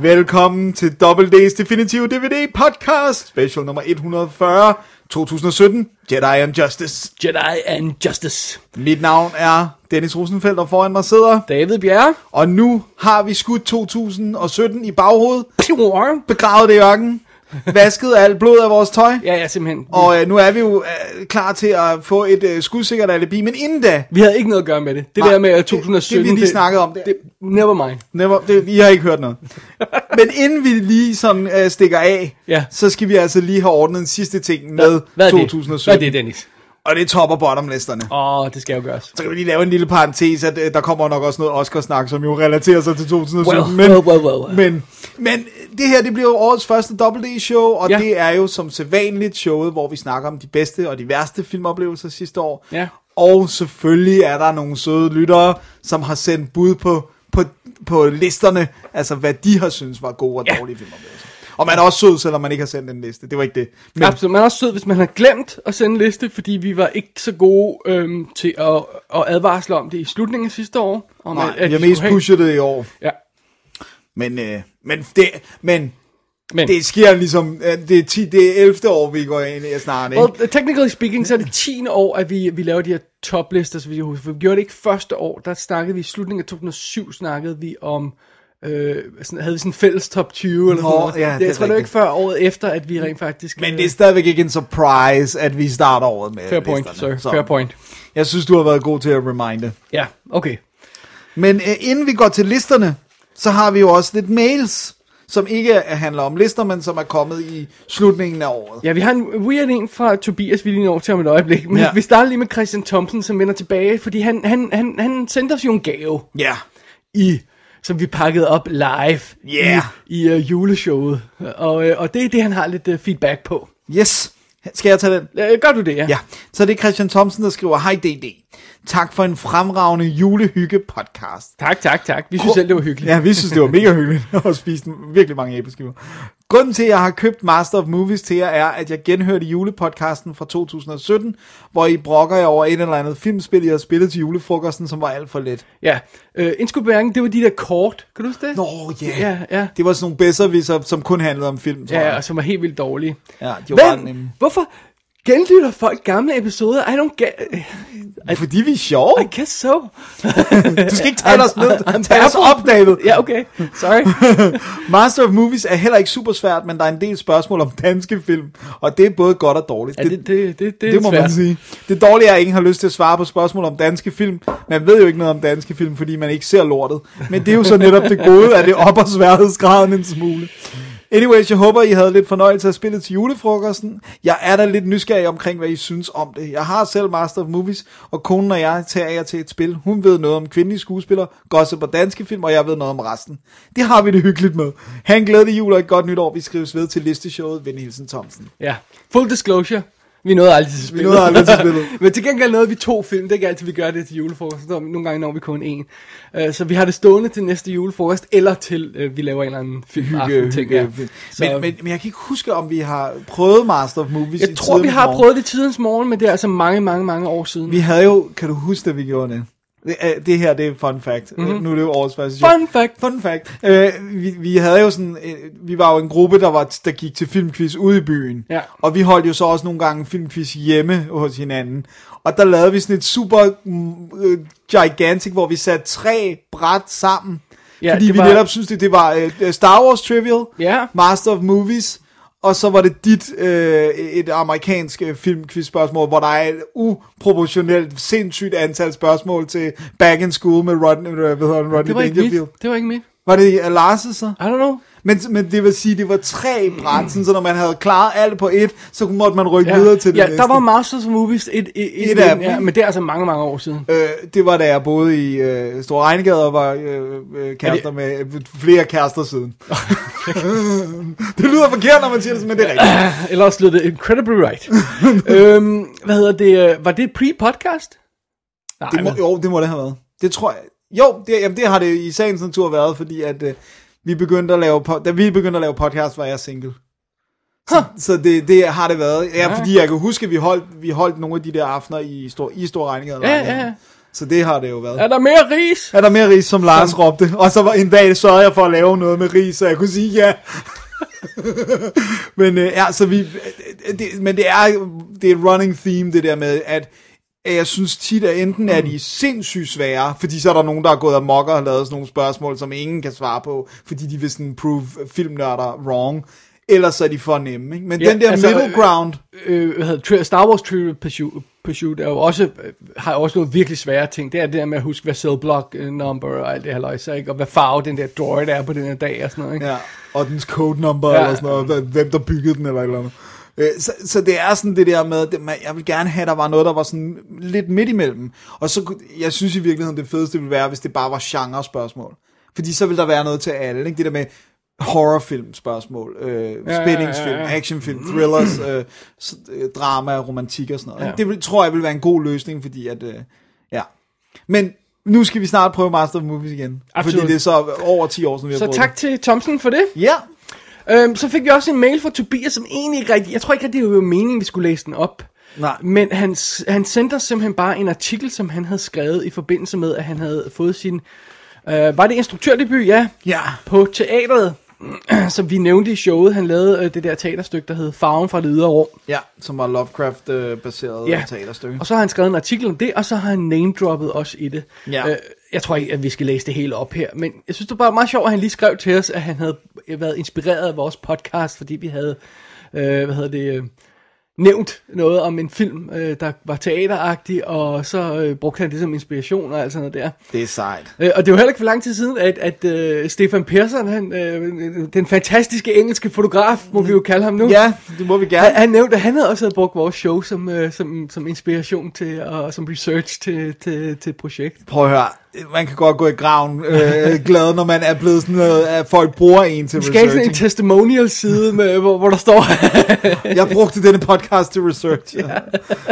Velkommen til Double D's Definitive DVD Podcast, special nummer 140, 2017, Jedi and Justice. Jedi and Justice. Mit navn er Dennis Rosenfeldt, og foran mig sidder, David Bjerre. og nu har vi skudt 2017 i baghovedet, begravet det i ørkenen, vasket alt blod af vores tøj, Ja, ja, simpelthen. og øh, nu er vi jo øh, klar til at få et øh, skudsikkert alibi, men inden da, Vi havde ikke noget at gøre med det. Det Nej, der med at det- 2017... det vi lige snakkede om, det- det never mind. Never, det, I har ikke hørt noget. Men inden vi lige sådan øh, stikker af, Ja. så skal vi altså lige have ordnet en sidste ting med Hvad det? 2017. Hvad er det, Dennis? Og det er top og bottom listerne. Åh, oh, det skal jo gøres. Så kan vi lige lave en lille parentes, at øh, der kommer nok også noget Oscar-snak, som jo relaterer sig til 2017. Well, men, well, well, well, well. men, men det her, det bliver jo årets første Double D-show, og Ja. det er jo som sædvanligt showet, hvor vi snakker om de bedste og de værste filmoplevelser sidste år. Ja. Og selvfølgelig er der nogle søde lyttere, som har sendt bud på, på, på listerne, altså hvad de har synes var gode og Ja. dårlige filmoplevelser. Og man er også sød, selvom man ikke har sendt en liste. Det var ikke det. Men, Absolut. Man er også sød, hvis man har glemt at sende en liste, fordi vi var ikke så gode øhm, til at, at advarsle om det i slutningen af sidste år. Om nej, at, at jeg har vi mest pushet det i år. Ja. Men, øh, men, det, men Men, det sker ligesom, øh, det er, 10, det er 11. år, vi går ind i snart, ikke? well, technically speaking, så er det 10. år, at vi, vi laver de her toplister, så vi, vi gjorde det ikke første år. Der snakkede vi i slutningen af 2007, snakkede vi om... Øh, sådan, havde vi sådan en fælles top 20 eller Nå, sådan noget. ja, det, jeg tror, det var ikke før året efter, at vi rent faktisk... Men øh, det er stadigvæk ikke en surprise, at vi starter året med Fair point, listerne. sir. Fair point. Jeg synes, du har været god til at reminde. Ja, okay. Men øh, inden vi går til listerne, så har vi jo også lidt mails, som ikke er- handler om lister, men som er kommet i slutningen af året. Ja, vi har en weird en fra Tobias, vi lige når til om et øjeblik. Men ja. vi starter lige med Christian Thompson, som vender tilbage, fordi han, han, han, han sendte os jo en gave, Ja. i, som vi pakkede op live Yeah. i, i uh, juleshowet. Og, uh, og det er det, han har lidt uh, feedback på. Yes. Skal jeg tage den? Gør du det, ja? Ja. Så det er Christian Thomsen, der skriver, Hej DD. Tak for en fremragende julehygge podcast. Tak, tak, tak. Vi synes selv, det var hyggeligt. Ja, vi synes, det var mega hyggeligt at spise virkelig mange æbleskiver. Grunden til, at jeg har købt Master of Movies til jer, er, at jeg genhørte julepodcasten fra 2017, hvor I brokker jer over et eller andet filmspil, I har spillet til julefrokosten, som var alt for let. ja. Uh, Indskubbærken, det var de der kort. Kan du huske det? Nå, ja. Ja, ja. Det var sådan nogle bedserviser, som kun handlede om film, tror Ja, jeg. og som var helt vildt dårlige. Ja, de var Men, nemme. hvorfor genlytter folk gamle episoder? I don't get... Fordi vi er sjove. I guess so. Du skal ikke tale os ned. Tag os op, David. Ja, okay. Sorry. Master of Movies er heller ikke super svært, men der er en del spørgsmål om danske film, og det er både godt og dårligt. Ja, det, det, det, det, Det må svært. man sige. Det dårlige er, at ingen har lyst til at svare på spørgsmål om danske film. Man ved jo ikke noget om danske film, fordi man ikke ser lortet. Men det er jo så netop det gode, at det opper sværhedsgraden en smule. Anyways, jeg håber, I havde lidt fornøjelse af spillet til julefrokosten. Jeg er da lidt nysgerrig omkring, hvad I synes om det. Jeg har selv Master of Movies, og konen og jeg tager jer til et spil. Hun ved noget om kvindelige skuespillere, gossip og danske film, og jeg ved noget om resten. Det har vi det hyggeligt med. Ha' en glædelig jul og et godt nytår. Vi skrives ved til listeshowet. Vinde hilsen Thomsen. Ja. Full disclosure. Vi nåede aldrig til spillet. nåede aldrig til spillet. Men til gengæld nåede vi to film. Det er ikke altid, vi gør det til julefrokost. Nogle gange når vi kun én. Uh, så vi har det stående til næste julefrokost, eller til uh, vi laver en eller anden film. hygge, ting, hygge. ja. Men, Så, men, men jeg kan ikke huske, om vi har prøvet Master of Movies i jeg tror, vi har morgen. prøvet det tidens morgen, men det er altså mange, mange, mange år siden. Vi havde jo, kan du huske, at vi gjorde det? Det, er- det her, det er fun fact. Mm-hmm. Nu er det jo årets første show. Fun fact. Fun fact. Uh, vi, vi havde jo sådan, uh, vi var jo en gruppe, der, var, der gik til filmquiz ude i byen. Ja. Og vi holdt jo så også nogle gange filmquiz hjemme hos hinanden. Og der lavede vi sådan et super uh, gigantic, hvor vi satte tre bræt sammen. Ja, fordi vi var- netop synes, det, det var Star Wars Trivial, Ja. Master of Movies, og så var det dit øh, et amerikansk øh, filmquiz-spørgsmål, hvor der er et uproportionelt sindssygt antal spørgsmål til Back in School med Rodney, øh, hvad hedder Rodney Det var ikke Dangerfield. mit. Det var ikke mit. Var det Lars' så? I don't know. Men, men det vil sige, det var tre bræt, sådan, så når man havde klaret alt på et, så måtte man rykke Ja, videre til det ja næste. der var Masters of Movies et, et, et, Et af ja, men det er altså mange, mange år siden. Øh, det var da jeg boede i øh, Store Regnegade og var øh, øh, kærester med øh, flere kærester siden. det lyder forkert, når man siger det, men det er rigtigt. Eller også lød det incredibly right. øhm, hvad hedder det? øh, Var det pre-podcast? Nej, Det må, men- jo, det må det have været. Det tror jeg. Jo, det, jamen, det har det i sagens natur været, fordi at øh, vi begyndte at lave, da vi begyndte at lave podcast, var jeg single. Så, så det, det har det været. Ja, Ja. fordi jeg kan huske, at vi holdt, vi holdt nogle af de der aftener i stor, i stor regning. Ja, ja, ja. Så det har det jo været. Er der mere ris? Er der mere ris, som Lars råbte? Og så var en dag, sørgede jeg for at lave noget med ris, så jeg kunne sige ja. men øh, ja, så vi, det, men det er, det er et running theme, det der med, at at jeg synes tit, at enten er de sindssygt svære, fordi så er der nogen, der er gået amok og har lavet sådan nogle spørgsmål, som ingen kan svare på, fordi de vil sådan prove filmnørder wrong, eller så er de for nemme. Ikke? Men Ja, den der altså, middle ground, øh, hvad hedder, det, Star Wars Trivial Pursuit, Pursuit er jo også, øh, har også nogle virkelig svære ting. Det er det der med at huske, hvad cell block øh, number og alt det her løjse, ikke? Og hvad farve den der droid er på den her dag og sådan noget, ikke? Ja, og dens code number, Ja. eller sådan noget, hvem- hvem der byggede den, eller et eller andet. Øh, Så, så det er sådan det der med, det, man, jeg vil gerne have, at der var noget, der var sådan lidt midt imellem. Og så, jeg synes i virkeligheden, det fedeste ville være, hvis det bare var genre-spørgsmål. Fordi så vil der være noget til alle, ikke? Det der med horrorfilm spørgsmål, øh, ja, spændingsfilm, ja, ja. actionfilm, thrillers, øh, øh, drama, romantik og sådan noget. Ja. Ja. Det vil, tror jeg vil være en god løsning, fordi at, øh, ja. Men nu skal vi snart prøve Master of Movies igen. Absolut. Fordi det er så over 10 år, siden vi har Så prøvet tak til Thompson for det. det. Ja, Øhm, så fik vi også en mail fra Tobias, som egentlig ikke rigtig... Jeg tror ikke rigtig, det var meningen, vi skulle læse den op. Nej. Men han, han sendte os simpelthen bare en artikel, som han havde skrevet i forbindelse med, at han havde fået sin... Øh, var det instruktørdebut? Ja. Ja. På teatret, som vi nævnte i showet. Han lavede øh, det der teaterstykke, der hed Farven fra det ydre rum. Ja, som var Lovecraft-baseret Ja. ja. teaterstykke. Og så har han skrevet en artikel om det, og så har han name-droppet os i det. Ja. Øh, jeg tror ikke, at vi skal læse det hele op her, men jeg synes, det var bare meget sjovt, at han lige skrev til os, at han havde været inspireret af vores podcast, fordi vi havde, øh, hvad hedder det, øh, nævnt noget om en film, øh, der var teateragtig, og så øh, brugte han det som inspiration og alt sådan noget der. Det er sejt. Øh, og det var heller ikke for lang tid siden, at, at øh, Stefan Persson, han, øh, den fantastiske engelske fotograf, må vi jo kalde ham nu, Ja, det må vi han, gerne. han nævnte, at han havde også havde brugt vores show som, øh, som, som inspiration til, og som research til, til, til projekt. Prøv at høre, man kan godt gå i graven øh, glad, når man er blevet sådan noget, at folk bruger en til Vi skal have sådan en research. testimonial side, med, hvor, hvor der står, Jeg brugte denne podcast til research. ja.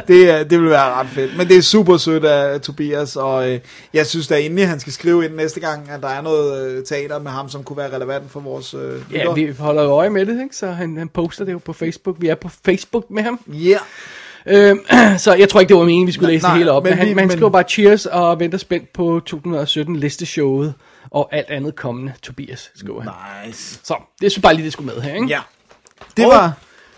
det, det vil være ret fedt. Men det er super sødt af Tobias, og øh, jeg synes da endelig, han skal skrive ind næste gang, at der er noget øh, teater med ham, som kunne være relevant for vores øh, ja, vi holder øje med det, ikke? så han, han poster det jo på Facebook. Vi er på Facebook med ham. Ja, Øhm, så jeg tror ikke, det var meningen, vi skulle Nej, læse det nej, hele op. Men, men han, vi- men han men- skriver bare cheers og venter spændt på 2017 listeshowet og alt andet kommende, Tobias, skriver han. nice. Så det synes bare lige, det skulle med her, ikke? Ja, det Og- var...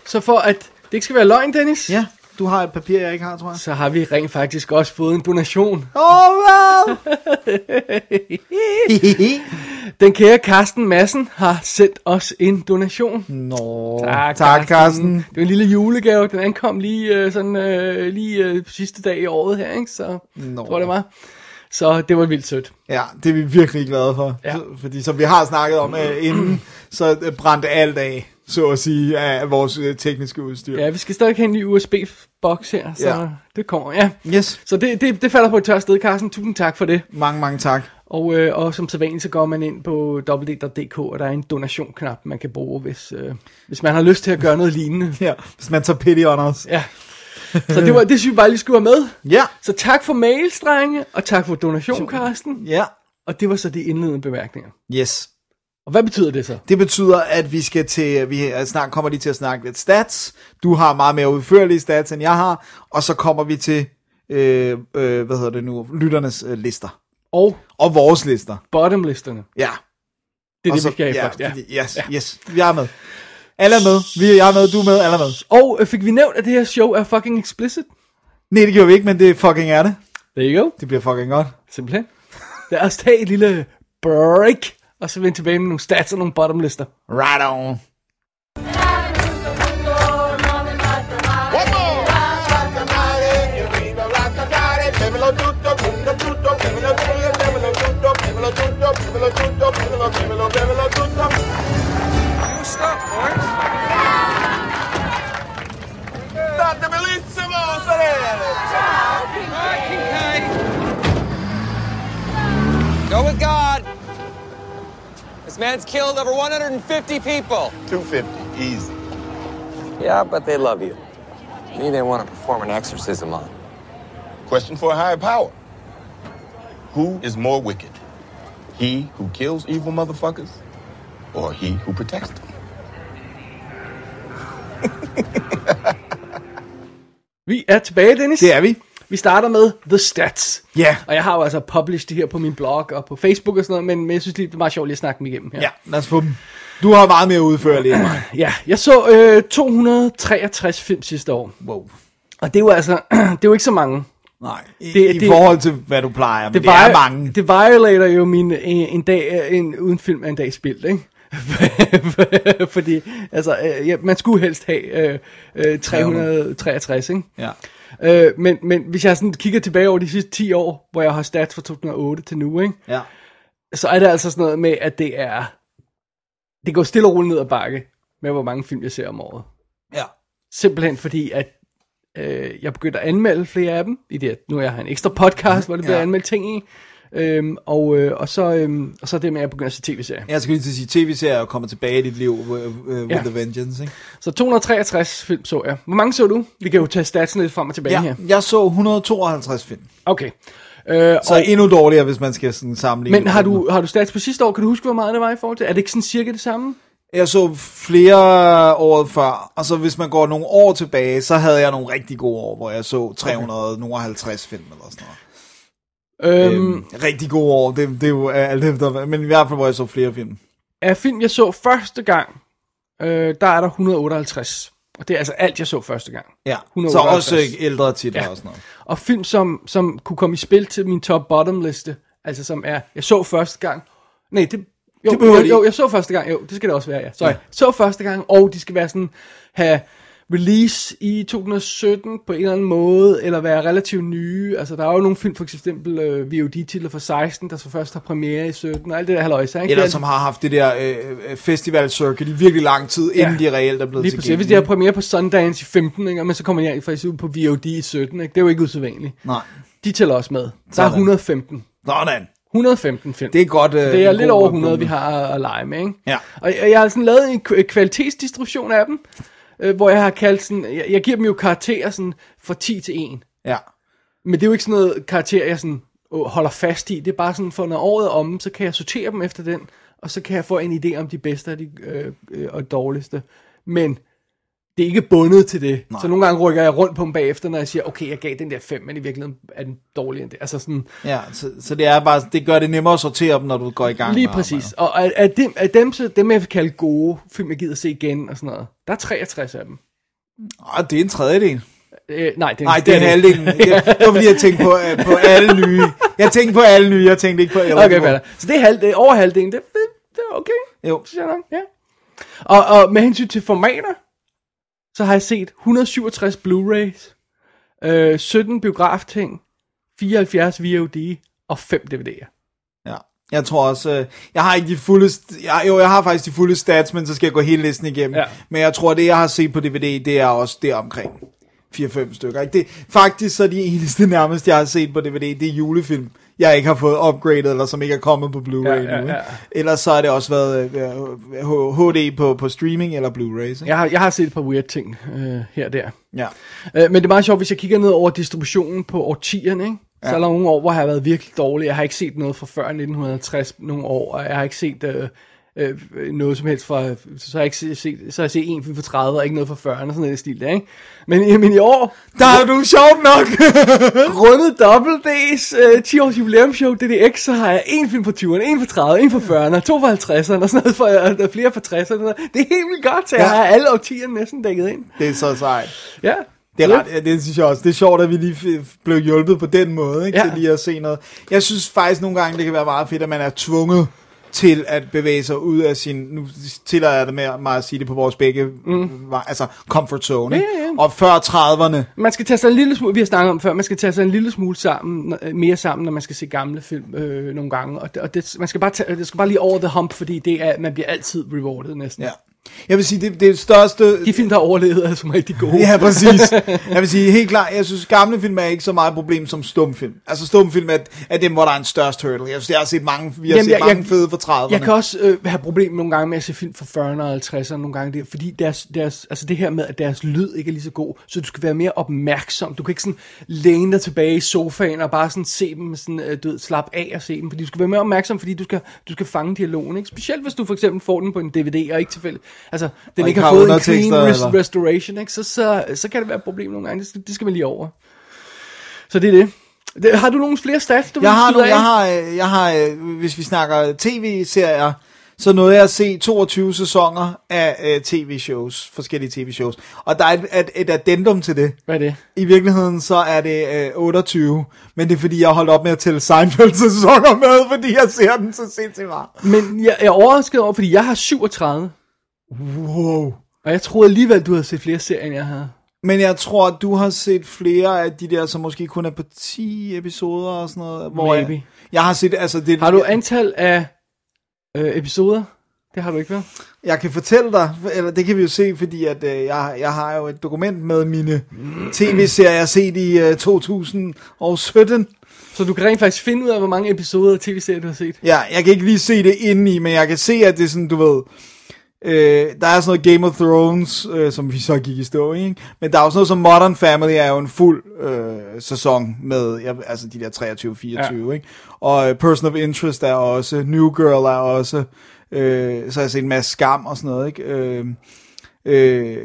Så for at det ikke skal være løgn, Dennis, Ja, du har et papir, jeg ikke har, tror jeg. så har vi rent faktisk også fået en donation. Åh, oh, Den kære Carsten Madsen har sendt os en donation. Nå, Tak, tak Carsten. Det var en lille julegave. Den ankom lige øh, sådan øh, lige øh, sidste dag i året her, ikke? Så Nå. tror det var. Så det var vildt sødt. Ja, det er vi virkelig glade for. Ja. Så, fordi som vi har snakket om øh, inden, så brændte alt af, så at sige, af vores øh, tekniske udstyr. Ja, vi skal stadig have en ny USB-boks her, så Ja. det kommer, ja. Yes, Så det, det, det falder på et tørt sted, Carsten. Tusind tak for det. mange, mange tak. Og, øh, og som sædvanligt, så går man ind på www.dk, og der er en donation-knap, man kan bruge, hvis, øh, hvis man har lyst til at gøre noget lignende. Ja, hvis man tager pity on os. Ja. Så det, var, det synes vi bare lige skulle være med. Ja, Så tak for mails, drenge, og tak for donation, Carsten. ja, Og det var så de indledende bemærkninger. yes. Og hvad betyder det så? Det betyder, at vi skal til, vi snart kommer lige til at snakke lidt stats. Du har meget mere udførlige stats, end jeg har. Og så kommer vi til, øh, øh, hvad hedder det nu, lytternes øh, lister. Og Og vores lister. bottomlisterne. Ja. Det er og det, så, vi skal have ja, først. Ja. Yes, ja. yes, vi er med. Alle er med. Vi jeg er med, du er med, alle er med. Og øh, fik vi nævnt, at det her show er fucking explicit? Nej, det gjorde vi ikke, men det fucking er det. There you go. Det bliver fucking godt. Simpelthen. Lad os tage et lille break, og så vende tilbage med nogle stats og nogle bottomlister. Right on. Go with God. This man's killed over 150 people. 250, easy. Yeah, but they love you. Me, they want to perform an exorcism on. Question for a higher power. Who is more wicked? He who kills evil motherfuckers or he who protects them? Vi er tilbage, Dennis. Det er vi. Vi starter med The Stats. Ja. Og jeg har jo altså published det her på min blog og på Facebook og sådan noget, men, men jeg synes lige, det er meget sjovt lige at snakke dem igennem her. Ja, lad os få dem. Du har meget mere udførligt end mig. Ja, jeg så øh, 263 film sidste år. Wow. Og det er jo altså, det er jo ikke så mange. Nej, i, Det- i det- forhold til, hvad du plejer, men det, det er mange. Det violater jo min en, en dag, en, uden film er en dag spildt, ikke? Fordi, altså, øh, ja, man skulle helst have øh, øh, 363, ikke? Ja. Øh, men, men hvis jeg sådan kigger tilbage over de sidste 10 år, hvor jeg har stats fra 2008 til nu, ikke? ja. så er det altså sådan noget med, at det er, det går stille og roligt ned ad bakke, med hvor mange film jeg ser om året. Ja. Simpelthen fordi, at øh, jeg begyndte at anmelde flere af dem, i det, at nu jeg har en ekstra podcast, hvor det bliver Ja. anmeldt ting i, øhm, og, øh, og, så, øhm, og så det med, at jeg begynder at se tv-serier. Jeg skal lige til at sige, tv-serier kommer tilbage i dit liv uh, uh, with Ja. the vengeance, ikke? Så 263 film så jeg. Hvor mange så du? Vi kan jo tage statsen lidt frem og tilbage Ja, her. jeg så 152 film. Okay. Øh, Så og, endnu dårligere, hvis man skal sådan sammenligne. men har du, har du stats på sidste år? Kan du huske, hvor meget det var i forhold til? Er det ikke sådan cirka det samme? Jeg så flere året før, og så hvis man går nogle år tilbage, så havde jeg nogle rigtig gode år, hvor jeg så 350 film eller sådan noget. Øhm, Øhm, rigtig gode år, det, det er jo alt efter, men i hvert fald, hvor jeg så flere film. af film, jeg så første gang, øh, der er der 158. Og det er altså alt, jeg så første gang. Ja, så 158. også ældre titler Ja. og sådan noget. Og film, som, som kunne komme i spil til min top-bottom liste, altså som er, jeg så første gang, nej, det, jo, Det jo, jo, jeg så første gang, jo, det skal det også være, ja, sorry. Ja. Så første gang, og de skal være sådan, have release i 2017 på en eller anden måde, eller være relativt nye, altså der er jo nogle film, for eksempel øh, VOD-titler fra 16, der så først har premiere i 17, og alt det der halløjse, ikke? Eller Det er som har haft det der øh, festival circuit i virkelig lang tid, Ja. inden de reelt er blevet Lige præcis. Hvis de har premiere på Sundance i 15, ikke, men så kommer de faktisk ud på VOD i 17, ikke? det er jo ikke usædvanligt. Nej, De tæller også med. Der er Sådan. 115. sådan. 115 film. Det er godt. Øh, Det er lidt over nok 100, nummer. vi har at, lege med, ikke? Ja. Og jeg, jeg har sådan lavet en kvalitetsdistribution af dem, øh, hvor jeg har kaldt sådan, jeg, jeg giver dem jo karakterer sådan fra 10 til 1. Ja. Men det er jo ikke sådan noget karakter, jeg sådan åh, holder fast i. Det er bare sådan, for når året er omme, så kan jeg sortere dem efter den, og så kan jeg få en idé om de bedste og de øh, øh, og dårligste. Men det er ikke bundet til det. Nej. Så nogle gange rykker jeg rundt på dem bagefter, når jeg siger, okay, jeg gav den der 5, men i virkeligheden er den dårligere end det. Altså sådan, Ja, så, så det er bare, det gør det nemmere at sortere dem, når du går i gang Lige med præcis. Og af, af, dem, af dem, så, dem, jeg vil kalde gode film, jeg gider se igen og sådan noget, der er 63 af dem. arbejdet. Ah, det er en tredjedel. Øh, nej, det, Nej, det er halvdelen. Det, var fordi, jeg tænkte på, øh, på alle nye. Jeg tænkte på alle nye, jeg tænkte ikke på Eligible. Okay, fair. Så det er, halv, det er over halvdelen. Det, det, det er okay. Jo. Synes jeg nok, ja. Og, og med hensyn til formater, så har jeg set 167 Blu-rays, øh, 17 biografting, 74 VOD og 5 DVD'er. Ja. Jeg tror også, øh, jeg har ikke de fulde, jeg, jo, jeg har faktisk de fulde stats, men så skal jeg gå hele listen igennem. Ja. Men jeg tror, det jeg har set på DVD, det er også der omkring 4-5 stykker. Ikke? Det, faktisk så er de eneste nærmest, jeg har set på DVD, det er julefilm, jeg ikke har fået upgraded, eller som ikke er kommet på Blu-ray Ja, ja, nu. ikke? ja. Ellers så har det også været øh, HD på, på streaming eller Blu-rays. Ikke? Jeg har, jeg har set et par weird ting øh, her og der. Ja. Øh, men det er meget sjovt, hvis jeg kigger ned over distributionen på årtierne, ikke? Så er der nogle år, hvor jeg har været virkelig dårlig. Jeg har ikke set noget fra før 1950 nogle år, og jeg har ikke set øh, øh, noget som helst fra... Så har jeg ikke set, så har jeg set en film fra 30, og ikke noget fra 40, og sådan noget i stil der, ikke? Men, men i år, Der er du sjovt nok! rundet Double D's øh, 10 års jubilæumsshow, DDX, så har jeg en film fra 20'erne, en fra 30'erne, en fra 40'erne, to fra 50'erne, og sådan noget, for, der er flere fra 60'erne. sådan noget. Det er helt vildt godt, så jeg Ja. har alle årtierne næsten dækket ind. det er så sejt. Ja. Det er ret, ja, det synes jeg også. Det er sjovt, at vi lige blev hjulpet på den måde, ikke? Ja. Til lige at se noget. Jeg synes faktisk nogle gange, det kan være meget fedt, at man er tvunget til at bevæge sig ud af sin, nu tillader jeg det med mig at sige det på vores begge, mm. altså comfort zone? Ja, ja, ja. og før 30'erne, Man skal tage sig en lille smule, vi har snakket om før, man skal tage sig en lille smule sammen, mere sammen, når man skal se gamle film øh, nogle gange. Og, det, og det, man skal bare tage, det skal bare lige over the hump, fordi det er, man bliver altid rewarded næsten. ja. Jeg vil sige, det, det største... De film, der har overlevet, er som rigtig gode. Ja, præcis. Jeg vil sige helt klart, jeg synes, gamle film er ikke så meget et problem som stumfilm. Altså stumfilm er, er dem, hvor der er en størst hurdle. Jeg synes, jeg har set mange, vi har Jamen, set jeg- mange jeg- fede fra 30'erne. Jeg kan også øh, have problemer nogle gange med at se film fra 40'erne og 50'erne nogle gange, det, fordi deres, deres, altså det her med, at deres lyd ikke er lige så god, så du skal være mere opmærksom. Du kan ikke sådan læne dig tilbage i sofaen og bare sådan se dem, sådan, øh, du ved, slap af og se dem, fordi du skal være mere opmærksom, fordi du skal, du skal fange dialogen, ikke? Specielt hvis du for eksempel får den på en DVD og ikke tilfældigt, altså den Og ikke har har fået en clean res- restoration, ikke? Så, så, så kan det være et problem nogle gange, det skal, det skal man lige over. Så det er det. det har du nogle flere stats, du vil Jeg har, nogle, jeg har, øh, jeg har, øh, hvis vi snakker tv-serier, så nåede jeg at se 22 sæsoner af uh, tv-shows, forskellige tv-shows. Og der er et, et, et addendum til det. Hvad er det? I virkeligheden så er det øh, 28, men det er fordi, jeg holdt op med at tælle Seinfeld-sæsoner med, fordi jeg ser den så sindssygt meget. Men jeg, jeg er overrasket over, fordi jeg har 37. Wow. Og jeg troede alligevel, du havde set flere serier, end jeg havde. Men jeg tror, at du har set flere af de der, som måske kun er på 10 episoder og sådan noget. Hvor Maybe. Jeg, jeg har set, altså det... Har du antal af øh, episoder? Det har du ikke, vel? Jeg kan fortælle dig, eller det kan vi jo se, fordi at øh, jeg, jeg har jo et dokument med mine tv-serier, jeg har set i øh, 2017. Så du kan rent faktisk finde ud af, hvor mange episoder af tv-serier, du har set. Ja, jeg kan ikke lige se det indeni, men jeg kan se, at det er sådan, du ved... Øh, der er sådan noget Game of Thrones, øh, som vi så gik i stå i, ikke? Men der er også noget som Modern Family, er jo en fuld øh, sæson med, jeg, altså de der 23-24, ja. ikke? Og øh, Person of Interest er også, New Girl er også, øh, så har jeg set en masse skam og sådan noget, ikke? Øh, øh,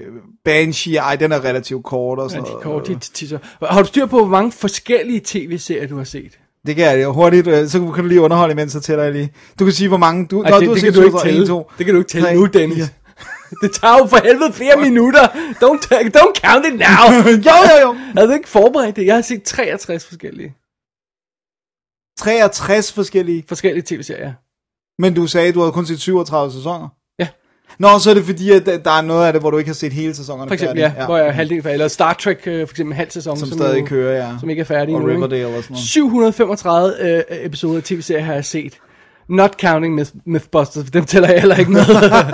Banshee, ej, den er relativt kort og Ja, sådan de noget. kort, de, de, de, har du styr på, hvor mange forskellige tv-serier, du har set? Det kan jeg hurtigt, øh, så kan du lige underholde, imens så tæller jeg lige. Du kan sige, hvor mange du... Ej, det, du det, kan du ikke tælle. en, to, det kan du ikke tælle tre, nu, Dennis. fire. Det tager jo for helvede flere minutter. Don't, don't count it now. jo, jo, jo. Havde du ikke forberedt det? Jeg har set 63 forskellige, 63 forskellige. forskellige tv-serier. Men du sagde, du havde kun set 37 sæsoner. Ja. Nå, så er det fordi, at der er noget af det, hvor du ikke har set hele sæsonerne For eksempel, færdige. ja, hvor jeg halvdelen. Eller Star Trek, øh, for eksempel halv sæson. Som stadig jo- kører, ja. Som ikke er færdig Og ikke? Riverdale og sådan noget. 735 øh, episoder af tv-serier har jeg set. Not counting Myth, Mythbusters, for dem tæller jeg heller ikke med.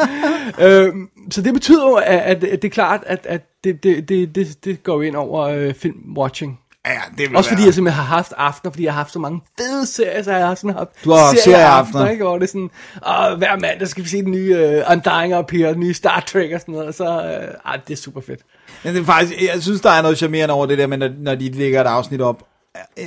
øhm, så det betyder jo, at, at, at det er klart, at, at det, det, det, det, det går ind over øh, film-watching. Ja, det vil Også fordi være. jeg simpelthen har haft aftener, fordi jeg har haft så mange fede serier, så jeg har sådan haft Du har serieaftener. ikke? Hvor det er sådan, åh, hver mandag skal vi se den nye uh, Undying Up Here, den nye Star Trek og sådan noget, og så, uh, ah, det er super fedt. Men det er faktisk, jeg synes, der er noget charmerende over det der, med, når, når de lægger et afsnit op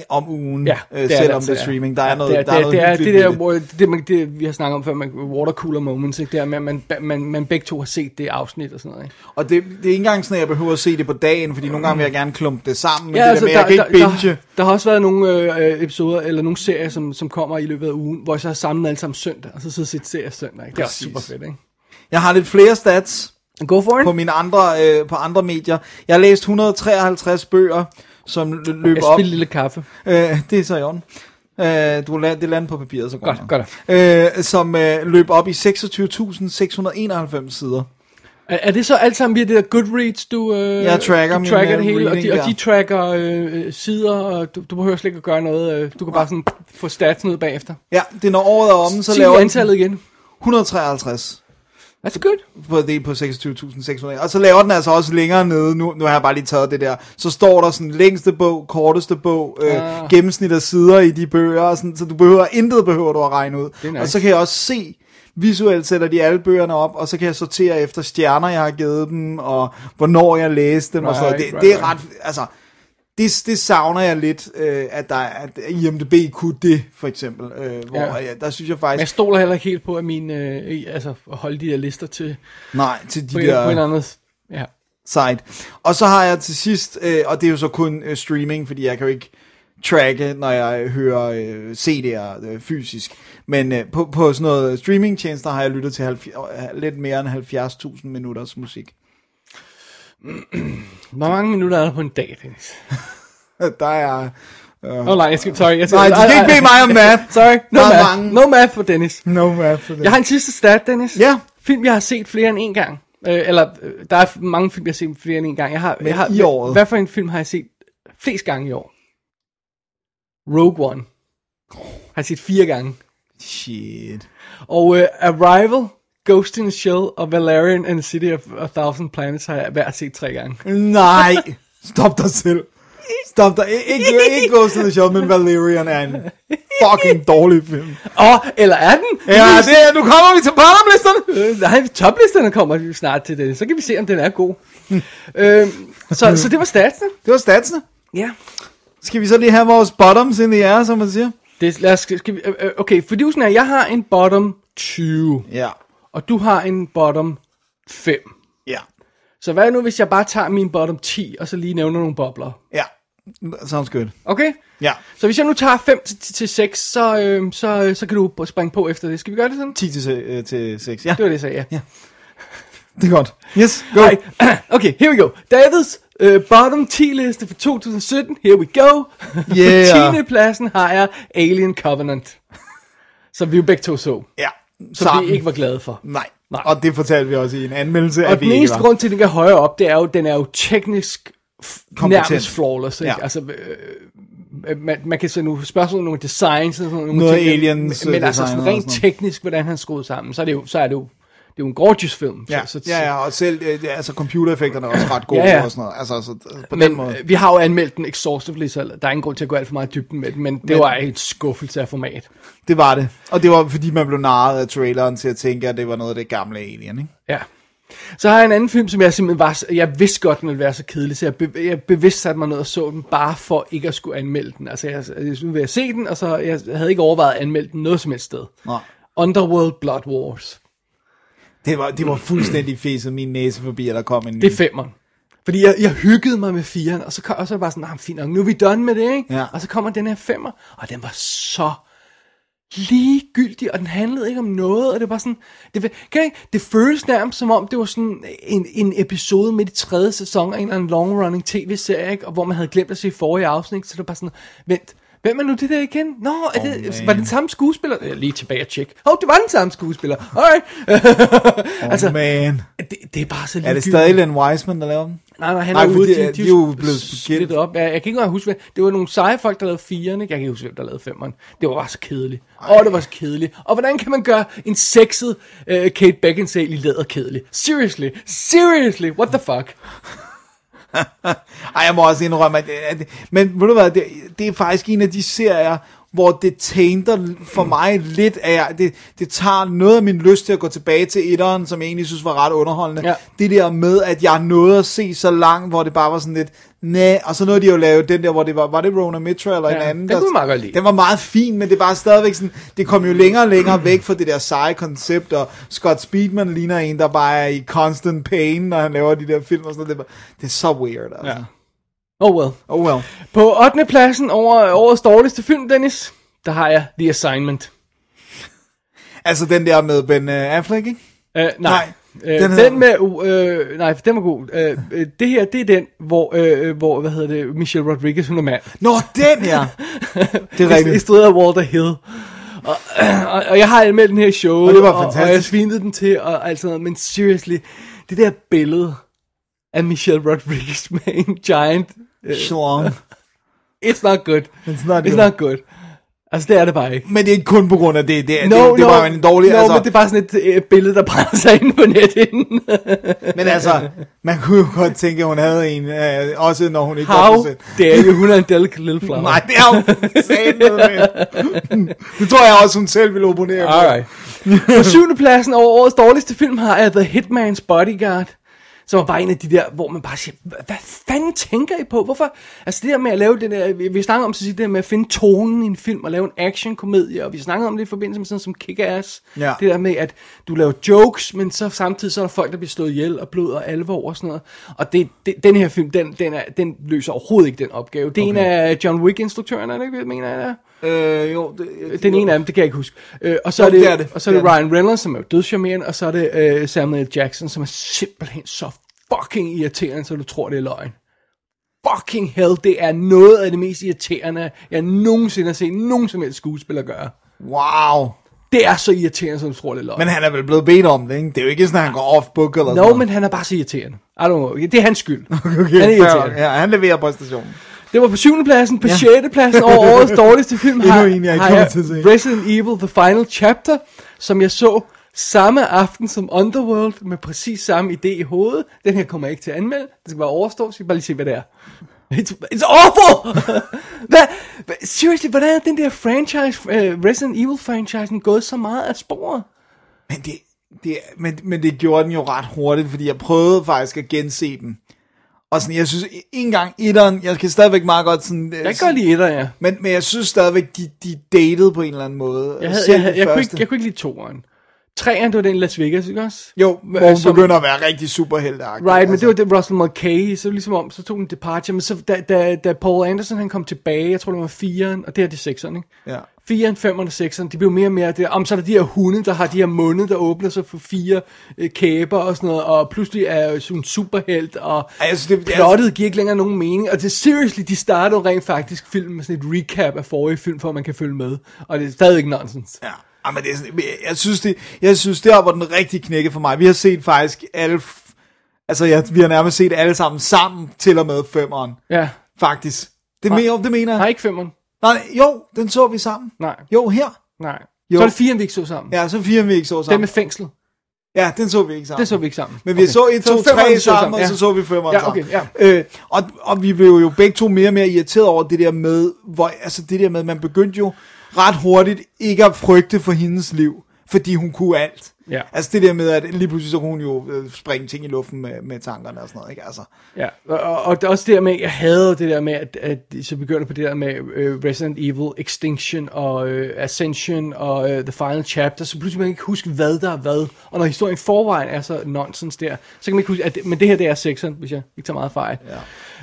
om ugen, Ja, øh, det er selvom altså, det er ja. streaming. Der er Ja, noget, det er, der er det, det, er, det der, hvor, det, man, det, vi har snakket om før, man, watercooler moments, ikke? det er med, at man, man, man begge to har set det afsnit og sådan noget. Ikke? Og det, det er ikke engang sådan, at jeg behøver at se det på dagen, fordi nogle gange vil jeg gerne klumpe det sammen, men Ja, det altså, der med, at jeg kan ikke binge. Der, der har også været nogle øh, episoder, eller nogle serier, som, som kommer i løbet af ugen, hvor jeg så har samlet alle sammen søndag, og så sidder jeg serier søndag. Ikke? Det er også super fedt, ikke? Jeg har lidt flere stats Go for it. på mine andre, øh, på andre medier. Jeg har læst 153 bøger, som lø- Jeg løber op. spiller lille kaffe. Øh, det er så i orden. Øh, du land, det lander på papiret, så går Godt, godt. Øh, som øh, løb op i 26.691 sider. Er, er det så alt sammen via det der Goodreads, du, øh, Jeg tracker du tracker øh, det hele, og reading de, der. og de tracker øh, sider, og du, du behøver slet ikke at gøre noget. Øh, du kan bare sådan få stats ned bagefter. Ja, det er når året er omme, så Sig laver antallet igen. 153 That's good. på det på 26.600. Og så laver den altså også længere nede, nu, nu har jeg bare lige taget det der, så står der sådan længste bog, korteste bog, øh, Ah. gennemsnit af sider i de bøger, og sådan, så du behøver, intet behøver du at regne ud. Nice. Og så kan jeg også se, visuelt sætter de alle bøgerne op, og så kan jeg sortere efter stjerner, jeg har givet dem, og hvornår jeg læste dem, og sådan noget. Right, Det, right, det er right. ret, altså, det, det savner jeg lidt, øh, at, der, at IMDb kunne det, for eksempel. Øh, hvor Ja. ja. der synes jeg Men jeg faktisk, stoler heller ikke helt på, at min, øh, altså, holde de der lister til nej, til de på, der... på en anden Ja. site. Og så har jeg til sidst, øh, og det er jo så kun øh, streaming, fordi jeg kan jo ikke tracke, når jeg hører øh, CD'er øh, fysisk. Men øh, på, på sådan noget streamingtjenester har jeg lyttet til 70, øh, lidt mere end 70.000 minutters musik. Hvor mange minutter er der på en dag, Dennis? Der er Åh oh, nej, jeg skal, sorry. Jeg skal, Nej, du skal ikke bede mig om math. Sorry, no Der math. mange. No math for Dennis. No math for det. Jeg har en sidste stat, Dennis. Ja. Film, jeg har set flere end en gang. Øh, eller, øh, der er mange film, jeg har set flere end en gang. Jeg har, Men jeg har, i året? Hvad for en film har jeg set flest gange i år? Rogue One. Har jeg set fire gange. Shit. Og uh, Arrival, Ghost in the Shell og Valerian and the City of a Thousand Planets har jeg hver set tre gange. Nej. Stop dig selv. Stop dig. I- Ikke, ikke Ghost in the Shell, men Valerian er en fucking dårlig film. Åh, oh, eller er den? Ja, det er, nu kommer vi til bottomlisterne. Øh, nej, toplisterne kommer jo snart til det. Så kan vi se, om den er god. øhm, så, så det var statsene. Det var statsene. Ja. Skal vi så lige have vores bottoms in the air, som man siger? Det, lad os, skal vi, øh, øh, okay, fordi sådan er, jeg har en bottom 20, Ja. Og du har en bottom 5. Ja. Så hvad nu, hvis jeg bare tager min bottom 10, og så lige nævner nogle bobler? Ja. Sounds good. Okay? Ja. Så hvis jeg nu tager 5 til, til 6, så, øh, så, så kan du springe på efter det. Skal vi gøre det sådan? 10 til, øh, til 6. Ja, Det var det, jeg sagde, ja. det er godt. Yes, go. Nej. Okay, here we go. Davids øh, bottom 10 liste for 2017. Here we go. Yeah. På 10. pladsen har jeg Alien Covenant. Som vi jo begge to så. Ja. Som vi ikke var glade for. Nej. Nej. Og det fortalte vi også i en anmeldelse, Og at den eneste grund til, at den er højere op, det er jo, den er jo teknisk Kompetent. nærmest flawless. Ikke? Ja. Altså, øh, man, man kan så nu spørgsmål om nogle designs og sådan nogle Noget ting, aliens, men, men øh, altså sådan rent teknisk, hvordan han skruet sammen, så er det jo, så er det jo, det er jo en gorgeous film. Ja, så, så, ja, ja, og selv øh, altså, computereffekterne er også ret gode Ja, ja. og sådan noget. Altså, så, øh, på den Men måde. øh, vi har jo anmeldt den exhaustively, så der er ingen grund til at gå alt for meget i dybden med den, men det Men- var et skuffelse af format. Det var det. Og det var fordi, man blev narret af traileren til at tænke, at det var noget af det gamle Alien, ikke? Ja. Så har jeg en anden film, som jeg simpelthen var, jeg vidste godt, den ville være så kedelig, så jeg, be, jeg bevidst satte mig ned og så den, bare for ikke at skulle anmelde den. Altså, jeg, jeg synes, jeg se den, og så jeg havde ikke overvejet at anmelde den noget som helst sted. Nej. Underworld Blood Wars. Det var, det var fuldstændig fæset min næse forbi, at der kom en ny. Det er femmeren. Fordi jeg, jeg hyggede mig med firen, og så, kom, og så det bare sådan, nah, fint nok, nu er vi done med det, ikke? Ja. Og så kommer den her femmer, og den var så ligegyldig, og den handlede ikke om noget, og det var sådan, det, kan jeg ikke, det føles nærmest som om, det var sådan en, en episode midt i tredje sæson af en eller anden long-running tv-serie, ikke? og hvor man havde glemt at se forrige afsnit, så det var bare sådan, vent, hvem er nu det der igen? Nå, er Oh, det, man. var det den samme skuespiller? Jeg er lige tilbage og tjek. Åh, oh, det var den samme skuespiller. Alright. Oh, altså, man. det, det er bare så Er ligegyldigt. det stadig Len Wiseman, der laver den? Nej, nej, han Nej, er ude. De, øh, de, de er jo blevet splittet op. Ja, jeg kan ikke engang huske, hvad, det var nogle seje folk, der lavede firen, ikke? Jeg kan ikke huske, hvem der lavede femmeren. Det var bare så kedeligt. Åh, oh, det var så kedeligt. Og hvordan kan man gøre en sexet uh, Kate Beckinsale i læder kedelig? Seriously, seriously, what the fuck? Ej, jeg må også indrømme, at det, at det, men ved du hvad, det, det er faktisk en af de serier, hvor det tainter for mig lidt af, det, det tager noget af min lyst til at gå tilbage til etteren, som jeg egentlig synes var ret underholdende. Ja. Det der med, at jeg nåede at se så langt, hvor det bare var sådan lidt, næh, og så nåede de jo at lave den der, hvor det var, var det Rona Mitra eller Ja, en anden? den kunne meget godt lide. Den var meget fin, men det var stadigvæk sådan, det kom jo længere og længere væk fra det der seje koncept, og Scott Speedman ligner en, der bare er i constant pain, når han laver de der film og sådan noget. Det, var, det er så weird, altså. Ja. Oh well. Oh well. På 8. pladsen over årets dårligste film, Dennis, der har jeg The Assignment. Altså den der med Ben uh, Affleck, ikke? Uh, nej. Nej, Øh, den den, med, uh, nej, den var god. Uh, uh, det her, det er den, hvor, uh, hvor hvad hedder det, Michelle Rodriguez, hun er mand. Nå, den her! Det er I rigtigt. stedet af Walter Hill. Og, og, og jeg har anmeldt den her show, Og det var og, og jeg fantastisk. svinede den til, og alt sådan noget, men seriously, det der billede af Michelle Rodriguez med en giant, uh, Schlong. it's not good. It's not It's good. not good. Altså, det er det bare ikke. Men det er ikke kun på grund af det. Det, No, det, det no, var en dårlig... no, altså, men det er bare sådan et uh, billede, der brænder sig ind på nettet. men altså, man kunne jo godt tænke, at hun havde en, øh, også når hun ikke How var selv. dare you, hun er en delicate little flower. Nej, det er jo. Det tror jeg også, hun selv ville opponere på. Alright. På syvende pladsen over årets dårligste film har jeg The Hitman's Bodyguard. Som var bare en af de der, hvor man bare siger, "Hva- hvad fanden tænker I på? Hvorfor? Altså det der med at lave den der, vi, snakker om så sige, det der med at finde tonen i en film og lave en actionkomedie, og vi snakker om det i forbindelse med sådan som Kick-Ass. Ja. Det der med, at du laver jokes, men så samtidig så er der folk, der bliver slået ihjel og blod og alvor og sådan noget. Og det, det, den her film, den, den, er, den løser overhovedet ikke den opgave. Det er okay. en af John Wick-instruktørerne, er det ikke, det, mener jeg, det er? Øh, jo, det, Den ene af dem, det kan jeg ikke huske. Øh, og så Jo, er det, det er det. Og så er det, Det er Ryan Reynolds, som er jo dødscharmerende, og så er det øh, Samuel. Jackson, som er simpelthen så fucking irriterende, så du tror, det er løgn. fucking hell, det er noget af det mest irriterende, jeg nogensinde har set nogen som helst skuespiller gøre. Wow. Det er så irriterende, som du tror, det er løgn. Men han er vel blevet bedt om det, ikke? Det er jo ikke sådan, at han går off-book eller Nå, noget. men han er bare så irriterende. I don't know. Det er hans skyld. Okay, han er irriterende. Ja, han leverer præstationen. Det var på syvende pladsen. På sjette pladsen over årets dårligste film Endnu har, en, jeg har kommer til at se. Resident Evil The Final Chapter, som jeg så samme aften som Underworld, med præcis samme idé i hovedet. Den her kommer jeg ikke til at anmelde. Det skal bare overstå, så jeg skal bare lige se, hvad det er. It's, it's awful! hvad, seriously, hvordan er den der franchise, uh, Resident Evil franchisen, gået så meget af sporet? Men det, det, men, men det gjorde den jo ret hurtigt, fordi jeg prøvede faktisk at gense den. Og sådan, jeg synes, ikke engang etteren, jeg kan stadigvæk meget godt sådan... Jeg kan godt lide etter, ja. Men, men jeg synes stadigvæk, de, de datede på en eller anden måde. Jeg, havde, jeg, den jeg, kunne ikke, jeg kunne ikke lide toeren. Treeren, det var den i Las Vegas, ikke også? Jo, hvor hun som- begynder at være rigtig superhelteagtig. Right, men det var det Russell Mulcahy, så ligesom om, så tog den Departure, men så da, da, da Paul Anderson han kom tilbage, jeg tror det var 4'eren, og det her det er 6'eren, ikke? Ja. 4'eren, 5'eren og 6'eren, de blev mere og mere, det, om så er der de her hunde, der har de her munde, der åbner sig for fire øh, kæber og sådan noget, og pludselig er sådan en superhelt, og synes, det- er- plottet giver ikke længere nogen mening, og det seriously, de startede rent faktisk filmen med sådan et recap af forrige film, for at man kan følge med, og det er stadigvæk nonsens. Ja. Ej, men det er sådan, jeg- synes, det, jeg synes, det er, hvor den rigtig knække for mig. Vi har set faktisk alle, altså ja, vi har nærmest set alle sammen sammen til og med femeren. Ja, Faktisk. Det, Nej. mener, det mener jeg. nej ikke 5'eren, Nej, jo, den så vi sammen. nej, Jo, her. nej. Jo. Så er det 4'eren, vi ikke så sammen. Ja, så fire vi ikke så Den sammen. med fængslet, Ja, den så vi ikke sammen. det så vi ikke sammen. Men vi så et, to, femeren, tre vi så sammen, og ja. så så vi femeren Ja, okay, sammen. Øh, og, og vi blev jo begge to mere og mere irriteret over det der med, hvor, altså det der med, man begyndte jo ret hurtigt ikke at frygte for hendes liv, fordi hun kunne alt. Ja. Altså det der med, at lige pludselig så kunne hun jo øh, springe ting i luften med, med tankerne og sådan noget, ikke? Altså, Ja, og, og, og det også det der med, jeg havde det der med, at, at så begynder på det der med uh, Resident Evil, Extinction og uh, Ascension og uh, The Final Chapter, så pludselig kan man ikke huske, hvad der er hvad. Og når historien forvejen er så nonsens der, så kan man ikke huske, at det, men det her det er sexen, hvis jeg ikke tager meget fejl.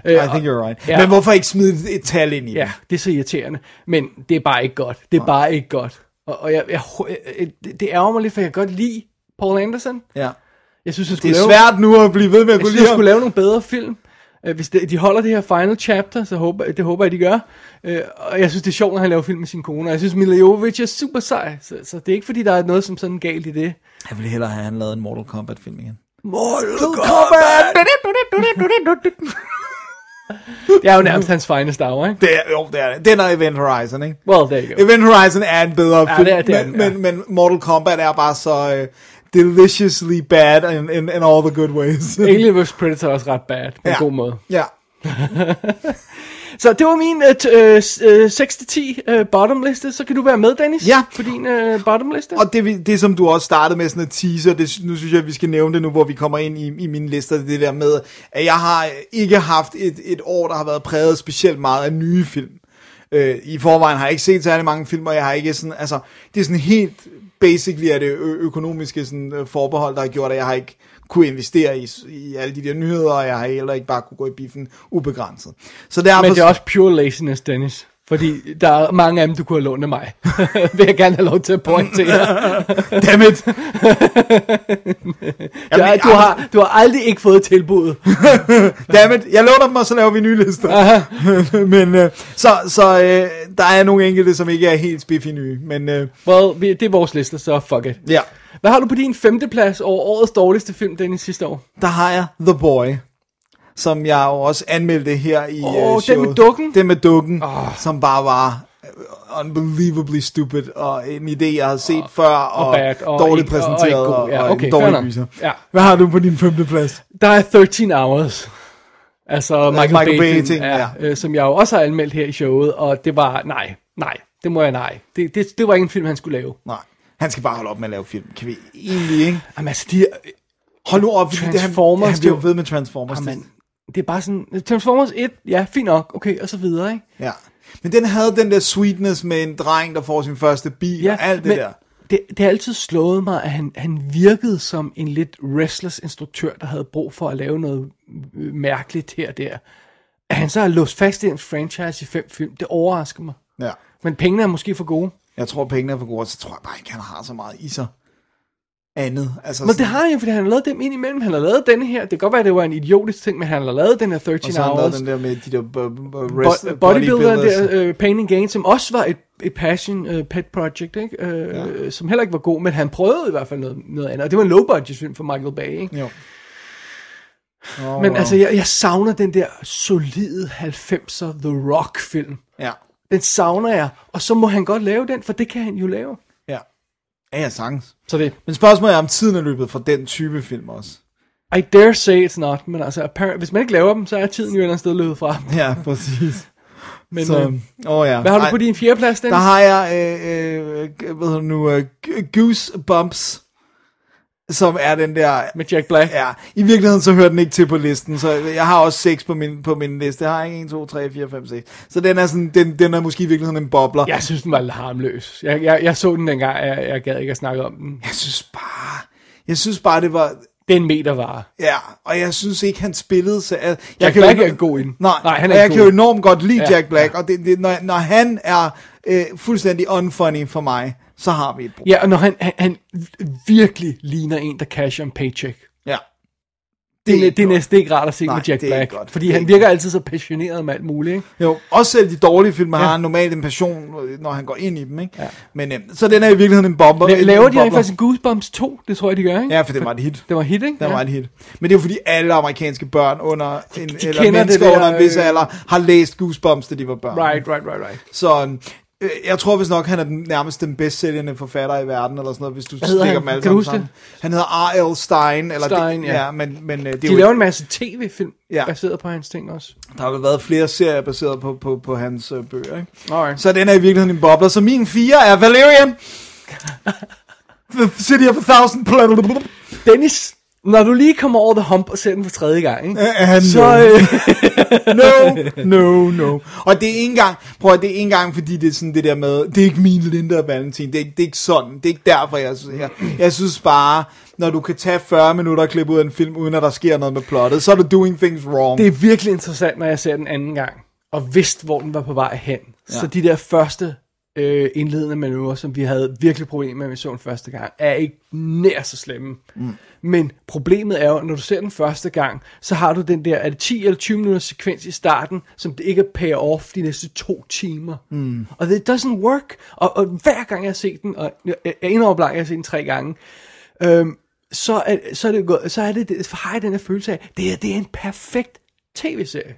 Ja. I think you're right. ja. Men hvorfor ikke smide et, tal ind i Ja, den? det er så irriterende, men det er bare ikke godt. Det er bare ikke godt. Og, og jeg, jeg, jeg, det, det ærger mig lidt, for jeg kan godt lide Paul Anderson. Ja. Jeg synes, jeg Det skulle er lave... svært nu at blive ved med at kunne lide jeg skulle lave nogle bedre film. Øh, Hvis de, de holder det her final chapter, så håber, det håber jeg, de gør. Øh, Og jeg synes, det er sjovt, når han laver film med sin kone. Og jeg synes, Mila Jovovich er super sej. Så, så det er ikke, fordi der er noget som sådan galt i det. Jeg ville hellere have, han lavet en Mortal Kombat film igen. Mortal Kombat! det er jo nærmest hans finest hour, ikke? Det er, jo, det er det. Den er Event Horizon, ikke? Well, there you go. Event Horizon er en bedre Ja, film, det er- det er men, ja. men, men Mortal Kombat er bare så uh, deliciously bad in, in, in all the good ways. Alien vs. Predator er også ret bad, på en Ja. god måde. ja. Så det var min t- uh, 6-10 uh, bottom liste. Så kan du være med, Dennis, Ja. på din uh, bottom liste. Og det, det som du også startede med sådan at teaser, det, nu synes jeg, at vi skal nævne det nu, hvor vi kommer ind i, i mine lister, det der med, at jeg har ikke haft et, et år, der har været præget specielt meget af nye film. Øh, I forvejen har jeg ikke set særlig mange film, og jeg har ikke sådan, altså, det er sådan helt, basically er det ø- økonomiske sådan, øh, forbehold, der har gjort, at jeg har ikke kunne investere i, i alle de der nyheder, og jeg har heller ikke bare kunne gå i biffen ubegrænset. Så derfor, Men det er også pure laziness, Dennis. Fordi der er mange af dem, du kunne have lånt af mig. vil jeg gerne have lov til at pointere. Dammit! Ja, du, har, du har aldrig ikke fået tilbuddet. Dammit, jeg låner dem, og så laver vi nye lister. men øh, så, så øh, der er nogle enkelte, som ikke er helt spiffy nye. Men øh, Well, det er vores liste, så fuck it. ja, Hvad har du på din femteplads over årets dårligste film, Dennis, sidste år? der har jeg The Boy. Som jeg jo også anmeldte her i Åh, øh, den showet. med dukken? Den med dukken, oh. som bare var øh, unbelievably stupid, og en idé, jeg havde set før, og, og bad, og dårligt og- og præsenteret, og, og, Ja, og okay, en fair dårlig gyser. Ja. Hvad har du på din femte plads? Der er 13 Hours. Altså Michael, Michael Bay, Bay ting, ja, ja. øh, som jeg jo også har anmeldt her i showet, og det var, nej, nej, det må jeg nej. Det, det, det var ikke en film, han skulle lave. Nej, han skal bare holde op med at lave film. Kan vi egentlig ikke? Jamen altså, de, Hold nu op, fordi det, han, Transformers, han bliver det- ved med Transformers. jamen, det er bare sådan, Transformers 1, ja, fint nok, okay, og så videre, ikke? Ja. Men den havde den der sweetness med en dreng, der får sin første bil, Ja, og alt det men der. Det, det har altid slået mig, at han, han virkede som en lidt restless instruktør, der havde brug for at lave noget øh, mærkeligt her og der. At han så har låst fast i en franchise i fem film, det overrasker mig. Ja. Men pengene er måske for gode. Jeg tror, pengene er for gode, og så tror jeg bare ikke, han har så meget i sig. andet. Altså, Men det har han jo, fordi han har lavet dem ind imellem. Han har lavet denne her. Det kan godt være, det var en idiotisk ting, men han har lavet den her 13 og så har han Hours. lavet den der med de der rest, Bo- bodybuilder der, uh, Pain and Gain, som også var et, et passion uh, pet project, ikke? Uh, ja. som heller ikke var god, men han prøvede i hvert fald noget, noget andet. Og det var en low budget film for Michael Bay, ikke? Jo. Oh, Men altså, jeg, jeg savner den der solide 90'er The Rock film. Ja, Den savner jeg, og så må han godt lave den, for det kan han jo lave. ja. Ja, ja, sagtens. Så det, Men spørgsmålet er, om tiden er løbet fra den type film også. I dare say it's not, men altså, apparent, hvis man ikke laver dem, så er tiden jo et eller andet sted løbet fra. Ja, præcis. Men, Så, øh, åh ja. hvad har du Ej, på din fjerde plads, Dennis? Der har jeg, øh, øh, hvad hedder nu, øh, Goosebumps, som er den der... Med Jack Black. Ja, i virkeligheden så hører den ikke til på listen, så jeg har også seks på min, på min liste. Jeg har ikke 1, 2, 3, 4, 5, 6. Så den er, sådan, den, den er måske i virkeligheden en bobler. Jeg synes, den var harmløs. Jeg, jeg, jeg så den dengang, jeg, jeg gad ikke at snakke om den. Jeg synes bare, jeg synes bare, det var, Det er en meter var. ja, og jeg synes ikke, han spillede så... Jeg, Jack kan Black jo, er god i den. Nej, Nej, han er og jeg kan jo enormt godt lide Ja, Jack Black, og det, det, når, når han er øh, fuldstændig unfunny for mig, så har vi et problem. Ja, og når han, han, han virkelig ligner en, der casher en paycheck. Ja. Det, er det, det er næsten ikke rart at se Nej, med Jack det Black. godt. Fordi Det han virker altid så passioneret med alt muligt. Ikke? Jo, også selv de dårlige film har Ja. han normalt en passion, når han går ind i dem, ikke? Ja. Men, øh, så den er i virkeligheden en bomber. La- laver de rent faktisk en Goosebumps 2? Det tror jeg, de gør, ikke? Ja, for det var et hit. Det var hit, ikke? Den var et hit. Men det er jo fordi alle amerikanske børn under en, de eller kender mennesker det der, under en vis øh, alder har læst Goosebumps, da de var børn. Right, right, right, right. Så øh, jeg tror vist nok, han er den, nærmest den bedst sælgende forfatter i verden, eller sådan noget, hvis du stikker han? dem alle Kan sammen sammen. Han hedder R.L. Stein. Eller Stein, det, ja. ja. men, men øh, det er De jo, laver en masse tv-film, Ja. baseret på hans ting også. der har været flere serier baseret på, på, på hans øh, bøger, ikke? Alright. Så den er i virkeligheden en bobler. Så min fire er Valerian. The City of a Thousand. Dennis, når du lige kommer over the hump og ser den for tredje gang, ikke? Uh, så... no. Øh, no, no, no. Og det er ikke engang, prøv at det er ikke engang, fordi det er sådan det der med, det er ikke min Linda og Valentin, det er, ikke- det er ikke sådan, det er ikke derfor, jeg jeg, jeg synes bare, når du kan tage 40 minutter og klippe ud af en film, uden at der sker noget med plottet, så er du doing things wrong. det er virkelig interessant, når jeg ser den anden gang, og vidste, hvor den var på vej hen. Ja. Så de der første øh, indledende manøvrer, som vi havde virkelig problemer med, at vi så den første gang, er ikke nær så slemme. Mm. Men problemet er jo, når du ser den første gang, så har du den der, er det 10 eller 20 minutters sekvens i starten, som det ikke pay off de næste to timer. Mm. Og det doesn't work. Og, og hver gang jeg har set den, og jeg er jeg har set den tre gange, øhm, så, er, så, er det, så er det, det, har jeg den her følelse af, det er, det er en perfekt tv-serie.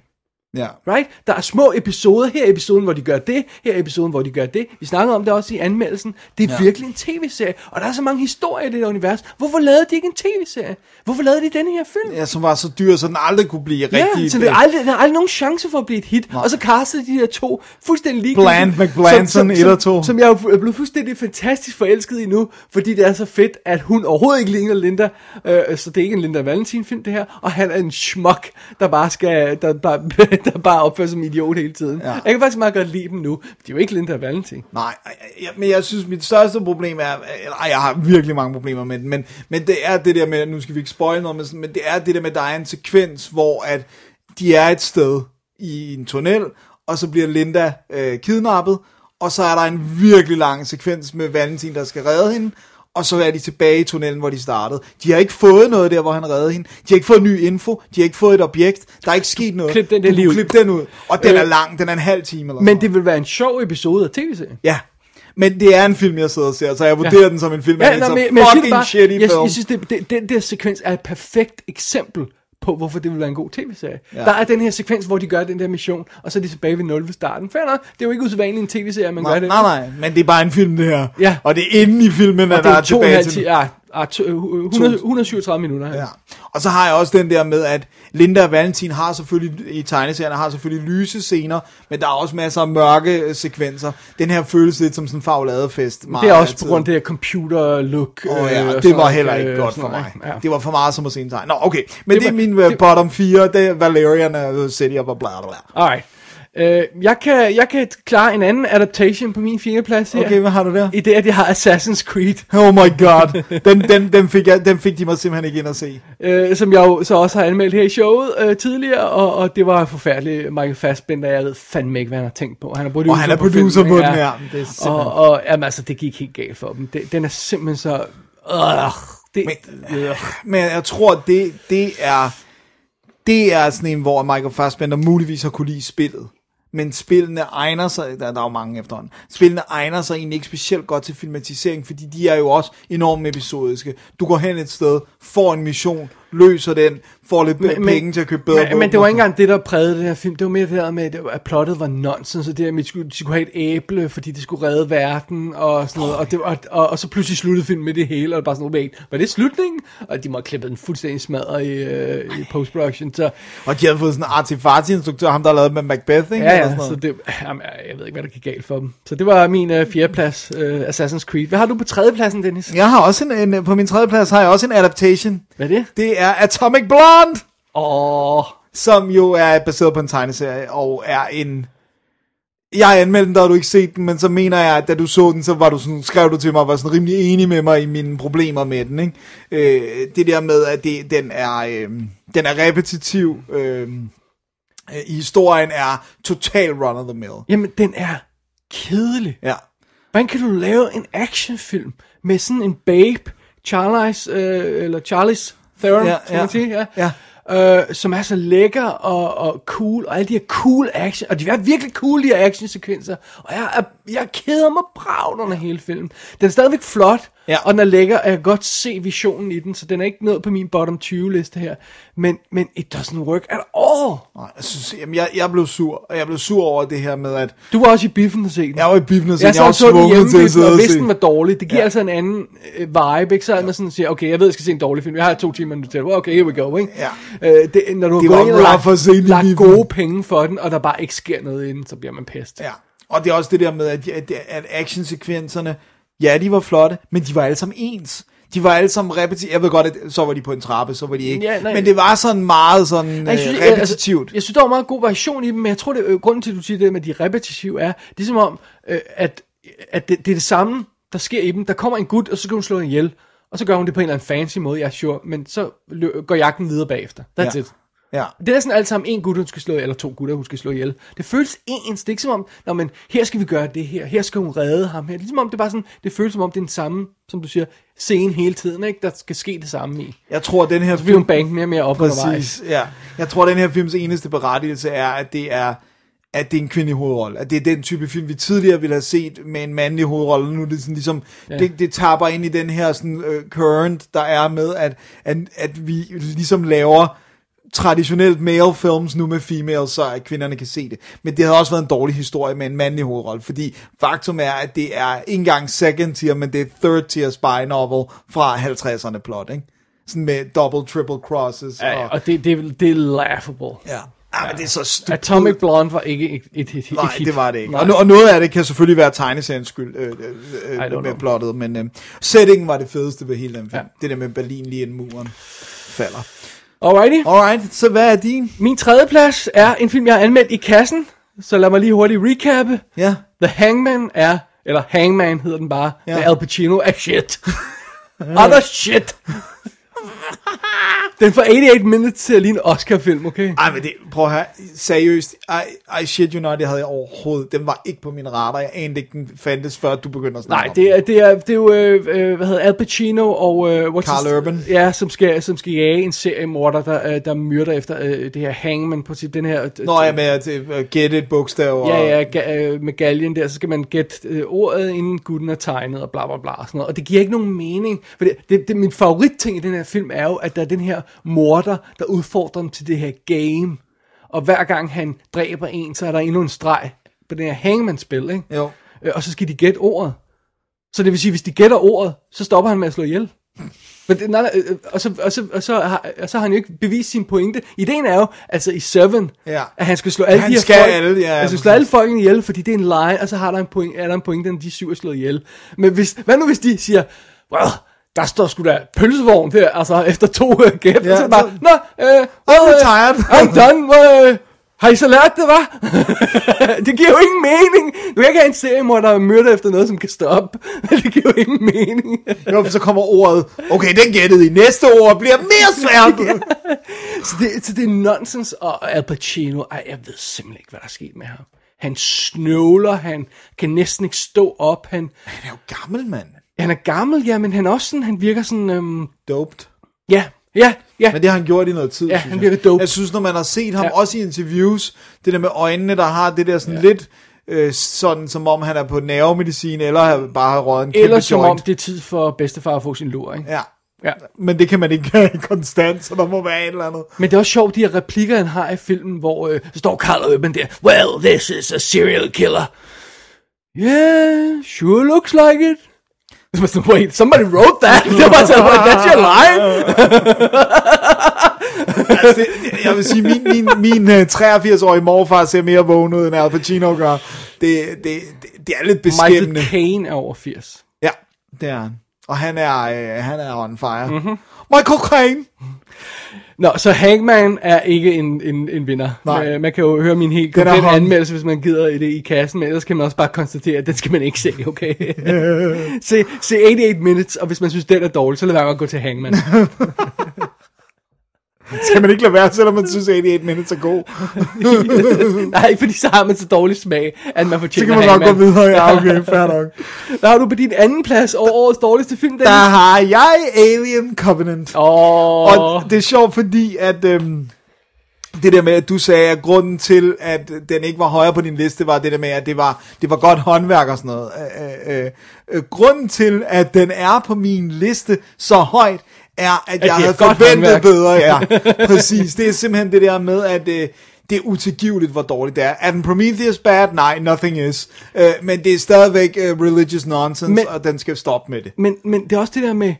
Ja. Right? Der er små episoder. Her er episoden, hvor de gør det. Her er episoden, hvor de gør det. Vi snakkede om det også i anmeldelsen. Det er ja. virkelig en tv-serie. Og der er så mange historier i det univers. Hvorfor lavede de ikke en tv-serie? Hvorfor lavede de denne her film? Ja, som var så dyr, så den aldrig kunne blive Ja, rigtig... så det er aldrig, der er aldrig nogen chance for at blive et hit. Nej. Og så castede de der to fuldstændig lige Bland McBlanson, et og to. Som, jeg er blevet fuldstændig fantastisk forelsket i nu, fordi det er så fedt, at hun overhovedet ikke ligner Linda. Øh, så det er ikke en Linda Valentin film det her. Og han er en schmuck, der bare skal, der bare, der bare opfører sig som idiot hele tiden. Ja. Jeg kan faktisk meget godt lide dem nu. De er jo ikke Linda Valentin. Nej, ja, men jeg synes, mit største problem er, eller ej, jeg har virkelig mange problemer med den, men, men det er det der med, nu skal vi ikke spoil noget, men, sådan, men det er det der med, at der er en sekvens, hvor at de er et sted i en tunnel, og så bliver Linda øh, kidnappet, og så er der en virkelig lang sekvens med Valentin, der skal redde hende, og så er de tilbage i tunnelen, hvor de startede. De har ikke fået noget der, hvor han reddede hende. De har ikke fået ny info. De har ikke fået et objekt. Der er ikke sket noget. Klip den der lige ud. Klip den ud. Og den Øh, er lang. Den er en halv time eller Men sådan det vil være en sjov episode af tv-serien. Ja. Men det er en film, jeg sidder og ser, så jeg vurderer ja. den som en film. Ja, nej, men, jeg fucking det bare, shitty jeg, film. jeg synes, det, det, den der sekvens er et perfekt eksempel på, hvorfor det vil være en god tv-serie. Ja. Der er den her sekvens, hvor de gør den der mission, og så er de tilbage ved 0 ved starten. Fair nok, det er jo ikke usædvanligt en tv-serie, man nej, gør det. nej, nej, men det er bare en film, det her. Ja. Og det er inde i filmen, Og at der er er tilbage til... ti- ja, ah, to- øh, 100, 137 minutter. Ja. Og så har jeg også den der med, at Linda og Valentin har selvfølgelig, i tegneserierne har selvfølgelig lyse scener, men der er også masser af mørke øh, sekvenser. Den her føles lidt som sådan en fagladefest. Det er også på grund af det her computer-look. Åh oh, øh, ja, det var heller øh, ikke godt sådan for mig. Ja. Det var for meget som at se en tegn. Nå, okay. Men Det det, er var- min øh, det- bottom 4, det er Valerian og City of bla bla bla. Alright. Øh, jeg, kan, jeg kan klare en anden adaptation på min fjerdeplads her. Okay, hvad har du der? I det, at jeg har Assassin's Creed, Oh my god. Den, den, den, fik jeg, den fik de mig simpelthen ikke ind at se. øh, som jeg jo så også har anmeldt her i showet øh, tidligere, og, og det var forfærdeligt. Michael Fassbender, jeg ved fandme ikke, hvad han har tænkt på. Han er producer, Og han er på producer filmen, på den her. Det er simpelthen... Og, og jamen, altså, det gik helt galt for dem. Det, den er simpelthen så... Øh, Det, Men, øh, men jeg tror, det, det er det er sådan en, hvor Michael Fassbender muligvis har kunne lide spillet. Men spillene egner sig, der, der er jo mange efterhånden, spillene egner sig egentlig ikke specielt godt til filmatisering, fordi de er jo også enormt episodiske. Du går hen et sted, får en mission, løser den, får lidt men, penge til at købe bedre men, men det var ikke engang det, der prægede den her film. Det var mere det der med, at plottet var nonsens, og det der med, at de skulle, de skulle have et æble, fordi det skulle redde verden, og sådan noget. Og, det, og, og, og så pludselig sluttede filmen med det hele, og det bare sådan noget, var det slutningen? Og de må have klippet den fuldstændig smadret i, uh, i post-production. Så, og de havde fået sådan en artifarti-instruktør, ham der har lavet med Macbeth, ikke? Ja, ja, så det, jamen, jeg ved ikke, hvad der gik galt for dem. Så det var min uh, fjerdeplads, uh, Assassin's Creed. Hvad har du på tredjepladsen, Dennis? Jeg har også en, en, på min tredjeplads har jeg også en adaptation. Hvad er det? Det er Atomic Blonde! Åh, som jo er baseret på en tegneserie, og er en... Jeg har anmeldt den, da du ikke set den, men så mener jeg, at da du så den, så var du sådan, skrev du til mig, og var sådan rimelig enig med mig i mine problemer med den, ikke? Øh, det der med, at det, den, er, øh, den er repetitiv, øh, i historien er total run of the mill. Jamen, den er kedelig. Ja. Hvordan kan du lave en actionfilm med sådan en babe, Charlize, øh, eller Charlize Theron, Ja, skal ja. man sige, ja. Ja. Øh, som er så lækker og, og cool, og alle de her cool action, og de er virkelig cool, de her actionsekvenser, og jeg, er, jeg keder mig bragt under hele filmen. Den er stadigvæk flot, Ja. og den er lækker, og jeg kan godt se visionen i den, så den er ikke noget på min bottom 20 liste her, men, men it doesn't work at all. Nej, jeg, synes, jamen, jeg, jeg blev sur, og jeg blev sur over det her med, at Du var også i biffen at se den. jeg var i biffen og se, Jeg jeg, så jeg var den hjemme, til at sidde og og se. den var dårlig, det giver Ja. altså en anden øh, vibe, ikke? Så er man sådan siger, okay, jeg ved, jeg skal se en dårlig film, jeg har to timer nu til, okay, here we go, ikke? Ja. Øh, det, når du har Det gået var ind og den lagt, lagt gode penge for den, og der bare ikke sker noget inden, så bliver man pest. Ja, og det er også det der med, at, at, at actionsekvenserne, ja, de var flotte, men de var alle sammen ens. De var alle sammen repetitive. Jeg ved godt, at så var de på en trappe, så var de ikke. Ja, nej. men det var sådan meget sådan Jeg synes, øh, jeg, repetitivt. altså, jeg synes, der var meget god variation i dem, men jeg tror, det øh, grunden til, at du siger det med, at de er repetitive, er, det er som om, øh, at, at det, det er det samme, der sker i dem. Der kommer en gut, og så skal hun slå en ihjel, og så gør hun det på en eller anden fancy måde, jeg er sure, men så lø- går jagten videre bagefter. That's Ja. it. Ja. Det er sådan alt sammen en gut, hun skal slå ihjel, eller to gutter, hun skal slå ihjel. Det føles ens. Det er ikke som om, når men her skal vi gøre det her, her skal hun redde ham her. Ligesom om det er bare sådan, det føles som om det er den samme, som du siger, scene hele tiden, ikke? Der skal ske det samme i. Jeg tror, den her Så bliver hun bank mere og mere op. Præcis, ja. Jeg tror, den her films eneste berettigelse er, at det er at det er en kvindelig hovedrolle. At det er den type film, vi tidligere ville have set med en mandlig hovedrolle. Nu er det sådan ligesom, ja. det, det tapper ind i den her sådan, uh, current, der er med, at, at, at vi ligesom laver traditionelt male films nu med females, så at kvinderne kan se det. Men det havde også været en dårlig historie med en mandlig hovedrolle, fordi faktum er, at det er ikke engang second tier, men det er third tier spy novel fra 50'erne plot, ikke? Sådan med double, triple crosses. Ja, og, og det, det, det er laughable. ja. Ja, men det er så stupid. Atomic Blonde var ikke et, et, et, Nej, hit. det var det ikke. Og, no- og noget af det kan selvfølgelig være tegneseriens skyld øh, øh, øh, med know. plottet, men øh, settingen var det fedeste ved hele den film. Ja. Det der med Berlin lige inden muren falder. Alrighty. Alright, så hvad er din? Min tredje plads er en film, jeg har anmeldt i kassen. Så lad mig lige hurtigt recappe. Ja. The Hangman er, eller Hangman hedder den bare, Ja. ja. med Al Pacino er shit. Other shit. Den får 88 minutes til at ligne en Oscar-film, okay? Ej, men det, prøv at høre, seriøst, I, I shit you not, det havde jeg overhovedet, den var ikke på min radar, jeg anede ikke, den fandtes, før du begynder at snakke Nej, det er, det er, det er jo, øh, øh, hvad hedder Al Pacino og... Øh, what's Carl his- Urban. Ja, som skal, som skal jage en seriemorder, der, øh, der myrder efter øh, det her hangman på sit, den her... øh, Nå, jeg med at et bogstav. Og, Ja, ja, ga- øh, med galgen der, så skal man gætte øh, ordet, inden gutten er tegnet, og bla bla bla, og sådan noget. Og det giver ikke nogen mening, for det, det, det, min favoritting i den her film er jo, at der er den her morder, der udfordrer dem til det her game. Og hver gang han dræber en, så er der endnu en streg på den her hangman-spil, ikke? Jo. Øh, Og så skal de gætte ordet. Så det vil sige, hvis de gætter ordet, så stopper han med at slå ihjel. Men det, nej, nej, øh, og, så, og, så, og, så har, og så har han jo ikke bevist sin pointe. Ideen er jo, altså i Seven, Ja. at han skal slå alle Han de her skal folk, alle, ja, han skal slå alle folkene ihjel, fordi det er en lie, og så har der en point, er der en pointe, når de syv er slået ihjel. Men hvis, hvad nu hvis de siger, well, der står sgu da pølsevogn der, altså efter to øh, gæt, Ja, og så bare, nå, øh, I'm øh, retired." I'm done, øh, har I så lært det, hva'? det giver jo ingen mening. Du kan ikke have en serie, hvor der er myrder efter noget, som kan stoppe. det giver jo ingen mening. Jo, så kommer ordet, okay, den gættede i. Næste ord bliver mere svært. så, det, så det er nonsens, og Al Pacino, ej, jeg ved simpelthen ikke, hvad der er sket med ham. Han snøvler, han kan næsten ikke stå op, han, Han er jo gammel, mand. Han er gammel, ja, men han er også sådan, han virker sådan, øhm, Doped. ja, ja, ja. Men det har han gjort i noget tid, Ja, synes han jeg. virker dope. Jeg synes, når man har set ham, Ja. også i interviews, det der med øjnene, der har det der sådan ja. lidt øh, sådan, som om han er på nervemedicin, eller har bare har røget en kæmpe Eller som om det er tid for bedstefar at få sin lur, ikke? Ja. Ja. Men det kan man ikke gøre konstant, så der må være et eller andet. Men det er også sjovt, de her replikker, han har i filmen, hvor øh, så står Carl Urban der, Well, this is a serial killer. Yeah, sure looks like it. Wait, somebody wrote that. Det var sådan, "Wait, that's your line. Altså, det, jeg vil sige, min, min, min øh, 83-årige morfar ser mere vågen ud, end Al Pacino gør. Det, det, det, det er lidt Michael beskæmmende. Caine er over 80. Ja, det er han. Og han er, øh, han er on fire. Mm-hmm. Michael Caine! Nå, så Hangman er ikke en, en, en vinder. Nej. Øh, Man kan jo høre min helt Den komplet hung. anmeldelse, hvis man gider i det i kassen, men ellers kan man også bare konstatere, at den skal man ikke se, okay? se, se 88 Minutes, og hvis man synes, den er dårlig, så lad være med at gå til Hangman. Skal man ikke lade være, selvom man synes, 88 Minutes er god? Nej, fordi så har man så dårlig smag, at man Så fortjener kan man nok gå videre. Ja, okay, fair nok. Hvad har du på din anden plads over årets dårligste film, Dennis? Der har jeg Alien Covenant. Åh, Og det er sjovt, fordi at... Øhm, det der med, at du sagde, at grunden til, at den ikke var højere på din liste, var det der med, at det var, det var godt håndværk og sådan noget. Øh, øh, øh, grunden til, at den er på min liste så højt, er, at, det jeg havde forventet håndværk. bedre. Ja, præcis. Det er simpelthen det der med, at øh, det er utilgiveligt, hvor dårligt det er. Er den Prometheus bad? Nej, nothing is. Øh, men det er stadigvæk øh, religious nonsense, Men- men, og den skal stoppe med det. men, men det er også det der med,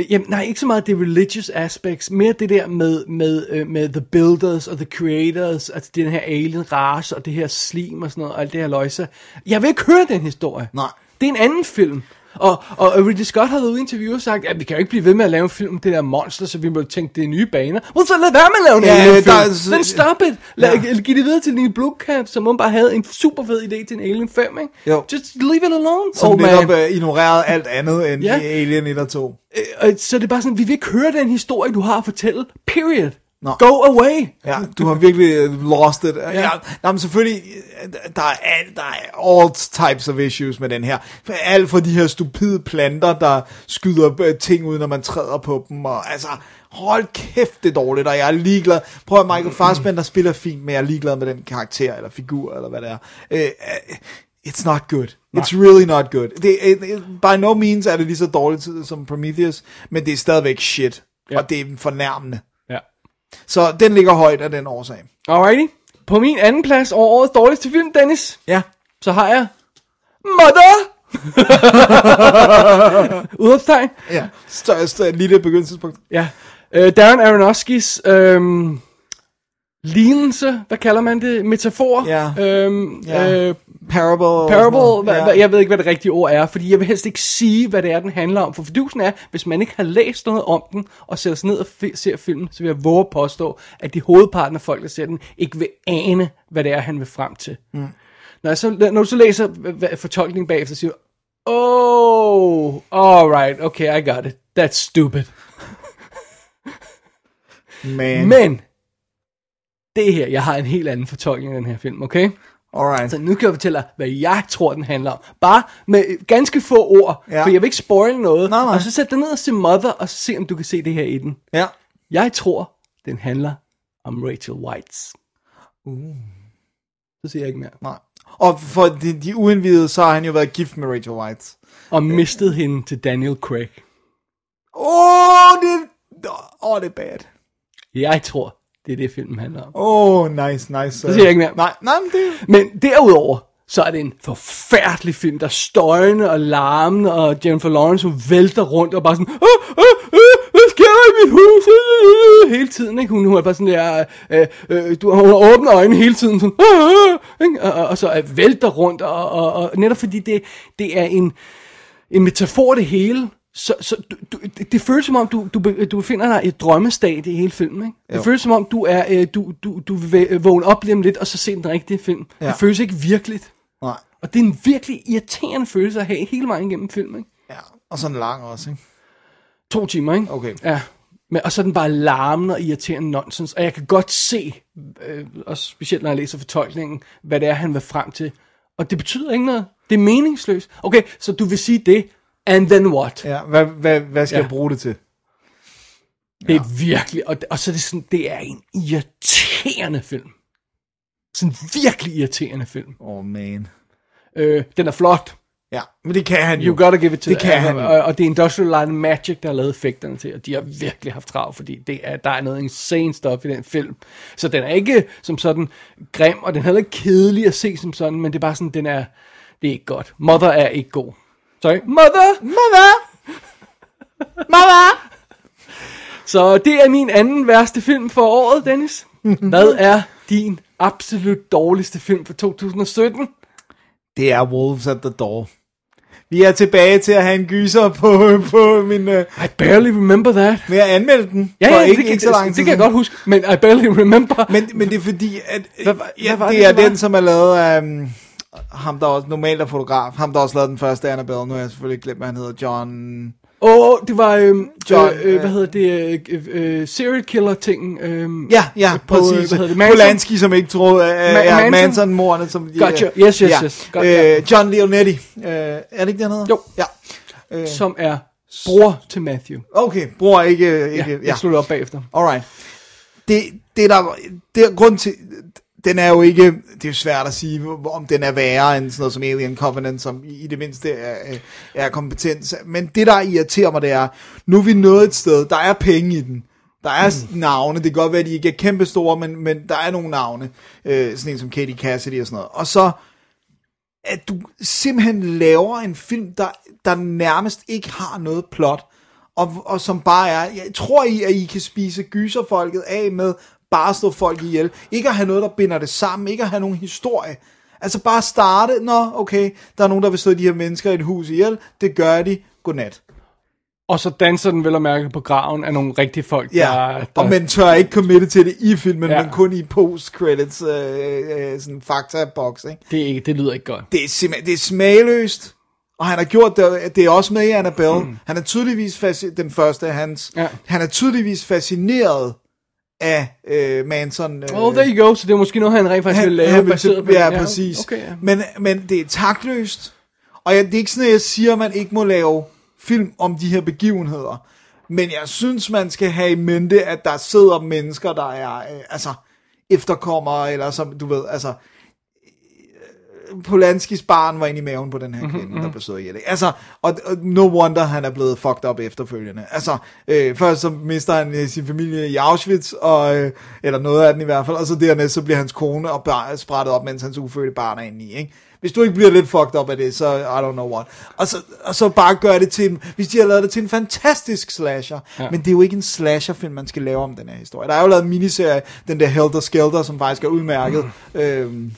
øh, jamen, nej, ikke så meget det religious aspects, mere det der med, med, øh, med the builders og the creators, altså den her alien race og det her slim og sådan noget, og alt det her løjse. Jeg vil ikke høre den historie. Nej. Det er en anden film. Og, og Ridley Scott har været ude i interview og sagt, at vi kan jo ikke blive ved med at lave en film om det der monster, så vi må tænke, det er nye baner. Well, så lad være med at lave en Ja, alien film. er- Then stop it. Lad, Ja. Giv det videre til Neil Blomkamp, som hun bare havde en super fed idé til en Alien 5, ikke? Jo. Just leave it alone, Som old netop man. øh, ignorerede alt andet end Ja. Alien 1 og 2. Øh, så er det bare sådan, vi vil ikke høre den historie, du har at fortælle. Period. Nå. Go away. Ja, du har virkelig øh, lost it. Ja. ja nej, men selvfølgelig, øh, der er, alt, der er all types of issues med den her. Alt fra de her stupide planter, der skyder øh, ting ud, når man træder på dem. Og, altså, hold kæft, det er dårligt, og jeg er ligeglad. Prøv at Michael Fassbender spiller fint, men jeg er ligeglad med den karakter, eller figur, eller hvad det er. Øh, It's not good. It's really not good. Det, it, it, by no means er det lige så dårligt som Prometheus, men det er stadigvæk shit. Ja. Og det er fornærmende. Så den ligger højt af den årsag. Alrighty. På min anden plads over årets dårligste film, Dennis, Ja. så har jeg Mother! Udopstegn. Ja. Største lille begyndelsespunkt. Ja. Uh, Darren Aronofskis øhm, lignelse, hvad kalder man det? Metafor. Ja. Øhm, Ja. øh, Parable. Parable, hvad, ja. hvad, jeg ved ikke, hvad det rigtige ord er, fordi jeg vil helst ikke sige, hvad det er, den handler om. For fordusen er, hvis man ikke har læst noget om den, og sætter sig ned og ser filmen, så vil jeg våge at påstå, at de hovedparten af folk, der ser den, ikke vil ane, hvad det er, han vil frem til. Mm. Når, jeg så, når du så læser fortolkningen bagefter, så siger du, oh, alright, okay, I got it. That's stupid. Man. Men, det her, jeg har en helt anden fortolkning af den her film, okay? Alright. Så nu kan jeg fortælle dig, hvad jeg tror, den handler om. Bare med ganske få ord, ja. For jeg vil ikke spoil noget. Nej, nej. Og så sæt dig ned og se Mother, og så se, om du kan se det her i den. Ja. Jeg tror, den handler om Rachel Whites. Uh. Så siger jeg ikke mere. Nej. Og for de, de uindvidede, så har han jo været gift med Rachel White. Og mistet hende til Daniel Craig. Åh, oh, det, oh, det er bad. Jeg tror, det er det, filmen handler om. Åh, oh, nice, nice. Så siger jeg ikke mere. Nej, nej, men det... Men derudover, så er det en forfærdelig film, der er støjende og larmende, og Jennifer Lawrence, hun vælter rundt og bare sådan, "Åh, åh, åh, hvad sker der i mit hus? Øh, øh," Hele tiden, ikke? Hun, hun er bare sådan der, øh, øh, du, hun har åbne øjne hele tiden, sådan, "Åh, åh," ikke? Og, og, og, så øh, vælter rundt, og, og, og netop fordi det, det er en, en metafor det hele, så, så du, du, det, det føles som om, du, du, du befinder dig i et drømmestadie i hele filmen. Ikke? Det føles som om, du, er, øh, du, du, du vil væ- vågne op lige om lidt, og så se den rigtige film. Ja. Det føles ikke virkeligt. Nej. Og det er en virkelig irriterende følelse at have hele vejen igennem filmen. Ikke? Ja, og sådan lang også, ikke? To timer, ikke? Okay. Ja. Men, og så er den bare larmende og irriterende nonsens. Og jeg kan godt se, øh, og specielt når jeg læser fortolkningen, hvad det er, han vil frem til. Og det betyder ikke noget. Det er meningsløst. Okay, så du vil sige det, And then what? Ja, hvad, hvad, hvad skal Ja. jeg bruge det til? Det er virkelig, og, og så er det sådan, det er en irriterende film. Sådan en virkelig irriterende film. Oh man. Øh, den er flot. Ja, men det kan han jo. You gotta give it to Det kan han og, og det er Industrial Light Magic, der har lavet effekterne til, og de har virkelig haft travlt, fordi det er, der er noget insane stuff i den film. Så den er ikke som sådan grim, og den er heller ikke kedelig at se som sådan, men det er bare sådan, den er, det er ikke godt. Mother er ikke god. Sorry, Mother! Mother! Mother! Så det er min anden værste film for året, Dennis. Hvad er din absolut dårligste film for 2017? Det er Wolves at the Door. Vi er tilbage til at have en gyser på, på min... Uh, I barely remember that. med at anmelde den. Ja, for ja, ikke, det, kan, ikke så lang det, tid det kan jeg godt huske, men I barely remember. Men, men det er fordi, at Hvad ja, hvad var det, det, er det den, som er lavet af um, ham, der også normalt er fotograf. Ham, der også lavede den første Annabelle. Nu har jeg selvfølgelig glemt, hvad han hedder. John... Åh, oh, det var, øhm, John, øh, øh, hvad øh, hedder det, øh, øh, serial killer ting. Øhm, Ja, ja, på, præcis. hvad det, Manson? Polanski, som ikke troede... Uh, ja, Manson? Manson-mordene, som... de- Gotcha. Yes, yes, yes. Godt, ja. Øh, John Leonetti. Uh, er det ikke det, han hedder? Jo. Ja. Som er bror til Matthew. Okay, bror ikke... Ja, ikke jeg ja. slutter op bagefter. Alright. Det, det der, det er grund til, den er jo ikke, det er jo svært at sige, om den er værre end sådan noget som Alien Covenant, som i, det mindste er, er kompetent. Men det der irriterer mig, det er, nu er vi nået et sted, der er penge i den. Der er mm. navne, det kan godt være, at de ikke er kæmpe store, men, men der er nogle navne, øh, sådan en som Katie Cassidy og sådan noget. Og så, at du simpelthen laver en film, der, der nærmest ikke har noget plot, og, og som bare er, jeg tror I, at I kan spise gyserfolket af med bare slå folk ihjel, ikke at have noget, der binder det sammen, ikke at have nogen historie, altså bare starte, nå okay, der er nogen, der vil slå de her mennesker i et hus ihjel, det gør de, godnat. Og så danser den vel at mærke på graven af nogle rigtige folk, Ja, der, der... og man tør ikke committe til det i filmen, Ja. men kun i post-credits, øh, øh, sådan fakta-box, ikke? Det, er ikke, det lyder ikke godt. det er simpelthen, det er smagløst. Og han har gjort det, det er også med i Annabelle. Mm. Han er tydeligvis fasci- den første af hans. Ja. Han er tydeligvis fascineret af øh, Manson. Øh, Oh, there you go. Så det er måske noget, han rent faktisk vil lave, han vil baseret på ja, den. præcis. Okay, ja. men, men det er taktløst. Og jeg, det er ikke sådan, at jeg siger, at man ikke må lave film om de her begivenheder. Men jeg synes, man skal have i mente, at der sidder mennesker, der er øh, altså efterkommere, eller som du ved, altså øh, Polanskis barn var inde i maven på den her kvinde, mm-hmm. der blev slået ihjel. Altså, og, og no wonder, han er blevet fucked up efterfølgende. Altså, øh, først så mister han øh, sin familie i Auschwitz, og, øh, eller noget af den i hvert fald, og så dernæst så bliver hans kone og bar, sprættet op, mens hans ufødte barn er inde i, ikke? Hvis du ikke bliver lidt fucked up af det, så I don't know what. Og så, og så bare gøre det til en, hvis de har lavet det til en fantastisk slasher, ja. men det er jo ikke en slasherfilm, man skal lave om den her historie. Der er jo lavet en miniserie, den der Helter Skelter, som faktisk er udmærket, øhm,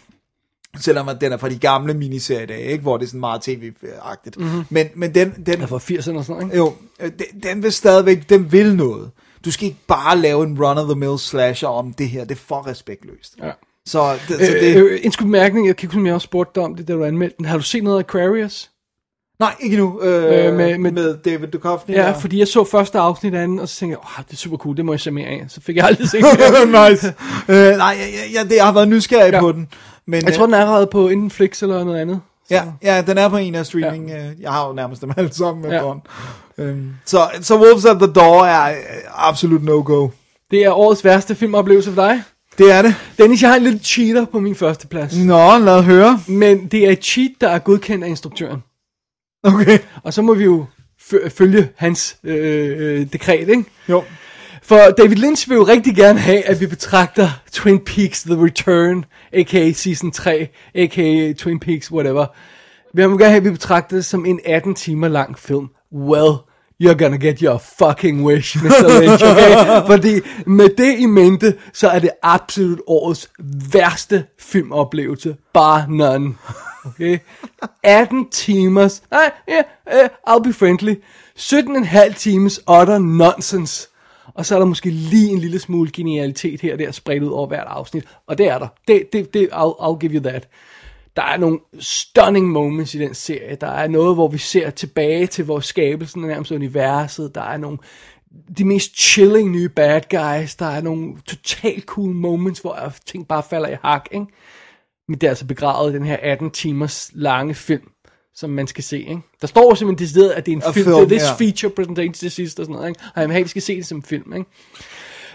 selvom at den er fra de gamle miniserier, ikke? hvor det er sådan meget tv-agtigt. Mm-hmm. Men, men den, den, Ja, fra 80'erne og sådan noget, ikke? jo, øh, den, den vil stadigvæk, den vil noget. Du skal ikke bare lave en run-of-the-mill slasher om det her, det er for respektløst. Ja. Så, det, så det, Øh, øh, en skud bemærkning, jeg kan ikke huske, om jeg også spurgte dig om det, da du anmeldte den. Har du set noget af Aquarius? nej, ikke nu, øh, Øh, med, med- med, David Duchovny. Ja, og- fordi jeg så første afsnit af den, og så tænkte jeg, åh, det er super cool, det må jeg se mere af. Så fik jeg aldrig set det. nice. øh, nej, jeg, jeg, jeg, det, jeg har været nysgerrig ja. på den. Men, Jeg tror, den er allerede på enten Flix eller noget andet. Så. Ja, ja, den er på en af streaming. Ja. Jeg har jo nærmest dem alle sammen med Ja. ja. øhm, så, så Wolves at the Door er øh, absolut no-go. Det er årets værste filmoplevelse for dig. Det er det. Dennis, jeg har en lille cheater på min første plads. Nå, lad høre. Men det er et cheat, der er godkendt af instruktøren. Okay. Og så må vi jo fø- følge hans øh, øh, dekret, ikke? Jo. For David Lynch vil jo rigtig gerne have, at vi betragter Twin Peaks The Return, a.k.a. Season 3, a.k.a. Twin Peaks, whatever. Vi vil gerne have, at vi betragter det som en 18 timer lang film. Well, you're gonna get your fucking wish, Mr. Lynch, okay? Fordi med det i mente, så er det absolut årets værste filmoplevelse. Bare none. Okay? 18 timers, nej, yeah, uh, I'll be friendly. 17,5 timers utter nonsense. Og så er der måske lige en lille smule genialitet her og der spredt ud over hvert afsnit. Og det er der. Det, det, det, I'll, I'll give you that. Der er nogle stunning moments i den serie. Der er noget, hvor vi ser tilbage til vores skabelsen af nærmest universet. Der er nogle de mest chilling nye bad guys. Der er nogle totalt cool moments, hvor ting bare falder i hak, ikke? Men det er altså begravet i den her 18 timers lange film, som man skal se, ikke? Der står simpelthen decideret, at det er en film, film, film this ja. feature presentation til sidst og sådan noget, ikke? Og have, at vi skal se det som film, ikke?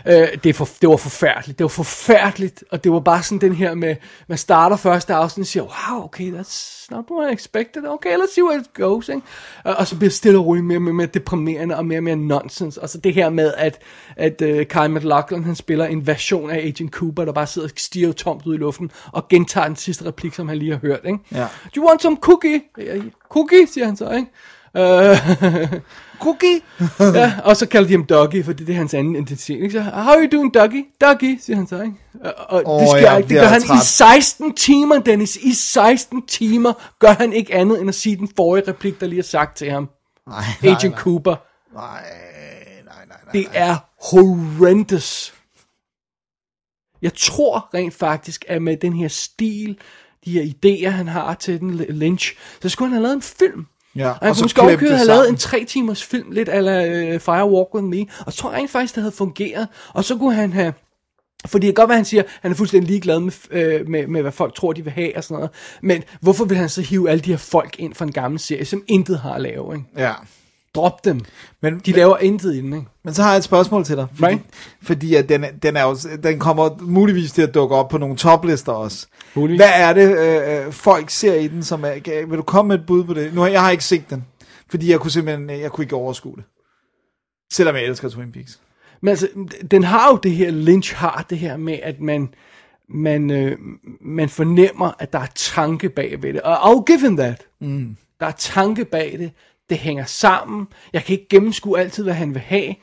Øh, det, for, det var forfærdeligt. Det var forfærdeligt, og det var bare sådan den her med, man starter første afsnit og siger, wow, okay, that's not what I expected. Okay, let's see where it goes, ikke? Og, og så bliver stille og roligt mere og mere, mere deprimerende og mere og mere nonsens. Og så det her med, at, at uh, Kyle MacLachlan, han spiller en version af Agent Cooper, der bare sidder og stiger tomt ud i luften, og gentager den sidste replik, som han lige har hørt, ikke? Ja. Do you want some cookie? Cookie, siger han så, ikke? Øh, Cookie? ja, og så kalder de ham Doggy, for det, er hans anden identitet. Ikke? Så, how are you doing, Doggy? Doggy, siger han så, ikke? Og, og Åh, det, sker ja, ikke. det gør han træt. i 16 timer, Dennis. I 16 timer gør han ikke andet end at sige den forrige replik, der lige er sagt til ham. Nej, Agent Cooper. Nej, nej, nej, nej. Det er horrendous. Jeg tror rent faktisk, at med den her stil, de her idéer, han har til den Lynch, så skulle han have lavet en film. Ja, og han og også det have lavet en tre timers film, lidt ala uh, Fire Walk With Me, og jeg tror rent faktisk, det havde fungeret. Og så kunne han have, fordi det kan godt være, han siger, at han er fuldstændig ligeglad med, øh, med, med, hvad folk tror, de vil have og sådan noget. Men hvorfor vil han så hive alle de her folk ind fra en gammel serie, som intet har at lave, ikke? Ja. Drop dem. Men, De laver intet i den, ikke? men så har jeg et spørgsmål til dig. Fordi, Right. fordi at den, den, er jo, den kommer muligvis til at dukke op på nogle toplister også. Muligvis. Hvad er det, øh, øh, folk ser i den, som er... Vil du komme med et bud på det? Nu jeg har ikke set den. Fordi jeg kunne simpelthen øh, jeg kunne ikke overskue det. Selvom jeg elsker Twin Peaks. Men altså, den har jo det her, Lynch har det her med, at man, man, øh, man fornemmer, at der er tanke bag ved det. Og I'll give him that. Mm. Der er tanke bag det. Det hænger sammen. Jeg kan ikke gennemskue altid, hvad han vil have.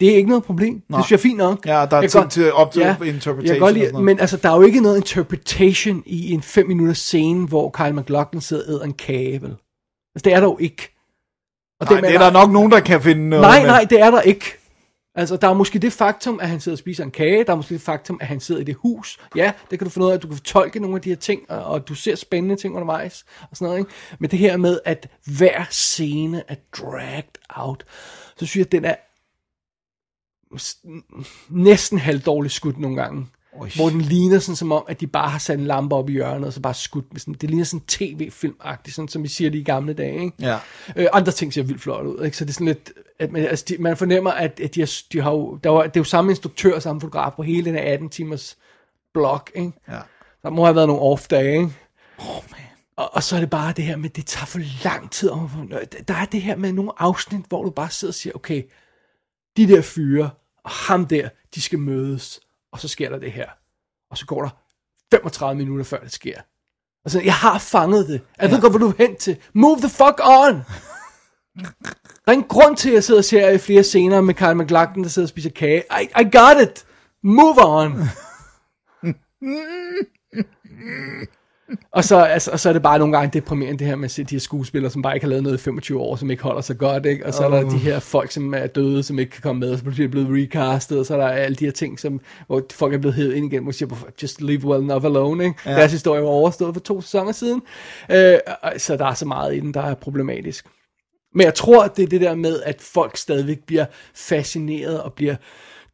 Det er ikke noget problem. Nej. Det synes jeg er fint nok. Ja, der er Jeg tid kan til- op til jeg interpretation godt og lide, men altså, der er jo ikke noget interpretation i en 5 minutters scene, hvor Kyle MacLachlan sidder og æder en kage, vel? Altså, det er der jo ikke. Og Nej, det er der nok nogen, der kan finde noget Nej, med. nej, det er der ikke. Altså, der er måske det faktum, at han sidder og spiser en kage. Der er måske det faktum, at han sidder i det hus. Ja, det kan du finde ud af, at du kan fortolke nogle af de her ting, og, og du ser spændende ting undervejs, og sådan noget, ikke? Men det her med, at hver scene er dragged out, så synes jeg, at den er næsten halvdårligt skudt nogle gange. Oj. Hvor den ligner sådan som om, at de bare har sat en lampe op i hjørnet, og så bare skudt med sådan, det ligner sådan tv-filmagtigt, sådan som vi siger det i gamle dage, ikke? Ja. Øh, andre ting ser vildt flot ud, ikke? Så det er sådan lidt, at man, altså, de, man fornemmer, at, at de, har, de har jo, der var, det er jo samme instruktør og samme fotograf på hele den her 18 timers blok, ikke? Ja. Der må have været nogle off-dage, ikke? Oh, man. Og, og så er det bare det her med, det tager for lang tid. om- Der er det her med nogle afsnit, hvor du bare sidder og siger, okay, de der fyre og ham der, de skal mødes, og så sker der det her. Og så går der 35 minutter, før det sker. Altså, jeg har fanget det. Jeg ja. ved godt, hvor du er hen til. Move the fuck on! Der er en grund til, at jeg sidder og ser flere scener med Kyle MacLachlan, der sidder og spiser kage. I, I got it! Move on! Og så, altså, og så er det bare nogle gange deprimerende det her med at se de her skuespillere, som bare ikke har lavet noget i 25 år, som ikke holder sig godt, ikke? Og så er der de her folk, som er døde, som ikke kan komme med, og så bliver de blevet recastet, og så er der alle de her ting, som, hvor folk er blevet hævet ind igen, hvor siger, "Hvorfor- just leave well enough alone, ikke? Ja. Deres historie var overstået for to sæsoner siden. Øh, så der er så meget i den, der er problematisk. Men jeg tror, at det er det der med, at folk stadigvæk bliver fascineret og bliver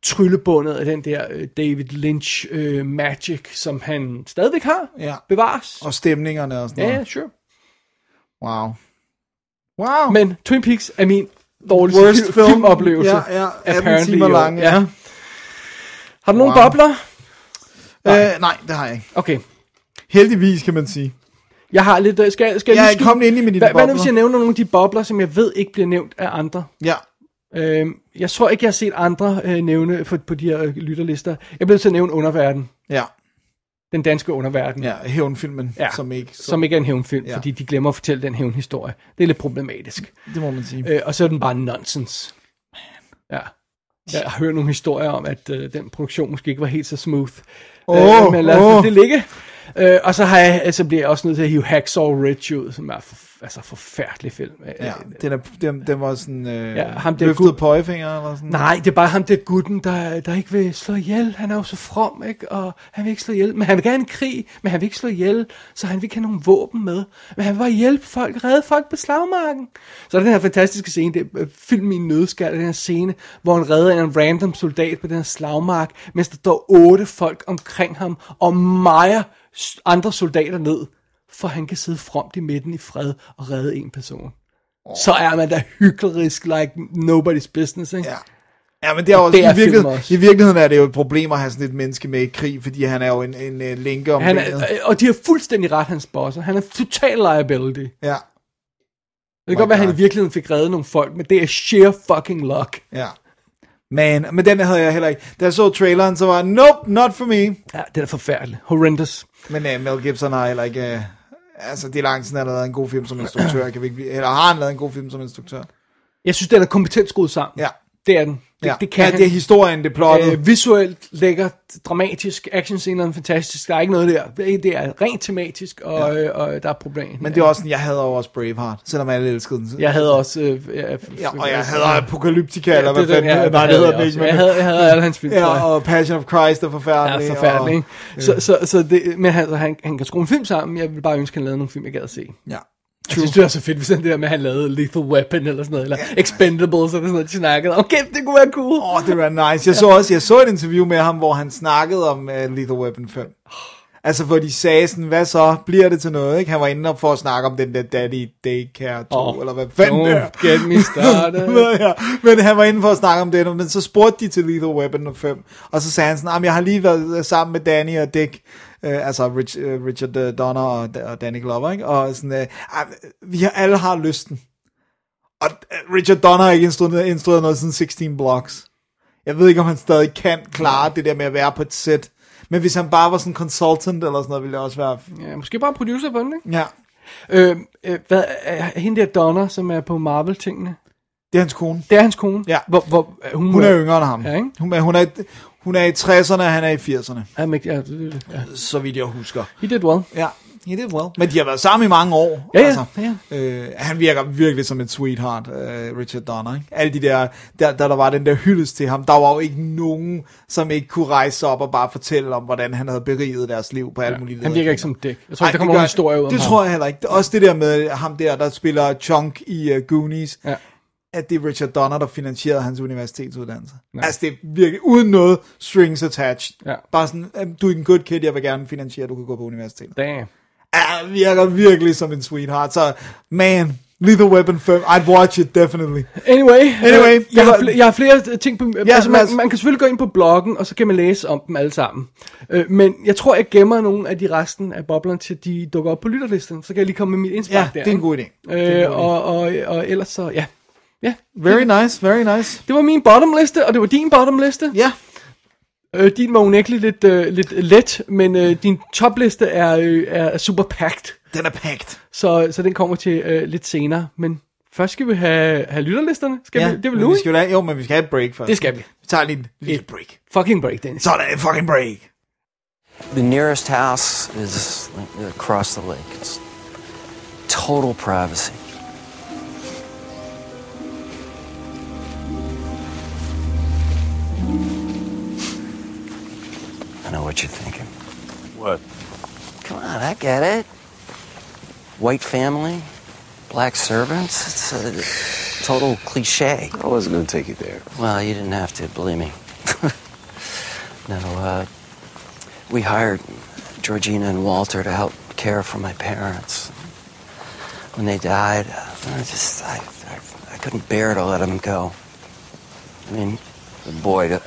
tryllebundet af den der øh, David Lynch øh, magic, som han stadigvæk har. Ja. Bevares. Og stemningerne og sådan Ja, noget. ja, sure. Wow. Wow. Men Twin Peaks er min dårligste Worst film, film. filmoplevelse. Ja, ja. 18 apparently timer lang, ja. Har du Wow. bobler? Øh, nej, det har jeg ikke. Okay. Heldigvis, kan man sige. Jeg har lidt... øh, Skal, skal Jeg lige er skyde- ind i med dine Hvad, hvad nu, bobler. hvis jeg nævner nogle af de bobler, som jeg ved ikke bliver nævnt af andre? Ja. Øhm, jeg tror ikke, jeg har set andre øh, nævne for, på de her øh, lytterlister. Jeg bliver til at nævne Underverden. Ja. Den danske Underverden. Ja, hævnfilmen, Ja, som ikke... Så, Som ikke er en hævnfilm, Ja. fordi de glemmer at fortælle den hævnhistorie. Det er lidt problematisk. Det må man sige. Øh, og så er den bare nonsens. Ja. Jeg har hørt nogle historier om, at øh, den produktion måske ikke var helt så smooth. Åh, øh, men lad os oh. det ligge. Øh, og så, har jeg, så bliver jeg også nødt til at hive Hacksaw Ridge ud, som er altså forfærdelig film. Ja, den, er, den, den var sådan øh, Ja, ham der løftet pøjefinger eller sådan. Nej, det er bare ham der gutten, der, der ikke vil slå ihjel. Han er jo så from, ikke? Og han vil ikke slå ihjel. Men han vil gerne i krig, men han vil ikke slå ihjel. Så han vil ikke have nogen våben med. Men han vil bare hjælpe folk, redde folk på slagmarken. Så er der den her fantastiske scene, det er øh, film i en nødskal, den her scene, hvor han redder en random soldat på den her slagmark, mens der står otte folk omkring ham og mejer andre soldater ned. For han kan sidde fromt i midten i fred og redde en person. Så er man da hyklerisk like nobody's business, ikke? Ja. Ja, men det er også, det er i, virkeligheden, også. i virkeligheden er det jo et problem at have sådan et menneske med i krig, fordi han er jo en, en, en linke om Han benet. er, og de har fuldstændig ret, hans bosser. Han er total liability. Ja, Det kan godt være, at han i virkeligheden fik reddet nogle folk, men det er sheer fucking luck. ja. Man, men den havde jeg heller ikke. Da jeg så traileren, så var nope, not for me. Ja, det er forfærdeligt. Horrendous. Men uh, Mel Gibson har heller ikke... Uh, altså, det er lang tid, han har lavet en god film som instruktør. Kan vi ikke, eller har han lavet en god film som instruktør? Jeg synes, den er kompetent skruet sammen. Ja. Det er den. Det, ja. det kan ja, det er historien, det er plottet. Øh, visuelt lækkert, dramatisk, actionscenerne fantastisk. Der er ikke noget der. Det er- rent tematisk, og, ja. og der er problemer. Men det er også sådan, jeg jo også Braveheart, selvom alle elskede den. Jeg havde også... Øh, ja, Ja, og jeg hader Apocalyptica, eller hvad fanden ja, Nej, det havde hedder jeg også. ikke. Jeg men- havde, jeg havde alle hans film, jeg. Ja, og Passion of Christ er Ja, forfærdelig. forfærdelig, ikke? Og, Så, så, så det, men han, han, han kan skrue en film sammen. Jeg vil bare ønske, at han lavede nogle film, jeg gad at se. ja. Jeg synes, det var så fedt, hvis det der med, at han lavede Lethal Weapon eller sådan noget, eller Expendables eller sådan noget, de snakkede. Okay, det kunne være cool. Åh, oh, det var nice. Jeg så også jeg så et interview med ham, hvor han snakkede om uh, Lethal Weapon 5. Altså, hvor de sagde sådan, hvad så? Bliver det til noget, ikke? Han var inde for at snakke om den der Daddy Daycare 2, Åh, eller hvad fanden det er. Get me started. ja, men han var inde for at snakke om det, men så spurgte de til Lethal Weapon 5, og så sagde han sådan, "Jamen, jeg har lige været sammen med Danny og Dick, øh, altså Rich, øh, Richard øh, Donner og, og Danny Glover, ikke? og sådan, øh, "Ej, vi har, alle har lysten. Og øh, Richard Donner har ikke instrueret, instrueret noget siden 16 Blocks. Jeg ved ikke, om han stadig kan klare det der med at være på et sæt. Men hvis han bare var sådan en consultant eller sådan noget, ville det også være... Ja, måske bare producer på den, ikke? Ja, Øh, øh, hvad, er hende der Donna, som er på Marvel-tingene? Det er hans kone. Det er hans kone? Ja. Hvor, hvor, hun, Hun er yngre end ham. Ja, ikke? Hun, er, hun, er, hun er i 60'erne, og han er i 80'erne. Ja, men, ja, det- det- ja. Så vidt jeg husker. He did well. Ja, he did well. Men de har været sammen i mange år. Ja, ja, ja. Øh, han virker virkelig som en sweetheart, øh, Richard Donner. Ikke? Alle de der, der, der, der var den der hyldest til ham, der var jo ikke nogen, som ikke kunne rejse op og bare fortælle om, hvordan han havde beriget deres liv på alle mulige Han virker ikke som Dick. Jeg tror, Ej, ikke, der det kommer nogen historie ud om Det ham. tror jeg heller ikke. Også det der med ham der, der spiller Chunk i uh, Goonies, Ja. At det er Richard Donner, der finansierede hans universitetsuddannelse. Ja. Altså det er virkelig uden noget strings attached. Ja. Bare sådan, "Øhm, du er en good kid, jeg vil gerne finansiere, at du kan gå på universitetet. Damn. Ja, virker virkelig som en sweetheart. Så, man, Lethal Weapon 5, I'd watch it, definitely. Anyway, Anyway, øh, jeg, har, det var- fl- jeg har flere ting på... Ja, altså, man, man kan selvfølgelig gå ind på bloggen, og så kan man læse om dem alle sammen. Øh, men jeg tror, jeg gemmer nogle af de resten af boblerne, til de dukker op på lytterlisten. Så kan jeg lige komme med mit indspark Ja, der. det er en god idé. Øh, god idé. og, og, og ellers så, ja. Ja, Very nice, very nice. det var min bottomliste, og det var din bottomliste. Ja, Øh, din var unægteligt lidt, øh, lidt let, men øh, din topliste er, øh, er super packed. den er packed. Så, så den kommer til øh, lidt senere. Men først skal vi have, have lytterlisterne. Skal ja, vi, det er vel men nu, vi skal jo, have- jo, men vi skal have et break først. Det skal vi. Vi tager lige en lille Et- break. Fucking break, Dennis. Så er der en fucking break. The nearest house is across the lake. It's total privacy. I know what you're thinking. What? Come on, I get it. White family, black servants. It's a total cliche. I wasn't going to take you there. Well, you didn't have to, believe me. no, uh, we hired Georgina and Walter to help care for my parents. When they died, I just, I, I, I couldn't bear to let them go. I mean, boy,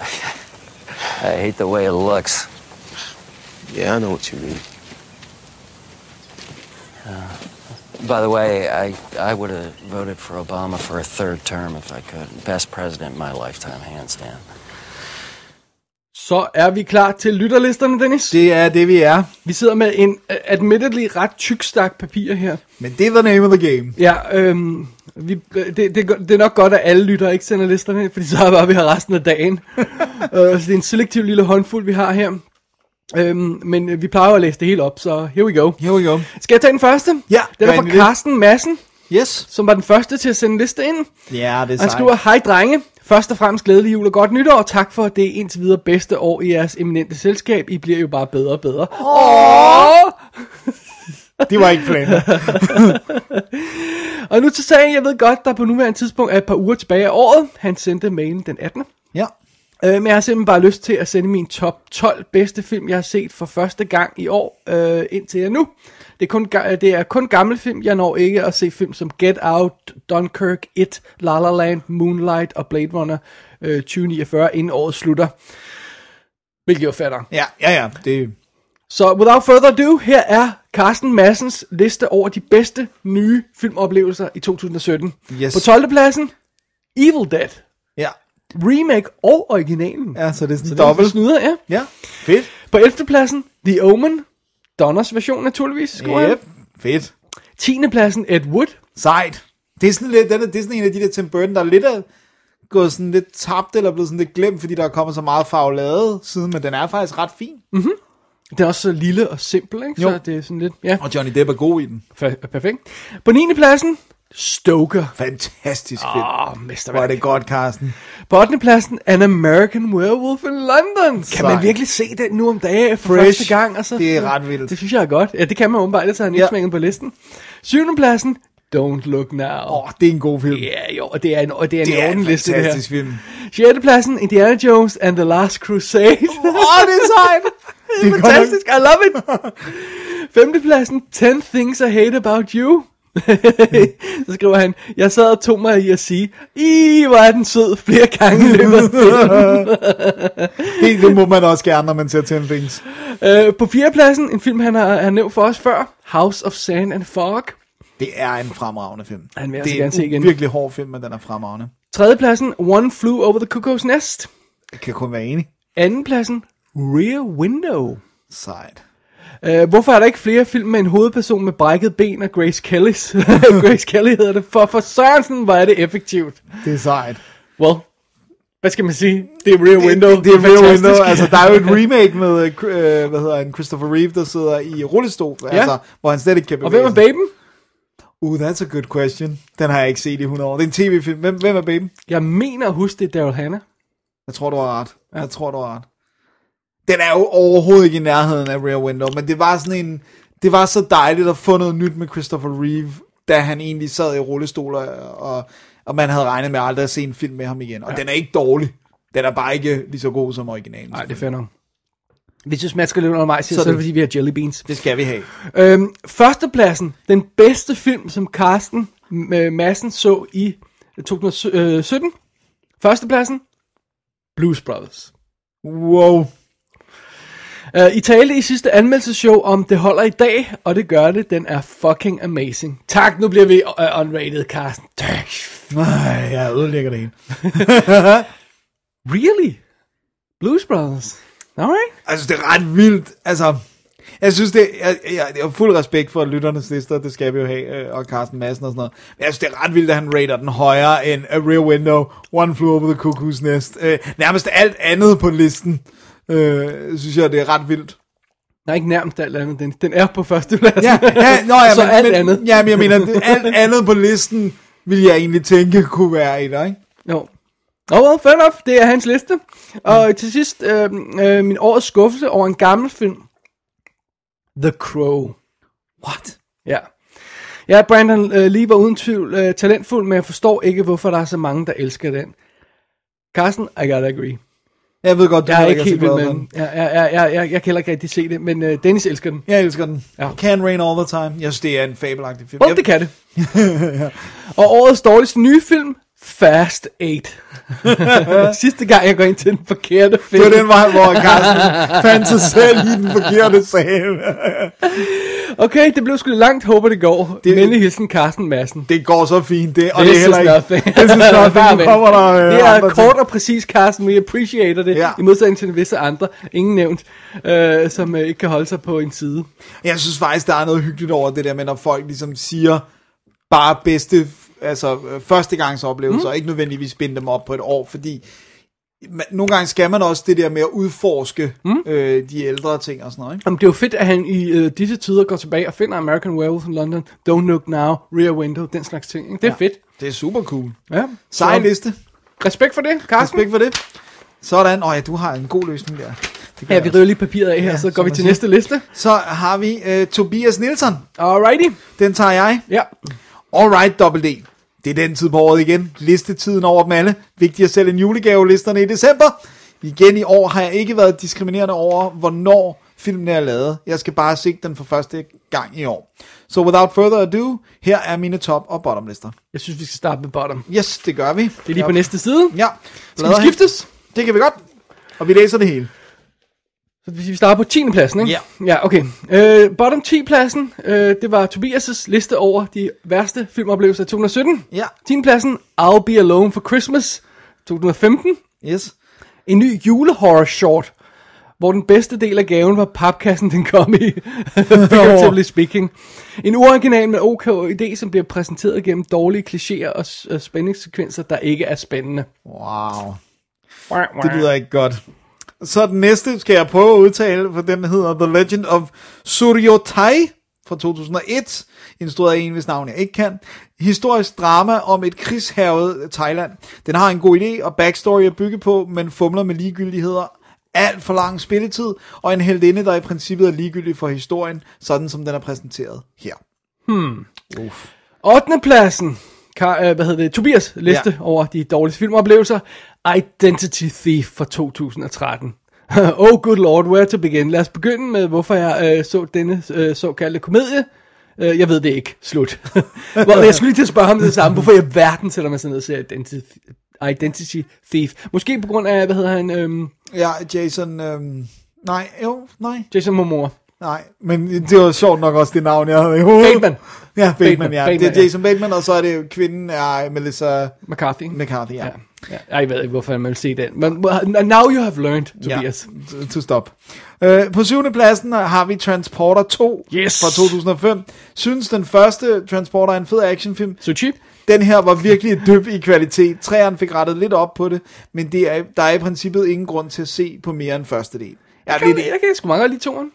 I hate the way it looks. Yeah, I know what you mean. Uh, by the way, I, I would have voted for Obama for a third term if I could. Best president in my lifetime, hands down. Så er vi klar til lytterlisterne, Dennis. Det er det, vi er. Vi sidder med en uh, admittedly ret tyk stak papir her. Men det er the name of the game. Ja, øhm, vi, det, det, det er nok godt, at alle lytter ikke sender listerne, fordi så er bare, vi har resten af dagen. uh, så det er en selektiv lille håndfuld, vi har her. Øhm, men øh, vi plejer at læse det helt op, så here we go. Here we go. Skal jeg tage den første? Ja, Den er fra. Carsten Madsen, Yes. som var den første til at sende en liste ind. Ja, det er Han sejt. skriver, hej drenge, først og fremmest glædelig jul og godt nytår. Tak for det indtil videre bedste år i jeres eminente selskab. I bliver jo bare bedre og bedre. Åh! Det var ikke planen. Og nu til sagen, jeg ved godt, der på nuværende tidspunkt er et par uger tilbage af året. Han sendte mailen den 18. ja. Øh, men jeg har simpelthen bare lyst til at sende min top 12 bedste film, jeg har set for første gang i år øh, indtil jeg nu. Det er, kun, det er kun gamle film. Jeg når ikke at se film som Get Out, Dunkirk, It, La La Land, Moonlight og Blade Runner øh, 2049, inden året slutter. Hvilket jo fatter. Ja, ja, ja. Det, Så without further ado, her er Carsten Massens liste over de bedste nye filmoplevelser i 2017. Yes. På 12. pladsen, Evil Dead. ja. Remake og originalen. ja, så det er sådan Så en det er dobbelt. snyder, ja. Ja, fedt. På 11. pladsen, The Omen. Donners version naturligvis. han. Yep. Fedt. 10. pladsen, Ed Wood. Sejt. Det er sådan lidt, den er, det er sådan en af de der Tim Burton, der er lidt er gået sådan lidt tabt, eller blevet sådan lidt glemt, fordi der er kommet så meget farvelade siden, men den er faktisk ret fin. Det er også så lille og simpel, ikke? Jo. Så det er sådan lidt, ja, Og Johnny Depp er god i den. fa- perfekt. På 9. pladsen, Stoker. Fantastisk fedt. Åh, Hvor er mesterværk. det godt, Carsten. På 8. pladsen, An American Werewolf in London. Kan man virkelig se den nu om dagen for Fresh. første gang? Og så, Det er ret vildt. Det synes jeg er godt. Ja, det kan man åbenbart, ellers har han ikke Ja. smænket på listen. 7. pladsen, Don't Look Now. Åh, oh, det er en god film. Ja, jo, og det er en, og det er en, det er en liste, det her. fantastisk film. 6. pladsen, Indiana Jones and the Last Crusade. Åh, oh, det er sejt. det er fantastisk, I love it. 5. pladsen, 10 Things I Hate About You. så skriver han, jeg sad og tog mig i at sige, i hvor er den sød flere gange i løbet af filmen." det, det må man også gerne, når man ser 10 Things. Øh, på fjerdepladsen, en film, han har, har nævnt for os før, House of Sand and Fog. Det er en fremragende film. Han vil det altså er en igen. virkelig hård film, men den er fremragende. Tredjepladsen, One Flew Over the Cuckoo's Nest. Jeg kan kun være enig. Andenpladsen, Rear Window. Sejt. Uh, hvorfor er der ikke flere film med en hovedperson med brækket ben og Grace Kellys? Grace Kelly hedder det. For, for Sørensen, er det effektivt. Det er sejt. Well, hvad skal man sige? Det er Rear Window. Det, det, det er Rear fantastisk. Window. Altså, der er jo et remake med, øh, hvad hedder han, Christopher Reeve, der sidder i rullestol, ja. altså, hvor han slet ikke kan Og bevæge hvem er sig. baben? Uh, that's a good question. Den har jeg ikke set i 100 år. Det er en tv-film. Hvem, hvem er baben? Jeg mener at huske, det er Daryl Hannah. Jeg tror, du har ret. Ja. Jeg tror, du har ret. Den er jo overhovedet ikke i nærheden af Rear Window, men det var sådan en... Det var så dejligt at få noget nyt med Christopher Reeve, da han egentlig sad i rullestol, og, og, man havde regnet med aldrig at se en film med ham igen. Og ja. den er ikke dårlig. Den er bare ikke lige så god som originalen. Nej, det er nok. Hvis du smasker lidt under mig, så, Så er det fordi, vi har jelly beans. Det skal vi have. Øhm, førstepladsen, den bedste film, som Carsten øh, Madsen så i 2017. Førstepladsen, Blues Brothers. Wow. Uh, I talte i sidste anmeldelseshow om, det holder i dag, og det gør det. Den er fucking amazing. Tak, nu bliver vi uh, unrated, Carsten. Nej, jeg ødelægger det hele. Really? Blues Brothers? Alright. Altså, det er ret vildt. Altså, jeg synes, det jeg, jeg, jeg har fuld respekt for lytternes lister, det skal vi jo have, øh, og Carsten Madsen og sådan noget. Men jeg synes, det er ret vildt, at han rater den højere end A Rear Window, One Flew Over the Cuckoo's Nest. Øh, nærmest alt andet på listen, øh, synes jeg, det er ret vildt. Nej, ikke nærmest alt andet. Den, den er på førstepladsen. Ja, ja, nå, ja Så men, alt men, andet. Ja, men jeg mener, det, alt andet på listen, vil jeg egentlig tænke kunne være et, ikke? Jo. Oh, well, fair enough. Det er hans liste. Og til sidst, øh, øh, min årets skuffelse over en gammel film. The Crow. What? Ja. Ja, Brandon øh, Lee var uden tvivl øh, talentfuld, men jeg forstår ikke, hvorfor der er så mange, der elsker den. Carsten, I gotta agree. Jeg ved godt, du Jeg er ikke helt vild med den. Jeg, jeg, jeg, jeg, jeg kan heller ikke rigtig se det, men øh, Dennis elsker den. Jeg elsker den. Ja. Can Rain All the Time. Jeg synes, det er en fabelagtig film. Well, Jeg- det kan det. Og årets dårligste nye film, Fast 8. Sidste gang, jeg går ind til den forkerte film. Det var den vej, hvor Carsten fandt sig selv i den forkerte sal. Okay, det blev sgu langt, håber det går. Det- Venlig hilsen, Carsten Madsen. Det går så fint, det, og This det er heller ikke... nothing. This is nothing. Kommer der øh, Det er kort ting. og præcis, Carsten. Vi appreciater det. Ja. I modsætning til visse andre. Ingen nævnt. Øh, som øh, ikke kan holde sig på en side. Jeg synes faktisk, der er noget hyggeligt over det der med, når folk ligesom siger bare bedste, altså øh, førstegangsoplevelser, mm. og ikke nødvendigvis binde dem op på et år, fordi man, nogle gange skal man også det der med at udforske mm. øh, de ældre ting og sådan noget, ikke? Jamen, det er jo fedt, at han i øh, disse tider går tilbage og finder American Werewolf in London, Don't Look Now, Rear Window, den slags ting. Ikke? Det er ja. fedt. Det er super cool. Ja. Sej liste. Respekt for det, Carsten. Respekt for det. Sådan. Åh ja, du har en god løsning der. Det Ja, vi river lige papiret af her, Ja, så går vi til siger. næste liste. Så har vi øh, Tobias Nielsen. Alrighty. Den tager jeg. Ja. Alright, D. Det er den tid på året igen. Listetiden over dem alle. Vigtigt at sælge en julegave listerne i december. Igen i år har jeg ikke været diskriminerende over, hvornår filmen er lavet. Jeg skal bare se den for første gang i år. Så without further ado, her er mine top- og bottom-lister. Jeg synes, vi skal starte med bottom. Yes, det gør vi. Det er lige på næste side. Ja. Skal vi skiftes? Det kan vi godt. Og vi læser det hele. Så vi starter på 10. pladsen, ikke? Ja. Ja, okay. Øh, bottom 10 pladsen, øh, det var Tobias' liste over de værste filmoplevelser af 2017. Ja. 10. pladsen, I'll Be Alone for Christmas, 2015. Yes. En ny julehorror short, hvor den bedste del af gaven var papkassen, den kom i. Figuratively speaking. En uoriginal, men ok idé, som bliver præsenteret gennem dårlige klichéer og og spændingssekvenser, der ikke er spændende. Wow. Det lyder ikke godt. Så den næste skal jeg prøve at udtale, for den hedder The Legend of Suryotai fra 2001, instrueret af en, hvis navn jeg ikke kan. Historisk drama om et krigshavet Thailand. Den har en god idé og backstory at bygge på, men fumler med ligegyldigheder. Alt for lang spilletid, og en heldinde, der i princippet er ligegyldig for historien, sådan som den er præsenteret her. 8. pladsen, Kar, øh, hvad hedder det, Tobias liste ja. over de dårligste filmoplevelser. Identity Thief fra 2013. oh good lord, where to begin? Lad os begynde med, hvorfor jeg øh, så denne øh, såkaldte komedie. Øh, jeg ved det ikke. Slut. well, jeg skulle lige til at spørge ham det samme. Hvorfor i verden sætter man sig ned og ser Identity, Identity Thief? Måske på grund af, hvad hedder han? Øhm, Ja, Jason... Øhm, nej, jo, nej. Jason Momoa. Nej, men det var sjovt nok også det navn, jeg havde i hovedet. Bateman. Ja, Bateman, Bateman, ja. Bateman, det er ja. Jason Bateman, og så er det kvinden er Melissa McCarthy. McCarthy, ja. Ja. Ja. Jeg ved ikke, hvorfor man vil se den. Men now you have learned, Tobias. Ja, to stop. Uh, på syvende pladsen har vi Transporter 2 Yes. fra 2005. Synes den første Transporter er en fed actionfilm. So cheap. Den her var virkelig et dyb i kvalitet. Træerne fik rettet lidt op på det, men det er, der er i princippet ingen grund til at se på mere end første del. Ja, Jeg det, kan, det, jeg kan sgu godt lide toren.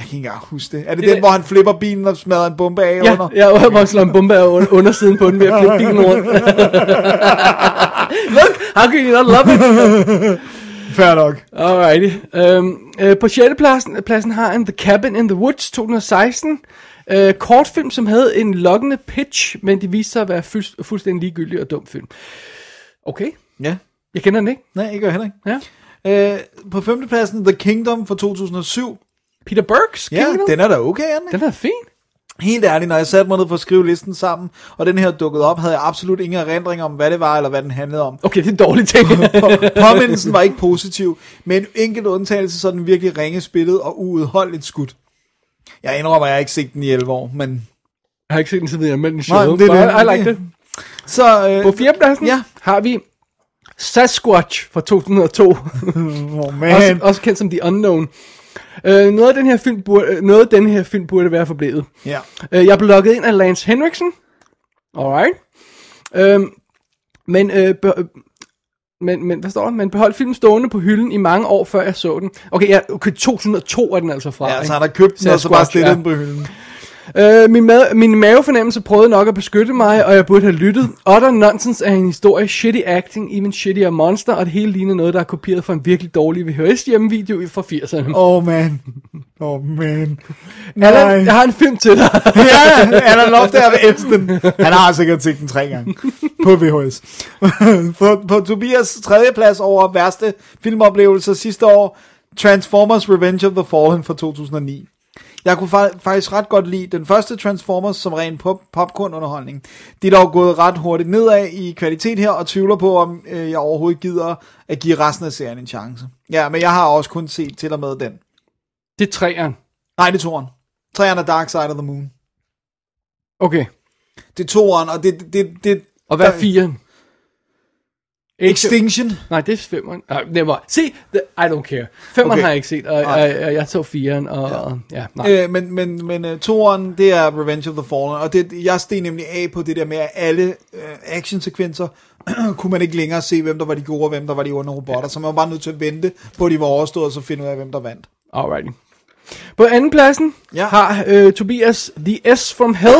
Jeg kan ikke engang huske det. Er det, Det den, hvor han flipper bilen og smadrer en bombe af Ja, under? ja hvor slår en bombe af under, undersiden på den ved at flippe bilen rundt. Look, how can you not love it? Fair nok. Alrighty. Um, uh, på 6. pladsen, pladsen har han The Cabin in the Woods 2016. Uh, kortfilm, som havde en lokkende pitch, men det viste sig at være fu- fuldstændig ligegyldig og dum film. Okay, Ja. jeg kender den ikke. Nej, jeg gør heller ikke. Ja. Øh, på femtepladsen, The Kingdom fra 2007. Peter Burks Ja, Kingdom. den er da okay, er den ikke? den er fin. Helt ærligt, når jeg satte mig ned for at skrive listen sammen, og den her dukkede op, havde jeg absolut ingen erindring om, hvad det var, eller hvad den handlede om. Okay, det er en dårlig ting. Påmindelsen var ikke positiv, men en enkelt undtagelse, så den virkelig ringe spillet og uudholdeligt skudt. Jeg indrømmer, at jeg har ikke set den i 11 år, men... jeg har ikke set den siden jeg anmeldte den Nej, det er det. I like det. Så, øh, På fjerdepladsen Ja. har vi Sasquatch fra 2002. Oh, man. også, også kendt som The Unknown. Uh, noget, af den her film burde, øh, noget af den her film burde være forblevet. Ja. Uh, jeg blev logget ind af Lance Henriksen. Alright. Uh, men, uh, be, øh, men, men, hvad står der? Men beholdt filmen stående på hylden i mange år, før jeg så den. Okay, ja, okay 2002 er den altså fra. Ja, ikke? så han har købt den, og så bare stillet ja. den på hylden. Øh, min, mad, min mavefornemmelse prøvede nok at beskytte mig, og jeg burde have lyttet. Utter nonsense er en historie, shitty acting, even shittier monster, og det hele ligner noget, der er kopieret fra en virkelig dårlig VHS hjemmevideo fra 80'erne. Oh, man. Oh, man. Allan, jeg har en film til dig. ja, Alan Loft er ved elske den. Han har sikkert set den tre gange på VHS. på, på Tobias tredje plads over værste filmoplevelser sidste år, Transformers Revenge of the Fallen fra 2009. Jeg kunne fa- faktisk ret godt lide den første Transformers som ren pop- popcorn-underholdning. De er dog gået ret hurtigt nedad i kvalitet her, og tvivler på, om øh, jeg overhovedet gider at give resten af serien en chance. Ja, men jeg har også kun set til og med den. Det er træeren. Nej, det er toeren. Træerne er Dark Side of the Moon. Okay. Det er toeren, og det... det, det, det Og hvad er der- Ikke Extinction. Nej, det er femmeren. Nej, never. Se, the, I don't care. Femmeren Okay. har jeg ikke set, og, og, og jeg så firen, og ja, og, ja nej. Øh, men men, men uh, toeren, det er Revenge of the Fallen, og det, jeg steg nemlig af på det der med, at alle uh, actionsekvenser, kunne man ikke længere se, hvem der var de gode, og hvem der var de onde robotter, så man var bare nødt til at vente på, at de var overstået, og så finde ud af, hvem der vandt. Alrighty. På anden pladsen Ja. har øh, Tobias The S from Hell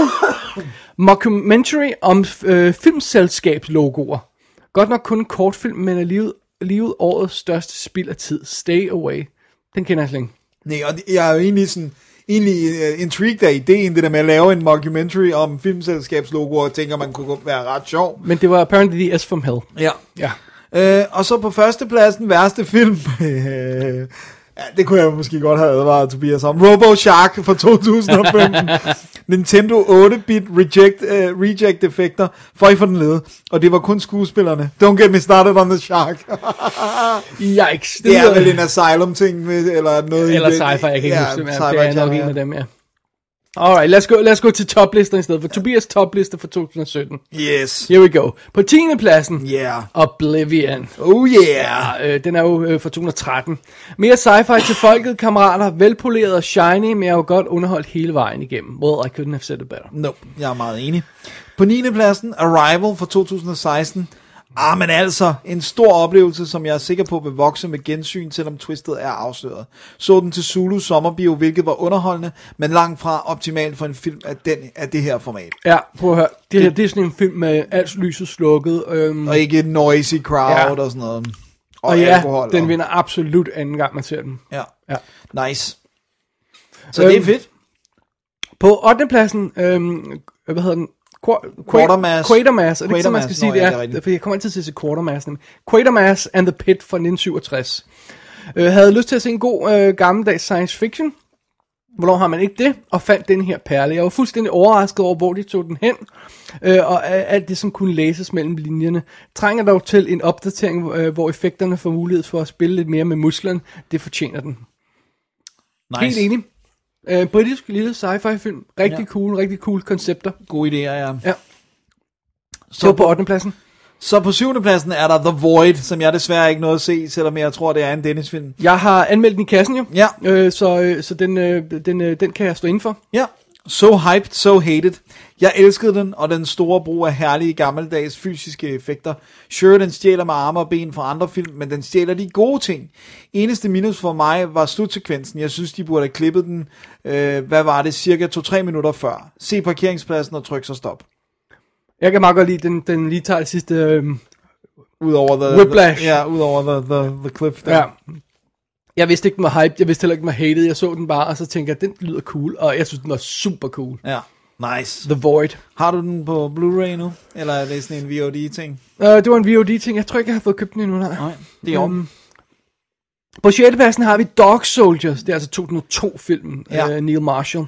mockumentary om øh, filmselskabslogoer. Godt nok kun en kortfilm, men alligevel, alligevel årets største spild af tid. Stay Away. Den kender jeg slet ikke. Nej, og jeg er jo egentlig sådan, egentlig uh, intrigued af ideen, det der med at lave en mockumentary om filmselskabslogoer, og tænker, man kunne være ret sjov. Men det var apparently The S from Hell. Ja. Ja. Øh, og så på førstepladsen, værste film. ja, det kunne jeg måske godt have advaret Tobias om. Robo Shark fra 2015. Nintendo 8-bit reject, uh, reject effekter, I for den lede. Og det var kun skuespillerne. Don't get me started on the shark. Yikes. det er lyder- vel en asylum ting, eller noget i Eller sci-fi, jeg kan ikke ja, huske, sci-fi det er nok en af dem, ja. Alright, lad os gå, lad os gå til toplisten i stedet for. Tobias topliste for 2017. Yes. Here we go. På 10. pladsen, Yeah. Oblivion. Oh yeah. Ja, øh, den er jo øh, fra 2013. Mere sci-fi til folket, kammerater. Velpoleret og shiny, men jeg har jo godt underholdt hele vejen igennem. Well, I couldn't have said it better. Nope, jeg er meget enig. På 9. pladsen, Arrival fra 2016. Ah, men altså, en stor oplevelse, som jeg er sikker på vil vokse med gensyn, selvom twistet er afsløret. Så den til Zulu sommerbio, hvilket var underholdende, men langt fra optimalt for en film af, den, af det her format. Ja, prøv at høre. Det her, det er sådan en film med alt lyset slukket. Øhm, Og ikke et noisy crowd Ja. og sådan noget. Og, og ja, alkohol. den og, vinder absolut anden gang, man ser den. Ja, Ja. nice. Så det er Øhm, fedt. På 8. pladsen, øhm, hvad hedder den? Qu- Quatermass. Quatermass, er det ikke så, man skal sige nå det? ja, det er for jeg kommer altid til at sige Quatermass. Quatermass and the Pit fra 1967. Øh, havde lyst til at se en god øh, gammeldags science fiction. Hvornår har man ikke det? Og fandt den her perle. Jeg var fuldstændig overrasket over, hvor de tog den hen. Øh, og alt det, som kunne læses mellem linjerne. Trænger dog til en opdatering, øh, hvor effekterne får mulighed for at spille lidt mere med musklerne. Det fortjener den. Nice. Helt enig. Øh, britisk lille sci-fi film. Rigtig Ja. cool, rigtig cool koncepter. Gode idéer, ja. Ja. Så på på, 8. pladsen. så på syvende pladsen er der The Void, som jeg desværre ikke nåede at se, selvom jeg tror, det er en Dennis-film. Jeg har anmeldt den i kassen jo. Ja. Øh, så øh, så den, øh, den, øh, den kan jeg stå inden for. Ja. So hyped, so hated. Jeg elskede den, og den store brug af herlige gammeldags fysiske effekter. Sure, den stjæler med arme og ben fra andre film, men den stjæler de gode ting. Eneste minus for mig var slutsekvensen. Jeg synes, de burde have klippet den, øh, hvad var det, cirka 2-3 minutter før. Se parkeringspladsen og tryk så stop. Jeg kan meget godt lide, den, den lige tager det sidste... Øh, Udover the, Whiplash. The, ja, udover the, the, the cliff der. ja. Jeg vidste ikke, den var hype. Jeg vidste heller ikke, den var hated. Jeg så den bare, og så tænkte jeg, den lyder cool. Og jeg synes, den var super cool. ja. Nice. The Void. Har du den på Blu-ray nu? Eller er det sådan en VOD-ting? Uh, det var en VOD-ting. Jeg tror ikke, jeg har fået købt den endnu. Nej. Nej, det er om. Øhm, På 6. pladsen har vi Dog Soldiers. Det er altså 2002-filmen. Ja. Uh, Neil Marshall.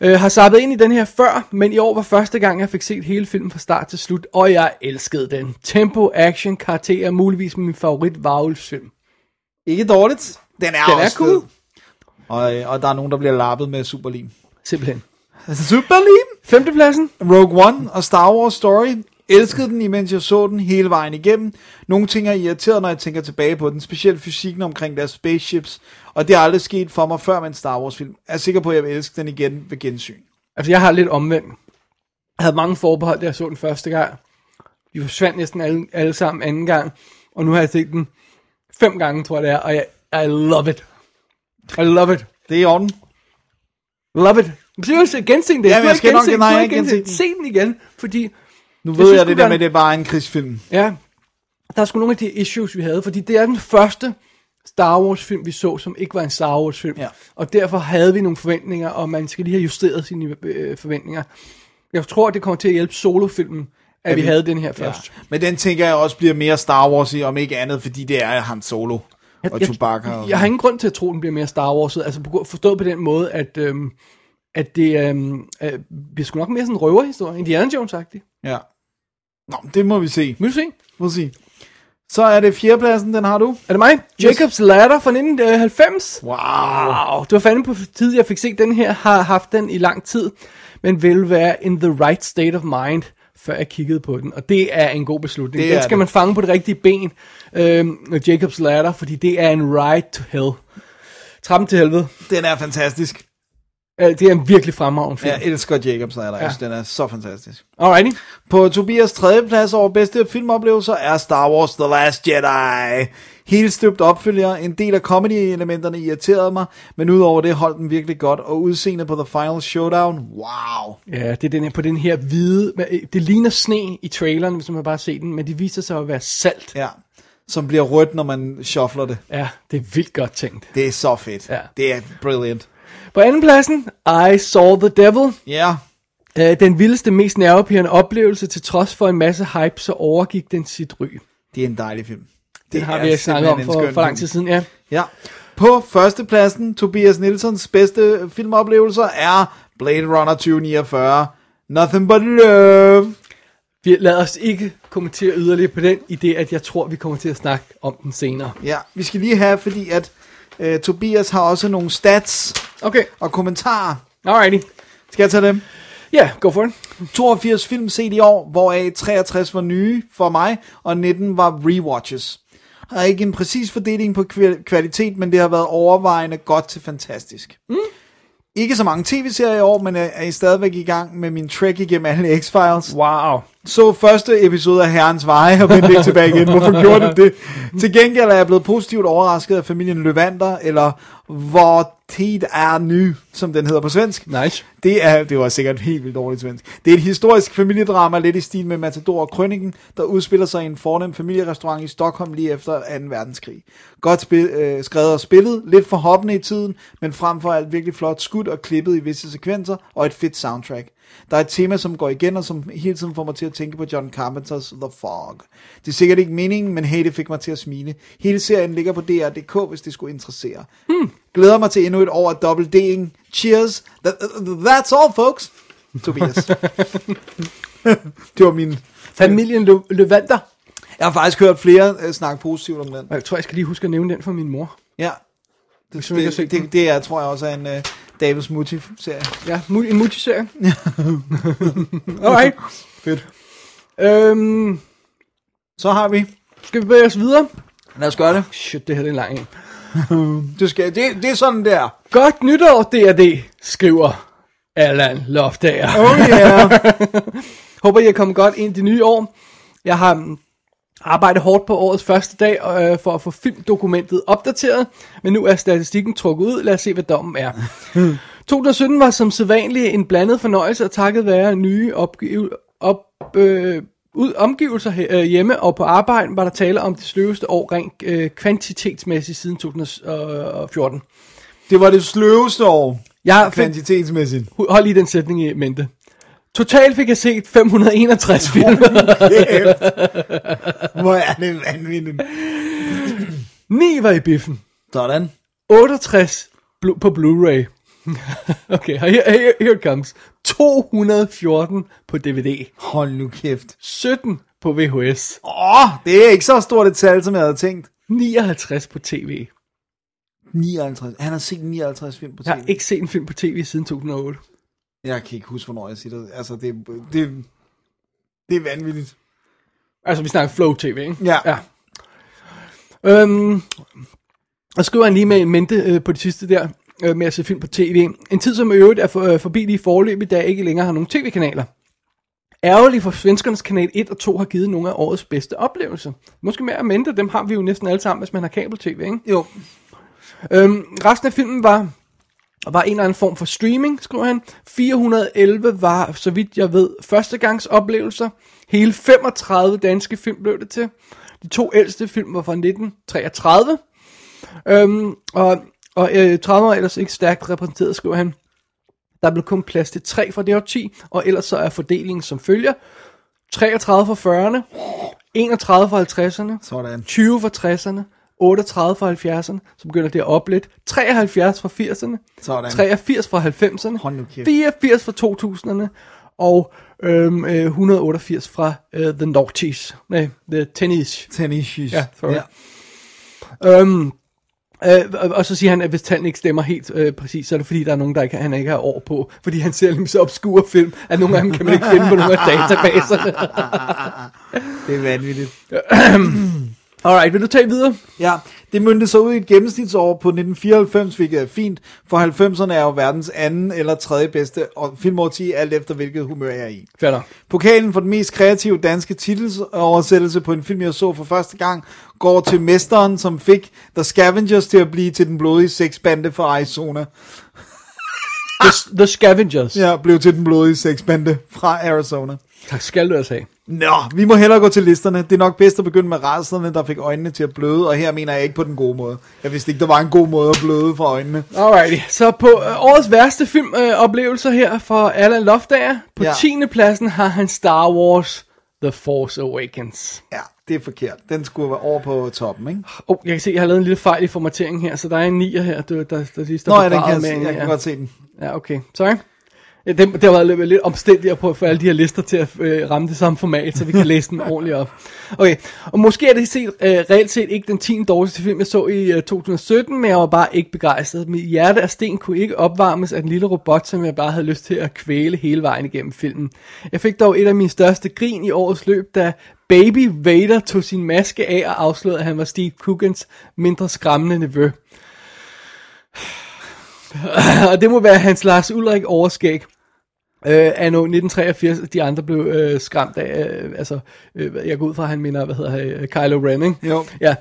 Uh, har sappet ind i den her før, men i år var første gang, jeg fik set hele filmen fra start til slut, og jeg elskede den. Tempo, action, karakterer, muligvis min favorit varulvsfilm. Ikke dårligt. Den er, Den er også cool. fed. Og, øh, og der er nogen, der bliver lappet med superlim. Simpelthen. Superlim? Femtepladsen? Rogue One og Star Wars Story. Elskede den, imens jeg så den hele vejen igennem. Nogle ting er irriteret, når jeg tænker tilbage på den. Specielt fysikken omkring deres spaceships. Og det er aldrig sket for mig før med en Star Wars film. Jeg er sikker på, at jeg vil elske den igen ved gensyn. Altså, jeg har lidt omvendt. Jeg havde mange forbehold, da jeg så den første gang. De forsvandt næsten alle, alle sammen anden gang. Og nu har jeg set den fem gange, tror jeg det er. Og jeg, I love it. I love it. Det er i orden. Love it. Seriøst, gense Du har jeg skal nok- genset den. nej, jeg. Se den igen, fordi... Nu Jeg ved synes jeg sgu, det der med, det er bare en krigsfilm. Ja, der er sgu nogle af de issues, vi havde, fordi det er den første Star Wars film, vi så, som ikke var en Star Wars film. Ja. Og derfor havde vi nogle forventninger, og man skal lige have justeret sine øh, forventninger. Jeg tror, det kommer til at hjælpe solofilmen, at, at vi, vi- havde den her Ja. først. Men den tænker jeg også bliver mere Star Wars i, om ikke andet, fordi det er Han Solo og Chewbacca. Og jeg har ingen grund til at tro, at den bliver mere Star Wars. Altså på- forstået på den måde, at, øhm, at det øhm, øh, bliver sgu nok mere sådan en røverhistorie. Indiana Jones-agtig. Ja. Nå, det må vi se. Vil du se? Må vi se. Så er det fjerdepladsen, den har du. Er det mig? Jacob's Ladder fra 1990. Wow. Wow, det var fandme på tid, jeg fik set den her, har haft den i lang tid, men vil være in the right state of mind, før jeg kiggede på den, og det er en god beslutning. Det den skal det. man fange på det rigtige ben, øhm, Jacob's Ladder, fordi det er en ride to hell. Trappen til helvede. Den er fantastisk. Øh, Det er en virkelig fremragende film. Jeg elsker Jacobs Ladder. Ja. Ja. Den er så fantastisk. Alrighty. På Tobias tredje plads over bedste filmoplevelser er Star Wars The Last Jedi. Helt støbt opfølger. En del af comedy-elementerne irriterede mig, men udover det holdt den virkelig godt. Og udseendet på The Final Showdown, wow. Ja, det er den her, på den her hvide, det ligner sne i traileren, hvis man bare ser den, men det viser sig at være salt. Ja. Som bliver rødt, når man shuffler det. Ja, det er vildt godt tænkt. Det er så fedt. Ja. Det er brilliant. På anden pladsen, I Saw the Devil. Ja. Øh, den vildeste, mest nervepirrende oplevelse, til trods for en masse hype, så overgik den sit ry. Det er en dejlig film. Den har vi snakket om for, for lang tid siden, ja. Ja. På førstepladsen, Tobias Nilsons bedste filmoplevelser er Blade Runner 2049. Nothing but love. Vi lader os ikke kommentere yderligere på den, i det at jeg tror, vi kommer til at snakke om den senere. Ja, vi skal lige have, fordi at øh, Tobias har også nogle stats Okay, og kommentarer. alrighty. Skal jeg tage dem? Ja, yeah, go for it. 82 film set i år, hvoraf 63 var nye for mig, og 19 var rewatches. Er ikke en præcis fordeling på kval- kvalitet, men det har været overvejende godt til fantastisk. Mm. Ikke så mange tv-serier i år, men er, er I stadigvæk i gang med min trek igennem alle X-Files. Wow. Så første episode af Herrens Veje og vendte ikke tilbage igen. Hvorfor gjorde det det? Til gengæld er jeg blevet positivt overrasket af familien Løvander, eller Hvor tid er ny, som den hedder på svensk. Nice. Det, er, det var sikkert helt vildt dårligt svensk. Det er et historisk familiedrama, lidt i stil med Matador og Krøniken, der udspiller sig i en fornem familierestaurant i Stockholm lige efter 2. verdenskrig. Godt spil, øh, skrevet og spillet, lidt for hoppende i tiden, men frem for alt virkelig flot skud og klippet i visse sekvenser, og et fedt soundtrack. Der er et tema, som går igen, og som hele tiden får mig til at tænke på John Carpenters The Fog. Det er sikkert ikke meningen, men hey, det fik mig til at smile. Hele serien ligger på DR.dk, hvis det skulle interessere. Hmm. Glæder mig til endnu et år af dobbelt D'ing. Cheers. That, that's all, folks. Tobias. det var min... Familien Lø- Løvander. Jeg har faktisk hørt flere uh, snakke positivt om den. Jeg tror, jeg skal lige huske at nævne den for min mor. Ja. Det, det, den. det, det er, tror jeg også er en uh, David Mutti-serie. Ja, en multiserie. Alright. Fedt. Øhm, Så har vi... skal vi bevæge os videre? Lad os gøre det. Shit, det her det er en lang en. Det, skal, det, det er sådan der. Godt nytår, D&D, skriver Allan Loftager. Oh yeah. Håber, I er kommet godt ind i det nye år. Jeg har arbejdet hårdt på årets første dag øh, for at få filmdokumentet opdateret, men nu er statistikken trukket ud. Lad os se, hvad dommen er. 2017 var som sædvanligt en blandet fornøjelse, og takket være nye opgiv, op, øh, ud, omgivelser øh, hjemme og på arbejde, var der tale om det sløveste år rent øh, kvantitetsmæssigt siden 2014. det var det sløveste år. Jeg Kvantitetsmæssigt. hold lige den sætning i mente. Totalt fik jeg set 561 film. Hvor er det vanvittigt. 9 var i biffen. Sådan. 68 blu- på Blu-ray. okay, here, here, here it comes. 214 på DVD. Hold nu kæft. 17 på VHS. Åh, oh, det er ikke så stort et tal, som jeg havde tænkt. 59 på tv. 59. Han har set 59 film på TV. Jeg har ikke set en film på tv siden 2008. Jeg kan ikke huske, hvornår jeg siger det. Altså, det, det, det er vanvittigt. Altså, vi snakker Flow TV, ikke? Ja. ja. Øhm, og skriver han lige med en mente øh, på det sidste der, øh, med at se film på tv. En tid, som i øvrigt er for, øh, forbi lige forløb, da jeg ikke længere har nogen tv-kanaler. Ærgerligt for svenskernes kanal 1 og 2 har givet nogle af årets bedste oplevelser. Måske mere at mente, dem har vi jo næsten alle sammen, hvis man har kabel-tv, ikke? Jo. Øhm, resten af filmen var, var en eller anden form for streaming, skriver han. 411 var, så vidt jeg ved, førstegangs oplevelser. Hele 35 danske film blev det til. De to ældste film var fra 1933. Øhm, og og øh, 30 er ellers ikke stærkt repræsenteret, skriver han. Der blev kun plads til 3 fra det 10, og ellers så er fordelingen som følger. 33 fra 40'erne, 31 fra 50'erne, Sådan. 20 fra 60'erne, 38 fra 70'erne, så begynder det at op lidt, 73 fra 80'erne, Sådan. 83 fra 90'erne, Hold nu kæft. 84 fra 2000'erne, og øhm, øh, 188 fra øh, The Noughties, nej, The Tennis. Tennis. Ja, sorry. Ja. Øhm, øh, og- og så siger han, at hvis tallene ikke stemmer helt øh, præcis, så er det fordi, der er nogen, der ikke, han ikke har år på. Fordi han ser lidt så obskure film, at nogle af dem kan man ikke finde på nogle af databaserne. Det er vanvittigt. Alright, vil du tage videre? Ja, det myndte sig ud i et gennemsnitsår på 1994, hvilket er fint, for 90'erne er jo verdens anden eller tredje bedste og filmårti, alt efter hvilket humør jeg er i. Færdig. Pokalen for den mest kreative danske titelsoversættelse på en film, jeg så for første gang, går til mesteren, som fik The Scavengers til at blive til den blodige sexbande for Arizona. The, the Scavengers. Ja, blev til den blodige sexbande fra Arizona. Tak skal du altså have. Nå, vi må hellere gå til listerne. Det er nok bedst at begynde med rædslerne, der fik øjnene til at bløde, og her mener jeg ikke på den gode måde. Jeg vidste ikke, der var en god måde at bløde fra øjnene. Alrighty, så på øh, årets værste filmoplevelser øh, her for Alan Loftager. På Ja. ja. 10. pladsen har han Star Wars The Force Awakens. Ja, det er forkert. Den skulle være over på toppen, ikke? Oh, jeg kan se, jeg har lavet en lille fejl i formateringen her, så der er en 9'er her, der, der, der lige står Nå, ja, den kan jeg, jeg kan godt se den. Ja, okay. Sorry. Ja, det, det har været lidt, lidt omstændigt at få alle de her lister til at øh, ramme det samme format, så vi kan læse dem ordentligt op. Okay, og måske er det set, øh, reelt set ikke den 10. dårligste film, jeg så i øh, 2017, men jeg var bare ikke begejstret. Mit hjerte af sten kunne ikke opvarmes af den lille robot, som jeg bare havde lyst til at kvæle hele vejen igennem filmen. Jeg fik dog et af mine største grin i årets løb, da Baby Vader tog sin maske af og afslørede, at han var Steve Coogans mindre skræmmende nevø. og det må være hans Lars Ulrik overskæg. Øh, anno 1983, de andre blev øh, skræmt af, øh, altså, øh, jeg går ud fra, at han mener, hvad hedder han, øh, Kylo Ren, ikke? Jo. Ja,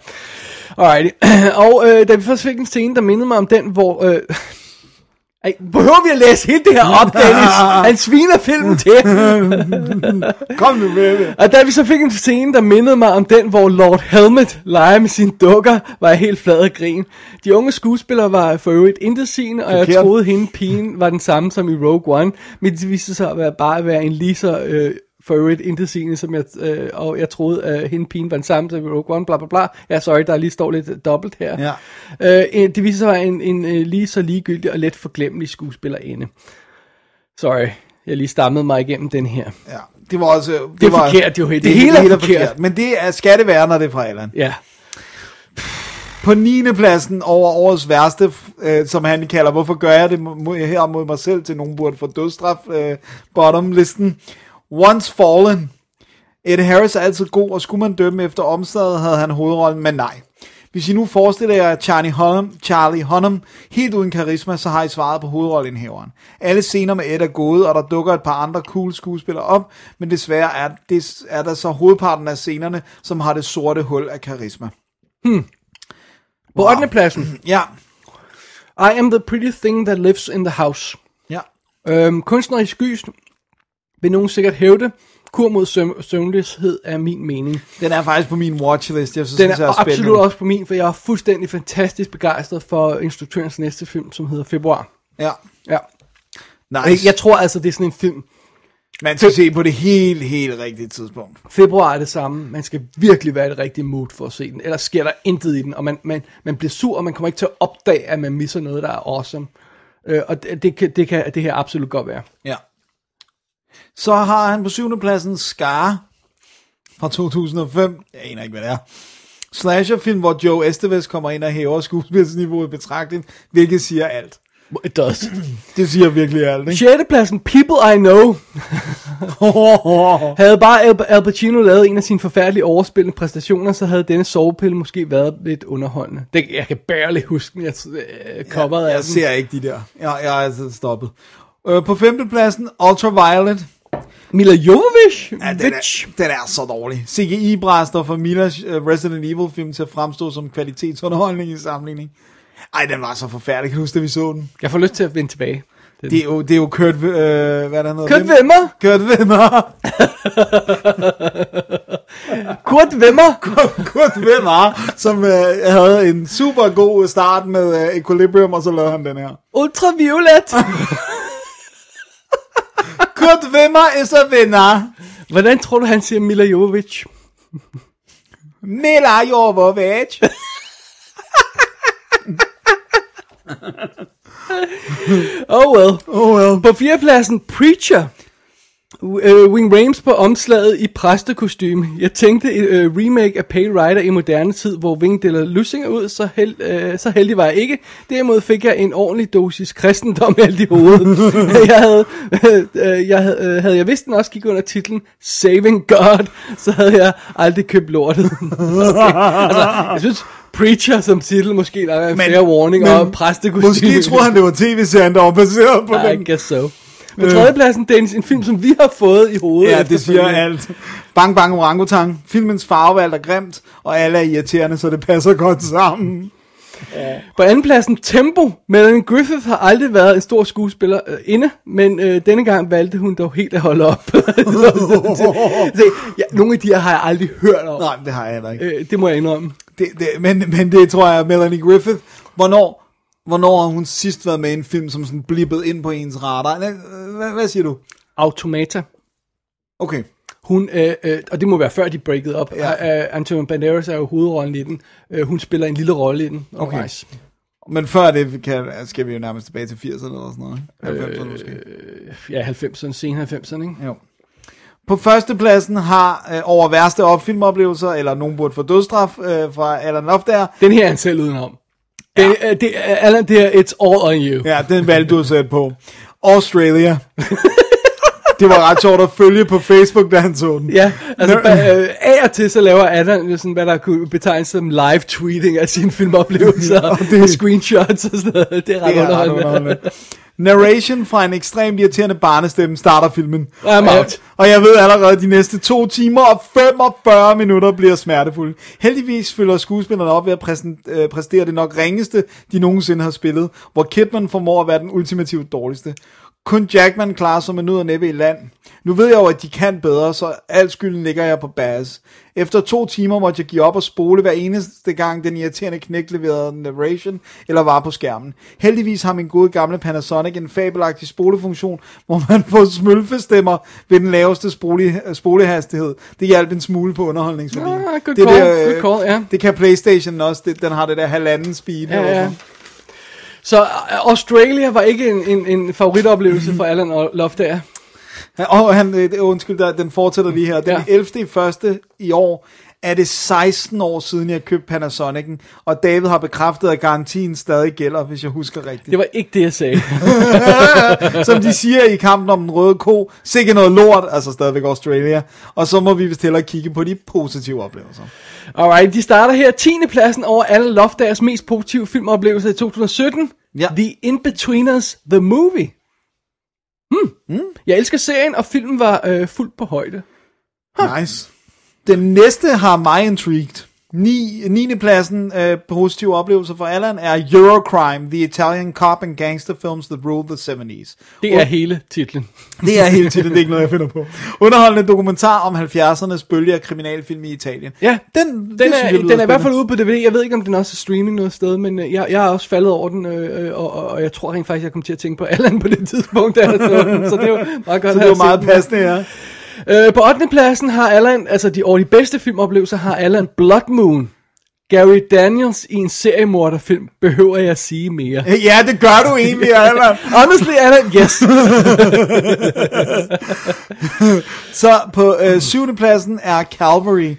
alright. Og øh, da vi først fik en scene, der mindede mig om den, hvor... Øh, ej, behøver vi at læse hele det her op, Dennis? Han sviner filmen til. Kom nu med det. Og da vi så fik en scene, der mindede mig om den, hvor Lord Helmet leger med sine dukker, var jeg helt flad af grin. De unge skuespillere var for øvrigt intetsigende, og jeg Forkert. troede, hende pigen var den samme som i Rogue One, men det viste sig at være bare at være en lige så øh, for øvrigt intetsigende, som jeg, øh, og jeg troede, at hende pigen var den samme i Rogue One, bla bla bla. Ja, sorry, der lige står lidt dobbelt her. Ja. Øh, det viste sig at være en, en, en lige så ligegyldig og let forglemmelig skuespillerinde. Sorry, jeg lige stammede mig igennem den her. Ja, det var også... Det, Det er var, forkert, jo. Det hele er forkert. Men det er, skal det være, når det er fra Allan. Ja. På 9. pladsen over årets værste, øh, som han kalder, hvorfor gør jeg det her mod mig selv, til nogen burde få dødstraf, øh, bottom-listen. Once Fallen. Ed Harris er altid god, og skulle man dømme efter omstedet, havde han hovedrollen, men nej. Hvis I nu forestiller jer Charlie Hunnam, Charlie Hunnam helt uden karisma, så har I svaret på hovedrollenhæveren. Alle scener med Ed er gode, og der dukker et par andre cool skuespillere op, men desværre er, det, er der så hovedparten af scenerne, som har det sorte hul af karisma. På 8. pladsen, Ja, I am the pretty thing that lives in the house. ja. Øhm, kunstnerisk gys vil nogen sikkert hævde. Kur mod søvn, søvnløshed er min mening. Den er faktisk på min watchlist. Jeg synes, Den er er spændende. absolut også på min, for jeg er fuldstændig fantastisk begejstret for instruktørens næste film, som hedder Februar. Ja, Ja. nice. Jeg, tror altså, det er sådan en film. Man skal se på det helt, helt rigtige tidspunkt. Februar er det samme. Man skal virkelig være i det rigtige mood for at se den. Ellers sker der intet i den, og man, man, man bliver sur, og man kommer ikke til at opdage, at man misser noget, der er awesome. Øh, og det, det, kan, det kan det her absolut godt være. Ja. Så har han på syvende pladsen Scar fra 2005. Jeg aner ikke, hvad det er. Slasherfilm, hvor Joe Estevez kommer ind og hæver skuespilsniveauet betragtning, hvilket siger alt. It does. Det siger virkelig alt, ikke? 6. pladsen, People I Know. havde bare Al, Al Pacino lavet en af sine forfærdelige overspillende præstationer, så havde denne sovepille måske været lidt underholdende. Det, jeg kan barely huske, jeg øh, coveret af jeg den. ser ikke de der. Jeg, jeg er altså stoppet. Øh, på femte pladsen, Ultraviolet. Mila Jovovich? Ja, den, er, den er så dårlig. CGI bræster for Milas uh, Resident Evil film til at fremstå som kvalitetsunderholdning i sammenligning. Ej, den var så forfærdelig. Kan du huske, da vi så den? Jeg får lyst til at vende tilbage. Det er jo, det er jo Kurt, øh, hvad er det, han hedder? Kurt Hvem? Wimmer? Kurt Wimmer. Kurt Wimmer? Kurt Wimmer, som øh, havde en super god start med øh, Equilibrium, og så lavede han den her. Ultraviolet? Kurt Wimmer is a winner. Hvordan tror du, han siger Mila Jovovich? Mila Jovovich. Oh well. Oh well. På fjerdepladsen, Preacher. Uh, Wing Rames på omslaget i præstekostyme. Jeg tænkte et uh, remake af Pale Rider i moderne tid, hvor Wing deler lussinger ud, så, held, uh, så heldig var jeg ikke. Derimod fik jeg en ordentlig dosis kristendom alt i hovedet. jeg havde, uh, jeg havde, uh, havde jeg vidst den også gik under titlen Saving God, så havde jeg aldrig købt lortet. okay. altså, jeg synes, Preacher som titel måske der er en fair warning, og præstekostyme. Måske troede han, det var tv-serien, der var baseret på I den. guess so. På tredjepladsen, Dennis, en film, som vi har fået i hovedet. Ja, det siger alt. Bang Bang Orangutang. Filmens farvevalg er grimt, og alle er irriterende, så det passer godt sammen. På andenpladsen, Tempo. Melanie Griffith har aldrig været en stor skuespiller øh, inde, men øh, denne gang valgte hun dog helt at holde op. Se, ja, nogle af de her har jeg aldrig hørt om. Nej, det har jeg heller ikke. Øh, det må jeg indrømme. Det, det, men, men det tror jeg Melanie Griffith. Hvornår, hvornår har hun sidst været med i en film, som sådan blippet ind på ens radar? Hvad, hvad siger du? Automata. Okay. Hun, øh, øh, og det må være før de breakede op. Ja. Ja. Uh, Antonio Banderas er jo hovedrollen i den. Uh, hun spiller en lille rolle i den. Okay. Nice. Men før det kan, skal vi jo nærmest tilbage til 80'erne eller sådan noget. ikke? 90'erne måske. Ja, 90'erne, sen 90'erne, ikke? Jo. På førstepladsen har øh, over værste op filmoplevelser, eller nogen burde få dødstraf øh, fra Alan Loftager. Den her er han selv udenom. Det, øh, det, er- Allan, det er It's All On You. Ja, den valgte du at sætte på. Australia. det var ret sjovt at følge på Facebook, da han så den. Ja, altså ba- øh, af og til så laver Adam sådan, hvad der kunne betegnes som live tweeting af sine filmoplevelser, og det er screenshots og sådan noget. Det er ret Det er underholdende. underholdende. Narration fra en ekstremt irriterende barnestemme starter filmen. I'm out. Og jeg ved allerede, at de næste to timer og 45 minutter bliver smertefulde. Heldigvis følger skuespillerne op ved at øh, præstere det nok ringeste, de nogensinde har spillet, hvor Kidman formår at være den ultimativt dårligste. Kun Jackman klarer sig med nød og næppe i land. Nu ved jeg jo, at de kan bedre, så al skylden ligger jeg på Baz. Efter to timer måtte jeg give op og spole hver eneste gang, den irriterende knæk leverede narration eller var på skærmen. Heldigvis har min gode gamle Panasonic en fabelagtig spolefunktion, hvor man får smølfestemmer ved den laveste spole, spolehastighed. Det hjalp en smule på underholdningsværdien. Ah, det, call, øh, good call, ja. det kan Playstation også, det, den har det der halvanden speed. Ja, ja. Så uh, Australia var ikke en, en, en favoritoplevelse for Allan og Loftager. Og han, øh, undskyld, der, den fortsætter lige her. Den ja. 11. i første i år er det 16 år siden, jeg købte Panasonic'en, og David har bekræftet, at garantien stadig gælder, hvis jeg husker rigtigt. Det var ikke det, jeg sagde. Som de siger i kampen om den røde ko, sikke noget lort, altså stadigvæk Australia. Og så må vi vist hellere kigge på de positive oplevelser. Alright, de starter her 10. pladsen over alle Loftagers mest positive filmoplevelser i 2017. Ja. The In-Betweeners, The Movie. Hmm. Mm. Jeg elsker serien, og filmen var øh, fuldt på højde. Nice. Den næste har mig intrigued. 9. 9. pladsen øh, positive oplevelser for Allan er Eurocrime, The Italian Cop and Gangster Films That Ruled the 70s. Det er hele titlen. Det er helt titlen, det er ikke noget, jeg finder på. Underholdende dokumentar om 70'ernes bølge af kriminalfilm i Italien. Ja, Den, Den det er, synes jeg den er i hvert fald ude på DVD. Jeg ved ikke, om den også er streaming noget sted, men øh, jeg, jeg er også faldet over den, øh, øh, og, og, og jeg tror rent faktisk, jeg kom til at tænke på Allan på det tidspunkt, der, så, så det var meget godt Så det var meget passende, ja. Øh, på 8. pladsen har Allan, altså de, over de bedste filmoplevelser, har Allan Blood Moon. Gary Daniels i en seriemorderfilm, behøver jeg sige mere. Ja, det gør du egentlig, Allan. Honestly, Allan, yes. Så på øh, syvende pladsen er Calvary.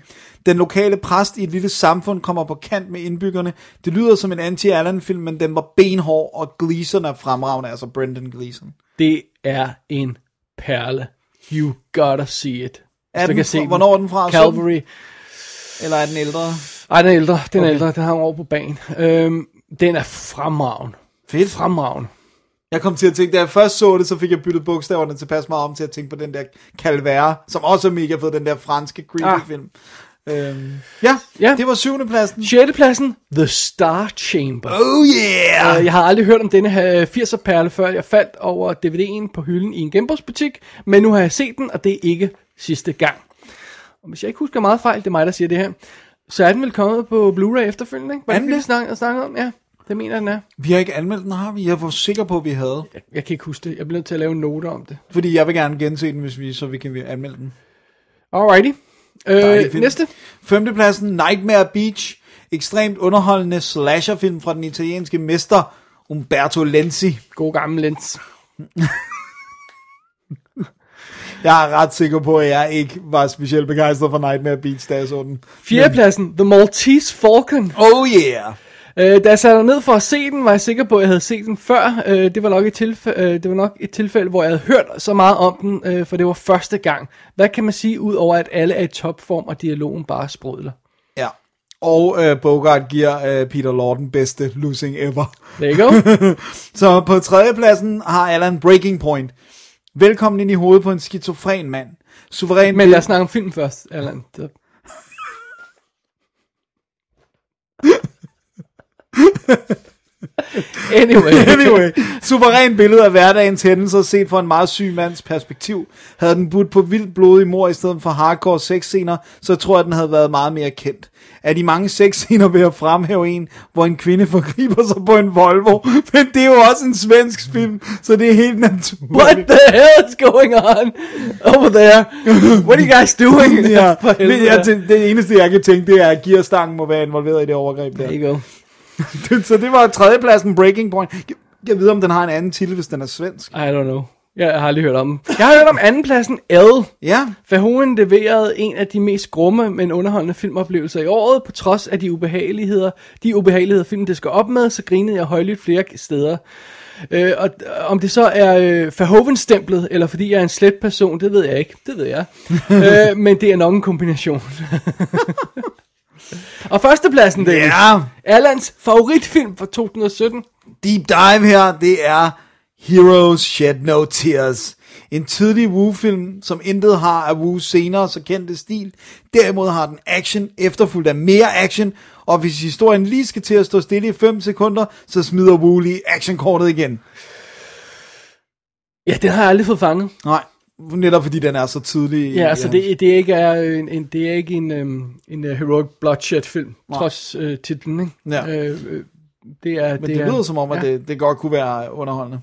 Den lokale præst i et lille samfund kommer på kant med indbyggerne. Det lyder som en anti-Allan-film, men den var benhård, og Gleason er fremragende, altså Brendan Gleason. Det er en perle. You gotta see it. Er den kan se den. hvornår er den fra? Calvary. Eller er den ældre? Ej, den er ældre. Den er Okay. ældre. Den har over på banen. Øhm, den er fremragende. Fedt. Fremragende. Jeg kom til at tænke, da jeg først så det, så fik jeg byttet bogstaverne tilpas meget om til at tænke på den der Calvare, som også er mega fed, den der franske creepy Ah. Øhm, ja, Ja. det var syvende pladsen. 6. pladsen, The Star Chamber. Oh yeah! Uh, jeg har aldrig hørt om denne her 80'er perle før. Jeg faldt over DVD'en på hylden i en genbrugsbutik, men nu har jeg set den, og det er ikke sidste gang. Og hvis jeg ikke husker meget fejl, det er mig, der siger det her, så er den vel kommet på Blu-ray efterfølgende, ikke? Var det Er det, vi snakkede snakke om? Ja, det mener den er. Vi har ikke anmeldt den, har vi? Jeg var sikker på, at vi havde. Jeg, jeg kan ikke huske det. Jeg bliver nødt til at lave en note om det. Fordi jeg vil gerne gense den, hvis vi, så vi kan anmelde den. Alrighty. Øh, næste. Femtepladsen, Nightmare Beach. Ekstremt underholdende slasherfilm fra den italienske mester Umberto Lenzi. God gammel lens. Jeg er ret sikker på, at jeg ikke var specielt begejstret for Nightmare Beach, da jeg så den. Fjerdepladsen, The Maltese Falcon. Oh yeah! Øh, da jeg satte ned for at se den, var jeg sikker på, at jeg havde set den før. Øh, det, var nok et tilfælde, øh, det var nok et tilfælde, hvor jeg havde hørt så meget om den, øh, for det var første gang. Hvad kan man sige, ud over at alle er i topform, og dialogen bare sprudler? Ja. Og øh, Bogart giver øh, Peter Lorton bedste losing ever. There you go. Så på tredjepladsen har Alan Breaking Point. Velkommen ind i hovedet på en skizofren mand. Suveræn Men lad os snakke om film først, Allan. Anyway. Anyway, suveræn billede af hverdagens hændelser set fra en meget syg mands perspektiv. Havde den budt på vildt blodig mor i stedet for hardcore sexscener, så tror jeg, den havde været meget mere kendt. Af de mange sexscener vil jeg fremhæve en, hvor en kvinde forgriber sig på en Volvo, men det er jo også en svensk film, så det er helt naturligt. What the hell is going on over there? What are you guys doing? Ja, men jeg, det, det eneste jeg kan tænke, det er, at gearstangen må være involveret i det overgreb der. There you go. så det var tredjepladsen Breaking Point. Jeg, jeg ved, om den har en anden titel, hvis den er svensk. I don't know. Jeg har aldrig hørt om den. Jeg har hørt om andenpladsen L. Ja, Verhoeven leverede en af de mest grumme, men underholdende filmoplevelser i året, på trods af de ubehageligheder, de ubehageligheder filmen det skal op med, så grinede jeg højlydt flere steder. Øh, og og om det så er øh, Verhoeven-stemplet, eller fordi jeg er en slet person, det ved jeg ikke. Det ved jeg. øh, men det er nok en kombination. og førstepladsen, Dennis. Ja. Erlands favoritfilm fra 2017. deep dive her, det er Heroes Shed No Tears. En tidlig Woo-film, som intet har af Woos senere så kendte stil. Derimod har den action, efterfulgt af mere action, og hvis historien lige skal til at stå stille i 5 sekunder, så smider Woo lige actionkortet igen. Ja, den har jeg aldrig fået fanget. Nej, netop fordi den er så tidlig. Ja, altså det, det, ikke er en, en, det er ikke en, um, en uh, heroic bloodshed film, Nej. trods uh, titlen, ikke? Ja. Øh, øh, det er, Men det, det er, lyder som om, at ja. det, det godt kunne være underholdende.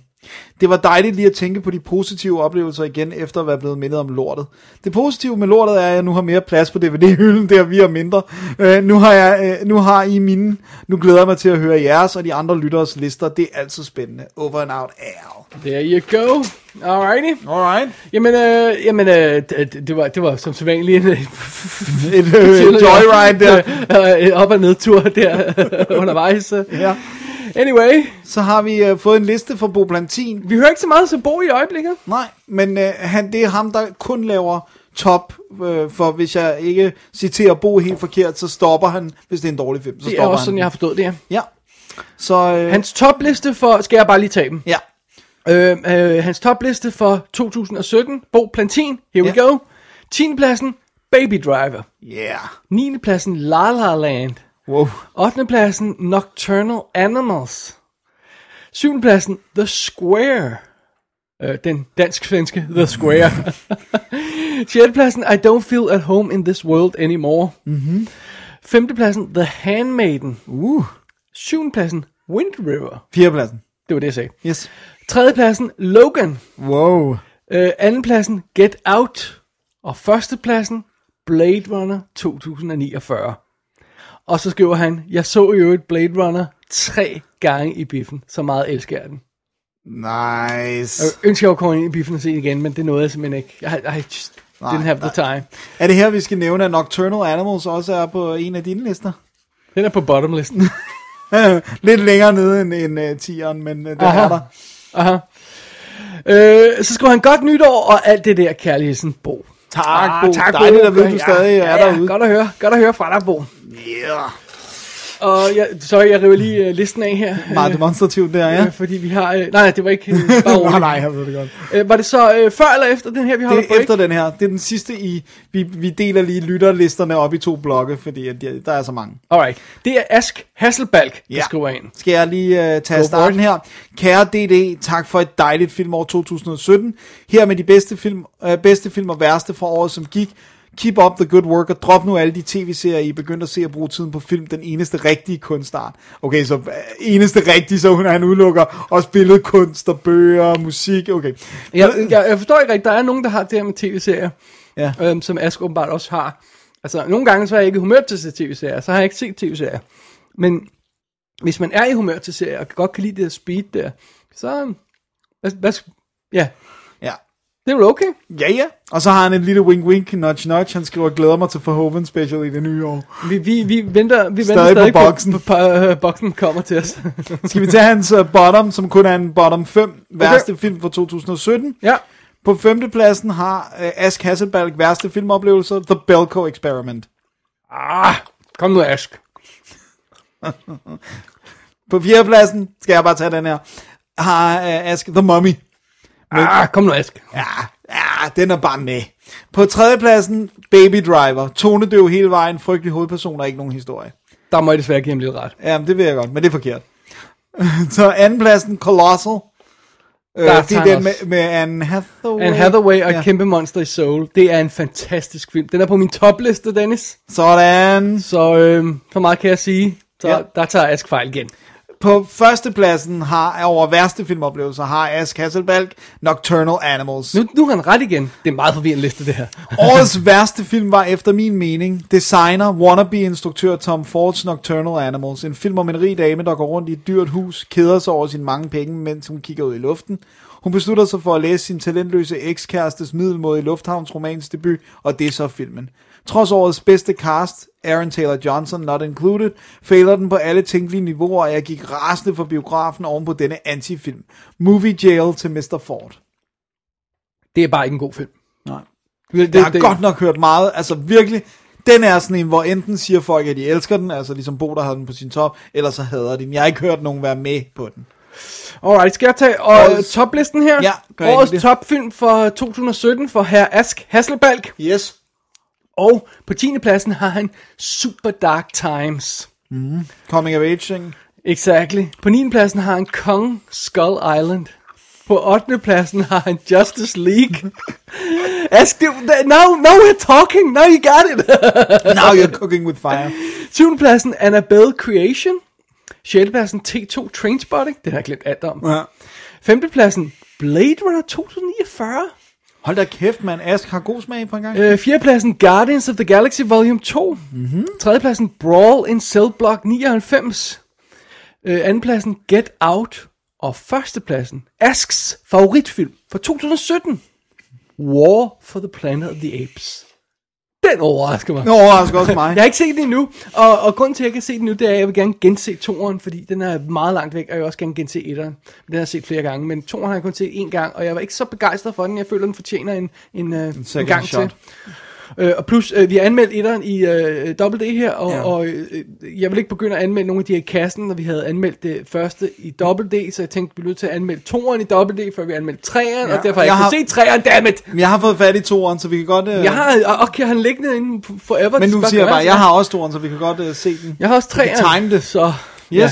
Det var dejligt lige at tænke på de positive oplevelser igen, efter at være blevet mindet om lortet. Det positive med lortet er, at jeg nu har mere plads på DVD-hylden, der vi har mindre. Uh, nu, har jeg, uh, nu har I mine. Nu glæder jeg mig til at høre jeres og de andre lytteres lister. Det er altid spændende. Over and out, Al. There you go. Alrighty. Alright. Jamen, øh, jamen øh, det, det, var, det var som sædvanligt en Et uh, joyride der. øh, op- og nedtur der undervejs. Ja. Anyway, Så har vi uh, fået en liste for Bo Plantin. vi hører ikke så meget til Bo i øjeblikket. Nej, men øh, han, det er ham, der kun laver top, øh, for hvis jeg ikke citerer Bo helt forkert, så stopper han, hvis det er en dårlig film. Så Det er stopper også han. sådan, jeg har forstået det her. Ja. Så, øh, Hans topliste for, skal jeg bare lige tage dem. ja. Øh, øh, hans topliste for 2017, Bo Plantin, here we Ja. go. 10. pladsen, Baby Driver. Yeah. 9. pladsen, La La Land. Wow. 8. pladsen, Nocturnal Animals. 7. pladsen, The Square. Øh, den dansk-svenske The Square. 6. pladsen, I Don't Feel at Home in This World Anymore. Mm-hmm. 5. pladsen, The Handmaiden. Uh. 7. pladsen, Wind River. Fjerdepladsen. Det var det, jeg sagde. Yes. 3. pladsen, Logan. Wow. Øh, anden pladsen, Get Out. Og første pladsen, Blade Runner 2049. Og så skriver han, jeg så jo et Blade Runner tre gange i biffen. Så meget elsker jeg den. Nice. Jeg ønsker, jeg var kommet ind i biffen og se igen, men det nåede jeg simpelthen ikke. Jeg, I just Nej, didn't have the time. Er det her, vi skal nævne, at Nocturnal Animals også er på en af dine lister? Den er på bottomlisten. Lidt længere nede end, end uh, tieren, men uh, den Aha. er der. Aha. Øh, så skriver han godt nytår og alt det der kærligheden, Bo. Tak, Ah, Bo. tak, Dejligt at vide, du stadig er ja, derude. Ja, godt at høre. Godt at høre fra dig, Bo. Yeah. Og jeg, sorry, jeg river lige uh, listen af her. Meget demonstrativt der, ja. Øh, fordi vi har... Øh, nej, det var ikke... Øh, bare Nej, roligt. nej, jeg ved det godt. Øh, var det så øh, før eller efter den her, vi holder Det er efter den her. Det er den sidste i... Vi, vi deler lige lytterlisterne op i to blokke, fordi at de, der er så mange. Alright. Det er Ask Hasselbalg, der Ja. skriver ind. Skal jeg lige uh, tage for starten her. Kære DD, tak for et dejligt filmår 2017. Her med de bedste film, uh, bedste film og værste fra året, som gik. Keep up the good work, og drop nu alle de tv-serier, I er begyndt at se og bruge tiden på film. Den eneste rigtige kunstart. Okay, så uh, eneste rigtige, så hun han udelukker også billedkunst og bøger og musik. Okay. Jeg, jeg, jeg forstår ikke rigtigt, der er nogen, der har det her med tv-serier, Ja. øhm, som Ask åbenbart også har. Altså, nogle gange så er jeg ikke i humør til at se tv-serier, så har jeg ikke set tv-serier. Men hvis man er i humør til serier, og godt kan lide det der speed der, så... Hvad, hvad, Ja. Det er vel okay. Ja, ja. Og så har han en lille wink-wink, nudge-nudge. Han skriver, glæder mig til Verhoeven special i det nye år. Vi, vi, vi venter, vi Stadig venter på stadig boksen. på, på, på uh, boksen kommer til os. Skal vi tage hans uh, bottom, som kun er en bottom 5 værste film for 2017? ja. På femtepladsen har uh, Ask Hasselbalg værste filmoplevelser, The Belko Experiment. Ah, kom nu, Ask. På fjerdepladsen, skal jeg bare tage den her, har uh, Ask The Mummy. Ah, kom nu, Ask. Ja, ja, den er bare med. På tredjepladsen, Baby Driver. Tonedøv hele vejen, frygtelig hovedperson og ikke nogen historie. Der må jeg desværre give ham lidt ret. Ja, det ved jeg godt, men det er forkert. Så andenpladsen, Colossal. Øh, det er den med, med Anne Hathaway. Anne Hathaway og Ja. Kæmpe Monster i Soul. Det er en fantastisk film. Den er på min topliste, Dennis. Sådan. Så øh, for meget kan jeg sige. Så ja. der tager Ask fejl igen. På førstepladsen har, over værste filmoplevelser har Ask Hasselbalg Nocturnal Animals. Nu, nu har han ret igen. Det er meget forvirrende liste, det her. Årets værste film var efter min mening designer, wannabe-instruktør Tom Fords Nocturnal Animals. En film om en rig dame, der går rundt i et dyrt hus, keder sig over sine mange penge, mens hun kigger ud i luften. Hun beslutter sig for at læse sin talentløse ekskærestes middelmåde i Lufthavns romans debut, og det er så filmen. Trods årets bedste cast, Aaron Taylor Johnson not included, fejler den på alle tænkelige niveauer, og jeg gik rasende for biografen oven på denne antifilm. Movie Jail til Mr. Ford. Det er bare ikke en god film. Nej. Det, Jeg har godt nok hørt meget, altså virkelig, den er sådan en, hvor enten siger folk, at de elsker den, altså ligesom Bo, der havde den på sin top, eller så hader de den. Jeg har ikke hørt nogen være med på den. Alright, skal jeg tage og, Årets- toplisten her? Ja, gør Årets det. topfilm for 2017 for herr Ask Hasselbalg. Yes. Og på 10. pladsen har han Super Dark Times. Coming of age. Exactly. På 9. pladsen har han Kong Skull Island. På 8. pladsen har han Justice League. Ask, det- now, now we're talking. Now you got it. Now you're cooking with fire. 7. pladsen Annabelle Creation. 6. pladsen T2 Trainspotting. Det har jeg glemt alt om. Ja. 5. pladsen Blade Runner 2049. Hold da kæft, man. Ask har god smag på en gang. Øh, 4. pladsen Guardians of the Galaxy Volume 2. Mm-hmm. 3. pladsen Brawl in Cell Block 99. Øh, 2. pladsen Get Out. Og 1. pladsen Asks favoritfilm for 2017. War for the Planet of the Apes. Den overrasker mig. Det overrasker også mig. Jeg har ikke set den endnu, og, og grunden til, at jeg kan se den nu, det er, at jeg vil gerne gense toeren, fordi den er meget langt væk, og jeg vil også gerne gense etteren. Den har jeg set flere gange, men toeren har jeg kun set én gang, og jeg var ikke så begejstret for den. Jeg føler, den fortjener en, en, en, en second gang shot. til. Øh, og plus, øh, vi har anmeldt etteren i øh, Double D her, og, Ja. og øh, jeg vil ikke begynde at anmelde nogle af de her i kassen, når vi havde anmeldt det første i Double D, så jeg tænkte, vi er nødt til at anmelde toeren i Double D, før vi anmeldte treeren, Ja, og derfor har jeg, jeg ikke har- fået set treeren, dammit! Jeg har fået fat i toeren, så vi kan godt... Øh... Jeg har, og okay, han liggende inde forever. Men nu siger jeg bare, jeg har også toeren, så vi kan godt øh, se den. Jeg har også Vi treeren. time det. Så, Yes. Ja.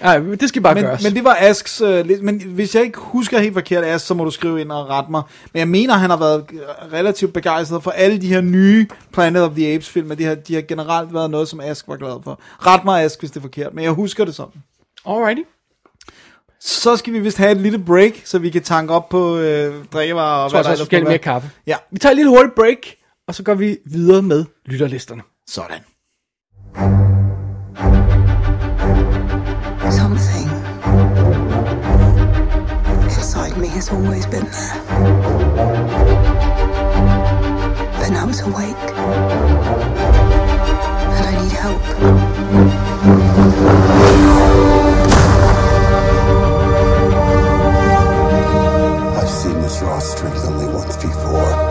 Ej, det skal bare Men, gøres. men det var Asks, øh, men hvis jeg ikke husker helt forkert Ask, så må du skrive ind og rette mig. Men jeg mener, han har været øh, relativt begejstret for alle de her nye Planet of the Apes film, og de har, de har generelt været noget, som Ask var glad for. Ret mig Ask, hvis det er forkert, men jeg husker det sådan. Alrighty. Så skal vi vist have et lille break, så vi kan tanke op på øh, drikkevarer og Jeg tror hvad der også, ellers vi skal mere kaffe. Ja, Vi tager et lille hurtigt break, og så går vi videre med lytterlisterne. sådan. Has always been there. But now it's awake. And I need help. I've seen this raw strength only once before.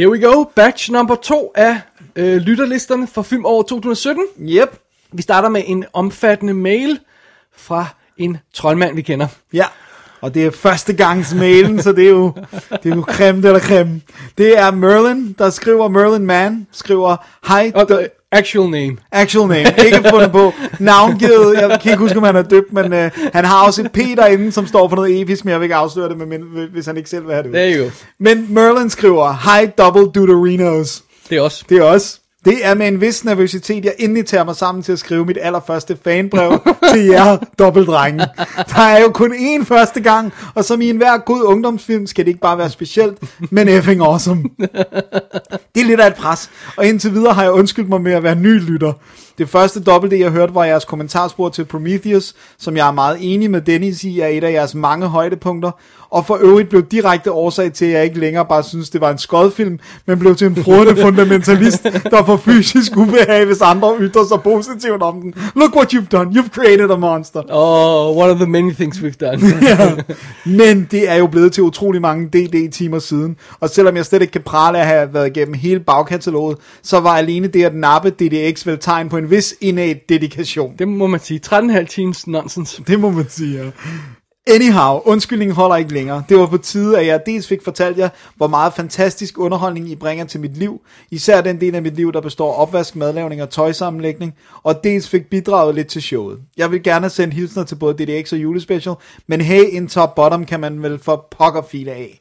Here we go. Batch number 2 af øh, lytterlisterne for film over 2017. Yep. Vi starter med en omfattende mail fra en troldmand, vi kender. Ja, og det er første gangs mailen, så det er jo, det er jo creme eller creme. Det er Merlin, der skriver, Merlin Man, skriver, hej, øh, actual name. actual name, ikke fundet på, navngivet, jeg kan ikke huske, om han er døbt, men øh, han har også et P derinde, som står for noget episk, men jeg vil ikke afsløre det, men, hvis han ikke selv vil have det. There you go. Men Merlin skriver, hej, double duderinos. Det er også. Det er også. Det er med en vis nervøsitet, jeg endelig tager mig sammen til at skrive mit allerførste fanbrev til jer, dobbeltdrenge. Der er jo kun én første gang, og som i enhver god ungdomsfilm skal det ikke bare være specielt, men effing awesome. Det er lidt af et pres, og indtil videre har jeg undskyldt mig med at være ny lytter. Det første dobbelt jeg hørte var jeres kommentarspor til Prometheus, som jeg er meget enig med Dennis i, er et af jeres mange højdepunkter, og for øvrigt blev direkte årsag til, at jeg ikke længere bare synes, det var en skodfilm, men blev til en frodende fundamentalist, der får fysisk ubehag, hvis andre ytrer sig positivt om den. Look what you've done, you've created a monster. Oh, one of the many things we've done. ja. Men det er jo blevet til utrolig mange DD-timer siden, og selvom jeg slet ikke kan prale at have været igennem hele bagkataloget, så var alene det at nappe DDX vel tegn på en vis innat dedikation. det må man sige. 13,5 times nonsense. Det må man sige, ja. Anyhow, undskyldningen holder ikke længere. Det var på tide, at jeg dels fik fortalt jer, hvor meget fantastisk underholdning I bringer til mit liv. Især den del af mit liv, der består af opvask, madlavning og tøjsammenlægning. Og dels fik bidraget lidt til showet. Jeg vil gerne sende hilsner til både DDX og julespecial, men hey, en top bottom kan man vel for pokker file af.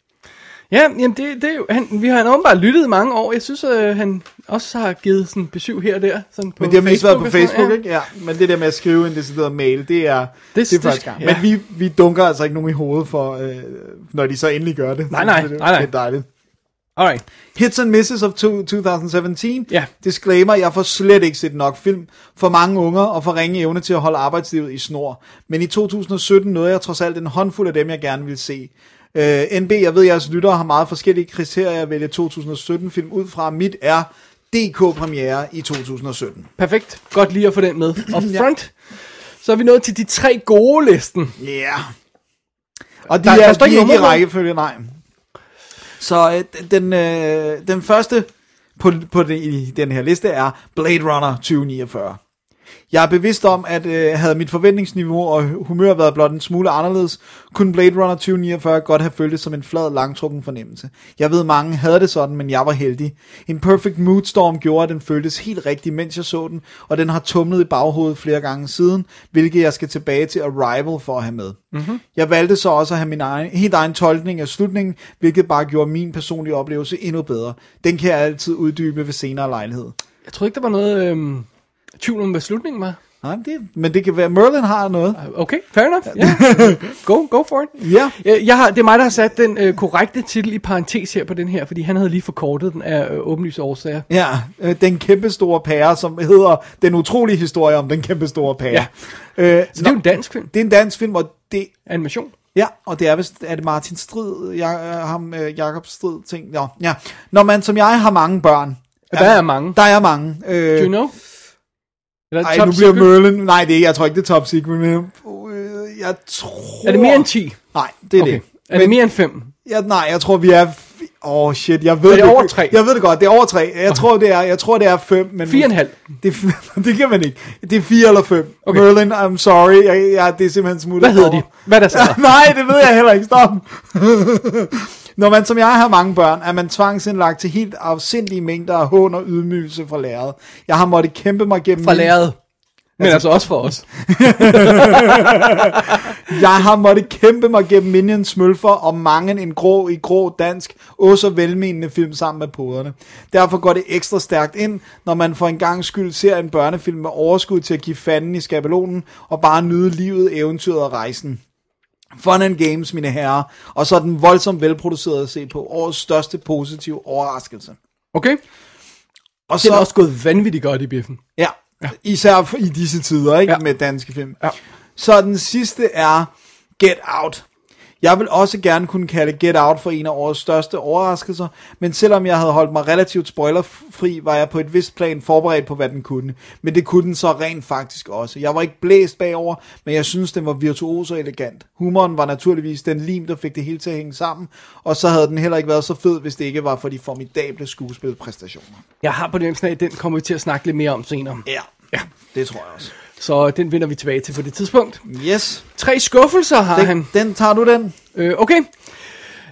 Ja, jamen det, det er jo, han, vi har han åbenbart lyttet mange år. Jeg synes, øh, han også har givet sådan besøg her og der. Sådan på Men det har mest været på sådan Facebook, noget, ikke? Ja, men det der med at skrive en decideret mail, det er, det, det er gang. ja. Men vi, vi dunker altså ikke nogen i hovedet for, øh, når de så endelig gør det. Nej, nej, nej, nej. Det er dejligt. Alright. Hits and Misses of to- 2017. Ja. Disclaimer, jeg får slet ikke set nok film. For mange unger og for ringe evne til at holde arbejdslivet i snor. Men i 2017 nåede jeg trods alt en håndfuld af dem, jeg gerne vil se. Uh, NB, jeg ved, jeres lyttere har meget forskellige kriterier at vælge 2017 film ud fra. Mit er DK premiere i 2017. Perfekt. Godt lige at få den med. Up front. Så er vi nået til de tre gode listen. Ja. Yeah. Og de Der- er, der står de ikke er ikke i rækkefølge, nej. Så øh, den, øh, den første på, på den, i den her liste er Blade Runner 2049. Jeg er bevidst om, at øh, havde mit forventningsniveau og humør været blot en smule anderledes, kunne Blade Runner 2049 godt have føltes som en flad, langtrukken fornemmelse. Jeg ved, mange havde det sådan, men jeg var heldig. En perfect mood storm gjorde, at den føltes helt rigtig, mens jeg så den, og den har tumlet i baghovedet flere gange siden, hvilket jeg skal tilbage til Arrival for at have med. Mm-hmm. Jeg valgte så også at have min egen, helt egen tolkning af slutningen, hvilket bare gjorde min personlige oplevelse endnu bedre. Den kan jeg altid uddybe ved senere lejlighed. Jeg tror ikke, der var noget øhm, tvivl om, hvad slutningen var. Nej, men det, men det kan være, Merlin har noget. Okay, fair enough. Yeah. go, go for it. Ja. Jeg, jeg har, det er mig, der har sat den øh, korrekte titel i parentes her på den her, fordi han havde lige forkortet den af øh, åbenlyse årsager. Ja, øh, den kæmpe store pære, som hedder Den utrolige historie om den kæmpe store pære. Ja. Øh, Så det er jo en dansk film. det er en dansk film, og det, Animation. ja, og det er vist, er det Martin Strid, jeg, øh, ham, øh, Jakob Strid ting, ja, ja. Når man som jeg har mange børn. Der er mange. Der er mange. Øh, Do you know? Eller ej, Top nu bliver Secret? Merlin, nej, det er, jeg tror ikke, det er top secret, men øh, jeg tror... Er det mere end 10? Nej, det er Okay. det. Er det mere end 5? Ja, nej, jeg tror, vi er... Åh, oh, shit, jeg ved Er det over tre? Jeg ved det godt, det er over tre. Jeg tror, det er, jeg tror, det er fem, men... 4,5. Det, det kan man ikke. Det er fire eller fem. Okay. Okay. Merlin, I'm sorry. Jeg, jeg, det er simpelthen smuttet. Hvad hedder de? over. Hvad er der så? Nej, det ved jeg heller ikke. Stop. Når man som jeg har mange børn, er man tvangsindlagt til helt afsindige mængder af hån og ydmygelse fra lærret. Jeg har måttet kæmpe mig gennem... Fra lærret. Men altså også for os. Jeg har måttet kæmpe mig gennem Minions smølfer og mange en grå i grå dansk, også så velmenende film sammen med poderne. Derfor går det ekstra stærkt ind, når man for en gang skyld ser en børnefilm med overskud til at give fanden i skabelonen og bare nyde livet, eventyret og rejsen. Fun and Games, mine herrer, og så er den voldsomt velproduceret at se på. Årets største positive overraskelse. Okay? Og Det er også gået vanvittigt godt i biffen. Ja, ja. især i disse tider, ikke? Ja. Med danske film. Ja. Så den sidste er Get Out. Jeg vil også gerne kunne kalde Get Out for en af årets største overraskelser, men selvom jeg havde holdt mig relativt spoilerfri, var jeg på et vist plan forberedt på, hvad den kunne. Men det kunne den så rent faktisk også. Jeg var ikke blæst bagover, men jeg synes, den var virtuos og elegant. Humoren var naturligvis den lim, der fik det hele til at hænge sammen, og så havde den heller ikke været så fed, hvis det ikke var for de formidable skuespilpræstationer. Jeg har på den af, den kommer vi til at snakke lidt mere om senere. Ja, ja. det tror jeg også. Så den vender vi tilbage til på det tidspunkt. Yes. Tre skuffelser har han. Den, den tager du den? Øh, okay.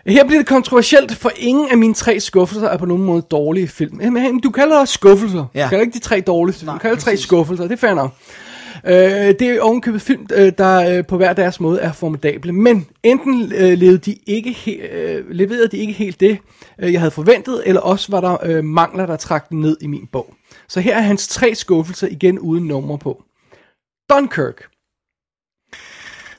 Her bliver det kontroversielt, for ingen af mine tre skuffelser er på nogen måde dårlige film. Øh, Men du kalder det skuffelser. Ja. Du kalder ikke de tre dårligste. Nej, Du kalder det tre præcis. skuffelser. Det er fair nok. Øh, det er ovenkøbet film, øh, der øh, på hver deres måde er formidable. Men enten øh, levede, de ikke he- øh, leverede de ikke helt det, øh, jeg havde forventet, eller også var der øh, mangler, der trak den ned i min bog. Så her er hans tre skuffelser igen uden nummer på. Dunkirk.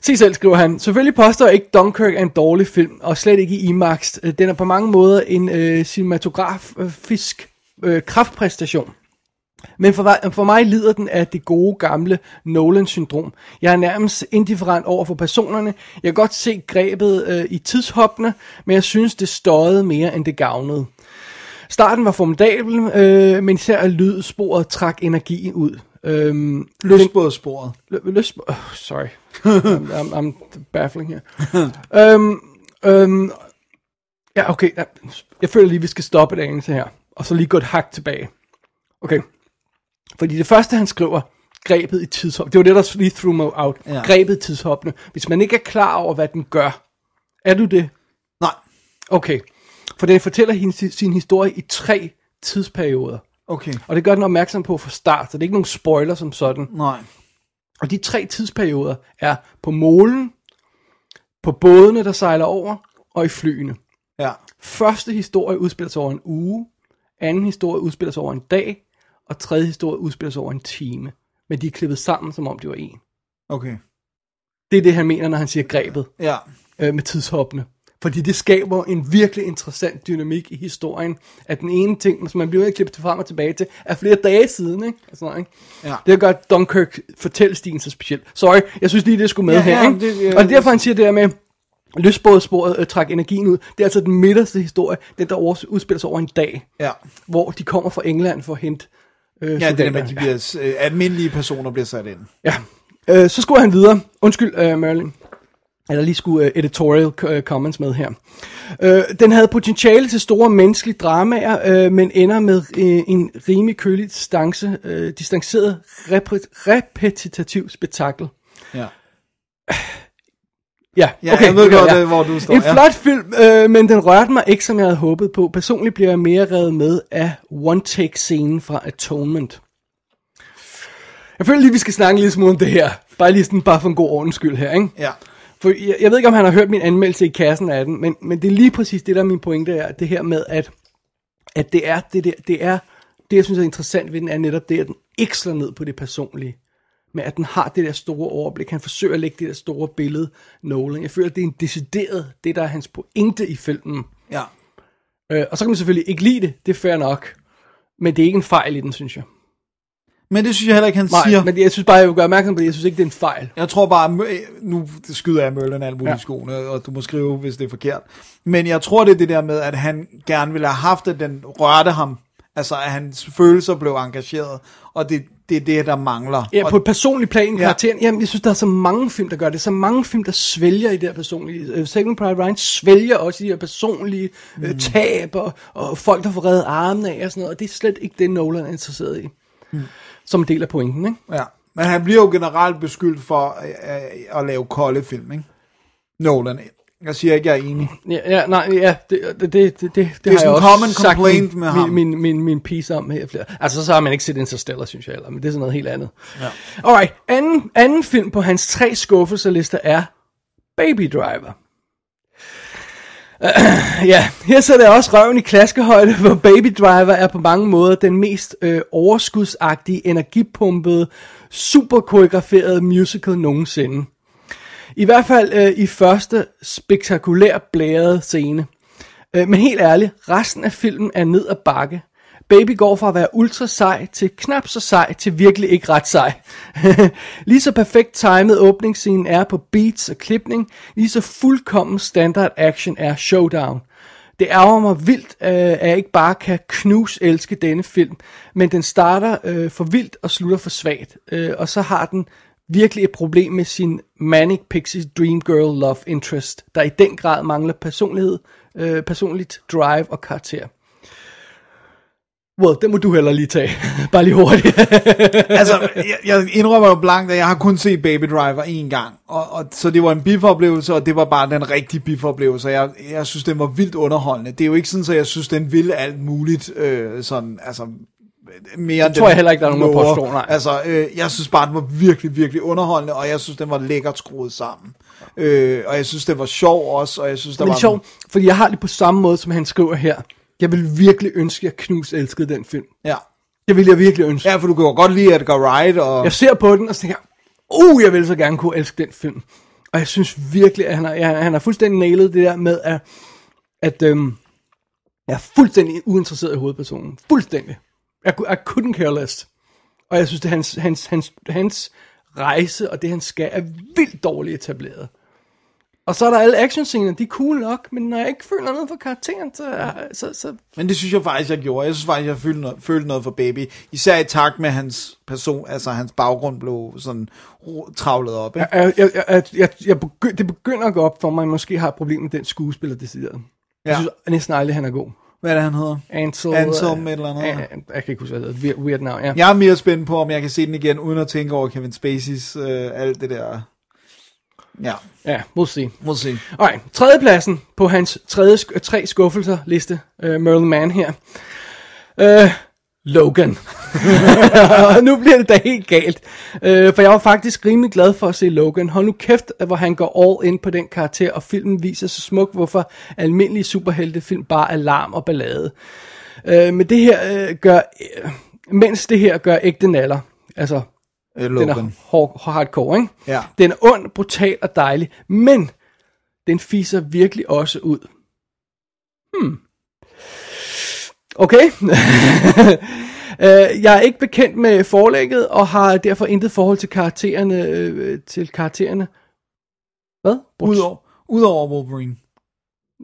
Se selv, skriver han. Selvfølgelig påstår jeg ikke, Dunkirk er en dårlig film, og slet ikke i IMAX. Øh, den er på mange måder en øh, cinematografisk øh, kraftpræstation. Men for, mig- for mig lider den af det gode gamle Nolan-syndrom. Jeg er nærmest indifferent over for personerne. Jeg kan godt se grebet øh, i tidshoppene, men jeg synes, det støjede mere, end det gavnede. Starten var formidabel, øh, men især lydsporet trak energien ud. Øhm, Lystbådssporet. Lø- Løs... Oh, sorry. I'm, I'm, I'm baffling her. øhm, øhm, ja, okay. ja, Jeg føler lige, vi skal stoppe et anelse her. Og så lige gå et hak tilbage. Okay. Fordi det første, han skriver, grebet i tidshop. Det var det, der lige threw me out. Ja. Grebet i tidshoppene. Hvis man ikke er klar over, hvad den gør. Er du det? Nej. Okay. For den fortæller hin- sin historie i tre tidsperioder. Okay. Og det gør den opmærksom på fra start, så det er ikke nogen spoiler som sådan. Nej. Og de tre tidsperioder er på målen, på bådene, der sejler over, og i flyene. Ja. Første historie udspiller sig over en uge, anden historie udspiller sig over en dag, og tredje historie udspiller sig over en time. Men de er klippet sammen, som om det var en. Okay. Det er det, han mener, når han siger grebet Ja. øh, med tidshoppene. Fordi det skaber en virkelig interessant dynamik i historien, at den ene ting, som man bliver klippet frem og tilbage til, er flere dage siden, ikke? Og noget, ikke? Ja. Det gør Dunkirk fortællestilen så specielt. Sorry, jeg synes lige, det skulle med Ja, her, ja, ikke? det- ja, og det er derfor, han siger det der med, lystbådssporet øh, træk energien ud. Det er altså den midterste historie, den der udspiller sig over en dag, Ja. hvor de kommer fra England for at hente øh, Ja, det er det, at de bliver, øh, almindelige personer bliver sat ind. Ja. Øh, så skulle han videre. Undskyld, øh, Merlin. Eller lige skulle øh, editorial øh, comments med her. Øh, den havde potentiale til store menneskelige dramaer, øh, men ender med øh, en rimelig kølig distance, øh, distanceret repre- repetitiv spektakel. Ja. Ja, Ja, okay, jeg ved godt, jeg. øh, hvor du står, En ja. flot film, øh, men den rørte mig ikke, som jeg havde håbet på. Personligt bliver jeg mere revet med af one-take-scenen fra Atonement. Jeg føler lige, vi skal snakke lidt smule om det her. Bare lige sådan, bare for en god ordens skyld her, ikke? Ja. For jeg, jeg ved ikke, om han har hørt min anmeldelse i kassen af den, men, men det er lige præcis det, der er min pointe er, det her med, at, at det er det der, det er, det jeg synes er interessant ved den, er netop det, at den ikke slår ned på det personlige. Men at den har det der store overblik. Han forsøger at lægge det der store billede, Nolan. Jeg føler, at det er en decideret, det der er hans pointe i filmen. Ja. Øh, og så kan man selvfølgelig ikke lide det, det er fair nok. Men det er ikke en fejl i den, synes jeg. Men det synes jeg heller ikke, han Nej, siger. men jeg synes bare, jeg vil gøre opmærksom på det. Jeg synes ikke, det er en fejl. Jeg tror bare, nu skyder jeg Merlin alt muligt ja. I skoene, og du må skrive, hvis det er forkert. Men jeg tror, det er det der med, at han gerne ville have haft, at den rørte ham. Altså, at hans følelser blev engageret. Og det, det er det, der mangler. Ja, på et personligt plan, Ja. karakteren. Jamen, jeg synes, der er så mange film, der gør det. Så mange film, der svælger i det her personlige. Uh, Second Pride Ryan svælger også i de her personlige mm. uh, tab, og, og folk, der får reddet armene af og sådan noget. Og det er slet ikke det, Nolan er interesseret i. Mm. Som en del af pointen, ikke? ja. Men han bliver jo generelt beskyldt for øh, at lave kolde film, ikke? Nolan. Jeg siger ikke, jeg er enig. Ja, ja nej, ja, det, det, det, det, det, det, er har jeg også common sagt complaint min, med ham. Min, min, min, min piece om her flere. Altså, så har man ikke set Interstellar, synes jeg heller, men det er sådan noget helt andet. Ja. Alright, anden, anden film på hans tre skuffelserlister er Baby Driver. Ja, her sætter jeg også røven i klaskehøjde, hvor Baby Driver er på mange måder den mest øh, overskudsagtige, energipumpede, superkoreograferede musical nogensinde. I hvert fald øh, i første spektakulær blærede scene. Øh, men helt ærligt, resten af filmen er ned ad bakke. Baby går fra at være ultra sej til knap så sej til virkelig ikke ret sej. lige så perfekt timet åbningsscenen er på beats og klipning, lige så fuldkommen standard action er showdown. Det ærger mig vildt, øh, at jeg ikke bare kan knus elske denne film, men den starter øh, for vildt og slutter for svagt. Øh, og så har den virkelig et problem med sin Manic Pixie Dream Girl Love Interest, der i den grad mangler personlighed, øh, personligt drive og karakter. Well, det må du heller lige tage. Bare lige hurtigt. altså, jeg, jeg indrømmer jo blankt, at jeg har kun set Baby Driver en gang. Og, og, så det var en bifoplevelse, og det var bare den rigtige bifoplevelse. Jeg, jeg synes, den var vildt underholdende. Det er jo ikke sådan, at jeg synes, den ville alt muligt. Øh, sådan, altså, mere Det tror jeg heller ikke, der er nogen, der påstår, nej. Altså, øh, jeg synes bare, den var virkelig, virkelig underholdende, og jeg synes, den var lækkert skruet sammen. Øh, og jeg synes, den var sjov også, og jeg synes, der Men det var... er sjovt, fordi jeg har det på samme måde, som han skriver her. Jeg vil virkelig ønske, at jeg knus elskede den film. Ja. Det vil jeg virkelig ønske. ja, for du kan jo godt lide Edgar Wright, og... Jeg ser på den, og så tænker jeg, uh, jeg vil så gerne kunne elske den film. Og jeg synes virkelig, at han har, han, han har fuldstændig nailet det der med, at, at øhm, jeg er fuldstændig uinteresseret i hovedpersonen. Fuldstændig. Cou- I couldn't care less. Og jeg synes, det er hans, hans, hans, hans rejse, og det han skal, er vildt dårligt etableret. Og så er der alle actionscener, de er cool nok, men når jeg ikke føler noget for karakteren, så, så, så Men det synes jeg faktisk, jeg gjorde. Jeg synes faktisk, jeg følte noget, følte noget for Baby. Især i takt med hans person, altså hans baggrund blev sådan travlet op. Ikke? jeg, jeg, jeg, jeg, jeg begy- det begynder at gå op for mig, at jeg måske har et problem med den skuespiller decideret. Jeg Ja. synes næsten aldrig, han er god. Hvad er det, han hedder? Ansel, Anselm øh, et eller andet. Jeg, jeg, jeg kan ikke huske, hvad det hedder. Weird, weird navn, ja. Jeg er mere spændt på, om jeg kan se den igen, uden at tænke over Kevin Spacey's øh, alt det der. Ja, Ja, we'll see. we'll see. Alright, tredjepladsen på hans tredje, sk- tre skuffelser liste, uh, Merlin Mann her. Uh, Logan. Og nu bliver det da helt galt. Uh, for jeg var faktisk rimelig glad for at se Logan. Hold nu kæft, hvor han går all in på den karakter, og filmen viser så smukt, hvorfor almindelige superheltefilm bare er larm og ballade. Uh, men det her uh, gør, uh, mens det her gør ægte naller, altså Øh, den Logan. er hard, hardcore, ikke? Ja. Den er ond, brutal og dejlig, men den fiser virkelig også ud. Hmm. Okay. Øh, jeg er ikke bekendt med forlægget, og har derfor intet forhold til karaktererne. Øh, til karaktererne. Hvad? Udover, udover Wolverine.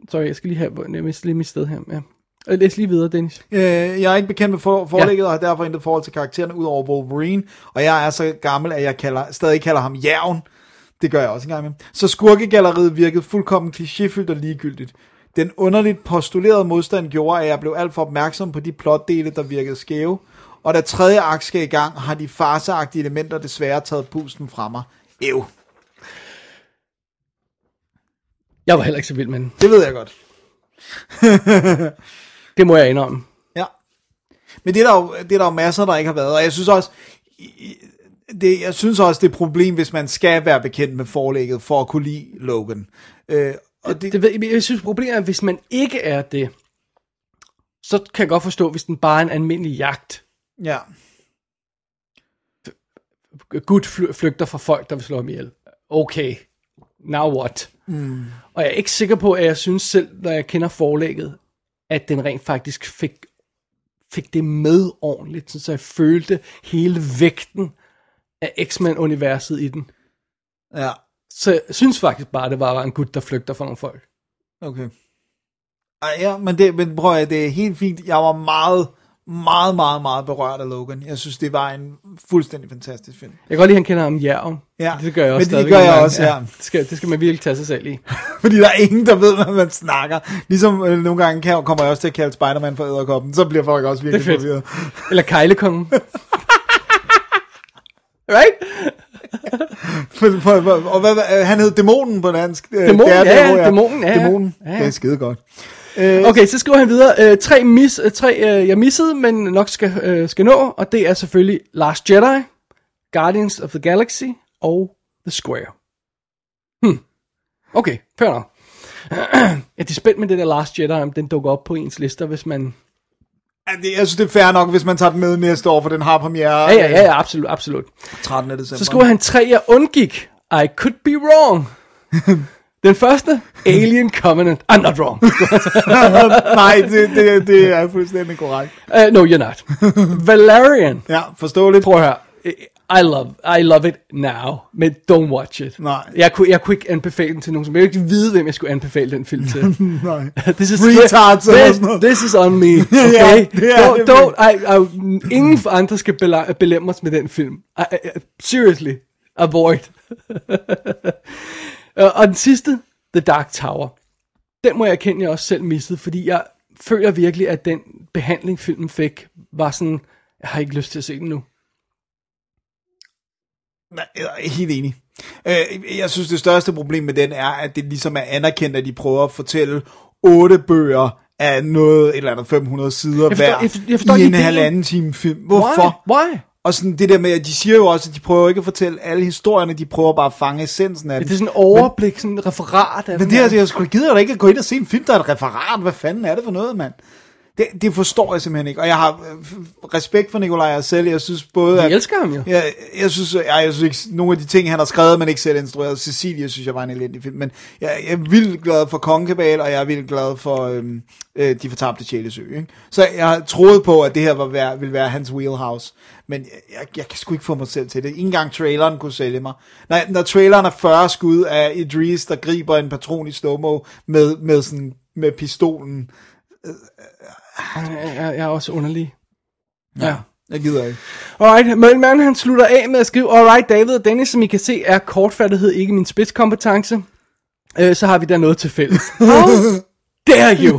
Sorry, jeg skal lige have, jeg lige mit sted her. Ja. Øh, Læs lige videre, Dennis. Øh, jeg er ikke bekendt med for, forlægget, ja. og har derfor intet forhold til karaktererne, udover Wolverine. Og jeg er så gammel, at jeg kalder, stadig kalder ham Jævn. Det gør jeg også en gang med. Så skurkegalleriet virkede fuldkommen klichéfyldt og ligegyldigt. Den underligt postulerede modstand gjorde, at jeg blev alt for opmærksom på de plotdele, der virkede skæve. Og da tredje akt skal i gang, har de farseagtige elementer desværre taget pusten fra mig. Ev. Jeg var heller ikke så vild med den. Det ved jeg godt. Det må jeg indrømme. Ja. Men det er, der jo, det er der jo masser, der ikke har været. Og jeg synes også, det, jeg synes også, det er et problem, hvis man skal være bekendt med forlægget, for at kunne lide Logan. Øh, og det, Det, jeg synes, problemet er, at hvis man ikke er det, så kan jeg godt forstå, hvis den bare er en almindelig jagt. ja. Gud fly- flygter fra folk, der vil slå ham ihjel. Okay, now what? Mm. Og jeg er ikke sikker på, at jeg synes selv, når jeg kender forlægget, at den rent faktisk fik, fik det med ordentligt, så jeg følte hele vægten af X-Men-universet i den. Ja, Så jeg synes faktisk bare, det var en gut, der flygter fra nogle folk. okay. Ej, ja, men, det, men prøv at det er helt fint. Jeg var meget, meget, meget, meget berørt af Logan. Jeg synes, det var en fuldstændig fantastisk film. Jeg kan godt lide, at han kender ham Jerv. Ja, det gør jeg men også det stadigvæk gør jeg gange. også, ja. Det skal, det skal man virkelig tage sig selv i. Fordi der er ingen, der ved, hvad man snakker. Ligesom øh, nogle gange kan, kommer jeg også til at kalde Spider-Man for æderkoppen. Så bliver folk også virkelig Det forvirret. Eller Kejlekongen. right? For, for, for, og hvad, han hed Dæmonen på dansk. Øh, Dæmonen, det ja, det, ja, Dæmonen, ja, ja. Dæmonen. Ja, ja. Det er skide godt. Øh, Okay, så skriver han videre. Øh, tre, mis, øh, tre øh, jeg missede, men nok skal, øh, skal nå. Og det er selvfølgelig Last Jedi, Guardians of the Galaxy og The Square. Hmm. Okay, fair nok. Jeg er spændt med det der Last Jedi, om den dukker op på ens lister, hvis man... Ja, det, jeg synes, det er fair nok, hvis man tager den med næste år, for den har premiere Ja, ja, ja, ja absolut, absolut. øh, 13. december. Så skriver han tre, jeg undgik. I could be wrong. Den første, Alien Covenant. I'm not wrong. Nej, det, det, det er fuldstændig korrekt. Uh, no, you're not. Valerian. Ja, forståeligt. Prøv høre. I love, I love it now, men don't watch it. Nej. Jeg kunne, jeg kunne ikke anbefale den til nogen, som jeg ikke vide, hvem jeg skulle anbefale den film til. Nej. this is Retards this, this is on me, okay? det er don't, don't, I, I, ingen andre skal bela- belemres med den film. I, I, seriously, avoid. Uh, og den sidste, The Dark Tower. Den må jeg erkende, jeg også selv missede, fordi jeg føler virkelig, at den behandling, filmen fik, var sådan, jeg har ikke lyst til at se den nu. Nej, jeg er helt enig. Øh, Jeg synes, det største problem med den er, at det ligesom er anerkendt, at de prøver at fortælle otte bøger af noget, et eller andet 500 sider Jeg forstår- hver jeg for- jeg forstår i en halvanden time film. Hvorfor? Why? Why? Og sådan det der med, at de siger jo også, at de prøver ikke at fortælle alle historierne, de prøver bare at fange essensen af Det dem. er sådan en overblik, sådan en referat af Men det er, altså, jeg skulle gider da ikke at gå ind og se en film, der er et referat. Hvad fanden er det for noget, mand? Det, det forstår jeg simpelthen ikke, og jeg har øh, respekt for Nikolaj selv. Jeg synes både, at... elsker ham jo. Jeg, jeg synes, jeg, jeg synes ikke, nogle af de ting, han har skrevet, men ikke selv instrueret. Cecilia synes jeg var en elendig film, men jeg, jeg er vildt glad for Kongekabal, og jeg er vildt glad for øhm, øh, De Fortabte Sjælesø. Ikke? Så jeg troet på, at det her var, være, ville være hans wheelhouse, men jeg, jeg, jeg kan sgu ikke få mig selv til det. Ikke engang traileren kunne sælge mig. Når, når traileren er 40 skud af Idris, der griber en patron i slow med, med, sådan, med pistolen, Jeg, jeg, er også underlig. Ja. jeg gider ikke. Alright, Møllemann han slutter af med at skrive, Alright David og Dennis, som I kan se, er kortfattighed ikke min spidskompetence. Øh, så har vi da noget til fælles. How dare you?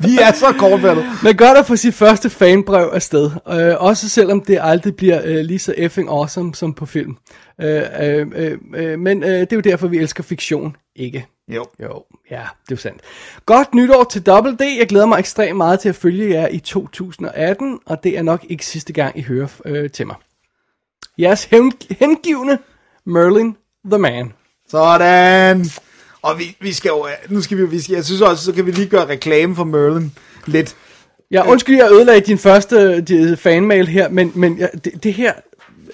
Vi er så kortfattet. Men godt at få sit første fanbrev afsted. Øh, også selvom det aldrig bliver øh, lige så effing awesome som på film. Øh, øh, øh, øh, men øh, det er jo derfor, vi elsker fiktion, ikke? Jo. Jo, ja, det er sandt. Godt nytår til Double D. Jeg glæder mig ekstremt meget til at følge jer i 2018, og det er nok ikke sidste gang, I hører øh, til mig. Jeres hen- hengivne Merlin the Man. Sådan. Og vi, vi skal jo, nu skal vi, vi skal, jeg synes også, så kan vi lige gøre reklame for Merlin lidt. Ja, undskyld, jeg ødelagde din første de, fanmail her, men, men ja, det, det her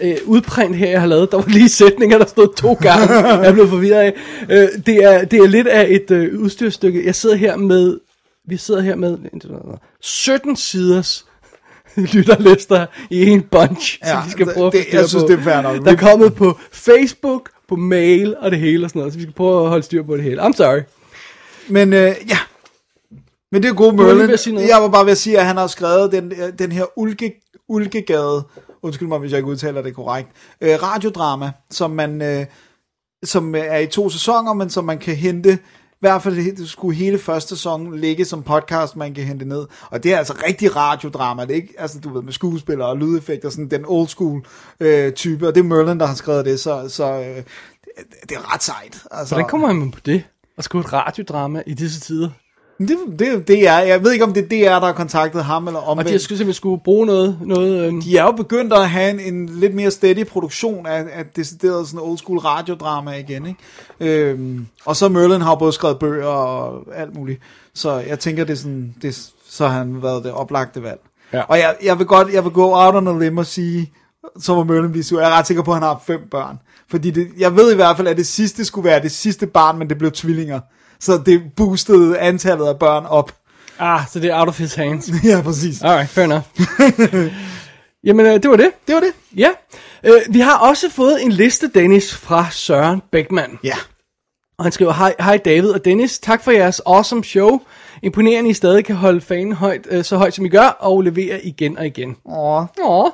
øh, udprint her, jeg har lavet, der var lige sætninger, der stod to gange. jeg blev forvirret af. Øh, det, er, det er lidt af et øh, udstyrstykke. Jeg sidder her med, vi sidder her med 17 siders lytterlister i en bunch, ja, som de skal det- prøve at det- få styr jeg synes, på. det er fair nok. Der er kommet på Facebook, på mail og det hele og sådan noget, så vi skal prøve at holde styr på det hele. I'm sorry. Men øh, ja, men det er god Merlin. at. Jeg var bare ved at sige, at han har skrevet den, øh, den her Ulke, Ulkegade, undskyld mig, hvis jeg ikke udtaler det korrekt, øh, radiodrama, som man, øh, som er i to sæsoner, men som man kan hente, i hvert fald det skulle hele første sæson ligge som podcast, man kan hente ned. Og det er altså rigtig radiodrama, det er ikke, altså du ved, med skuespillere og lydeffekter, sådan den old school øh, type, og det er Merlin, der har skrevet det, så, så øh, det, det er ret sejt. Altså, Hvordan kommer man på det? At skrive et radiodrama i disse tider? Det, det, det er, jeg ved ikke, om det er DR, der har kontaktet ham, eller Og de omvendt. skulle simpelthen skulle bruge noget... noget øhm, De er jo begyndt at have en, en lidt mere steady produktion af, af decideret sådan old school radiodrama igen, ikke? Øhm, og så Merlin har både skrevet bøger og alt muligt. Så jeg tænker, det er sådan, det, så har han været det oplagte valg. Ja. Og jeg, jeg vil godt, jeg vil gå out on a limb og sige, så må Merlin blive sur. Jeg er ret sikker på, at han har fem børn. Fordi det, jeg ved i hvert fald, at det sidste skulle være det sidste barn, men det blev tvillinger. Så det boostede antallet af børn op. ah, så det er out of his hands. ja, præcis. Alright, fair enough. Jamen, øh, det var det. Det var det. Ja. Øh, vi har også fået en liste, Dennis, fra Søren Beckmann. Ja. Og han skriver, hej, hej David og Dennis, tak for jeres awesome show. Imponerende, I stadig kan holde fanen højt, øh, så højt som I gør, og levere igen og igen. Åh. Åh.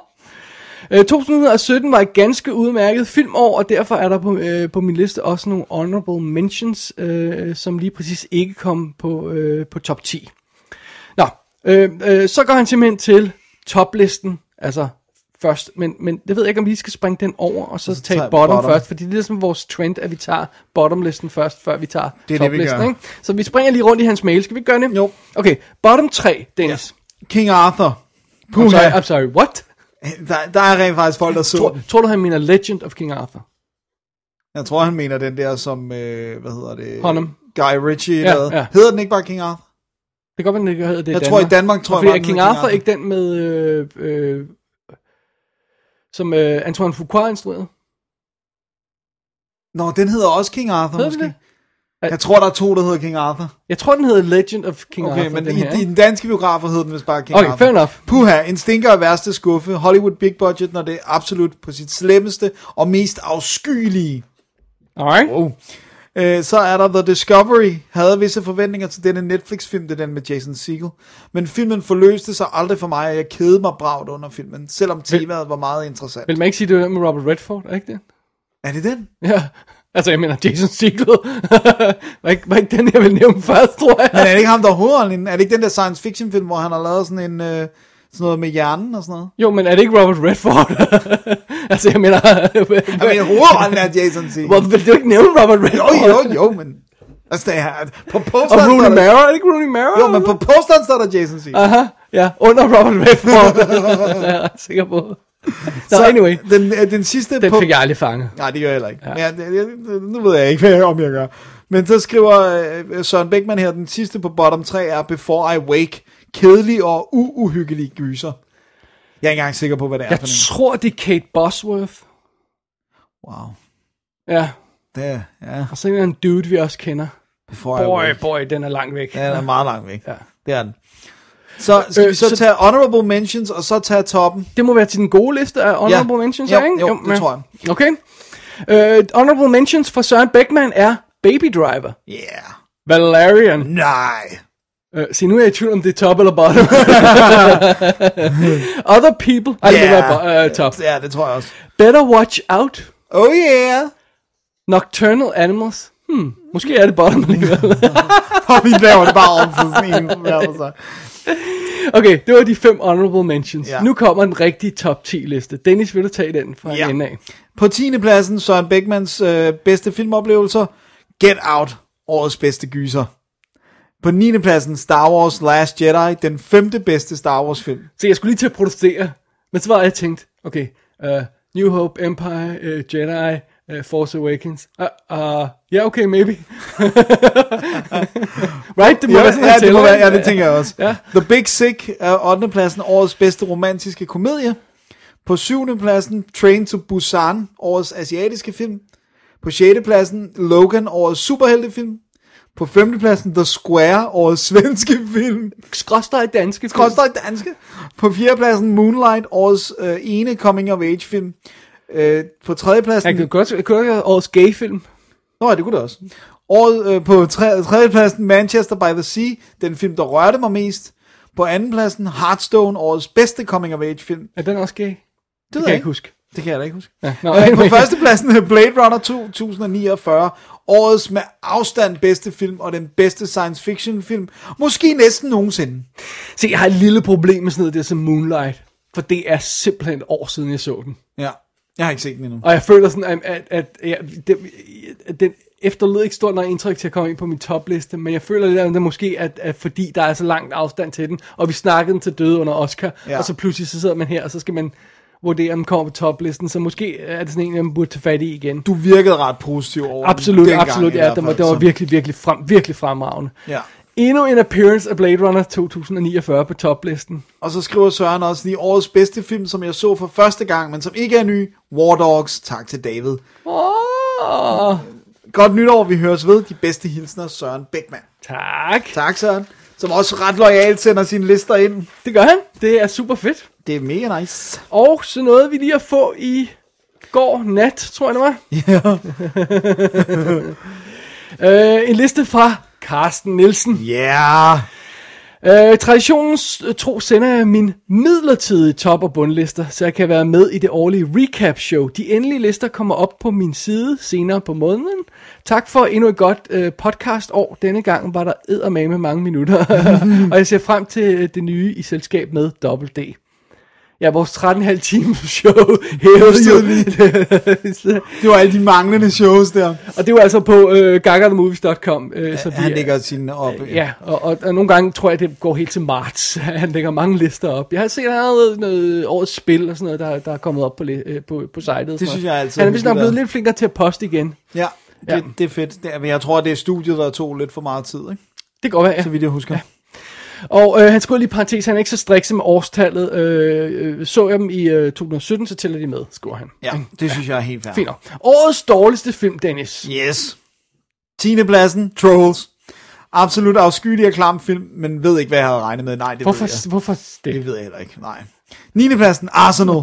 Øh, 2017 var et ganske udmærket filmår, og derfor er der på, øh, på min liste også nogle honorable mentions, øh, som lige præcis ikke kom på, øh, på top 10. Nå, øh, øh, så går han simpelthen til toplisten, altså først, men, men det ved jeg ikke, om vi skal springe den over, og så, så tage bottom, bottom. først, fordi det er ligesom vores trend, at vi tager bottomlisten først, før vi tager Det er det, vi toplisten. gør. Ikke? Så vi springer lige rundt i hans mail, skal vi gøre det? Jo. Okay, bottom 3, Dennis. King Arthur. I'm Puha. sorry, I'm sorry, what? Der, der er rent faktisk folk, der så Tror, den. tror du, han mener Legend of King Arthur? Jeg tror, han mener den der som, øh, hvad hedder det? Hunnam. Guy Ritchie Ja, ja. Hedder den ikke bare King Arthur? Det kan godt være, den ikke hedder det i Jeg tror, i Danmark tror jeg er den King hedder Arthur ikke den med, øh, øh, som øh, Antoine Fuqua instruerede? Nå, den hedder også King Arthur, Hedder måske. det? Jeg tror, der er to, der hedder King Arthur. Jeg tror, den hedder Legend of King Okay, Arthur. men den i, her, i den danske biografer hedder den vist bare King Okay, Arthur. fair enough. Puha, en stinker af værste skuffe. Hollywood Big Budget, når det er absolut på sit slemmeste og mest afskyelige. Alright. Oh. Øh, så er der The Discovery. Havde visse forventninger til denne Netflix-film, det er den med Jason Segel. Men filmen forløste sig aldrig for mig, og jeg kedede mig bragt under filmen, selvom temaet var meget interessant. Vil man ikke sige, det var med Robert Redford, er ikke det? Er det den? Ja. Altså, jeg mener Jason Segel. var, ikke, var ikke den, jeg ville nævne først, tror jeg. Men er det ikke ham, der er hovedrollen? Er det ikke den der science fiction film, hvor han har lavet sådan en... Øh, sådan noget med hjernen og sådan noget? Jo, men er det ikke Robert Redford? altså, jeg mener... Jeg mener, hovedrollen er Jason Segel. Hvorfor vil du ikke nævne Robert Jo, Redford? jo, jo, men... Altså, det er, på Og posteren Rooney står der... Mara, er det ikke Rooney Mara? Jo, men på posteren står der Jason Segel. Aha, ja, under Robert Redford. det er jeg ret sikker på. Så Så anyway, Den, øh, den sidste den på... fik jeg aldrig fanget. Nej, det gør jeg heller ikke. Ja. Men jeg, nu ved jeg ikke, hvad jeg, om jeg gør. Men så skriver øh, Søren Beckmann her, den sidste på bottom 3 er Before I Wake. kedelig og uuhyggelig gyser. Jeg er ikke engang sikker på, hvad det er Jeg for en. tror, det er Kate Bosworth. Wow. Ja, Det er, ja. og så en eller anden dude, vi også kender. Before I Boy, boy, den er langt væk. Ja, den er meget langt væk. Ja. Det er den. Så skal Øh, vi så, så- tage honorable mentions, og så tage toppen. Det må være til den gode liste af honorable Ja. mentions, Jo, ikke? jo, det ja. tror jeg. Okay. Uh, honorable mentions for Søren Beckmann er Baby Driver, Yeah. Valerian. Nej. Uh, se, nu er jeg i tvivl om det er top eller bottom. Other People. Ej, det Ja. var uh, top. Ja, det tror jeg også. Better Watch Out. Oh yeah. Nocturnal Animals. Hmm, måske er det bottom alligevel. Og vi laver det bare om for sådan en. Okay, det var de fem honorable mentions. Ja. Nu kommer den rigtige top 10 liste. Dennis, vil du tage den fra Ja. ja. ende af? På 10. pladsen, Søren Beckmans øh, bedste filmoplevelser. Get Out, årets bedste gyser. På 9. pladsen, Star Wars Last Jedi, den femte bedste Star Wars film. Så jeg skulle lige til at protestere, men så var jeg tænkt, okay, uh, New Hope, Empire, uh, Jedi, uh, Force Awakens. Uh, uh, ja, okay, maybe. right, det må Ja, være sådan, ja, det må være, ja, det tænker jeg også. Ja. The Big Sick er 8. pladsen, årets bedste romantiske komedie. På 7. pladsen, Train to Busan, årets asiatiske film. På 6. pladsen, Logan, årets superheltefilm. På 5. pladsen, The Square, årets svenske film. Skråstrej danske. film. Skråstrej danske. På 4. pladsen, Moonlight, årets øh, ene coming of age film. Øh, på 3. pladsen... Jeg kunne godt have årets gay-film. Nå, det kunne det også. Året øh, på tre, tredje pladsen Manchester by the Sea, den film, der rørte mig mest. På anden pladsen Hearthstone, årets bedste coming of age film. Er den også gay? Det, Det, kan jeg ikke huske. Det kan jeg da ikke huske. Ja, nå, øh, på anyway. første pladsen Blade Runner 2049, årets med afstand bedste film og den bedste science fiction film, måske næsten nogensinde. Se, jeg har et lille problem med sådan noget der som Moonlight. For det er simpelthen et år siden, jeg så den. Ja, jeg har ikke set den endnu. Og jeg føler sådan, at, at, at, at, at den efterlod ikke stort nok indtryk til at komme ind på min topliste, men jeg føler lidt, at det måske, at, at fordi der er så langt afstand til den, og vi snakkede den til døde under Oscar, Ja. og så pludselig så sidder man her, og så skal man vurdere, om den kommer på toplisten, så måske er det sådan en, man burde tage fat i igen. Du virkede ret positiv over den Absolut, dengang absolut, ja, den var, den var virkelig, virkelig, frem, virkelig fremragende. Ja. Endnu en appearance af Blade Runner 2049 på toplisten. Og så skriver Søren også lige årets bedste film, som jeg så for første gang, men som ikke er ny, War Dogs. Tak til David. Åh, Godt nytår, vi høres ved. De bedste hilsner, Søren Beckmann. tak. Tak, Søren. Som også ret lojalt sender sine lister ind. Det gør han. Det er super fedt. Det er mega nice. Og så nåede vi lige at få i går nat, tror jeg det var. Ja. øh, en liste fra Carsten Nielsen. Ja. Yeah. Øh, traditionens øh, tro sender jeg min midlertidige top- og bundlister, så jeg kan være med i det årlige recap-show. De endelige lister kommer op på min side senere på måneden. Tak for endnu et godt øh, podcast-år. Denne gang var der eddermame mange minutter, og jeg ser frem til øh, det nye i selskab med Double D. Ja, vores 13,5 times show hævede jo. Det var alle de manglende shows der. og det var altså på øh, gagathemovies.com. Øh, så vi, Han lægger sine op. Ja, og, og, og nogle gange tror jeg, det går helt til marts. Han lægger mange lister op. Jeg har set, at han har noget, noget årets spil og sådan noget, der, der er kommet op på, øh, på, på sitet. sådan synes jeg altid Han er vist nok blevet lidt flinkere til at poste igen. Ja, det, Ja. det er fedt. Det men jeg tror, det er studiet, der tog lidt for meget tid, ikke? Det godt være, ja. Så vidt jeg husker. Ja. Og øh, han skulle lige parentes, han er ikke så strikse med årstallet. Øh, øh, så jeg dem i øh, 2017, så tæller de med, skriver han. ja, det synes jeg er helt fair. Fint. Årets dårligste film, Dennis. Yes. 10. pladsen, Trolls. Absolut afskyelig og klam film, men ved ikke, hvad jeg havde regnet med. Nej, det ved jeg. Hvorfor, hvorfor det? Det ved jeg heller ikke, nej. 9. pladsen, Arsenal.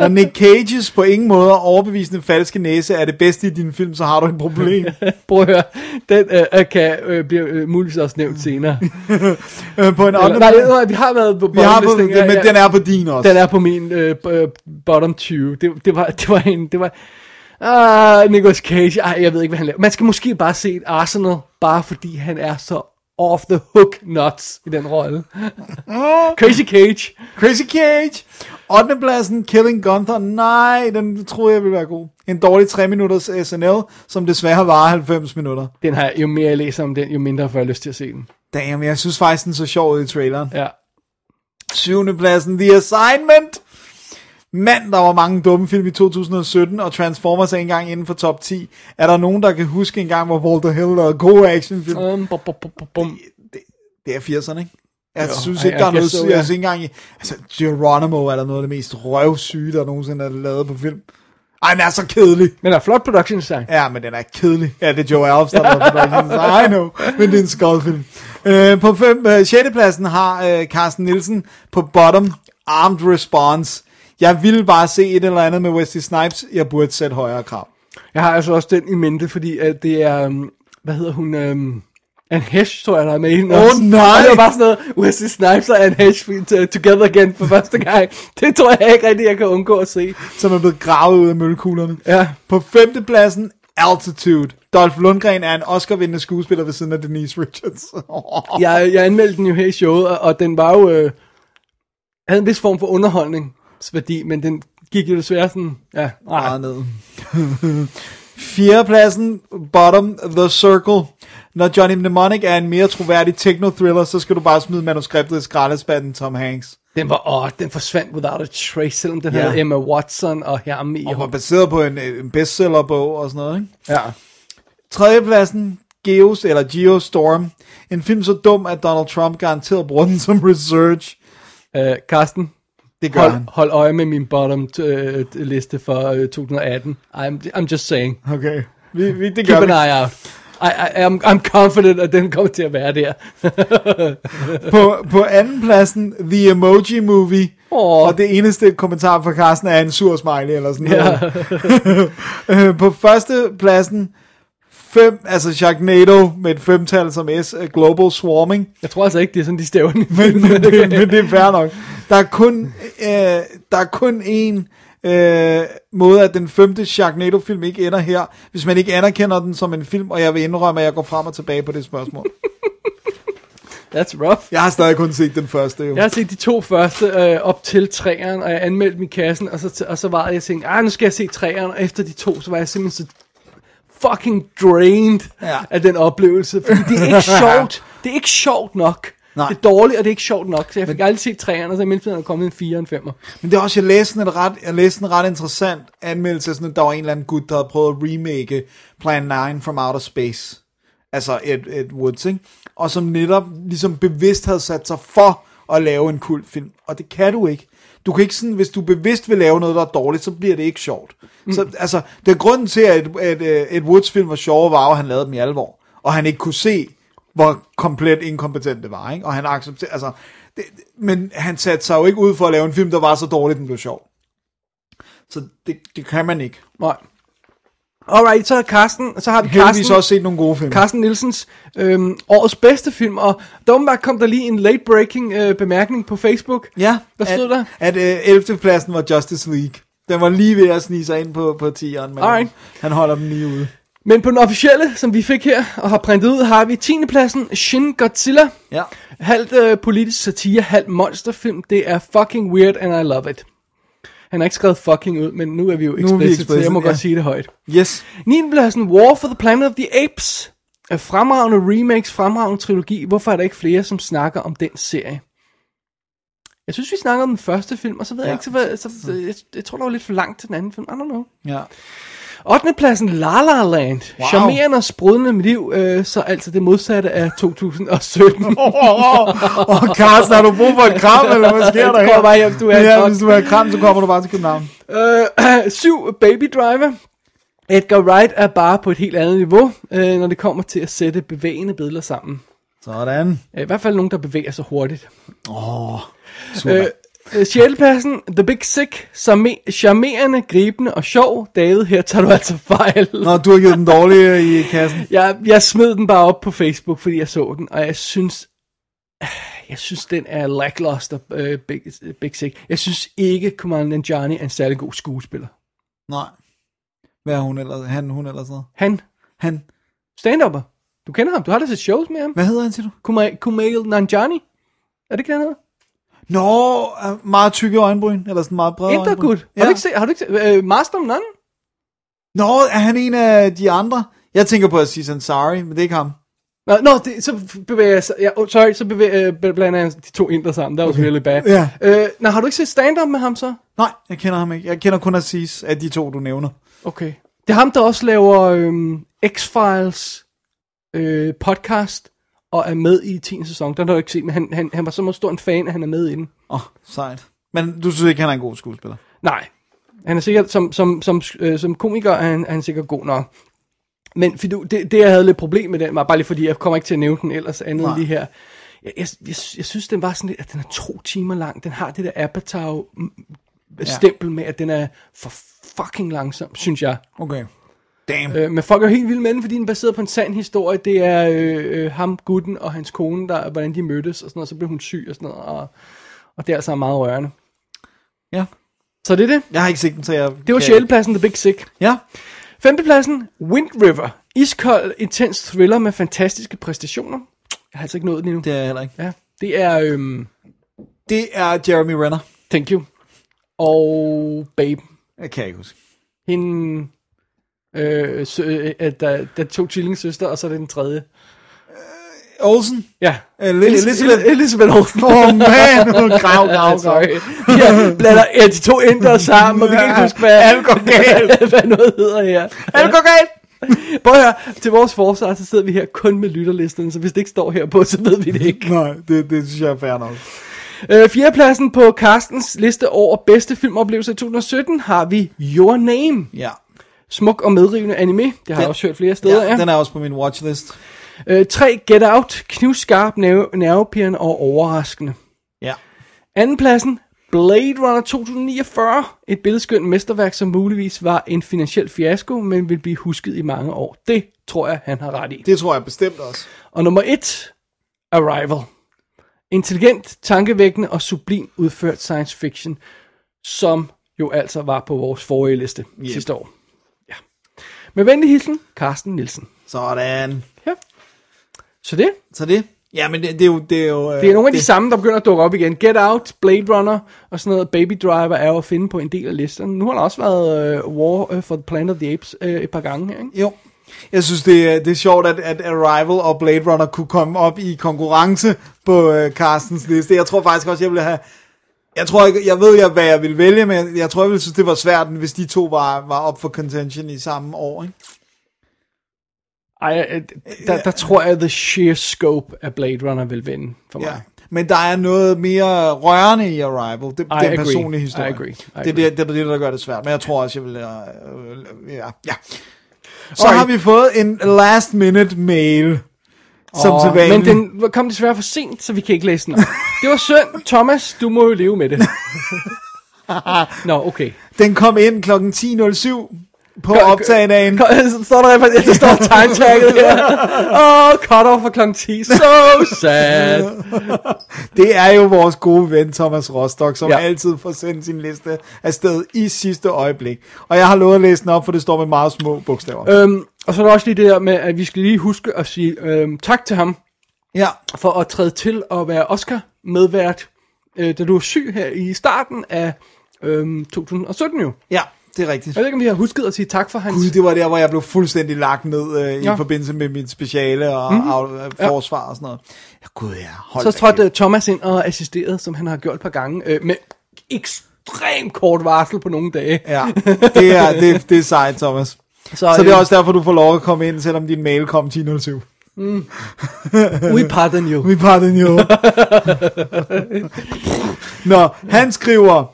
Når Nick Cages på ingen måde overbevisende falske næse er det bedste i din film, så har du et problem. Prøv at høre, den øh, kan øh, blive øh, muligvis også nævnt senere. Øh, på en Eller, anden nej, nej, vi har været på vi har på, ja, men ja. den er på din også. Den er på min øh, øh, bottom 20. Det, det, var, det var en... Det var, ah, Nicolas Cage. Ej, jeg ved ikke, hvad han laver. Man skal måske bare se et Arsenal, bare fordi han er så off the hook nuts i den rolle. Crazy Cage. Crazy Cage. 8. pladsen, Killing Gunther. Nej, den troede jeg ville være god. En dårlig 3 minutters SNL, som desværre varer 90 minutter. Den har jo mere jeg læser om den, jo mindre får jeg lyst til at se den. Damn, jeg synes faktisk, den så sjov ud i traileren. Ja. 7. pladsen, The Assignment. Mand, der var mange dumme film i 2017, og Transformers er engang inden for top 10. Er der nogen, der kan huske en gang, hvor Walter Hill lavede gode actionfilm? Um, bum, bum, bum, bum, bum. Det er 80'erne, ikke? Jeg Jo, synes I- ikke, der I er noget so, ja. Jeg synes ikke engang, i- altså Geronimo er der noget af det mest røvsyge, der nogensinde er lavet på film. Ej, den er så kedelig. Men der er flot production design. Ja, men den er kedelig. Ja, det er Joe Alves, der lavet production design. I know, men det er en skodfilm. Øh, på fem, øh, 6. pladsen har øh, Carsten Nielsen på bottom Armed Response. Jeg ville bare se et eller andet med Wesley Snipes. Jeg burde sætte højere krav. Jeg har altså også den i mente, fordi at det er, um, hvad hedder hun, um, Anne Hesh, tror jeg, der er med i den Åh, også. nej! Og det var bare sådan noget, Wesley Snipes og Anne Hesh to- together again for første gang. Det tror jeg ikke rigtig, jeg kan undgå at se. Som er blevet gravet ud af møllekuglerne. Ja. På femte pladsen, Altitude. Dolph Lundgren er en Oscar-vindende skuespiller ved siden af Denise Richards. Jeg, jeg anmeldte den jo her i showet, og, og den var jo, øh, havde en vis form for underholdningsværdi, men den gik jo desværre sådan, ja, nej. Meget ned. Fjerde pladsen, bottom, The Circle. Når Johnny Mnemonic er en mere troværdig techno-thriller, så skal du bare smide manuskriptet i skraldespanden Tom Hanks. Den var, åh, den forsvandt without a trace, selvom den Ja. havde Emma Watson og ham i. Og var baseret på en, en bestsellerbog og sådan noget, ikke? Ja. Tredje pladsen, Geos, eller Geostorm. En film så dum, at Donald Trump garanteret bruger den som research. Øh, Carsten, Det gør hold, han. hold øje med min bottom øh, liste for øh, 2018. I'm, I'm just saying. Okay. Vi, vi, det Keep gør an vi. eye out. I, I, I'm, I'm confident, at den kommer til at være der. På, på anden pladsen, The Emoji Movie. Åh. Og det eneste kommentar fra Carsten er en sur smiley eller sådan noget. Øh, på første pladsen, fem, altså Sharknado med et femtal som S, øh, Global Swarming. Jeg tror altså ikke, det er sådan, de stæver den Men, men, det, men det er fair nok. Der er kun, øh, der er kun en øh, måde, at den femte Sharknado-film ikke ender her, hvis man ikke anerkender den som en film, og jeg vil indrømme, at jeg går frem og tilbage på det spørgsmål. That's rough. Jeg har stadig kun set den første, jo. Jeg har set de to første øh, op til træeren, og jeg anmeldte i kassen, og så, og så var jeg, jeg tænkte, ah, nu skal jeg se træeren, og efter de to, så var jeg simpelthen så fucking drained Ja. af den oplevelse, fordi det er ikke sjovt. Det er ikke sjovt nok. Nej. Det er dårligt, og det er ikke sjovt nok, så jeg fik aldrig set træerne, og så i mellemtiden er der kommet en 4 og en 5'er. Men det er også, jeg læste en ret, jeg læste en ret interessant anmeldelse, sådan, at der var en eller anden gut, der havde prøvet at remake Plan 9 from Outer Space. Altså Ed, Ed Woods, ikke? Og som netop ligesom bevidst havde sat sig for at lave en kult film. Og det kan du ikke. Du kan ikke sådan, hvis du bevidst vil lave noget, der er dårligt, så bliver det ikke sjovt. Mm. Så altså, det er grunden til, at, at, at Ed Woods film var sjove, var at han lavede dem i alvor. Og han ikke kunne se, hvor komplet inkompetent det var, ikke? Og han accepterede, altså, det, men han satte sig jo ikke ud for at lave en film, der var så dårlig, den blev sjov. Så det, det kan man ikke. Nej. Alright, så er Carsten, så har vi Heldigvis Carsten, også set nogle gode film. Carsten Nielsens øhm, årets bedste film, og der kom der lige en late breaking øh, bemærkning på Facebook. Ja, Hvad stod at, der? At øh, 11. pladsen var Justice League. Den var lige ved at snige sig ind på, på 10'eren, men Alright. han holder den lige ude. Men på den officielle, som vi fik her og har printet ud, har vi 10. pladsen Shin Godzilla. Ja. Halvt øh, politisk satire, halvt monsterfilm. Det er fucking weird, and I love it. Han har ikke skrevet fucking ud, men nu er vi jo explicit, så jeg må ja. godt sige det højt. Yes. 9. pladsen War for the Planet of the Apes. Er fremragende remakes, fremragende trilogi. Hvorfor er der ikke flere, som snakker om den serie? Jeg synes, vi snakker om den første film, og så ved ja. Jeg ikke, så, hvad- så, så jeg, jeg tror, der var lidt for langt til den anden film. I don't know. Ja. 8. pladsen La La Land. Wow. Charmerende og sprudlende med liv, øh, så altså det modsatte af 2017. Åh, oh, Carsten, har du brug for et kram, eller hvad sker der her? bare hjem, du er ja, hvis du er kram, så kommer du bare til København. Øh, 7. Baby Driver. Edgar Wright er bare på et helt andet niveau, øh, når det kommer til at sætte bevægende billeder sammen. Sådan. Øh, I hvert fald nogen, der bevæger sig hurtigt. Super. Øh, øh, 6. pladsen, The Big Sick, charme- charmerende, gribende og sjov. David, her tager du altså fejl. Nå, du har givet den dårlige i kassen. Jeg, jeg smed den bare op på Facebook, fordi jeg så den, og jeg synes, jeg synes, den er lackluster, uh, Big, Big Sick. Jeg synes ikke, Kumail Nanjiani er en særlig god skuespiller. Nej. Hvad er hun ellers? Han, hun ellers noget? Han, Han. stand-upper. Du kender ham, du har da set shows med ham. Hvad hedder han, siger du? Kumail, Kumail Nanjiani. Er det ikke det, han hedder? Nå, øh, meget tykke øjenbryn, eller sådan meget brede Intergood. øjenbryn. Har du ikke set, har du ikke set, uh, Master of None? Nå, er han en af de andre? Jeg tænker på Aziz Ansari, men det er ikke ham. Nå, nå det, så bevæger jeg ja, oh, sorry, så bevæger, uh, blander jeg de to indre sammen, that was really bad. Ja. Uh, nå, har du ikke set stand-up med ham så? Nej, jeg kender ham ikke. Jeg kender kun Aziz af de to, du nævner. Okay. Det er ham, der også laver øhm, X-Files øh, podcast, og er med i 10. sæson. Den har du ikke set, men han, han, han var så stor en fan, at han er med i den. Åh, oh, sejt. Men du synes ikke, han er en god skuespiller? Nej, han er sikkert, som, som, som, øh, som komiker er han, er han sikkert god nok. Men for du, det, det, jeg havde lidt problem med den, var bare lige fordi, jeg kommer ikke til at nævne den ellers andet Nej. end lige her. Jeg, jeg, jeg, jeg synes, den var sådan lidt, at den er to timer lang. Den har det der Apatow stempel med, at den er for fucking langsom, synes jeg. Okay. Damn. Øh, men folk er helt vilde med den, fordi den er baseret på en sand historie. Det er øh, øh, ham, gutten og hans kone, der, hvordan de mødtes og sådan noget. Så blev hun syg og sådan noget. Og, og det er altså meget rørende. Ja. Så det er det. Jeg har ikke set den, så jeg... Det var kan- The Big Sick. Ja. Femtepladsen, Wind River. Iskold, intens thriller med fantastiske præstationer. Jeg har altså ikke nået den endnu. Det er jeg heller ikke. Ja, det er, øhm, Det er Jeremy Renner. thank you. Og Babe. Jeg kan ikke huske. Hende, øh, sø, øh, der, der er to tvillingesøster, og så er det den tredje. Olsen? Ja. Elisabeth. Elisabeth, Elisabeth Olsen. Åh, oh, man. Grav, grav, grav. Ja, blander ja, de to ændre sammen, og vi kan ikke huske, hvad, Alt går galt. hvad noget hedder her. Alt går galt. Prøv høre, til vores forsvar, så sidder vi her kun med lytterlisten, så hvis det ikke står her på, så ved vi det ikke. Nej, det, det synes jeg er fair nok. Øh, fjerdepladsen på Carstens liste over bedste filmoplevelser i 2017 har vi Your Name. Ja. Smuk og medrivende anime. Det har jeg Den- også hørt flere steder. ja, Ja, den er også på min watchlist. Øh, 3. Get Out. Knivskarp, nerve, nervepirrende og overraskende. Ja. Andenpladsen. Blade Runner 2049. Et billedskønt mesterværk, som muligvis var en finansiel fiasko, men vil blive husket i mange år. Det tror jeg, han har ret i. Det tror jeg bestemt også. Og nummer 1. Arrival. Intelligent, tankevækkende og sublim udført science fiction, som jo altså var på vores forrige liste yep. sidste år. Med venlig hilsen, Carsten Nielsen. Sådan. Ja. Så det, Så det? Ja, men det, det er jo... Det er, jo, øh, det er nogle af de samme, der begynder at dukke op igen. Get Out, Blade Runner og sådan noget. Baby Driver er jo at finde på en del af listerne. Nu har der også været uh, War uh, for the Planet of the Apes uh, et par gange her, ikke? Jo. Jeg synes, det er, det er sjovt, at, at Arrival og Blade Runner kunne komme op i konkurrence på øh, Carstens liste. Jeg tror faktisk også, jeg ville have... Jeg tror ikke, jeg ved, jeg, hvad jeg ville vælge, men jeg, tror, jeg ville synes, det var svært, hvis de to var, var op for contention i samme år. Ikke? Ej, øh, der, der tror jeg, the sheer scope af Blade Runner vil vinde for mig. Ja. Men der er noget mere rørende i Arrival. Det, det er en personlig historie. I agree. I Det, agree. det, det er det, der gør det svært. Men jeg tror også, jeg vil... Øh, ja. ja. Så Alright. har vi fået en last minute mail. Som Åh, til. Men den kom desværre for sent, så vi kan ikke læse den op. Det var synd. Thomas, du må jo leve med det. Nå, okay. Den kom ind kl. 10.07 på Gør- optagedagen. Kom, så står der, ja, der står time-tagget her. Åh, oh, cut off for kl. 10. So sad. Det er jo vores gode ven Thomas Rostock, som ja. altid får sendt sin liste afsted i sidste øjeblik. Og jeg har lovet at læse den op, for det står med meget små bogstaver. Øhm, og så er der også lige det der med, at vi skal lige huske at sige øhm, tak til ham Ja, for at træde til at være Oscar-medvært, øh, da du var syg her i starten af øhm, 2017 jo. ja, det er rigtigt. Jeg ved ikke, om vi har husket at sige tak for hans... Gud, det var der, hvor jeg blev fuldstændig lagt ned øh, i Ja. forbindelse med mit speciale og Mhm. mm-hmm. af, forsvar og sådan noget. Ja, gud ja, hold Så trådte øh, Thomas ind og assisterede, som han har gjort et par gange, øh, med ekstremt kort varsel på nogle dage. Ja, det er, det, det er sejt, Thomas. Så, Så det er øh, også derfor, du får lov at komme ind, selvom din mail kom 10.07. We pardon you. We pardon you. Nå, han skriver,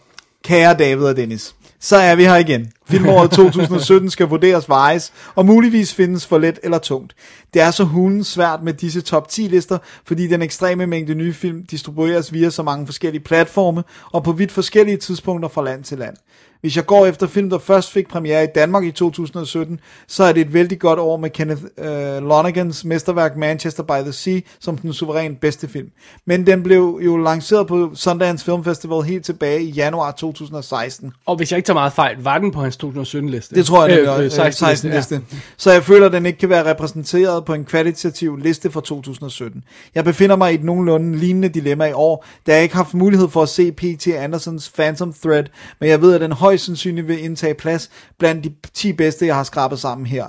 kære David og Dennis, så er vi her igen. Filmåret 2017 skal vurderes vejes, og muligvis findes for let eller tungt. Det er så hulens svært med disse top 10 lister, fordi den ekstreme mængde nye film distribueres via så mange forskellige platforme, og på vidt forskellige tidspunkter fra land til land. Hvis jeg går efter film, der først fik premiere i Danmark i 2017, så er det et vældig godt år med Kenneth øh, Lonegans mesterværk Manchester by the Sea som den suverænt bedste film. Men den blev jo lanceret på Sundance Film Festival helt tilbage i januar 2016. Og hvis jeg ikke tager meget fejl, var den på hans 2017-liste? Det tror jeg, det er øh, øh, 16 16, 16 liste. Så jeg føler, at den ikke kan være repræsenteret på en kvalitativ liste fra 2017. Jeg befinder mig i et nogenlunde lignende dilemma i år, da jeg ikke har haft mulighed for at se P.T. Andersons Phantom Thread, men jeg ved, at den højst sandsynligt vil indtage plads blandt de 10 bedste, jeg har skrabet sammen her.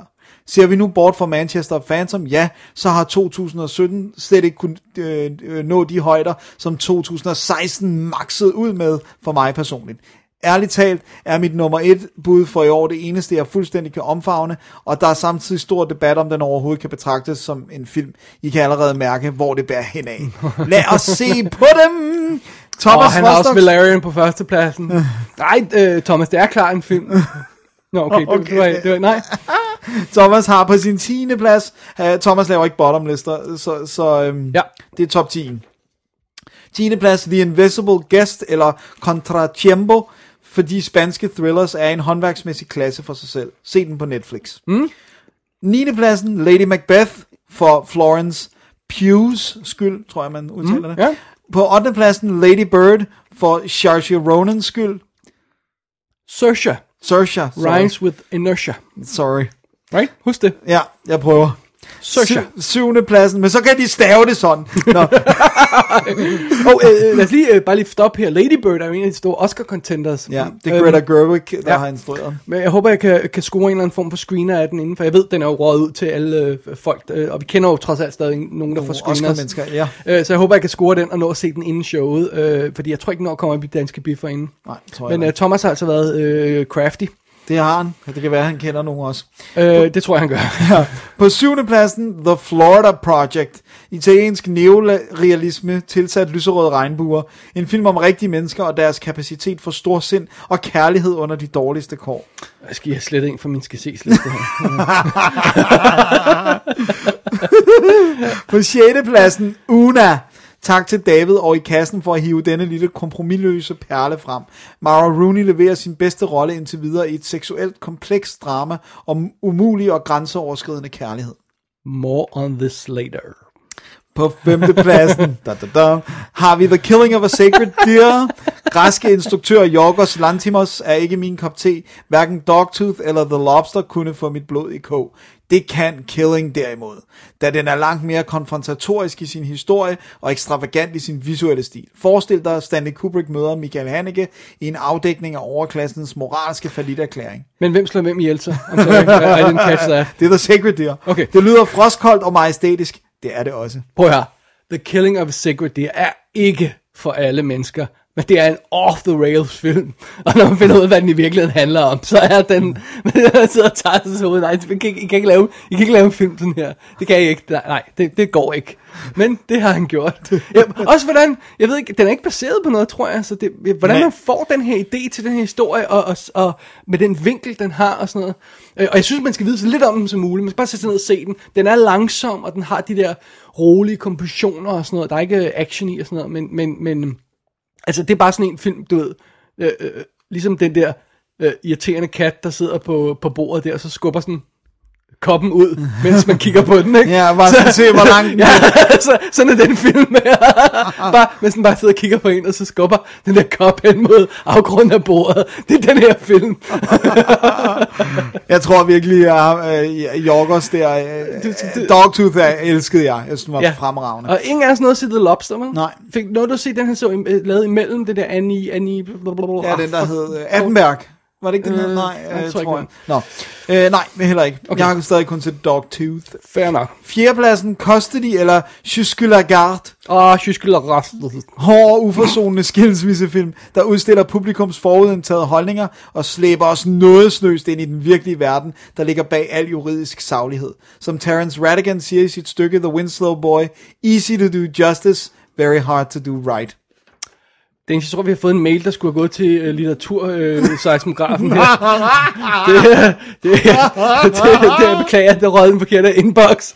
Ser vi nu bort fra Manchester og Phantom, ja, så har 2017 slet ikke kunnet øh, øh, nå de højder, som 2016 maxede ud med for mig personligt. ærligt talt er mit nummer et bud for i år det eneste, jeg fuldstændig kan omfavne, og der er samtidig stor debat om den overhovedet kan betragtes som en film. I kan allerede mærke, hvor det bærer henad. Lad os se på dem! Thomas Og han har også Valerian på førstepladsen. Nej, øh, Thomas, det er klart en film. Nå, okay, Okay. det, var, det var, nej. Thomas har på sin 10. plads, uh, Thomas laver ikke bottomlister, så, så um, Ja. det er top 10. 10. plads, The Invisible Guest, eller Contratiempo, for de spanske thrillers er en håndværksmæssig klasse for sig selv. Se den på Netflix. Mm. 9. pladsen, Lady Macbeth, for Florence Pugh's skyld, tror jeg man udtaler Mm, det. ja. På 8. pladsen, Lady Bird, for Saoirse Ronans skyld. Saoirse Saoirse, sorry. rhymes with inertia. Sorry. Right? Husk det. Ja, jeg prøver. Saoirse. Syv, syvende pladsen, men så kan de stave det sådan. Nå, Og øh, lad os lige, øh, bare lige stoppe her. Lady Bird er jo en af de store Oscar-contenders. ja, det er Greta Gerwig, der ja. har instrueret. Men jeg håber, jeg kan, kan score en eller anden form for screener af den inden, for jeg ved, den er jo røget ud til alle øh, folk, øh, og vi kender jo trods alt stadig nogen, der får screeners. Oscar-mennesker, ja. Øh, så jeg håber, jeg kan score den og nå at se den inden showet, øh, fordi jeg tror ikke, den når kommer i danske biffer inden. Nej, tror jeg Men øh, Thomas har altså været øh, crafty. Det har han. Det kan være, han kender nogen også. Øh, det tror jeg, han gør. Ja. På syvende pladsen, The Florida Project. Italiensk neorealisme tilsat lyserøde regnbuer. En film om rigtige mennesker og deres kapacitet for stor sind og kærlighed under de dårligste kår. Jeg skal have slet ind for min skal ses liste her. På 6. pladsen, Una. Tak til David og i kassen for at hive denne lille kompromilløse perle frem. Mara Rooney leverer sin bedste rolle indtil videre i et seksuelt komplekst drama om umulig og grænseoverskridende kærlighed. More on this later. På femte pladsen da, da, da, har vi The Killing of a Sacred Deer. Græske instruktør Yorgos Lantimos er ikke min kop te. Hverken Dogtooth eller The Lobster kunne få mit blod i kog. Det kan Killing derimod, da den er langt mere konfrontatorisk i sin historie og ekstravagant i sin visuelle stil. Forestil dig, at Stanley Kubrick møder Michael Haneke i en afdækning af overklassens moralske falliterklæring. Men hvem slår hvem ihjel så? I'm sorry, I didn't catch that. Det er The Sacred Deer. Okay. Det lyder frostkoldt og majestætisk. Det er det også. Prøv her. The Killing of a Secret, det er ikke for alle mennesker. Men det er en off-the-rails film. Og når man finder ud af, hvad den i virkeligheden handler om, så er den... Man sidder og tager sig så ud. Nej, I kan, ikke, I, kan ikke lave, I kan ikke lave en film sådan her. Det kan I ikke. Nej, Nej, det, det går ikke. Men det har han gjort. Ja, også hvordan... Jeg ved ikke, den er ikke baseret på noget, tror jeg. Så det, hvordan man får den her idé til den her historie, og, og, og med den vinkel, den har og sådan noget. Øh, Og jeg synes, man skal vide så lidt om den som muligt. Man skal bare sætte sig ned og se den. Den er langsom, og den har de der rolige kompositioner og sådan noget. Der er ikke action i og sådan noget, men, men, men altså det er bare sådan en film, du ved, øh, øh, øh, ligesom den der øh, irriterende kat, der sidder på, på bordet der, og så skubber sådan koppen ud, mens man kigger på den, ikke? Ja, bare sådan se, hvor langt ja, så, sådan er den film bare, mens den bare sidder og kigger på en, og så skubber den der kop hen mod afgrunden af bordet. Det er den her film. Jeg tror virkelig, at uh, Jorgos der, uh, Dogtooth er, elskede jeg. Jeg synes, den var ja. fremragende. Og ingen af os nåede at se The Lobster, vel? Nej. Fik noget at se den her så øh, lavet imellem det der Annie, Annie, blablabla. Ja, den der hed uh, Attenberg. Var det ikke den her? Øh, Nej, jeg øh, tror tror ikke, jeg. Nå. Øh, nej, men heller ikke. Okay. Jeg har stadig kun set Dogtooth. Fair nok. Fjerdepladsen, Custody eller Jusque la Rest. Hård, uforsonende skilsmissefilm, der udstiller publikums forudindtagede holdninger og slæber os noget snøst ind i den virkelige verden, der ligger bag al juridisk saglighed. Som Terence Rattigan siger i sit stykke The Winslow Boy, easy to do justice, very hard to do right. Eneste, jeg tror, vi har fået en mail, der skulle have gået til uh, litteraturseismografen uh, her. det, det, det, det, det, jeg beklager, det rød den forkerte inbox.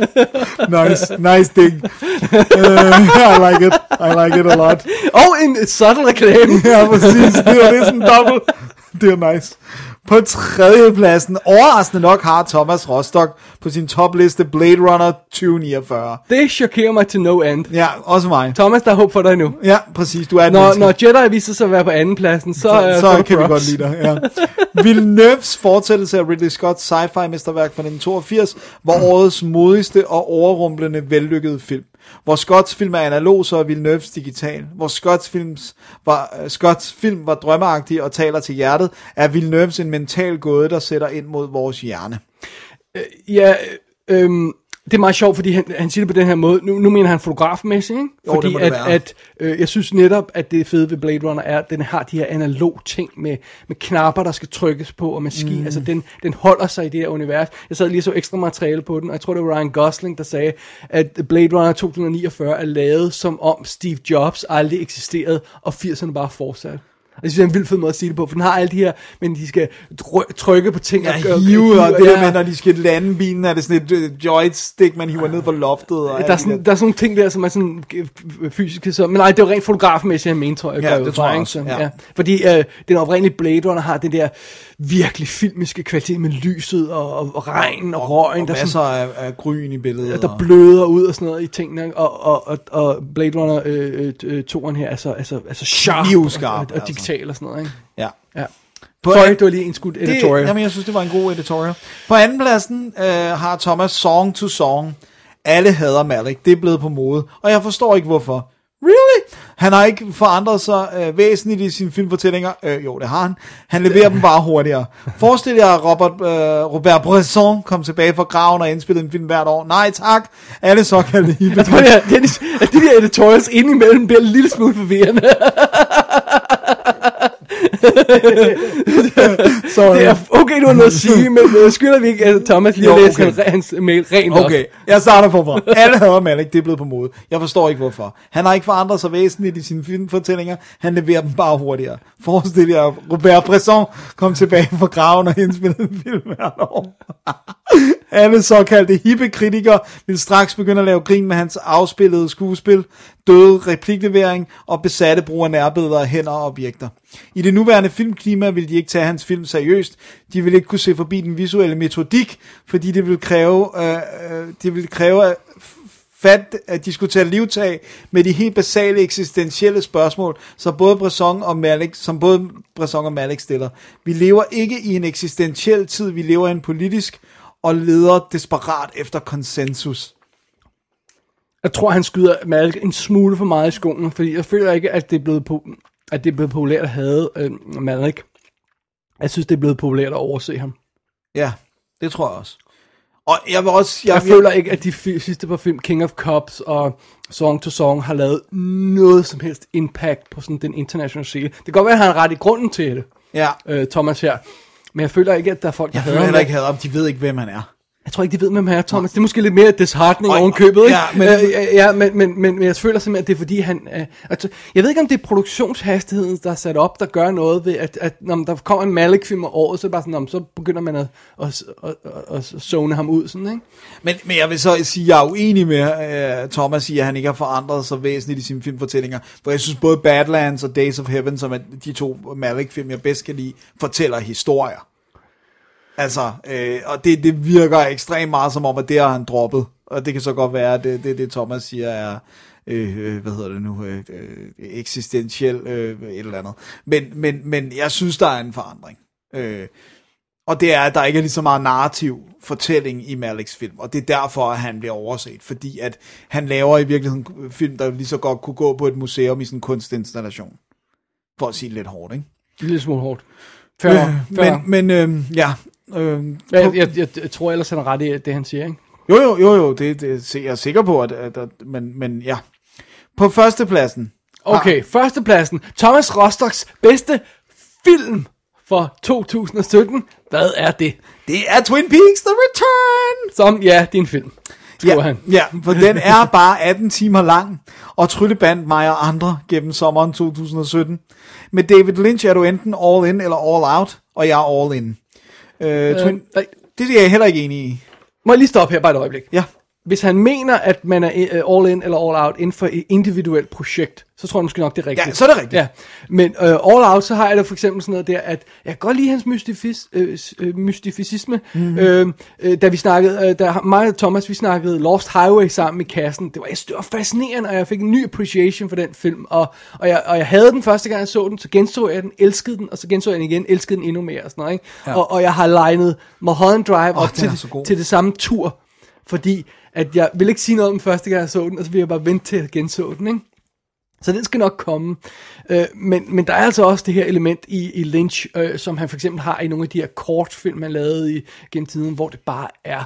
Nice, nice thing. Uh, I like it, I like it a lot. Og en subtle reklame. Ja, præcis. Det var det sådan dobbelt. Det er nice. På tredje pladsen, overraskende nok, har Thomas Rostock på sin topliste Blade Runner 2049. Det chokerer mig til no end. Ja, også mig. Thomas, der er håb for dig nu. Ja, præcis. Du er et Når, menneske. når Jedi viser sig at være på anden pladsen, så, så, øh, så, du kan vi godt lide dig. Ja. Villeneuves fortsættelse af Ridley Scotts sci-fi mesterværk fra 1982 var årets modigste og overrumplende vellykkede film. Hvor Scotts film er analog, så er Villeneuves digital. Hvor Scotts, films var, uh, Scotts film var drømmeagtig og taler til hjertet, er Villeneuves en mental gåde, der sætter ind mod vores hjerne. Øh, ja, øh, øhm, det er meget sjovt, fordi han, han siger det på den her måde. Nu, nu mener han fotografmæssigt, ikke? Jo, det fordi må det at, være. at øh, jeg synes netop, at det fede ved Blade Runner er, at den har de her analog ting med, med knapper, der skal trykkes på, og maskine. Mm. Altså, den, den holder sig i det her univers. Jeg sad lige så ekstra materiale på den, og jeg tror, det var Ryan Gosling, der sagde, at Blade Runner 2049 er lavet, som om Steve Jobs aldrig eksisterede, og 80'erne bare fortsatte. Og Det synes jeg er en vild fed måde at sige det på, for den har alle de her, men de skal try- trykke på ting. Ja, og- og- hive, og det ja. her med, når de skal lande bilen, er det sådan et øh, joystick, man hiver ned fra loftet. Og Der alt er, det sådan, der er sådan nogle ting der, som er sådan øh, fysiske, så, men nej, det var rent fotografmæssigt, jeg mente, tror jeg. Ja, det tror jeg også, Så, ja. ja. Fordi øh, den oprindelige Blade Runner har den der virkelig filmiske kvalitet med lyset og, og, regnen og røgen, og der, masser sådan, af, af gryn i billedet. der bløder ud og sådan noget i tingene, og, og, og, og Blade Runner øh, øh, toren her er så, altså, altså sharp, Knivskarp, og, og, og altså. digital og sådan noget. Ikke? Ja. Ja. På Sorry, an- det var lige en skud det, editorial. jamen, jeg synes, det var en god editorial. På anden pladsen øh, har Thomas Song to Song. Alle hader Malik. Det er blevet på mode. Og jeg forstår ikke, hvorfor. Really? Han har ikke forandret sig øh, væsentligt i sine filmfortællinger. Øh, jo, det har han. Han leverer dem bare hurtigere. Forestil jer, at Robert, øh, Robert Bresson kom tilbage fra graven og indspillede en film hvert år. Nej tak. Alle såkaldte hippe. Jeg tror, det er, Dennis, at de der editorials indimellem bliver en lille smule forvirrende. Sorry. Det er okay, du har noget at sige, men øh, skylder vi ikke, at Thomas lige Jo, okay. hans, hans mail rent op? Okay, jeg starter forfra. Alle hader Malik, det er blevet på mode. Jeg forstår ikke hvorfor. Han har ikke forandret sig væsentligt i sine filmfortællinger. Han leverer dem bare hurtigere. Forestil jer, Robert Bresson kom tilbage fra graven og indspillede en film hvert år. Alle såkaldte hippe kritikere vil straks begynde at lave grin med hans afspillede skuespil, døde repliklevering og besatte brug af nærbilleder af hænder og objekter. I det nuværende filmklima vil de ikke tage hans film seriøst. De vil ikke kunne se forbi den visuelle metodik, fordi det vil kræve, øh, øh det vil kræve at fat, at de skulle tage livtag med de helt basale eksistentielle spørgsmål, så både Bresson og Malik, som både Bresson og Malik stiller. Vi lever ikke i en eksistentiel tid, vi lever i en politisk og leder desperat efter konsensus. Jeg tror, han skyder Malk en smule for meget i skoene, fordi jeg føler ikke, at det er blevet, po- at det er blevet populært at have øh, Malik. Jeg synes, det er blevet populært at overse ham. Ja, det tror jeg også. Og jeg vil også... Jeg, jeg føler ikke, at de sidste par film, King of Cups og Song to Song, har lavet noget som helst impact på sådan den internationale scene. Det kan godt være, at han har ret i grunden til det, Ja, øh, Thomas her. Men jeg føler ikke, at der er folk, der jeg føler heller ikke, at de ved ikke, hvem han er. Jeg tror ikke, de ved, hvem han er, Thomas. Det er måske lidt mere disheartening oven købet, ikke? ja, men- Øh, ja, men, men, men, men jeg føler simpelthen, at det er fordi, han... Øh, altså, jeg ved ikke, om det er produktionshastigheden, der er sat op, der gør noget ved, at, at når der kommer en Malik-film om året, så, er det bare sådan, "Nå, men så begynder man at, at, at, at, at zone ham ud, sådan, ikke? Men, men jeg vil så sige, at jeg er uenig med uh, Thomas i, at han ikke har forandret sig væsentligt i sine filmfortællinger. For jeg synes både Badlands og Days of Heaven, som er de to Malik-film, jeg bedst kan lide, fortæller historier. Altså, øh, og det, det virker ekstremt meget som om, at det har han droppet. Og det kan så godt være, at det, det, det Thomas siger er, øh, øh, hvad hedder det nu, øh, øh, eksistentiel øh, et eller andet. Men, men, men jeg synes, der er en forandring. Øh, og det er, at der ikke er lige så meget narrativ fortælling i Maliks film, og det er derfor, at han bliver overset, fordi at han laver i virkeligheden film, der lige så godt kunne gå på et museum i sådan en kunstinstallation. For at sige lidt hårdt, ikke? Lille smule hårdt. Fair, øh. Men, men øh, ja. Øh, jeg, jeg, jeg, jeg, tror ellers, han er ret i det, han siger, ikke? jo, jo, jo, jo, det, det jeg er sikker på, at, at, at men, men ja. På førstepladsen. Okay, førstepladsen. Thomas Rostocks bedste film for 2017. Hvad er det? Det er Twin Peaks The Return! Som, ja, det er en film, Ja, han. ja, for den er bare 18 timer lang, og tryllebandt mig og andre gennem sommeren 2017. Med David Lynch er du enten all in eller all out, og jeg er all in. Øh, Twin, nej. det er jeg heller ikke enig i. Må jeg lige stoppe her bare et øjeblik? Ja. Hvis han mener, at man er øh, all in eller all out inden for et individuelt projekt, så tror jeg måske nok, det er rigtigt. Ja, så er det rigtigt. Ja. Men øh, all out, så har jeg da for eksempel sådan noget der, at jeg kan godt lide hans mystifis, øh, øh, mystificisme. Mm-hmm. Øh, da vi snakkede, øh, da mig og Thomas, vi snakkede Lost Highway sammen i kassen, det var, jeg det var fascinerende, og jeg fik en ny appreciation for den film, og, og, jeg, og jeg havde den første gang, jeg så den, så genså jeg den, elskede den, og så genså jeg den igen, elskede den endnu mere, og sådan noget, ikke? Ja. Og, og jeg har legnet Mulholland Drive Åh, op til, til det samme tur, fordi at jeg vil ikke sige noget om den første gang, jeg så den, og så vil jeg bare vente til at genså den, ikke? Så den skal nok komme. Øh, men, men der er altså også det her element i, i Lynch, øh, som han for eksempel har i nogle af de her kortfilm, han lavede i, gennem tiden, hvor det bare er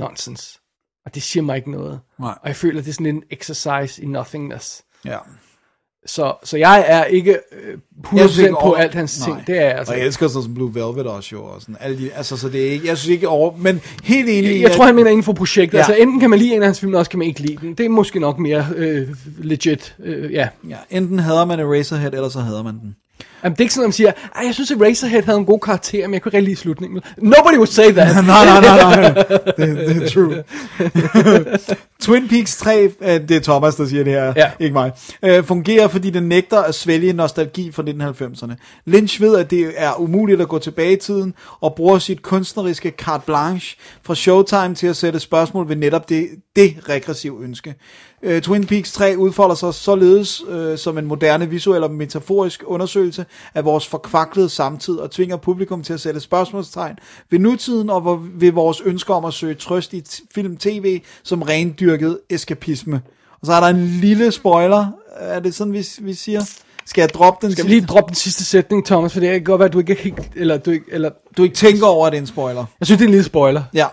nonsens. Og det siger mig ikke noget. Nej. Og jeg føler, det er sådan en exercise in nothingness. Ja. Så, så jeg er ikke øh, 100% Jeg synes ikke på over- alt hans ting. Nej. Det er jeg altså. Og jeg elsker sådan Blue Velvet også jo, og sådan alle de, altså så det er ikke, jeg synes ikke over, men helt enig i, Jeg tror, at- han mener inden for projektet. Ja. Altså, enten kan man lide en af hans film, eller også kan man ikke lide den. Det er måske nok mere øh, legit. Øh, ja. ja, enten hader man Eraserhead, eller så hader man den. Jamen, det er ikke sådan, at man siger, Ej, jeg synes, at Razorhead havde en god karakter, men jeg kunne rigtig lide slutningen. Nobody would say that. nej, nej, nej, nej. Det, det er true. Twin Peaks 3, øh, det er Thomas, der siger det her, Ja. ikke mig, øh, fungerer, fordi den nægter at svælge nostalgi fra 1990'erne. Lynch ved, at det er umuligt at gå tilbage i tiden, og bruger sit kunstneriske carte blanche fra Showtime til at sætte spørgsmål ved netop det, det regressive ønske. Øh, Twin Peaks 3 udfolder sig således øh, som en moderne visuel og metaforisk undersøgelse af vores forkvaklede samtid og tvinger publikum til at sætte spørgsmålstegn ved nutiden og ved vores ønsker om at søge trøst i film-tv som rendyrket eskapisme. Og så er der en lille spoiler. Er det sådan, vi, vi siger? Skal jeg droppe den Skal vi lige droppe den sidste sætning, Thomas, for det kan godt være, at du ikke helt... Eller, du ikke, eller, Du ikke tænker over, at det er en spoiler. jeg synes, det er en lille spoiler. Ja.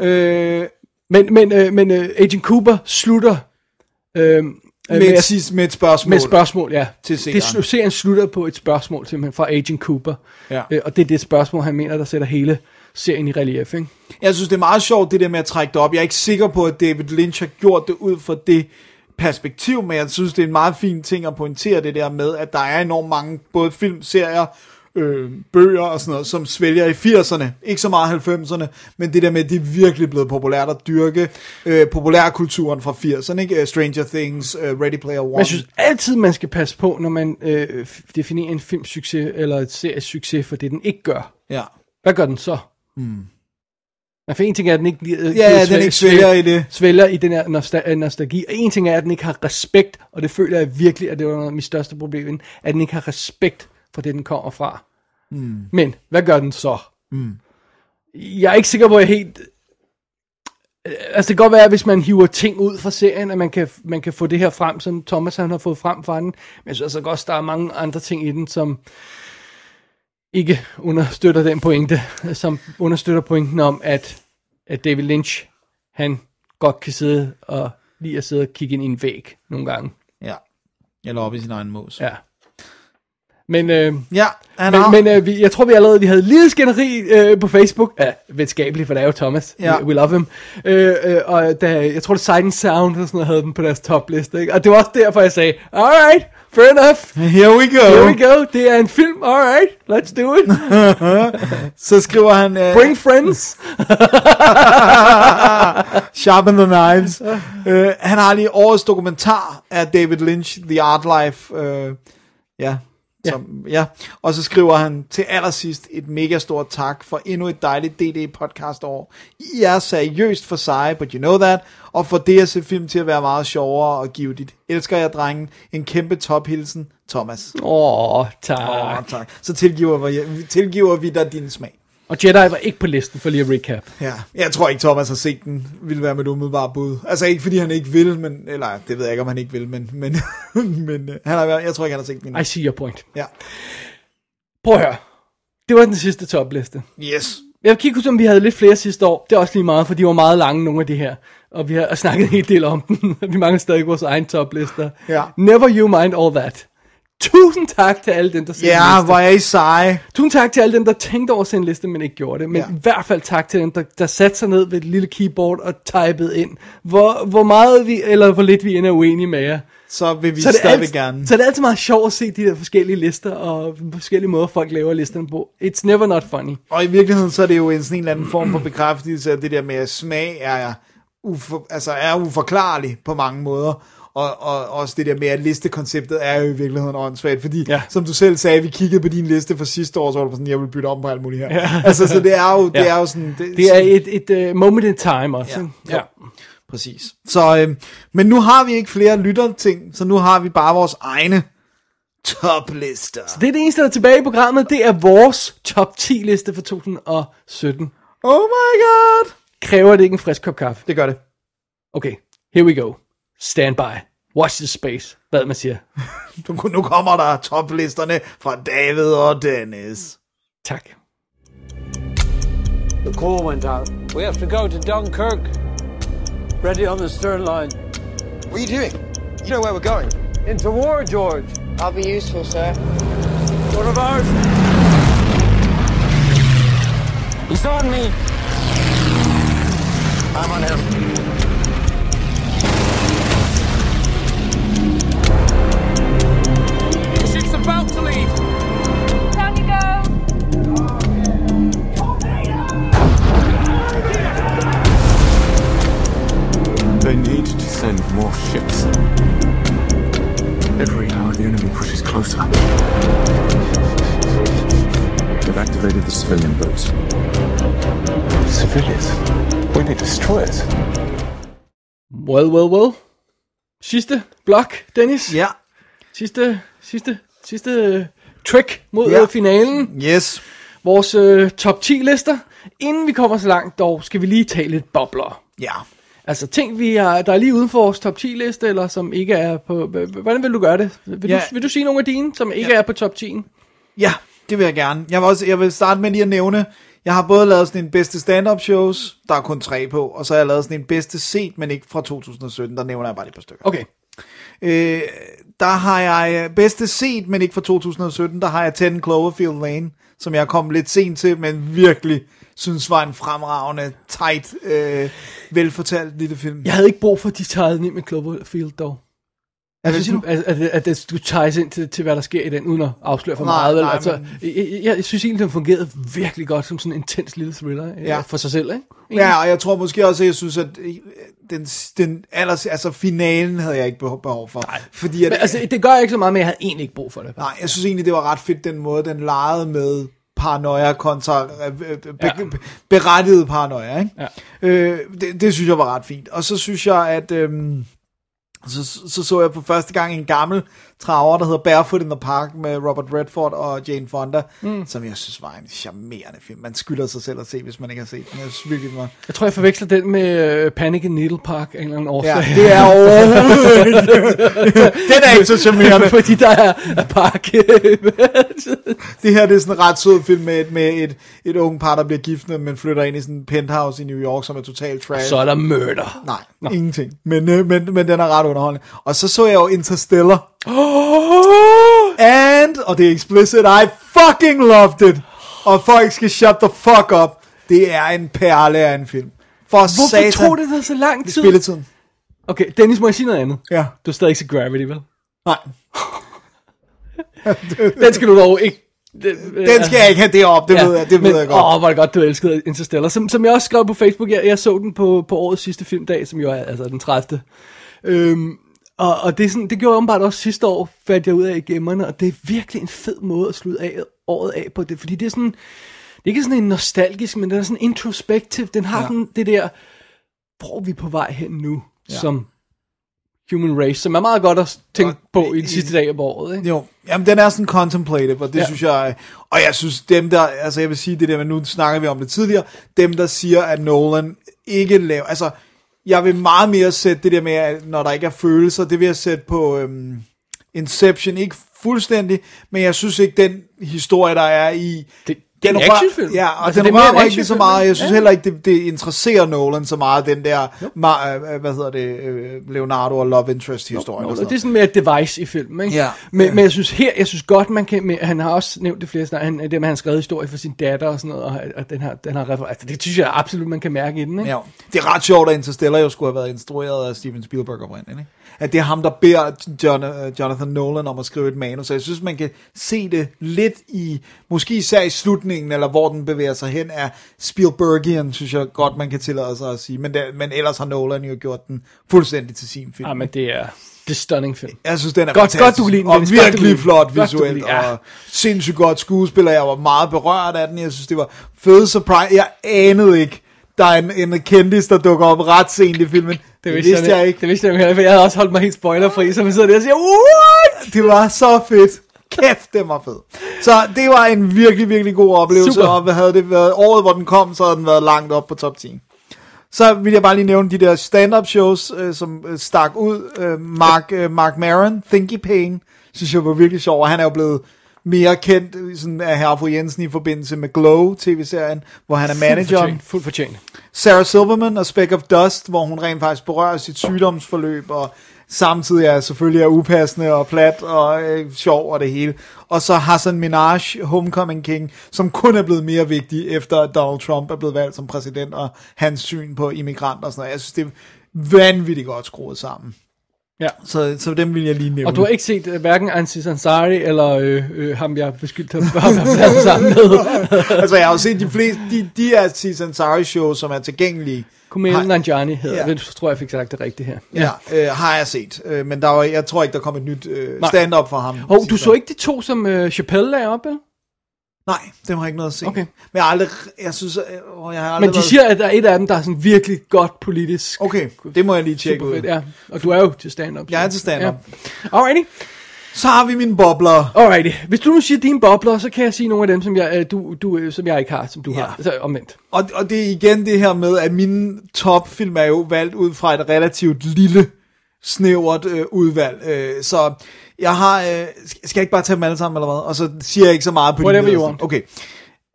Øh, Men, men, øh, men øh, Agent Cooper slutter... Øh, med, et, sidst, med et spørgsmål. Med et spørgsmål, ja. Til det, seeren. slu- serien slutter på et spørgsmål simpelthen fra Agent Cooper. Ja. Øh, og det er det spørgsmål, han mener, der sætter hele serien i relief, ikke? Jeg synes, det er meget sjovt, det der med at trække det op. Jeg er ikke sikker på, at David Lynch har gjort det ud fra det perspektiv, men jeg synes, det er en meget fin ting at pointere det der med, at der er enormt mange, både film, serier, øh, bøger og sådan noget, som svælger i 80'erne. Ikke så meget 90'erne, men det der med, at det er virkelig blevet populært at dyrke øh, populærkulturen fra 80'erne, ikke? Øh, Stranger Things, øh, Ready Player One. Men jeg synes altid, man skal passe på, når man øh, definerer en filmsucces eller et seriesucces for det, den ikke gør. Ja. Hvad gør den så? Mm. Ja, for en ting er, at den ikke, øh, Ja, ja, den ikke svælger i det. Svælger i den her nostal- øh, nostalgi. Og en ting er, at den ikke har respekt, og det føler jeg virkelig, at det var noget af mit største problem, at den ikke har respekt for det, den kommer fra. Mm. Men, hvad gør den så? Mm. Jeg er ikke sikker på, at jeg helt... Øh, Altså det kan godt være, at hvis man hiver ting ud fra serien, at man kan, man kan få det her frem, som Thomas han har fået frem fra den. Men jeg synes altså også, der er mange andre ting i den, som ikke understøtter den pointe, som understøtter pointen om, at, at David Lynch, han godt kan sidde og lige at sidde og kigge ind i en væg nogle gange. Ja. Eller op i sin egen mås. Ja. Men, øh, ja, men, men øh, vi, jeg tror vi allerede, vi havde lidt skænderi øh, på Facebook. Ja, venskabeligt, for det er jo Thomas. Ja. We, we love him. Øh, øh, og da, jeg tror det Sight Sound og sådan noget, havde den på deres topliste. Ikke? Og det var også derfor, jeg sagde, alright, fair enough. Here we go. Here we go. Det er en film, alright, let's do it. Så skriver han... Uh, Bring friends. Sharpen the knives. uh, han har lige årets dokumentar af David Lynch, The Art Life. Uh, ja. Som, ja. Og så skriver han til allersidst et mega stort tak for endnu et dejligt DD podcast år. I er seriøst for seje, but you know that, og for det at se film til at være meget sjovere og givetigt. Elsker jeg drengen. En kæmpe tophilsen, Thomas. Åh, oh, tak. Åh, tak. Så tilgiver vi, tilgiver vi dig din smag. Og Jedi var ikke på listen for lige at recap. Ja, jeg tror ikke, Thomas har set den, vil være mit umiddelbare bud. Altså ikke fordi han ikke vil, men, eller det ved jeg ikke, om han ikke vil, men, men, men øh, han har, været- jeg tror ikke, han har set den. endnu. I see your point. Ja. Prøv at høre. Det var den sidste topliste. Yes. Jeg kigger ud, om vi havde lidt flere sidste år. Det er også lige meget, for de var meget lange, nogle af de her. Og vi har snakket en hel del om den. vi mangler stadig vores egen toplister. Ja. Never you mind all that. Tusind tak til alle dem, der sendte Ja, hvor er I seje. Tusind tak til alle dem, der tænkte over at sende en liste, men ikke gjorde det. Men Ja. i hvert fald tak til dem, der, der satte sig ned ved et lille keyboard og typede ind. Hvor, hvor meget vi, eller hvor lidt vi end er uenige med jer. Så vil vi Så er det stadigvæk alt- gerne. Så er det altid meget sjovt at se de der forskellige lister, og forskellige måder, folk laver listerne på. It's never not funny. Og i virkeligheden, så er det jo en sådan en eller anden form for bekræftelse af det der med, at smag er, ufor, altså er uforklarlig på mange måder. Og, og også det der med, at listekonceptet er jo i virkeligheden åndssvagt, fordi ja. som du selv sagde, vi kiggede på din liste fra sidste år, så var du sådan, jeg vil bytte om på alt muligt her. Ja. Altså, så det er jo, det Ja. er jo sådan... Det, Det er et, et uh, moment in time også. Ja. Præcis. Så, øh, men nu har vi ikke flere lytterting, så nu har vi bare vores egne toplister. Så det er det eneste, der er tilbage i programmet. Det er vores top 10 liste for 2017. Oh my god! Kræver det ikke en frisk kop kaffe? Det gør det. Okay, here we go. Stand by. Watch the space. Hvad man siger. Nu, nu kommer der toplisterne fra David og Dennis. Tak. The call went out. We have to go to Dunkirk. Ready on the stern line. What are you doing? You know where we're going. Into war, George. I'll be useful, sir. One of ours. He's on me. I'm on him. Send more ships. Every hour the enemy pushes closer. They've activated the civilian boats. Civilians? When they destroy us? Well, well, well. Sidste blok, Dennis. Ja. Sidste, sidste, sidste øh, trick mod Ja. ja. finalen. Yes. Vores øh, top 10 lister. Inden vi kommer så langt, dog, skal vi lige tage lidt bobler. Ja. Altså ting, vi er, der er lige uden for vores top 10 liste, eller som ikke er på... Hvordan vil du gøre det? Vil, Ja. du, vil du sige nogle af dine, som ikke ja. er på top 10? Ja, det vil jeg gerne. Jeg vil, også, jeg vil starte med lige at nævne, jeg har både lavet sådan en bedste stand-up shows, der er kun tre på, og så har jeg lavet sådan en bedste set, men ikke fra 2017, der nævner jeg bare et par stykker. Okay. Øh, der har jeg øh, bedste set, men ikke fra 2017, der har jeg 10 Cloverfield Lane, som jeg kom lidt sent til, men virkelig synes var en fremragende, tight, øh, velfortalt lille film. Jeg havde ikke brug for, at de tegede den ind med Cloverfield, dog. Altså, du? at, at, at det skulle ties ind til, til, hvad der sker i den, uden at afsløre for Nej, meget. Vel? nej, altså, men- jeg, jeg, jeg, synes egentlig, den fungerede virkelig godt som sådan en intens lille thriller Ja. ja. for sig selv, ikke? Ja, og jeg tror måske også, at jeg synes, at øh, den, den allers, altså finalen havde jeg ikke behov, for. Nej. Fordi at, Men, altså, det gør ikke så meget, men jeg havde egentlig ikke brug for det. Nej, jeg synes egentlig, det var ret fedt, den måde, den legede med paranoia kontra øh, øh, be, Ja. be, berettiget paranoia, ikke? Ja. Øh, det, det synes jeg var ret fint. Og så synes jeg, at øhm, så, så så jeg for første gang en gammel traver, der hedder Barefoot in the Park med Robert Redford og Jane Fonda, mm. som jeg synes var en charmerende film. Man skylder sig selv at se, hvis man ikke har set den. Jeg synes virkelig, var... Jeg tror, jeg forveksler den med uh, Panic in Needle Park en eller anden årsag. Ja, det er overhovedet ikke. Den er ikke så charmerende. Fordi der er, er park. Det her det er sådan en ret sød film med, et, med et, et unge par, der bliver gift, men flytter ind i sådan en penthouse i New York, som er totalt trash. så er der murder. Nej, Nå. ingenting. Men, øh, men, men den er ret underholdende. Og så så jeg jo Interstellar. And, og det er explicit, I fucking loved it. Og folk skal shut the fuck up. Det er en perle af en film. For Hvorfor satan. tog det dig så lang tid? Spilletiden. Okay, Dennis, må jeg sige noget andet? Ja. Du har stadig ikke set Gravity, vel? Nej, Den skal du dog ikke... Den, den skal jeg ikke have det op, det ja, ved jeg, det men, ved jeg godt. Åh, hvor er det godt, du elskede Interstellar. Som, som jeg også skrev på Facebook, jeg, jeg så den på, på årets sidste filmdag, som jo er altså den 30. Øhm, og, og det, er sådan, det gjorde jeg åbenbart også sidste år, fandt jeg ud af i gemmerne, og det er virkelig en fed måde at slutte af, året af på det, fordi det er sådan, det er ikke sådan en nostalgisk, men den er sådan introspektiv, den har Ja. sådan det der, hvor er vi på vej hen nu, ja. som human race, som er meget godt at tænke Og på i den sidste dag af året, ikke? Jo, jamen den er sådan contemplative, og det. Ja. synes jeg, og jeg synes dem der, altså jeg vil sige det der, men nu snakker vi om det tidligere, dem der siger, at Nolan ikke laver, altså jeg vil meget mere sætte det der med, at når der ikke er følelser, det vil jeg sætte på øhm, Inception, ikke fuldstændig, men jeg synes ikke den historie, der er i... Det, en den rør- actionfilm. Ja, og Altså, den er rører en mig ikke så meget. Jeg synes Ja. heller ikke, det, det interesserer Nolan så meget, den der, ma, øh, hvad hedder det, øh, Leonardo og Love Interest historie. Nå, og det er sådan mere et device i filmen, ikke? Ja. Men, Ja. men jeg synes her, jeg synes godt, man kan, med, han har også nævnt det flere steder, han, det med, at han har skrevet historie for sin datter og sådan noget, og, og den har, den har refer- altså, det synes jeg absolut, man kan mærke i den, ikke? Ja, det er ret sjovt, at Interstellar jo skulle have været instrueret af Steven Spielberg oprindeligt. Ikke? At det er ham, der beder John, uh, Jonathan Nolan om at skrive et manus. Så jeg synes, man kan se det lidt i, måske især i slutningen, eller hvor den bevæger sig hen, af Spielbergian, synes jeg godt, man kan tillade sig at sige. Men, det, men ellers har Nolan jo gjort den fuldstændig til sin film. Ja, men det er, det er stunning film. Jeg synes, den er Godt- fantastisk. godt, du kan lide den, Og Dennis. Virkelig flot Godt, kan visuelt. lide- ja. Og sindssygt godt skuespiller. Jeg var meget berørt af den. Jeg synes, det var fed surprise. Jeg anede ikke, der er en, en kendis, der dukker op ret sent i filmen. Det, vidste jeg, jeg ikke. Det vidste jeg ikke, for jeg havde også holdt mig helt spoilerfri, så man sidder der og siger, what? Det var så fedt. Kæft, det var fed. Så det var en virkelig, virkelig god oplevelse. Super. Og hvad havde det været? Året, hvor den kom, så havde den været langt op på top 10. Så vil jeg bare lige nævne de der stand-up shows, øh, som øh, stak ud. Øh, Mark, øh, Mark Maron, Thinky Pain, synes jeg var virkelig sjov. Og han er jo blevet mere kendt øh, sådan, af Herre Jensen i forbindelse med Glow tv-serien, hvor han er manageren. Fuldt fortjent. Sarah Silverman og Speck of Dust, hvor hun rent faktisk berører sit sygdomsforløb, og samtidig er selvfølgelig er upassende og plat og øh, sjov og det hele. Og så Hassan Minaj, Homecoming King, som kun er blevet mere vigtig, efter at Donald Trump er blevet valgt som præsident, og hans syn på immigranter og sådan noget. Jeg synes, det er vanvittigt godt skruet sammen. Ja. Så, så dem vil jeg lige nævne. Og du har ikke set uh, hverken Ansis Ansari eller øh, øh, ham, jeg beskyldt ham for at været sammen med. altså, jeg har jo set de fleste, de, de Aziz Ansari shows, som er tilgængelige. Kumail Har- Nanjiani hedder Ja. ja. det. tror jeg fik sagt det rigtigt her. Ja, øh, har jeg set. Øh, men der var, jeg tror ikke, der kom et nyt øh, stand-up for ham. Og du så ikke de to, som øh, Chappelle lagde op, eller? Nej, dem har jeg ikke noget at se. Okay. Men jeg har aldrig, jeg synes, åh, jeg har aldrig Men de været- siger, at der er et af dem, der er sådan virkelig godt politisk. Okay, det må jeg lige tjekke ud. ja. Og du er jo til stand-up. Jeg er til stand-up. Ja. Alrighty. Så har vi mine bobler. Alrighty. Hvis du nu siger dine bobler, så kan jeg sige nogle af dem, som jeg, øh, du, du, øh, som jeg ikke har, som du Ja. har. Så omvendt. Og, og det er igen det her med, at mine topfilm er jo valgt ud fra et relativt lille, snævert øh, udvalg. Øh, så jeg har... Øh, skal jeg ikke bare tage dem alle sammen, eller hvad? Og så siger jeg ikke så meget på Whatever you want. Okay.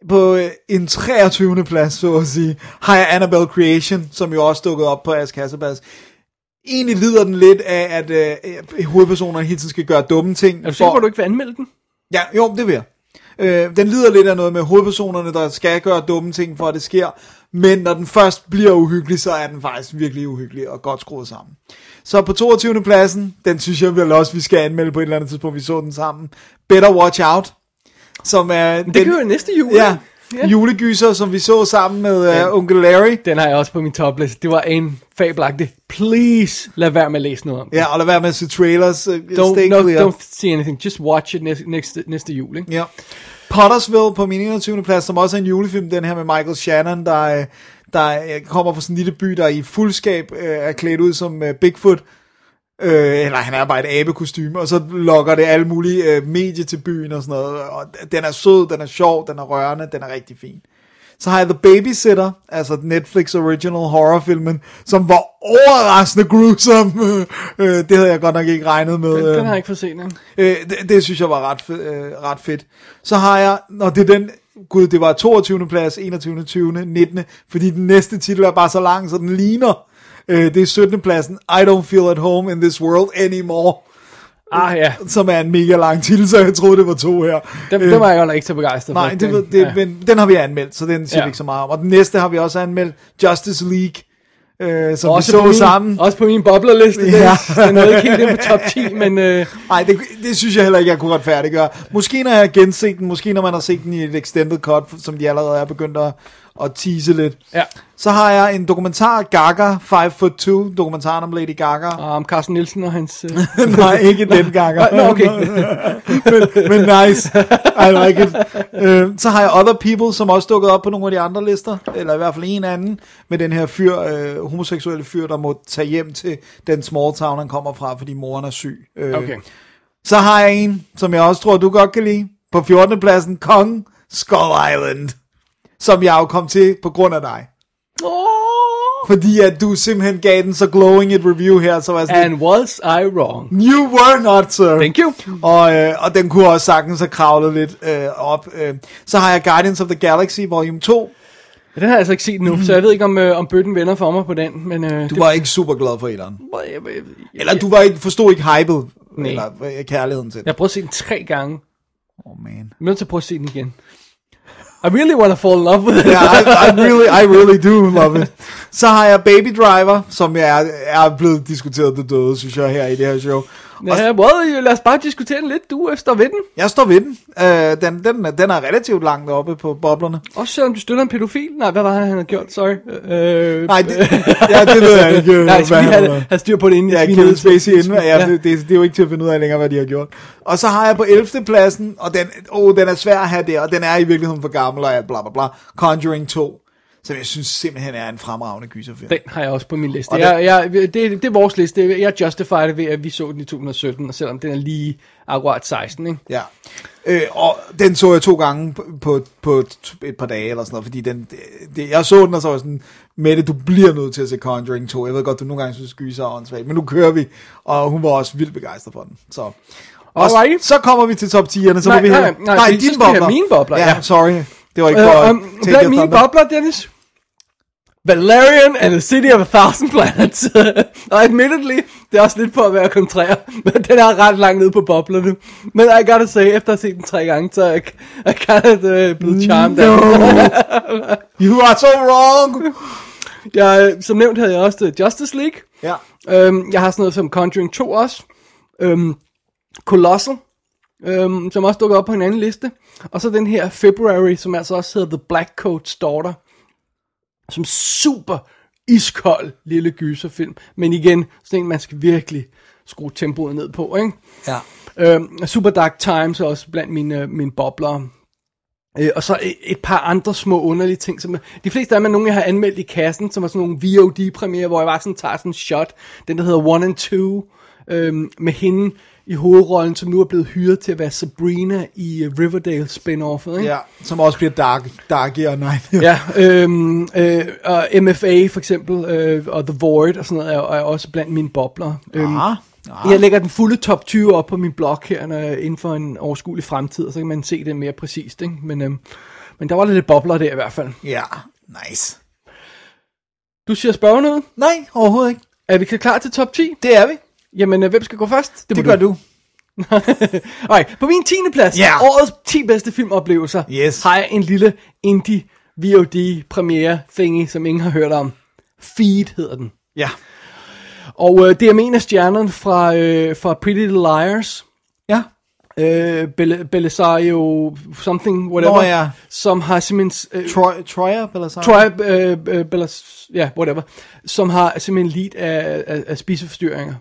På øh, en 23. plads, så at sige, har jeg Annabelle Creation, som jo også dukkede op på Ask Hasselbads. Egentlig lider den lidt af, at øh, hovedpersonerne hele tiden skal gøre dumme ting. Er du sikker på, at du ikke vil anmelde den? Ja, jo, det vil jeg. Øh, den lider lidt af noget med hovedpersonerne, der skal gøre dumme ting, for at det sker. Men når den først bliver uhyggelig, så er den faktisk virkelig uhyggelig og godt skruet sammen. Så på 22. pladsen, den synes jeg vel også, vi skal anmelde på et eller andet tidspunkt, vi så den sammen. Better Watch Out. Som er Det den, gør jo næste jul. ja, julegyser, som vi så sammen med uh, Onkel Larry. Den har jeg også på min topliste. Det var en fabelagtig. Please, lad være med at læse noget om det. Ja, og lad være med at se trailers. Uh, Don't, no, clear. don't see anything. Just watch it næste, næste, næste jul, ikke? Ja. Pottersville på min 21. plads, som også er en julefilm, den her med Michael Shannon, der, øh, der øh, kommer fra sådan en lille by, der i fuldskab øh, er klædt ud som øh, Bigfoot. Øh, eller han er bare et abekostyme, og så lokker det alle mulige øh, medier til byen og sådan noget. Og den er sød, den er sjov, den er rørende, den er rigtig fin. Så har jeg The Babysitter, altså Netflix original horrorfilmen, som var overraskende grusom. Øh, det havde jeg godt nok ikke regnet med. Den, øh. den har jeg ikke fået set. Øh, det, det synes jeg var ret, øh, ret fedt. Så har jeg, når det er den, gud, det var 22. plads, 21. 20. 19. Fordi den næste titel er bare så lang, så den ligner. Øh, det er 17. pladsen, I don't feel at home in this world anymore. Ah, ja. Som er en mega lang titel, så jeg troede, det var to her. Den, Øh, den var jeg godt ikke så begejstret for. Nej, det, Den- det, ja. men den har vi anmeldt, så den siger Ja. vi ikke så meget om. Og den næste har vi også anmeldt, Justice League, øh, som også vi så på min, sammen. Også på min boblerliste. Ja. Ja. Den er ikke helt inde på top 10, men... Øh, Nej, det, det synes jeg heller ikke, jeg kunne retfærdiggøre. Måske når jeg har genset den, måske når man har set den i et extended cut, som de allerede er begyndt at, at tease lidt. ja. Så har jeg en dokumentar, Gaga, 5 foot 2, dokumentaren om Lady Gaga. Og om Carsten Nielsen og hans... Øh, Nej, ikke den Gaga. Nå, okay. men, men nice. I like it. Øh, så har jeg Other People, som også dukket op på nogle af de andre lister, eller i hvert fald en anden, med den her fyr, øh, homoseksuelle fyr, der må tage hjem til den small town, han kommer fra, fordi moren er syg. Øh, Okay. Så har jeg en, som jeg også tror, du godt kan lide. På 14. pladsen, Kong Skull Island. Som jeg jo kom til på grund af dig. Fordi at du simpelthen gav den så glowing et review her, så var sådan, And was I wrong? You were not, sir. Thank you. Og, øh, og den kunne også sagtens have kravlet lidt øh, op. Øh. Så har jeg Guardians of the Galaxy Volume 2. Den har jeg altså ikke set nu, så jeg ved ikke, om, øh, om bøtten vender for mig på den. Men, øh, Du var ikke super glad for etteren. det, Eller du var ikke, forstod ikke hypet. Nej. Eller øh, kærligheden til den. Jeg har prøvet at se den tre gange. Oh man. Jeg er nødt til at prøve at se den igen. I really want to fall in love with it. Yeah, I, I really, I really do love it. Så har jeg Baby Driver, som er, er blevet diskuteret det døde, synes jeg, her i det her show. Ja, well, lad os bare diskutere den lidt. Du øh, står ved den. Jeg står ved den. Uh, den, den, er- den er relativt langt oppe på boblerne. Også selvom du støtter en pædofil. Nej, hvad var det, han havde gjort? Sorry. Øh, Nej, det, ja, det ved jeg ikke. øh, Nej, skal have, han- have styr på det inden Ja, jeg Kevin Spacey inden. Ja, Ja. det, det, det, er jo ikke til at finde ud af længere, hvad de har gjort. Og så har jeg på 11. pladsen, og den, oh, den er svær at have der, og den er i virkeligheden for gammel, og alt bla bla bla. Conjuring 2, som jeg synes simpelthen er en fremragende gyserfilm. Den har jeg også på min liste. Og Jeg, jeg, det, det er vores liste. Jeg justifier det ved, at vi så den i 2017, og selvom den er lige akkurat 16, ikke? Ja. Øh, og den så jeg to gange på, på, på et, par dage eller sådan noget, fordi den, det, jeg så den, og så var sådan, Mette, du bliver nødt til at se Conjuring 2. Jeg ved godt, du nogle gange synes, gyser er åndssvagt, men nu kører vi, og hun var også vildt begejstret for den. Så. Og så kommer vi til top 10'erne, så Nej, må vi nej, have... nej, fordi så dine skal vi have bobler. mine bobler, Ja, ja. sorry. Det var ikke for Øh, at um, your mine bobler, Dennis. Valerian and the City of a Thousand Planets. og admittedly, det er også lidt på at være kontrær, men den er ret langt nede på boblerne. Men I gotta say, efter at have set den tre gange, så er jeg, jeg kind of uh, blevet charmed den. You are so wrong! jeg, som nævnt havde jeg også uh, Justice League. Ja. Øhm, jeg har sådan noget som Conjuring 2 også. Øhm, Colossal, øhm, som også dukker op på en anden liste. Og så den her February, som altså også hedder The Black Coat's Daughter. Som super iskold lille gyserfilm. Men igen, sådan en, man skal virkelig skrue tempoet ned på, ikke? Ja. Øhm, Super Dark Times er også blandt mine, mine bobler. Øh, og så et, et par andre små underlige ting, som de fleste af dem er nogle, jeg har anmeldt i kassen, som var sådan nogle VOD-premiere, hvor jeg bare sådan tager sådan en shot, den der hedder One and Two, øhm, med hende i hovedrollen, som nu er blevet hyret til at være Sabrina i uh, Riverdale spin-offet, ikke? Ja, som også bliver dark, darkere nej. Ja, øhm, øh, og MFA for eksempel, øh, og The Void og sådan noget, er, er også blandt mine bobler. Øhm, Ah, Jeg lægger den fulde top 20 op på min blog her, når inden for en overskuelig fremtid, og så kan man se det mere præcist, ikke? Men, øhm, men der var lidt bobler der i hvert fald. Ja, nice. Du siger spørge noget? Nej, overhovedet ikke. Er vi klar til top 10? Det er vi. Jamen, øh, hvem skal gå først? Det må gør du. Okay, på min 10. plads, Ja. årets 10 bedste filmoplevelser, Yes. har jeg en lille indie VOD premiere thingy, som ingen har hørt om. Feed hedder den. Ja. Og øh, det er en af stjernerne fra, øh, fra Pretty Little Liars. Ja. Øh, Bel- Belisario something, whatever. Nå, ja. Som har simpelthen... Øh, Troy, Troyer, eller så? Troy, øh, øh, Bellas, ja, whatever. Som har simpelthen lidt af, af, af spiseforstyrringer.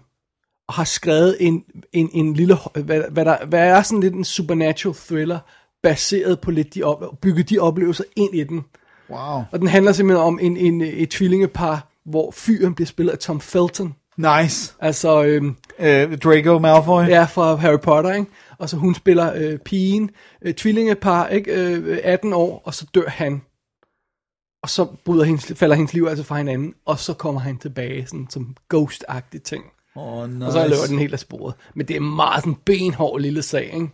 Og har skrevet en, en, en lille, hvad, hvad, der, hvad er sådan lidt en supernatural thriller, baseret på lidt de op, bygget de oplevelser ind i den. Wow. Og den handler simpelthen om en, en, et tvillingepar, hvor fyren bliver spillet af Tom Felton. Nice. Altså, øhm, Uh, Draco Malfoy. ja, fra Harry Potter, ikke? Og så hun spiller øh, pigen, øh, tvillingepar, ikke? Øh, 18 år, og så dør han. Og så bryder hendes, falder hendes liv altså fra hinanden, og så kommer han tilbage, sådan som ghost-agtig ting. Oh, nice. Og så løber den helt af sporet. Men det er meget sådan benhård lille sag, ikke?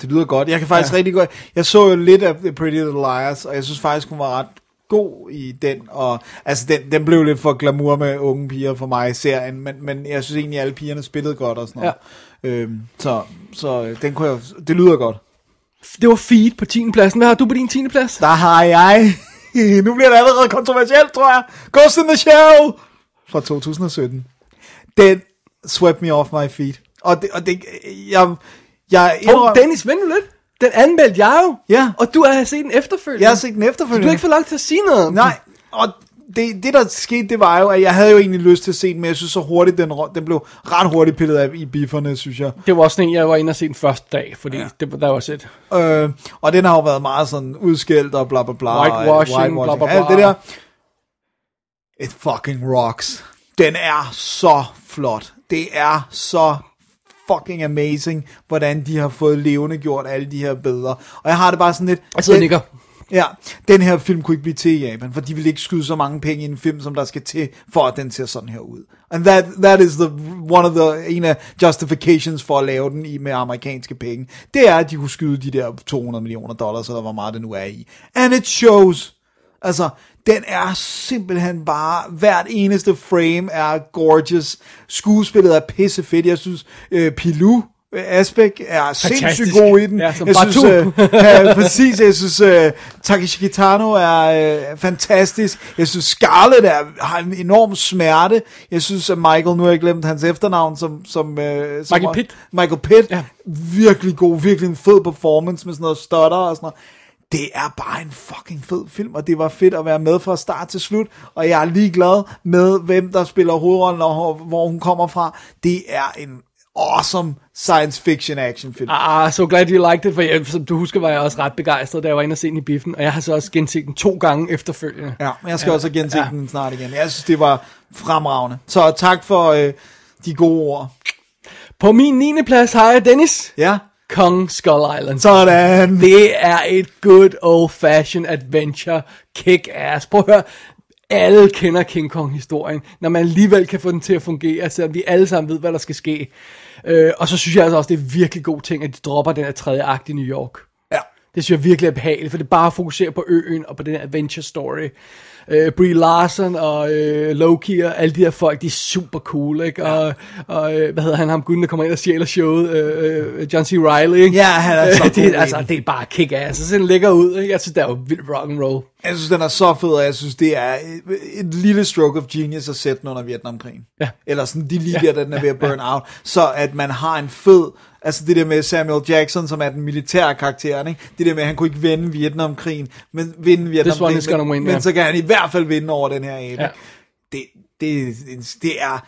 Det lyder godt. Jeg kan faktisk ja. rigtig godt... Jeg så jo lidt af The Pretty Little Liars, og jeg synes faktisk, hun var ret god i den. Og, altså, den, den blev lidt for glamour med unge piger for mig i serien, men, men jeg synes egentlig, at alle pigerne spillede godt og sådan noget. Ja. Øhm, så, så den kunne jeg... Det lyder godt. Det var feed på 10. pladsen. Hvad har du på din 10. plads? Der har jeg... nu bliver det allerede kontroversielt, tror jeg. Ghost in the Shell fra 2017. Den swept me off my feet. Og det... Og det jeg, jeg Åh, oh, Dennis, vent lidt. Den anmeldte jeg jo. Ja. Og du har set den efterfølgende. Jeg har set den Så efterfølgende. du har ikke fået lov til at sige noget. Nej, og det, det der skete, det var jo, at jeg havde jo egentlig lyst til at se den, men jeg synes så hurtigt, den, den blev ret hurtigt pillet af i bifferne, synes jeg. Det var også en, jeg var inde og se den første dag, fordi ja. det, der var set. Øh, og den har jo været meget sådan udskældt og bla bla bla. Whitewashing, og bla, bla, Alt bla. det der. It fucking rocks. Den er så flot. Det er så fucking amazing, hvordan de har fået levende gjort alle de her billeder. Og jeg har det bare sådan lidt... Jeg sidder nikker. Ja, den her film kunne ikke blive til i Japan, for de vil ikke skyde så mange penge i en film, som der skal til, for at den ser sådan her ud. And that, that is the, one of the, en af justifications for at lave den i med amerikanske penge. Det er, at de kunne skyde de der 200 millioner dollars, eller hvor meget det nu er i. And it shows. Altså, den er simpelthen bare, hvert eneste frame er gorgeous. Skuespillet er pissefedt. Jeg synes, øh, Pilou, øh, Asbæk er sindssygt god i den. Ja, som jeg synes, øh, ja, præcis, jeg synes, øh, Takeshi Kitano er øh, fantastisk. Jeg synes, Scarlett er, har en enorm smerte. Jeg synes, at Michael, nu har jeg glemt hans efternavn, som... som, øh, som Michael Pitt. Michael Pitt. Ja. Virkelig god, virkelig en fed performance med sådan noget stutter og sådan noget. Det er bare en fucking fed film, og det var fedt at være med fra start til slut, og jeg er ligeglad med, hvem der spiller hovedrollen, og hvor hun kommer fra. Det er en awesome science fiction action film. Ah, so glad you liked it, for jeg, som du husker, var jeg også ret begejstret, da jeg var inde og se den i biffen, og jeg har så også genset den to gange efterfølgende. Ja, men jeg skal ja, også gense ja. den snart igen. Jeg synes, det var fremragende. Så tak for øh, de gode ord. På min 9. plads har jeg Dennis. Ja. Kong Skull Island. Sådan. Det er et good old fashioned adventure kick-ass. Prøv at høre, alle kender King Kong historien, når man alligevel kan få den til at fungere, så vi alle sammen ved, hvad der skal ske. Øh, og så synes jeg altså også, det er virkelig god ting, at de dropper den her tredje akt i New York. Ja. Det synes jeg virkelig er behageligt, for det bare at fokusere på øen og på den her adventure story. Øh, Brie Larson og øh, Loki og alle de her folk, de er super cool, ikke? Og, og øh, hvad hedder han, ham gutten, der kommer ind og stjæler showet, øh, øh, John C. Reilly, ikke? Ja, han er så god det, altså, det er bare kick ass, så den ligger ud, ikke? Synes, det er jo vildt rock and roll. Jeg synes, den er så fed, og jeg synes, det er et, lille stroke of genius at sætte den under Vietnamkrigen. Ja. Eller sådan de lige der, den er ved at burn out. Så at man har en fed, altså det der med Samuel Jackson, som er den militære karakter, ikke? det der med, at han kunne ikke vinde Vietnamkrigen, men vinde Vietnamkrigen, men, win, men ja. så kan han i hvert fald vinde over den her abe. Ja. Det, det, det er,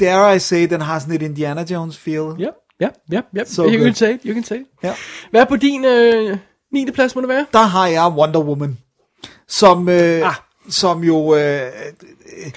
dare I say, den har sådan et Indiana Jones feel. Ja, ja, ja, ja. You good. can say it, you can say it. Ja. Hvad er på din øh, 9. plads, må det være? der har jeg Wonder Woman, som, øh, Ah. som jo øh, øh,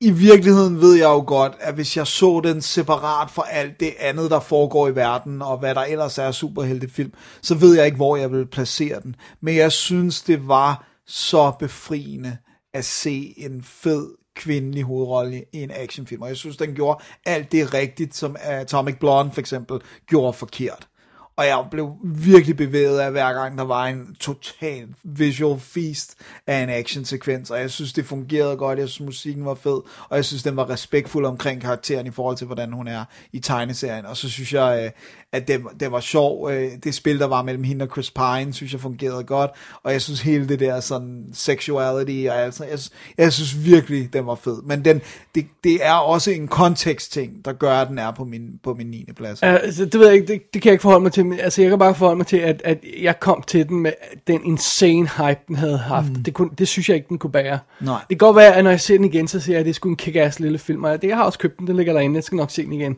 i virkeligheden ved jeg jo godt, at hvis jeg så den separat fra alt det andet, der foregår i verden, og hvad der ellers er superheltefilm, så ved jeg ikke, hvor jeg vil placere den. Men jeg synes, det var så befriende at se en fed kvindelig hovedrolle i en actionfilm. Og jeg synes, den gjorde alt det rigtigt, som Atomic Blonde for eksempel gjorde forkert. Og jeg blev virkelig bevæget af hver gang, der var en total visual feast af en actionsekvens. Og jeg synes, det fungerede godt. Jeg synes, musikken var fed. Og jeg synes, den var respektfuld omkring karakteren i forhold til, hvordan hun er i tegneserien. Og så synes jeg, øh, at det, det var sjov. Øh, Det spil, der var mellem hende og Chris Pine, synes jeg fungerede godt. Og jeg synes, hele det der sådan sexuality, og altså, jeg, jeg synes virkelig, den var fed. Men den, det, det er også en kontekst-ting, der gør, at den er på min, på min 9. plads. Altså, det ved jeg ikke, det, det kan jeg ikke forholde mig til, men altså, jeg kan bare forholde mig til, at, at jeg kom til den med den insane hype, den havde haft. Mm. Det, kunne, det synes jeg ikke, den kunne bære. Nej. Det kan godt være, at når jeg ser den igen, så ser jeg, at det er sgu en kick-ass lille film, og det, jeg har også købt den, den ligger derinde, jeg skal nok se den igen.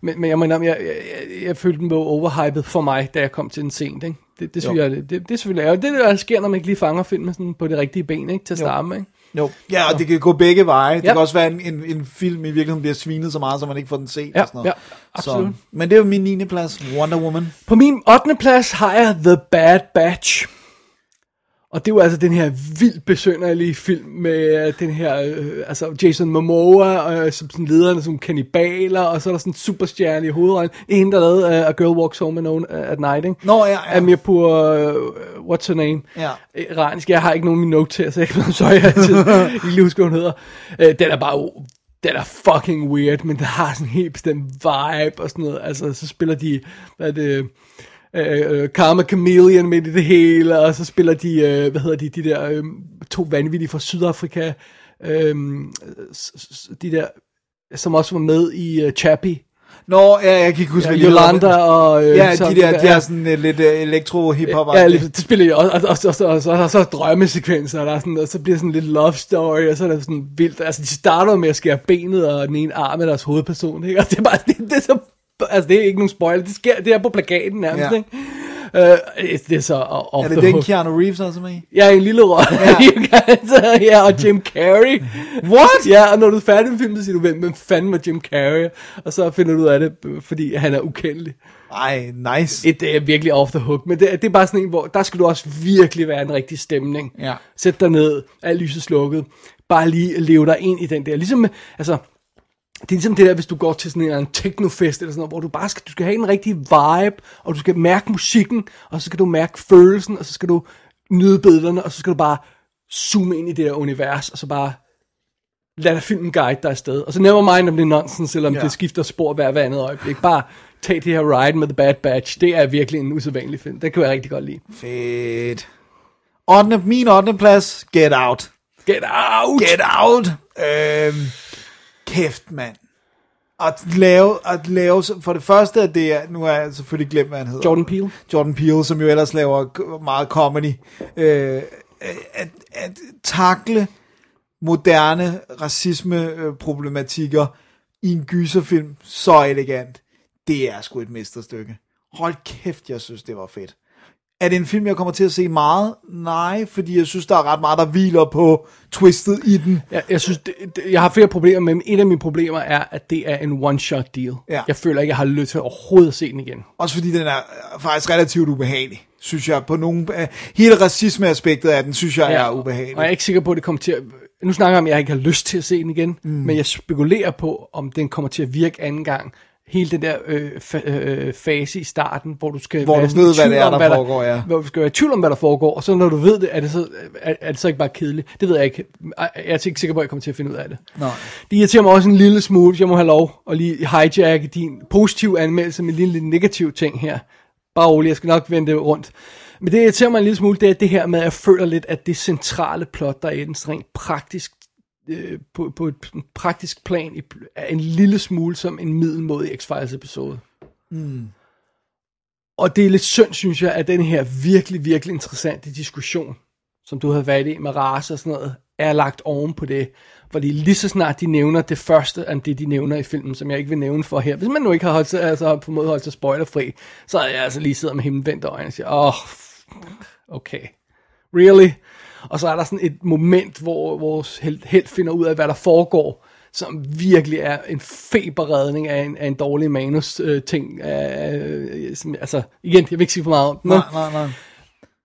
Men, men jeg mener, jeg, jeg, jeg, jeg følte, den var overhyped for mig, da jeg kom til den sent, ikke? Det, det synes jeg, det, det, det er selvfølgelig ærgerligt. Det er det, der sker, når man ikke lige fanger filmen sådan på det rigtige ben, ikke? Til at starte med, ikke? Jo. Ja, og det kan gå begge veje. Det Ja. kan også være, en, en, en film i virkeligheden bliver svinet så meget, så man ikke får den set. Ja, og sådan noget. ja, absolut. Så, men det er jo min 9. plads, Wonder Woman. På min 8. plads har jeg The Bad Batch. Og det jo altså den her vildt besønderlige film med øh, den her, øh, altså Jason Momoa, øh, som sådan lederne som kannibaler, og så er der sådan en superstjerne i hovedrollen. Hende, der lavede uh, A Girl Walks Home Alone uh, at Night, ikke? Nå, ja, ja. Amirpur, uh, what's her name? Ja. Iranisk, jeg har ikke nogen af mine notes til, så jeg kan så jeg ikke lige huske, hvad hun hedder. Uh, den er bare, den er fucking weird, men den har sådan en helt bestemt vibe og sådan noget. Altså, så spiller de, hvad er det, øh, øh, Karma Chameleon midt i det hele, og så spiller de, øh, hvad hedder de, de der øh, to vanvittige fra Sydafrika, øh, de der, som også var med i øh, Chappie. Nå, ja, jeg kan ikke huske, Ja, men- og... Øh, Ja, de der, de ja. er sådan uh, lidt uh, elektro-hip-hop. Ja, lige- det spiller jeg også, og, og, og, og, og, så er der så drømmesekvenser, og, der er sådan, og så bliver sådan lidt love story, og så er der sådan vildt, altså de starter med at skære benet og den ene arm af deres hovedperson, ikke? og det er bare, det, det er så, altså det er ikke nogen spoiler, det, sker, det er på plakaten nærmest, Ja. ikke? Uh, det er så off Er the det den hook. Keanu Reeves også med? Ja, en lille rolle. Ja. ja, og Jim Carrey. What? Ja, og når du er færdig med filmen, så siger du, hvem, fanden var Jim Carrey? Og så finder du ud af det, fordi han er ukendelig. Ej, nice. Et, det er virkelig off the hook, men det, det er bare sådan en, hvor der skal du også virkelig være en rigtig stemning. Ja. Sæt dig ned, alt lyset slukket, bare lige leve dig ind i den der. Ligesom, altså, det er ligesom det der, hvis du går til sådan en, anden technofest eller sådan noget, hvor du bare skal, du skal have en rigtig vibe, og du skal mærke musikken, og så skal du mærke følelsen, og så skal du nyde billederne, og så skal du bare zoome ind i det der univers, og så bare lad dig filmen guide dig afsted. Og så never mind om det er nonsense, eller om ja. det skifter spor hver, hver andet øjeblik. Bare tag det her ride med The Bad Batch. Det er virkelig en usædvanlig film. Den kan jeg rigtig godt lide. Fedt. 8. Min 8. plads, Get Out. Get out! Get Out! Øhm, kæft, mand. At lave, at lave, for det første, at det er, nu har jeg selvfølgelig glemt, hvad han hedder. Jordan Peele. Jordan Peele, som jo ellers laver meget comedy. Øh, at, at takle moderne racisme-problematikker i en gyserfilm så elegant, det er sgu et mesterstykke. Hold kæft, jeg synes, det var fedt. Er det en film, jeg kommer til at se meget? Nej, fordi jeg synes, der er ret meget, der hviler på twistet i den. Jeg, jeg synes, det, det, jeg har flere problemer, men et af mine problemer er, at det er en one-shot deal. Ja. Jeg føler ikke, jeg har lyst til overhovedet at se den igen. Også fordi den er øh, faktisk relativt ubehagelig, synes jeg. På nogle, øh, hele racisme-aspektet af den, synes jeg er ubehagelig. Og jeg er ikke sikker på, at det kommer til at... Nu snakker jeg om, at jeg ikke har lyst til at se den igen, mm. men jeg spekulerer på, om den kommer til at virke anden gang, hele den der øh, fa- øh, fase i starten, hvor du skal Hvor være du ved, hvad det er, om, der hvad foregår, ja. Hvor du skal være i tvivl om, hvad der foregår, og så når du ved det, er det så, er, er det så ikke bare kedeligt? Det ved jeg ikke. Jeg er ikke sikker på, at jeg kommer til at finde ud af det. Nej. Det irriterer mig også en lille smule, hvis jeg må have lov at lige hijacke din positive anmeldelse med en lille negativ ting her. Bare rolig, jeg skal nok vende det rundt. Men det irriterer mig en lille smule, det er det her med, at jeg føler lidt, at det centrale plot, der er i den rent praktisk, øh, på, på et praktisk plan, i- er en lille smule som en middelmådig X-Files episode. Mm. Og det er lidt synd, synes jeg, at den her virkelig, virkelig interessante diskussion, som du havde været i med race og sådan noget, er lagt oven på det. Fordi lige så snart de nævner det første, af det de nævner i filmen, som jeg ikke vil nævne for her. Hvis man nu ikke har holdt sig, altså på måde holdt sig spoilerfri, så er jeg altså lige siddet med himmelvendte øjne og siger, åh, oh, okay, really? Og så er der sådan et moment, hvor vores held, held finder ud af, hvad der foregår, som virkelig er en feberredning af en, af en dårlig manus-ting. Øh, som, altså, igen, jeg vil ikke sige for meget om den. Nej, nej, nej.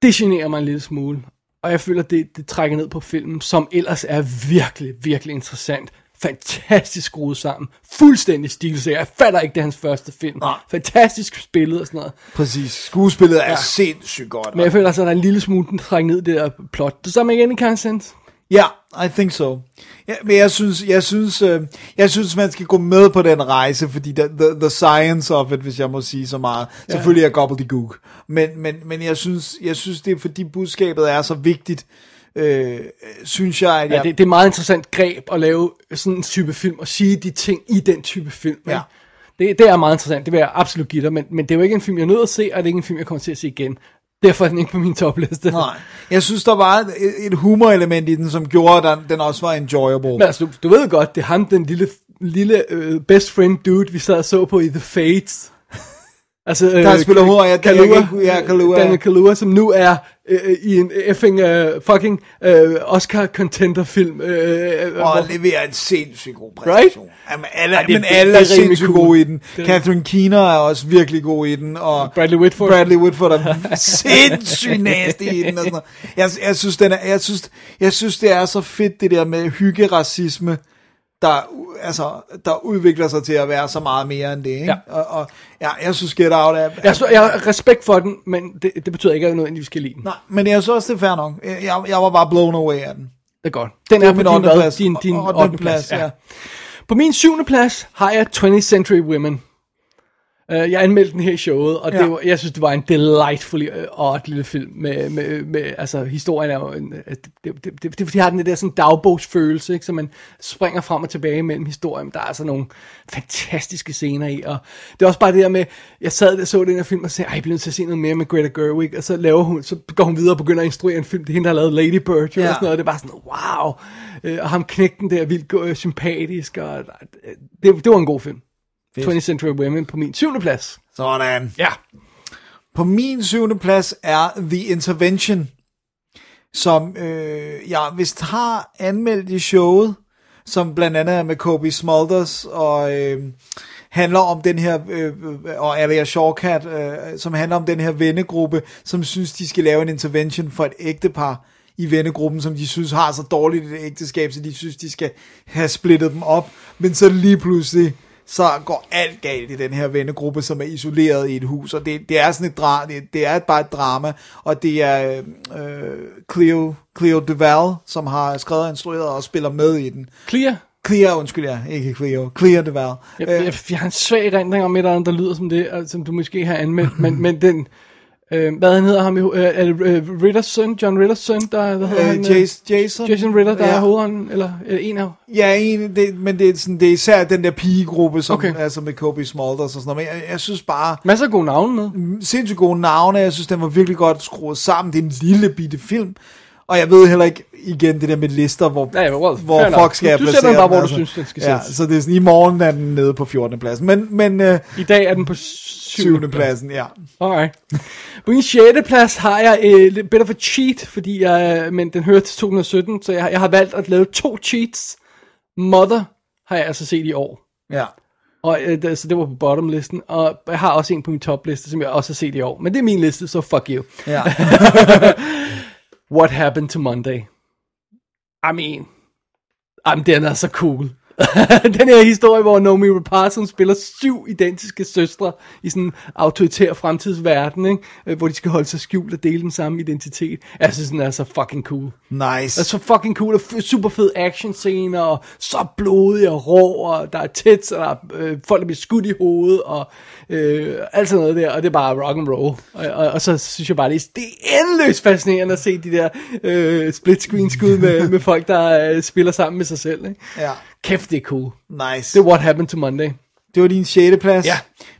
det generer mig en lille smule. Og jeg føler, det, det trækker ned på filmen, som ellers er virkelig, virkelig interessant. Fantastisk skruet sammen. Fuldstændig stilserie. Jeg fatter ikke, det er hans første film. Nej. Fantastisk spillet og sådan noget. Præcis. Skuespillet er Ja. sindssygt godt. Men jeg føler, at der er en lille smule, den trækker ned det der plot. Det samme igen i Consent. Ja, I think so. Ja, men jeg synes, jeg synes, øh, jeg synes, man skal gå med på den rejse, fordi the, the, the science of it, hvis jeg må sige så meget, Ja. selvfølgelig er gobbledygook. Men, men, men jeg synes, jeg synes, det er fordi budskabet er så vigtigt, øh, synes jeg, at Ja, jeg, det, det er et meget interessant greb at lave sådan en type film, og sige de ting i den type film. ikke? Ja. Det, det er meget interessant, det vil jeg absolut give dig, men, men det er jo ikke en film, jeg er nødt at se, og det er ikke en film, jeg kommer til at se igen. Derfor er den ikke på min topliste. nej, jeg synes, der var et, et humorelement i den, som gjorde, at den, den også var enjoyable. Men altså, du, du ved godt, det er ham, den lille, lille uh, best friend dude, vi sad og så på i The Fates. Altså, Der spiller hoved, ja, det- jeg Kalua, ja, Kaluuya, ja. Daniel Kalua, som nu er uh, i en effing uh, fucking uh, Oscar contender film. Uh, og leverer en sindssygt god præstation. Right? Jamen, alle, Ja, det- men alle det er, er sindssygt cool. gode i den. Det- Catherine Keener er også virkelig god i den. Og Bradley Whitford. Bradley Whitford er sindssygt nasty i den. Og sådan noget. jeg, jeg, synes, den er, jeg, synes, jeg synes, det er så fedt, det der med hyggeracisme, der, altså, der udvikler sig til at være så meget mere end det. Ikke? Ja. Og, og ja, jeg synes, Get Out er... jeg, så, jeg har respekt for den, men det, det betyder ikke, at jeg nødvendigvis skal lide den. Nej, men jeg synes også, det er fair nok. Jeg, jeg, var bare blown away af den. Det er godt. Den Det er var på min din, plads. din, din Ottende 8. plads. plads, ja. På min syvende plads har jeg 20th Century Women. Uh, jeg anmeldte den her i showet, og ja. Ja. det var, jeg synes, det var en delightfully odd lille film. Med, med, med, altså, historien er jo... En, øh, det, det, det, det, det, har den der sådan dagbogsfølelse, ikke? så man springer frem og tilbage mellem historien. Der er altså nogle fantastiske scener i, og det er også bare det der med, jeg sad og så den her film og sagde, ej, jeg bliver nødt til at se noget mere med Greta Gerwig, og så laver hun, så går hun videre og begynder at instruere en film, det er hende, der har lavet Lady Bird, Ja. og sådan noget, og det er bare sådan, wow, øh, og ham knægten der, vildt øh, sympatisk, og øh, det, det var en god film. 20th Century Women på min syvende plads. Sådan. Ja. På min syvende plads er The Intervention, som øh, jeg vist har anmeldt i showet, som blandt andet er med Kobe Smulders, og øh, handler om den her, øh, øh, og Alia Shawkat, øh, som handler om den her vennegruppe, som synes, de skal lave en intervention for et ægtepar i vennegruppen, som de synes har så dårligt et ægteskab, så de synes, de skal have splittet dem op, men så lige pludselig, så går alt galt i den her vennegruppe, som er isoleret i et hus, og det, det er sådan et dra det, det er bare et drama, og det er øh, Cleo, Cleo Duval, som har skrevet og instrueret og spiller med i den. Clear. Clear, undskyld, ja, ikke Cleo, Cleo Duval. Jeg, jeg, jeg har en svag erindring om et eller andet, der lyder som det, og som du måske har anmeldt, men, men den, øh, hvad han hedder ham, øh, er det øh, Ritters søn, John Ritters søn, der, hvad hedder Øh, han? Jason, Jason, Jason Ritter, der ja. er hovedånden, eller, eller en af Ja, en, det, men det er, sådan, det er især den der pigegruppe, som Okay. okay. altså med Kobe Smulders og sådan noget. Men jeg, jeg synes bare, Masser af gode navne med. sindssygt gode navne. Jeg synes, den var virkelig godt skruet sammen. Det er en lille bitte film. Og jeg ved heller ikke, igen, det der med lister, hvor, Ja, ja, well, hvor fuck skal Du- du placere den bare, hvor du altså. synes, den skal ja, sættes. Så det er sådan, i morgen er den nede på 14. pladsen. Men, men øh, I dag er den på 7. syvende pladsen, ja. Alright. På min 6. plads har jeg øh, lidt of a cheat, fordi jeg, men den hører til 2017, så jeg, jeg har valgt at lave to cheats. Mother har jeg altså set i år. Ja. Og øh, det, så det var på bottomlisten, og jeg har også en på min topliste, som jeg også har set i år. Men det er min liste, så fuck you. ja. What Happened to Monday? I mean, Jamen, den er a cool. den her historie, hvor Naomi Rapace spiller syv identiske søstre i sådan en autoritær fremtidsverden, ikke? Øh, hvor de skal holde sig skjult og dele den samme identitet. Jeg synes, den er så fucking cool. Nice. Det er så fucking cool, og super fed action scener, og så blodig og rå, og der er tits, og der er øh, folk, der bliver skudt i hovedet, og øh, alt sådan noget der, og det er bare rock and roll. Og, og, og så synes jeg bare, det er, det er endeløst fascinerende at se de der øh, split screen skud med, med folk, der øh, spiller sammen med sig selv. Ikke? Ja. Kæft, det er cool. Nice. Det er What Happened to Monday. Det var din 6. plads. Ja.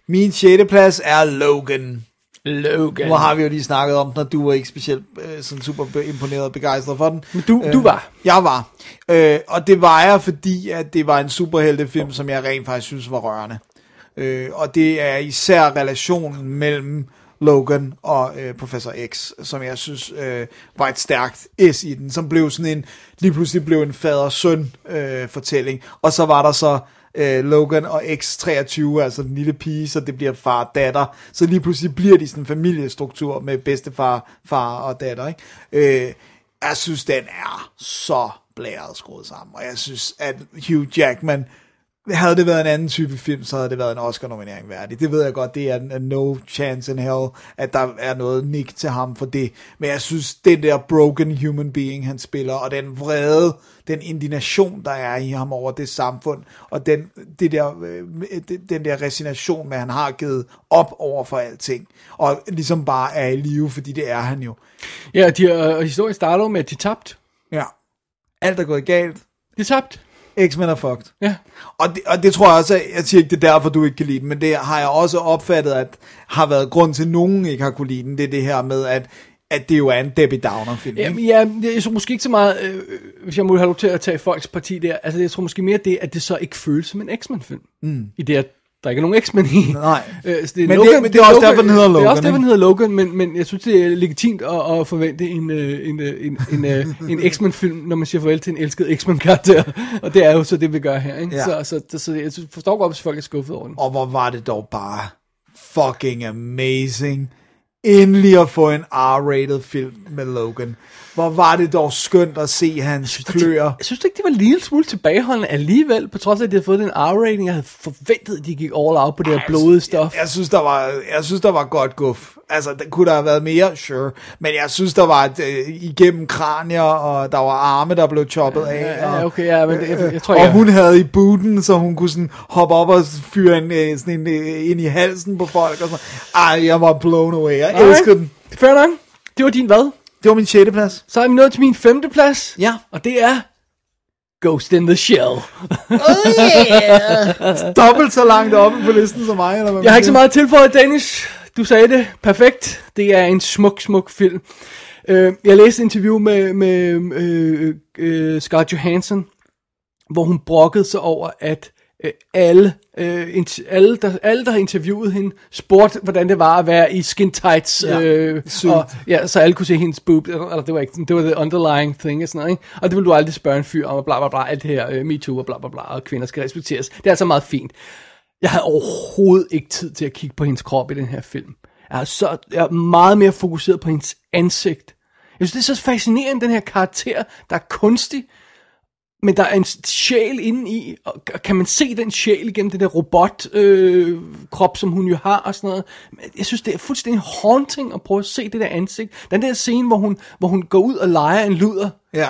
Min 6. plads er Logan. Logan. Nu har vi jo lige snakket om den, og du var ikke specielt øh, sådan super imponeret og begejstret for den. Men du- du var. Jeg var. Øh, og det var jeg, fordi at det var en superheltefilm, som jeg rent faktisk synes var rørende. Øh, og det er især relationen mellem Logan og øh, Professor X, som jeg synes øh, var et stærkt S i den, som blev sådan en, lige pludselig blev en fader-søn øh, fortælling. Og så var der så øh, Logan og X23, altså den lille pige, så det bliver far-datter. Så lige pludselig bliver de sådan en familiestruktur med bedstefar, far og datter. Ikke? Øh, jeg synes, den er så blæret skruet sammen, og jeg synes, at Hugh Jackman, havde det været en anden type film, så havde det været en Oscar-nominering værdig. Det ved jeg godt, det er no chance in hell, at der er noget nik til ham for det. Men jeg synes, den der broken human being, han spiller, og den vrede, den indignation, der er i ham over det samfund, og den, det der, øh, den der resignation med, at han har givet op over for alting, og ligesom bare er i live, fordi det er han jo. Ja, de, øh, og historien starter med, at de tabte. Ja. Alt er gået galt. De tabte. X-Men er fucked. Ja. Og det, og det tror jeg også, jeg siger ikke, det er derfor, du ikke kan lide den, men det har jeg også opfattet, at har været grund til, at nogen ikke har kunne lide den, det er det her med, at, at det jo er en Debbie Downer film. Jamen, ja, jeg tror måske ikke så meget, øh, hvis jeg må have lov til at tage folks parti der, altså jeg tror måske mere det, at det så ikke føles som en X-Men-film. Mm. I det, at der ikke er nogen X-Men i. Nej. Øh, så det er Men Logan, det- men det er også derfor, den hedder Det er Logan, også derfor, ikke? den hedder Logan, men, men jeg synes, det er legitimt at, at forvente en, øh, en, øh, en, en, øh, en X-Men-film, når man siger farvel til en elsket X-Men-karakter. Og det er jo så det, vi gør her. Ikke? Ja. Så, så, så, jeg synes- forstår godt, hvis folk er skuffet over den. Og hvor var det dog bare fucking amazing. Endelig at få en R-rated film med Logan. Hvor var det dog skønt at se hans kløer. Jeg synes ikke, det var en lille smule tilbageholdende alligevel, på trods af, at de havde fået den R-rating. Jeg havde forventet, at de gik all out på det her blodige stof. Jeg synes, der var, jeg synes, der var godt guf. Altså, der kunne der have været mere, sure. Men jeg synes, der var et, øh, igennem kranier, og der var arme, der blev choppet af. Ja, og, okay, ja, men det, jeg, jeg tror og hun havde i booten, så hun kunne sådan hoppe op og fyre en, øh, sådan en, øh, ind i halsen på folk. Og sådan. Ej, jeg var blown away. Jeg Alright. elskede den. Fair nok. Det var din hvad? Det var min 6. plads. Så er vi nået til min femte plads. Ja. Og det er Ghost in the Shell. Dobbelt så langt oppe på listen som mig. Eller hvad Jeg har ikke så siger. meget tilføjet, Danish. Du sagde det perfekt. Det er en smuk, smuk film. Uh, jeg læste et interview med, med uh, uh, Scarlett Johansson, hvor hun brokkede sig over, at uh, alle, int- alle, der, alle, der har interviewet hende, spurgte, hvordan det var at være i skin tights. Ja, øh, suit. og, ja, så alle kunne se hendes boob, eller det var ikke det var the underlying thing og sådan noget, ikke? Og det vil du aldrig spørge en fyr om, og bla bla bla, alt det her, uh, MeToo og bla bla bla, og kvinder skal respekteres. Det er altså meget fint. Jeg havde overhovedet ikke tid til at kigge på hendes krop i den her film. Jeg er, så, jeg er meget mere fokuseret på hendes ansigt. Jeg synes, det er så fascinerende, den her karakter, der er kunstig, men der er en sjæl inde i, og kan man se den sjæl igennem det der robot øh, krop, som hun jo har og sådan noget. Men Jeg synes, det er fuldstændig haunting at prøve at se det der ansigt. Den der scene, hvor hun, hvor hun går ud og leger en luder, Ja.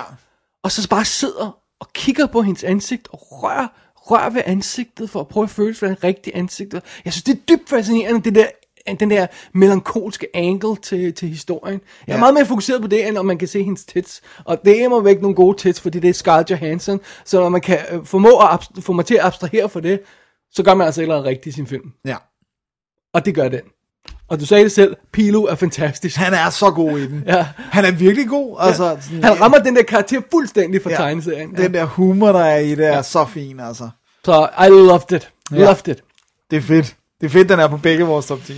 og så bare sidder og kigger på hendes ansigt og rører, rører ved ansigtet for at prøve at føle, hvordan det rigtige ansigt. Jeg synes, det er dybt fascinerende, det der, den der melankolske angle til, til historien. Jeg er Ja. meget mere fokuseret på det, end om man kan se hendes tits. Og det er mig væk nogle gode tits, fordi det er Scarlett Johansson. Så når man kan øh, formå at abst- få mig til at abstrahere for det, så gør man altså ikke noget rigtigt i sin film. Ja. Og det gør den. Og du sagde det selv, Pilo er fantastisk. Han er så god i den. Ja. Han er virkelig god. Altså, sådan, Han rammer den der karakter fuldstændig fra ja. tegneserien. Den der humor, der er i det, er så fin, altså. Så I loved it. Ja. Loved it. Det er fedt. Det er fedt, den er på begge vores top 10.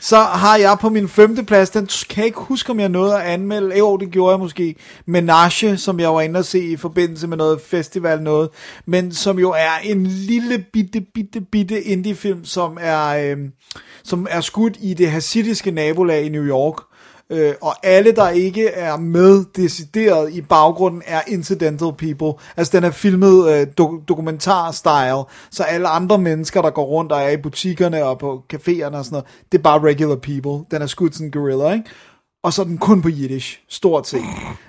Så har jeg på min femte plads, den kan jeg ikke huske, om jeg nåede at anmelde. Jo, det gjorde jeg måske. Menage, som jeg var inde og se i forbindelse med noget festival noget. Men som jo er en lille bitte, bitte, bitte indie-film, som er, øh, som er skudt i det hasidiske nabolag i New York. Øh, og alle, der ikke er med decideret i baggrunden, er incidental people. Altså, den er filmet øh, do- dokumentar-style, så alle andre mennesker, der går rundt og er i butikkerne og på caféerne og sådan noget, det er bare regular people. Den er skudt sådan en gorilla, ikke? Og så er den kun på Yiddish, stort set.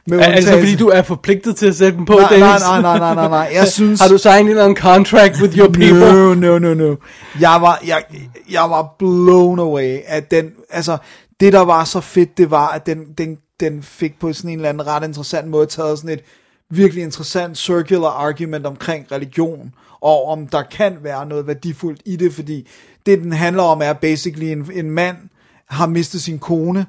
Med Er, altså, undtagelse- fordi du er forpligtet til at sætte dem på, Nej, Dennis? nej, nej, nej, nej, nej. Jeg synes... Har du signet en contract with your people? No, no, no, no. Jeg var, jeg, jeg var blown away at den, altså, det der var så fedt, det var, at den, den, den fik på sådan en eller anden ret interessant måde taget sådan et virkelig interessant circular argument omkring religion, og om der kan være noget værdifuldt i det, fordi det den handler om er basically en, en mand har mistet sin kone,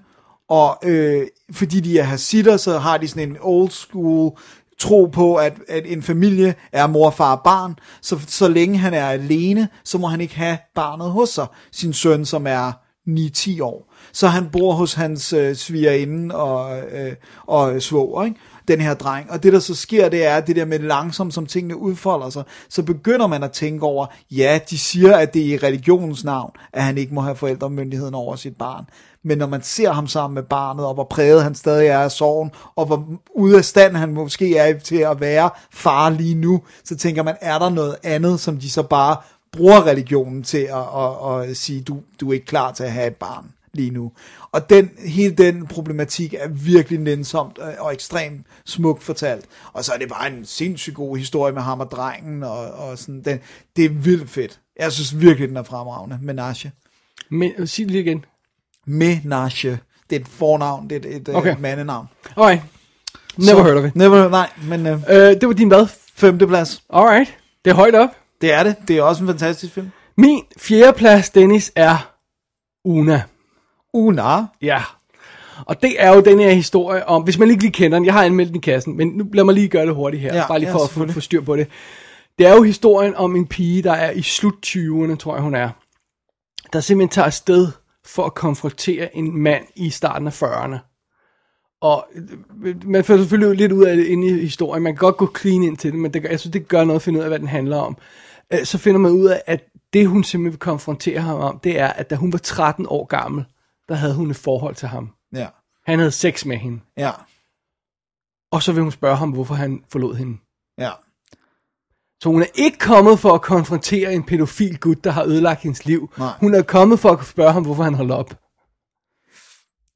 og øh, fordi de er hasitter, så har de sådan en old school tro på, at, at en familie er mor, far og barn, så, så længe han er alene, så må han ikke have barnet hos sig, sin søn, som er 9-10 år. Så han bor hos hans øh, svigerinde og, øh, og øh, svoger, ikke? den her dreng. Og det der så sker, det er det der med langsomt, som tingene udfolder sig, så begynder man at tænke over, ja, de siger, at det er i religionens navn, at han ikke må have forældremyndigheden over sit barn. Men når man ser ham sammen med barnet, og hvor præget han stadig er af sorgen, og hvor ude af stand han måske er til at være far lige nu, så tænker man, er der noget andet, som de så bare bruger religionen til at, at, at sige, du, du er ikke klar til at have et barn lige nu. Og den, hele den problematik er virkelig nænsomt øh, og ekstremt smukt fortalt. Og så er det bare en sindssygt god historie med ham og drengen, og, og sådan, den, det er vildt fedt. Jeg synes virkelig, den er fremragende. Menage. Men, sig det lige igen. Menage. Det er et fornavn, det er et, et Okay. okay. mandenavn. Alright. Never Så- heard of it. Never, nej, men øh, Øh, det var din hvad? femteplads. Alright. Det er højt op. Det er det. Det er også en fantastisk film. Min fjerde plads, Dennis, er Una. Una. Ja. Og det er jo den her historie om, hvis man ikke lige kender den, jeg har anmeldt den i kassen, men nu lad mig lige gøre det hurtigt her, Ja, bare lige ja, for at få, styr på det. Det er jo historien om en pige, der er i slut 20'erne, tror jeg hun er, der simpelthen tager afsted for at konfrontere en mand i starten af 40'erne. Og øh, man får selvfølgelig lidt ud af det inde i historien. Man kan godt gå clean ind til det, men det, gør- jeg synes, det gør noget at finde ud af, hvad den handler om. Øh, Så finder man ud af, at det hun simpelthen vil konfrontere ham om, det er, at da hun var 13 år gammel, der havde hun et forhold til ham. Ja. Han havde sex med hende. Ja. Og så vil hun spørge ham, hvorfor han forlod hende. Ja. Så hun er ikke kommet for at konfrontere en pædofil gut, der har ødelagt hendes liv. Nej. Hun er kommet for at spørge ham, hvorfor han holdt op.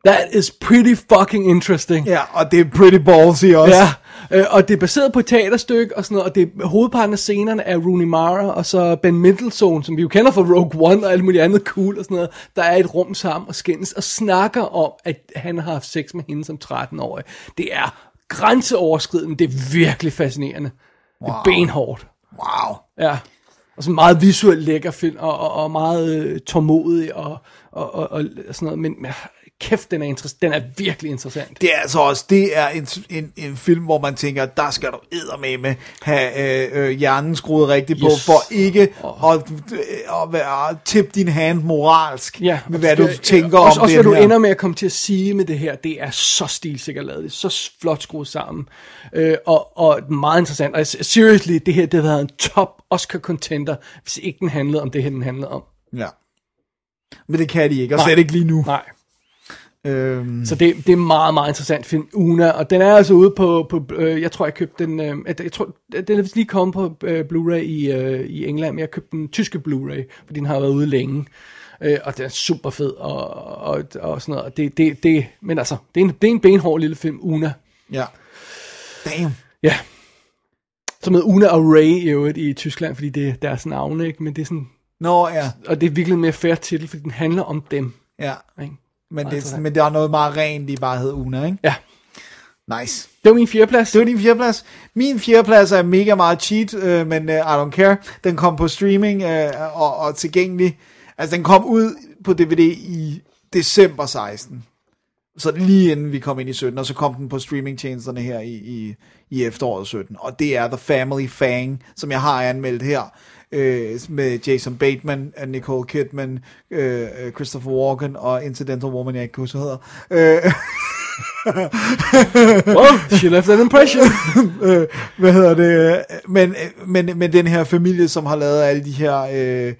That is pretty fucking interesting. Ja, og det er pretty ballsy også. Ja, øh, og det er baseret på et teaterstykke og sådan noget, og det er, hovedparten af scenerne er Rooney Mara og så Ben Mendelsohn, som vi jo kender fra Rogue One og alt muligt andet cool og sådan noget, der er i et rum sammen og skændes og snakker om, at han har haft sex med hende som 13-årig. Det er grænseoverskridende, det er virkelig fascinerende. Wow. Det er benhårdt. Wow. Ja. Og så meget visuelt lækker film, og, og, og meget øh, tålmodig, og, og, og, og sådan noget, men kæft, den er, interess- den er virkelig interessant. Det er altså også, det er en, en, en film, hvor man tænker, der skal du med have øh, øh, hjernen skruet rigtigt på, Yes. for ikke at, øh, at være, tip din hand moralsk Ja, med, hvad du og- tænker også, om også det hvad du ender med at komme til at sige med det her, det er så stilsikkert lavet, det er så flot skruet sammen, øh, og, og meget interessant, og seriously, det her, det har været en top Oscar contender, hvis ikke den handlede om det her, den handlede om. Ja. Men det kan de ikke, og Nej. slet ikke lige nu. Nej. Øhm, Så det, det er meget, meget interessant film, Una, og den er altså ude på, på øh, jeg tror jeg købte den, øh, jeg tror, den er lige kommet på øh, Blu-ray i, øh, i England, men jeg købte den tyske Blu-ray, fordi den har været ude længe, øh, og den er super fed, og, og, og sådan noget, og det, det, det, men altså, det er, en, det er en benhård lille film, Una. ja. Damn. Ja. Som hedder Una og Ray i øvrigt i Tyskland, fordi det er deres navne, ikke? Men det er sådan, Nå, ja. og det er virkelig en mere fair titel, fordi den handler om dem. Ja. Ikke? Men, Meget det, interessant. men der er noget meget rent, de bare hedder Una, ikke? Ja. Nice. Det var min fjerdeplads. Det var din fjerdeplads. Min fjerdeplads er mega meget cheat, øh, men øh, I don't care. Den kom på streaming øh, og, og tilgængelig. Altså, den kom ud på DVD i december 16. Så lige inden vi kom ind i 17, og så kom den på streamingtjenesterne her i, i, i efteråret 17. Og det er The Family Fang, som jeg har anmeldt her, øh, med Jason Bateman, øh, Nicole Kidman, øh, øh, Christopher Walken og Incidental Woman, jeg ikke kan huske, hedder. Øh, well, she left an impression. øh, hvad hedder det? Men, men, men den her familie, som har lavet alle de her øh,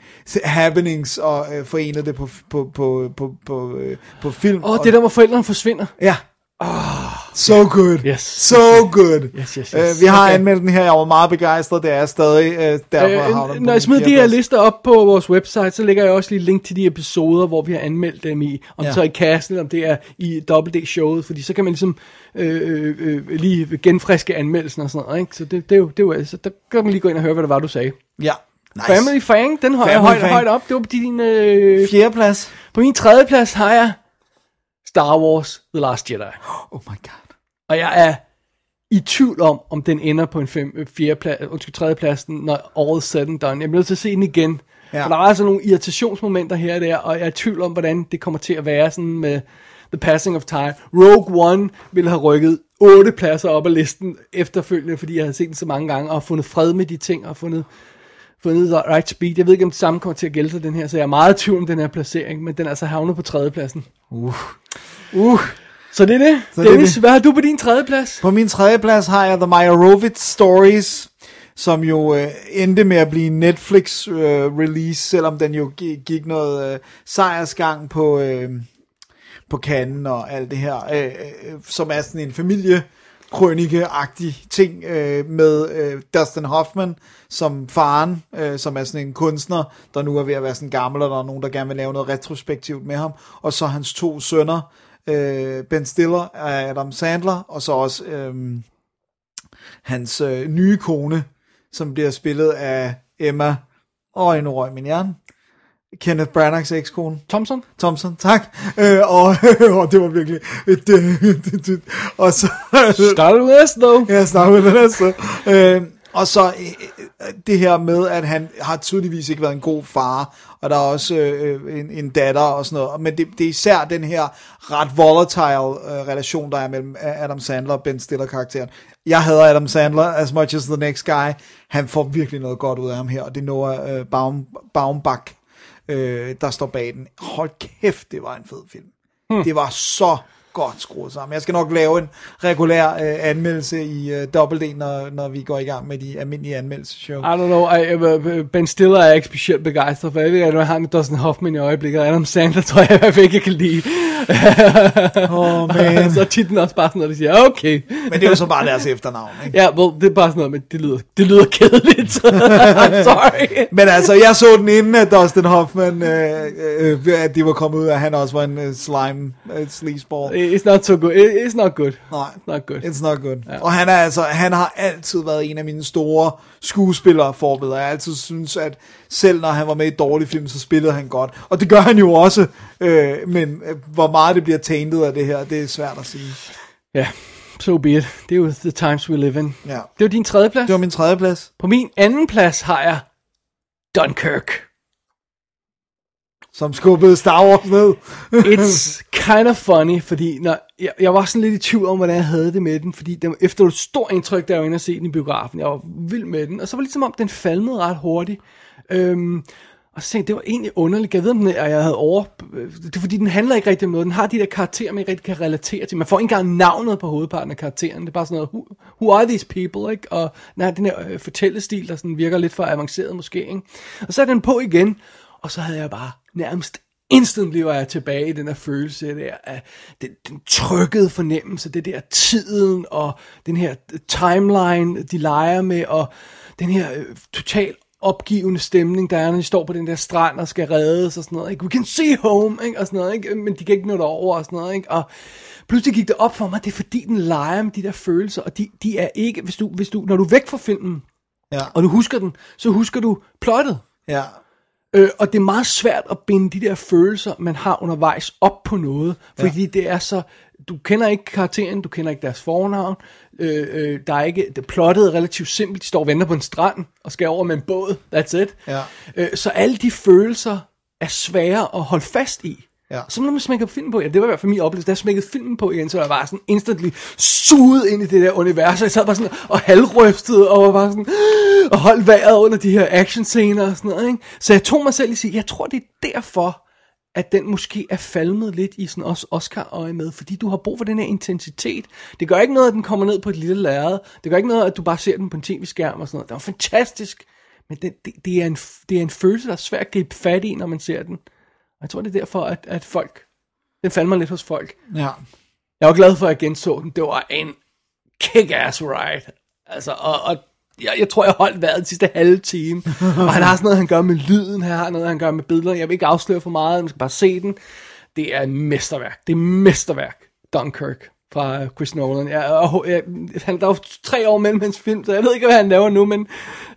happenings og øh, forenet det på, på, på, på, på, øh, på film. Og det der, hvor forældrene forsvinder. Ja. So good. Yes. So good. Yes, yes, yes. Øh, vi har Okay. anmeldt den her, jeg var meget begejstret, det er stadig. Øh, derfor Øh, har den når jeg smider de her lister op på vores website, så lægger jeg også lige link til de episoder, hvor vi har anmeldt dem i. Om Ja. så i Castle, om det er i WD-showet, fordi så kan man ligesom øh, øh, lige genfriske anmeldelsen og sådan noget. Ikke? Så det, det, er jo, det er jo, altså, der kan man lige gå ind og høre, hvad det var, du sagde. Ja. Nice. Family Fang, den har jeg Family højt, Fang. højt op. Det var på din... Øh, Fjerdeplads. på min tredje plads har jeg Star Wars The Last Jedi. Oh my god. Og jeg er i tvivl om, om den ender på en fem, øh, fjerde plads, undskyld, tredje pladsen, når all said and done. Jeg bliver nødt til at se den igen. Ja. For der er altså nogle irritationsmomenter her og der, og jeg er i tvivl om, hvordan det kommer til at være sådan med The Passing of Time. Rogue One ville have rykket otte pladser op ad listen efterfølgende, fordi jeg havde set den så mange gange, og fundet fred med de ting, og fundet, fundet the right speed. Jeg ved ikke, om det samme kommer til at gælde sig den her, så jeg er meget i tvivl om den her placering, men den er altså havnet på tredjepladsen. Uh. Uh. Så det er det. Så det er Dennis, det. hvad har du på din tredje plads? På min tredje plads har jeg The Meyerowitz Stories, som jo øh, endte med at blive en Netflix øh, release, selvom den jo gik, gik noget øh, sejrsgang på, øh, på kanden og alt det her, øh, øh, som er sådan en familie krønike-agtig ting øh, med øh, Dustin Hoffman som faren, øh, som er sådan en kunstner, der nu er ved at være sådan gammel, og der er nogen, der gerne vil lave noget retrospektivt med ham, og så hans to sønner, øh, Ben Stiller og Adam Sandler, og så også øh, hans øh, nye kone, som bliver spillet af Emma, og en røg min hjerne, Kenneth Branaghs ekskone. Thompson? Thompson, tak. Øh, og, og det var virkelig... Et, øh, og så... Started with this, though. Ja, started with this. Så. Øh, og så øh, det her med, at han har tydeligvis ikke været en god far, og der er også øh, en, en datter og sådan noget. Men det, det er især den her ret volatile øh, relation, der er mellem Adam Sandler og Ben Stiller-karakteren. Jeg hader Adam Sandler as much as the next guy. Han får virkelig noget godt ud af ham her, og det er Noah øh, Baum, Baumbach, øh, der står bag den. Hold kæft, det var en fed film. Hmm. Det var så godt skruet sammen. Jeg skal nok lave en regulær øh, anmeldelse i øh, Double D, når, når vi går i gang med de almindelige anmeldelseshow. I don't know, I, uh, Ben Stiller er ikke specielt begejstret for. Jeg ved ikke, han med Dustin Hoffman i øjeblikket. Adam Sandler tror jeg i hvert fald ikke, jeg kan lide. Åh, man. så er titlen også bare sådan noget, de siger, okay. Men det er jo så bare deres efternavn, ikke? Ja, well, det er bare sådan noget, men det lyder, det lyder kedeligt. Sorry. Men altså, jeg så den inden, at Dustin Hoffman, øh, øh, at de var kommet ud af, at han også var en øh, slime, øh, sleazeball. It's not so good. It- It's not good. Nej, It's not good. It's not good. Ja. Og han er altså, han har altid været en af mine store skuespillere forbilleder. Jeg har altid synes, at selv når han var med i dårlige film, så spillede han godt. Og det gør han jo også. Øh, men øh, hvor meget det bliver tainted af det her, det er svært at sige. Ja, so be it. Det er jo the times we live in. Ja. Det var din tredje plads. Det var min tredje plads. På min anden plads har jeg Dunkirk. Som skubbede Star Wars ned. It's kind of funny, fordi når, jeg, jeg var sådan lidt i tvivl om, hvordan jeg havde det med den, fordi den, efter et stort indtryk, da jeg var inde og se den i biografen, jeg var vild med den, og så var det ligesom om, den falmede ret hurtigt. Øhm, og så tænkte jeg, det var egentlig underligt, jeg ved om den, at jeg havde over... Det er fordi, den handler ikke rigtig om noget. Den har de der karakterer, man ikke rigtig kan relatere til. Man får ikke engang navnet på hovedparten af karakteren. Det er bare sådan noget, who, who are these people, ikke? Og nej, den her øh, fortællestil, der sådan virker lidt for avanceret måske, ikke? Og så er den på igen, og så havde jeg bare nærmest instantly var jeg tilbage i den her følelse der af den, den trykkede fornemmelse, det der tiden og den her øh, timeline, de leger med, og den her øh, total opgivende stemning, der er, når de står på den der strand og skal reddes og sådan noget, ikke? We can see home, ikke? Og sådan noget, ikke? Men de kan ikke nå over og sådan noget, ikke? Og pludselig gik det op for mig, det er fordi, den leger med de der følelser, og de, de er ikke, hvis du, hvis du, når du er væk fra filmen, Ja. og du husker den, så husker du plottet. Ja. Øh, og det er meget svært at binde de der følelser, man har undervejs op på noget, fordi ja. det er så, du kender ikke karakteren, du kender ikke deres fornavn, øh, øh, der er ikke, det plottet er relativt simpelt, de står og venter på en strand, og skal over med en båd, that's it. Ja. Øh, så alle de følelser er svære at holde fast i. Ja. Så når man smækker filmen på, ja, det var i hvert fald min oplevelse, da jeg smækkede filmen på igen, så var jeg bare sådan instantly suget ind i det der univers, og jeg sad bare sådan og halvrøftede, og var bare sådan, og holdt vejret under de her actionscener og sådan noget, ikke? Så jeg tog mig selv i sige, jeg tror det er derfor, at den måske er falmet lidt i sådan også Oscar-øje med, fordi du har brug for den her intensitet. Det gør ikke noget, at den kommer ned på et lille lærred. Det gør ikke noget, at du bare ser den på en tv-skærm og sådan noget. Det er fantastisk, men det, det, det, er en, det er en følelse, der er svært at gribe fat i, når man ser den. Og jeg tror, det er derfor, at, at folk, den falder mig lidt hos folk. Ja. Jeg var glad for, at jeg genså den. Det var en kick-ass ride. Altså, og, og jeg, jeg tror, jeg holdt vejret den sidste halve time. og han har sådan noget, han gør med lyden. Han har noget, han gør med billeder. Jeg vil ikke afsløre for meget. Man skal bare se den. Det er et mesterværk. Det er mesterværk. Dunkirk fra Chris Nolan. Jeg, og, jeg, han, der er jo tre år mellem hans film, så jeg ved ikke, hvad han laver nu, men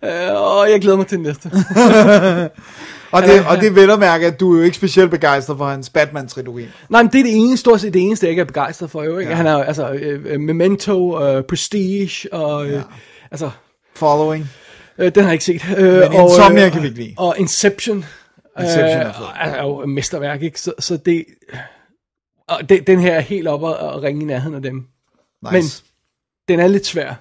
øh, og jeg glæder mig til den næste. Og det, og det vel at mærke, at du er jo ikke specielt begejstret for hans Batman-trilogi. Nej, men det er det eneste, stort set det eneste, jeg ikke er begejstret for. Jo, ikke? Ja. Han er altså, øh, Memento, øh, Prestige, og øh, altså... Following. Øh, den har jeg ikke set. Øh, Men Insomnia kan vi ikke lide. Og Inception. Inception er øh, er, er jo mesterværk, ikke? Så, så det... Og det, den her er helt oppe og, og ringe i nærheden af dem. Nice. Men den er lidt svær.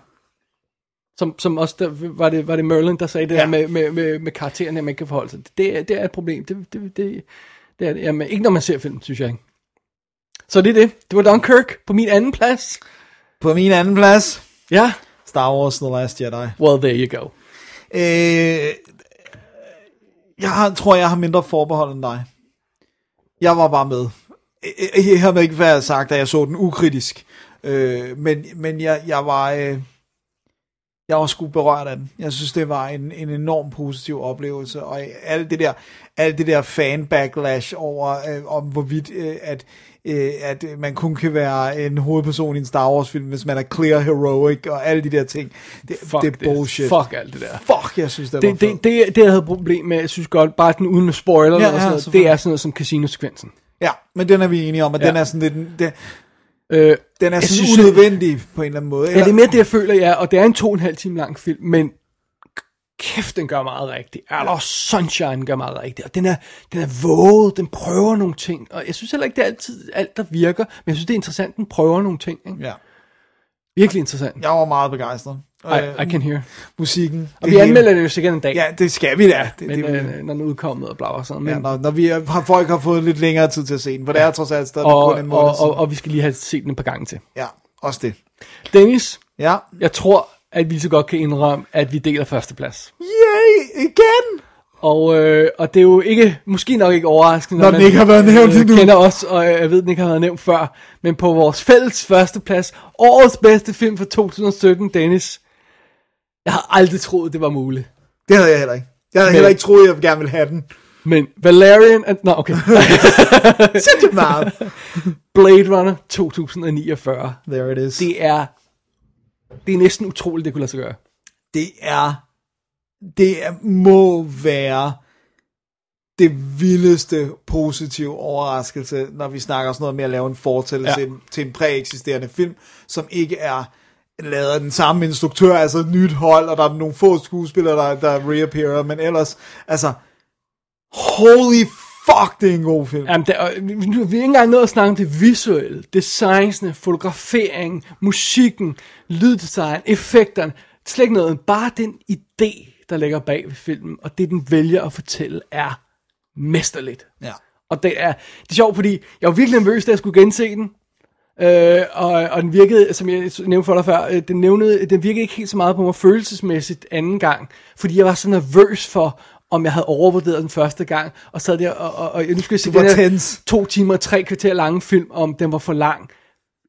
Som, som også, der, var, det, var det Merlin, der sagde det ja. Her med, med, med, med karaktererne, man kan forholde sig til. Det, er- det er et problem. Det, det, det, det er det. Jamen, ikke når man ser film, synes jeg ikke. Så det er det. Det var Dunkirk på min anden plads. På min anden plads, Ja. Star Wars The Last Jedi. Well, there you go. Øh, jeg har, tror, jeg har mindre forbehold end dig. Jeg var bare med. Jeg har ikke været sagt, at jeg så den ukritisk. Øh, men men jeg, jeg var... Øh, jeg var sgu berørt af den. Jeg synes, det var en, en enorm positiv oplevelse, og alt det der, alt det der fan-backlash over, øh, om hvorvidt, øh, at, øh, at man kun kan være en hovedperson i en Star Wars-film, hvis man er clear heroic, og alle de der ting. Det, Fuck det er bullshit. Fuck alt det der. Fuck, jeg synes, det, var Det, det, det, det jeg havde problem med, jeg synes godt, bare den uden spoiler, Ja, ja, og sådan noget, det er sådan noget som casino-sekvensen. Ja, men den er vi enige om, at ja. Den er sådan lidt, den, Øh, den er sådan synes, unødvendig på en eller anden måde. Ja, det er mere det, jeg føler, ja, og det er en to og en halv time lang film, men kæft, den gør meget rigtigt. Eller Sunshine gør meget rigtigt, og den er, den er våget, den prøver nogle ting, og jeg synes heller ikke, det er altid alt, der virker, men jeg synes, det er interessant, den prøver nogle ting. Ikke? Ja. Virkelig interessant. Jeg var meget begejstret. I, I can hear. Musikken. Og vi anmelder det jo sikkert en dag. Ja, det skal vi da. Det, men, det, øh, når den er udkommet og bla og sådan. Men, ja, når, når vi har, folk har fået lidt længere tid til at se den, for det er trods alt stadig og, kun en måned og, og, siden. og, vi skal lige have set den et par gange til. Ja, også det. Dennis, Ja. jeg tror, at vi så godt kan indrømme, at vi deler førsteplads. Yay, igen! Og, øh, og det er jo ikke, måske nok ikke overraskende, Når den ikke har været nævnt endnu. kender os, og jeg ved, den ikke har været nævnt før, men på vores fælles førsteplads, årets bedste film for 2017, Dennis, jeg har aldrig troet, det var muligt. Det havde jeg heller ikke. Jeg havde Men- heller ikke troet, jeg gerne ville have den. Men Valerian, and, nå okay, det meget. Blade Runner 2049, There it is. det er, det er næsten utroligt, det kunne lade sig gøre. det er, det er, må være det vildeste positive overraskelse, når vi snakker sådan noget med at lave en fortællelse Ja. til en præeksisterende film, som ikke er lavet af den samme instruktør, altså et nyt hold, og der er nogle få skuespillere, der, der reappearer, men ellers, altså, holy fuck, det er en god film. Jamen, der, og vi, vi har ikke engang nået at snakke om det visuelle, designsene, fotografering, musikken, lyddesign, effekterne. Slet ikke noget. Bare den idé, der ligger bag ved filmen, og det den vælger at fortælle, er mesterligt. Ja. Og det er, det er sjovt, fordi jeg var virkelig nervøs, da jeg skulle gense den. Øh, og, og den virkede, som jeg nævnte for dig før, øh, den, nævnede, den virkede ikke helt så meget på mig følelsesmæssigt anden gang, fordi jeg var så nervøs for, om jeg havde overvurderet den første gang, og sad der, og, og, og nu skal jeg se den her to timer og tre kvarter lange film, om den var for lang.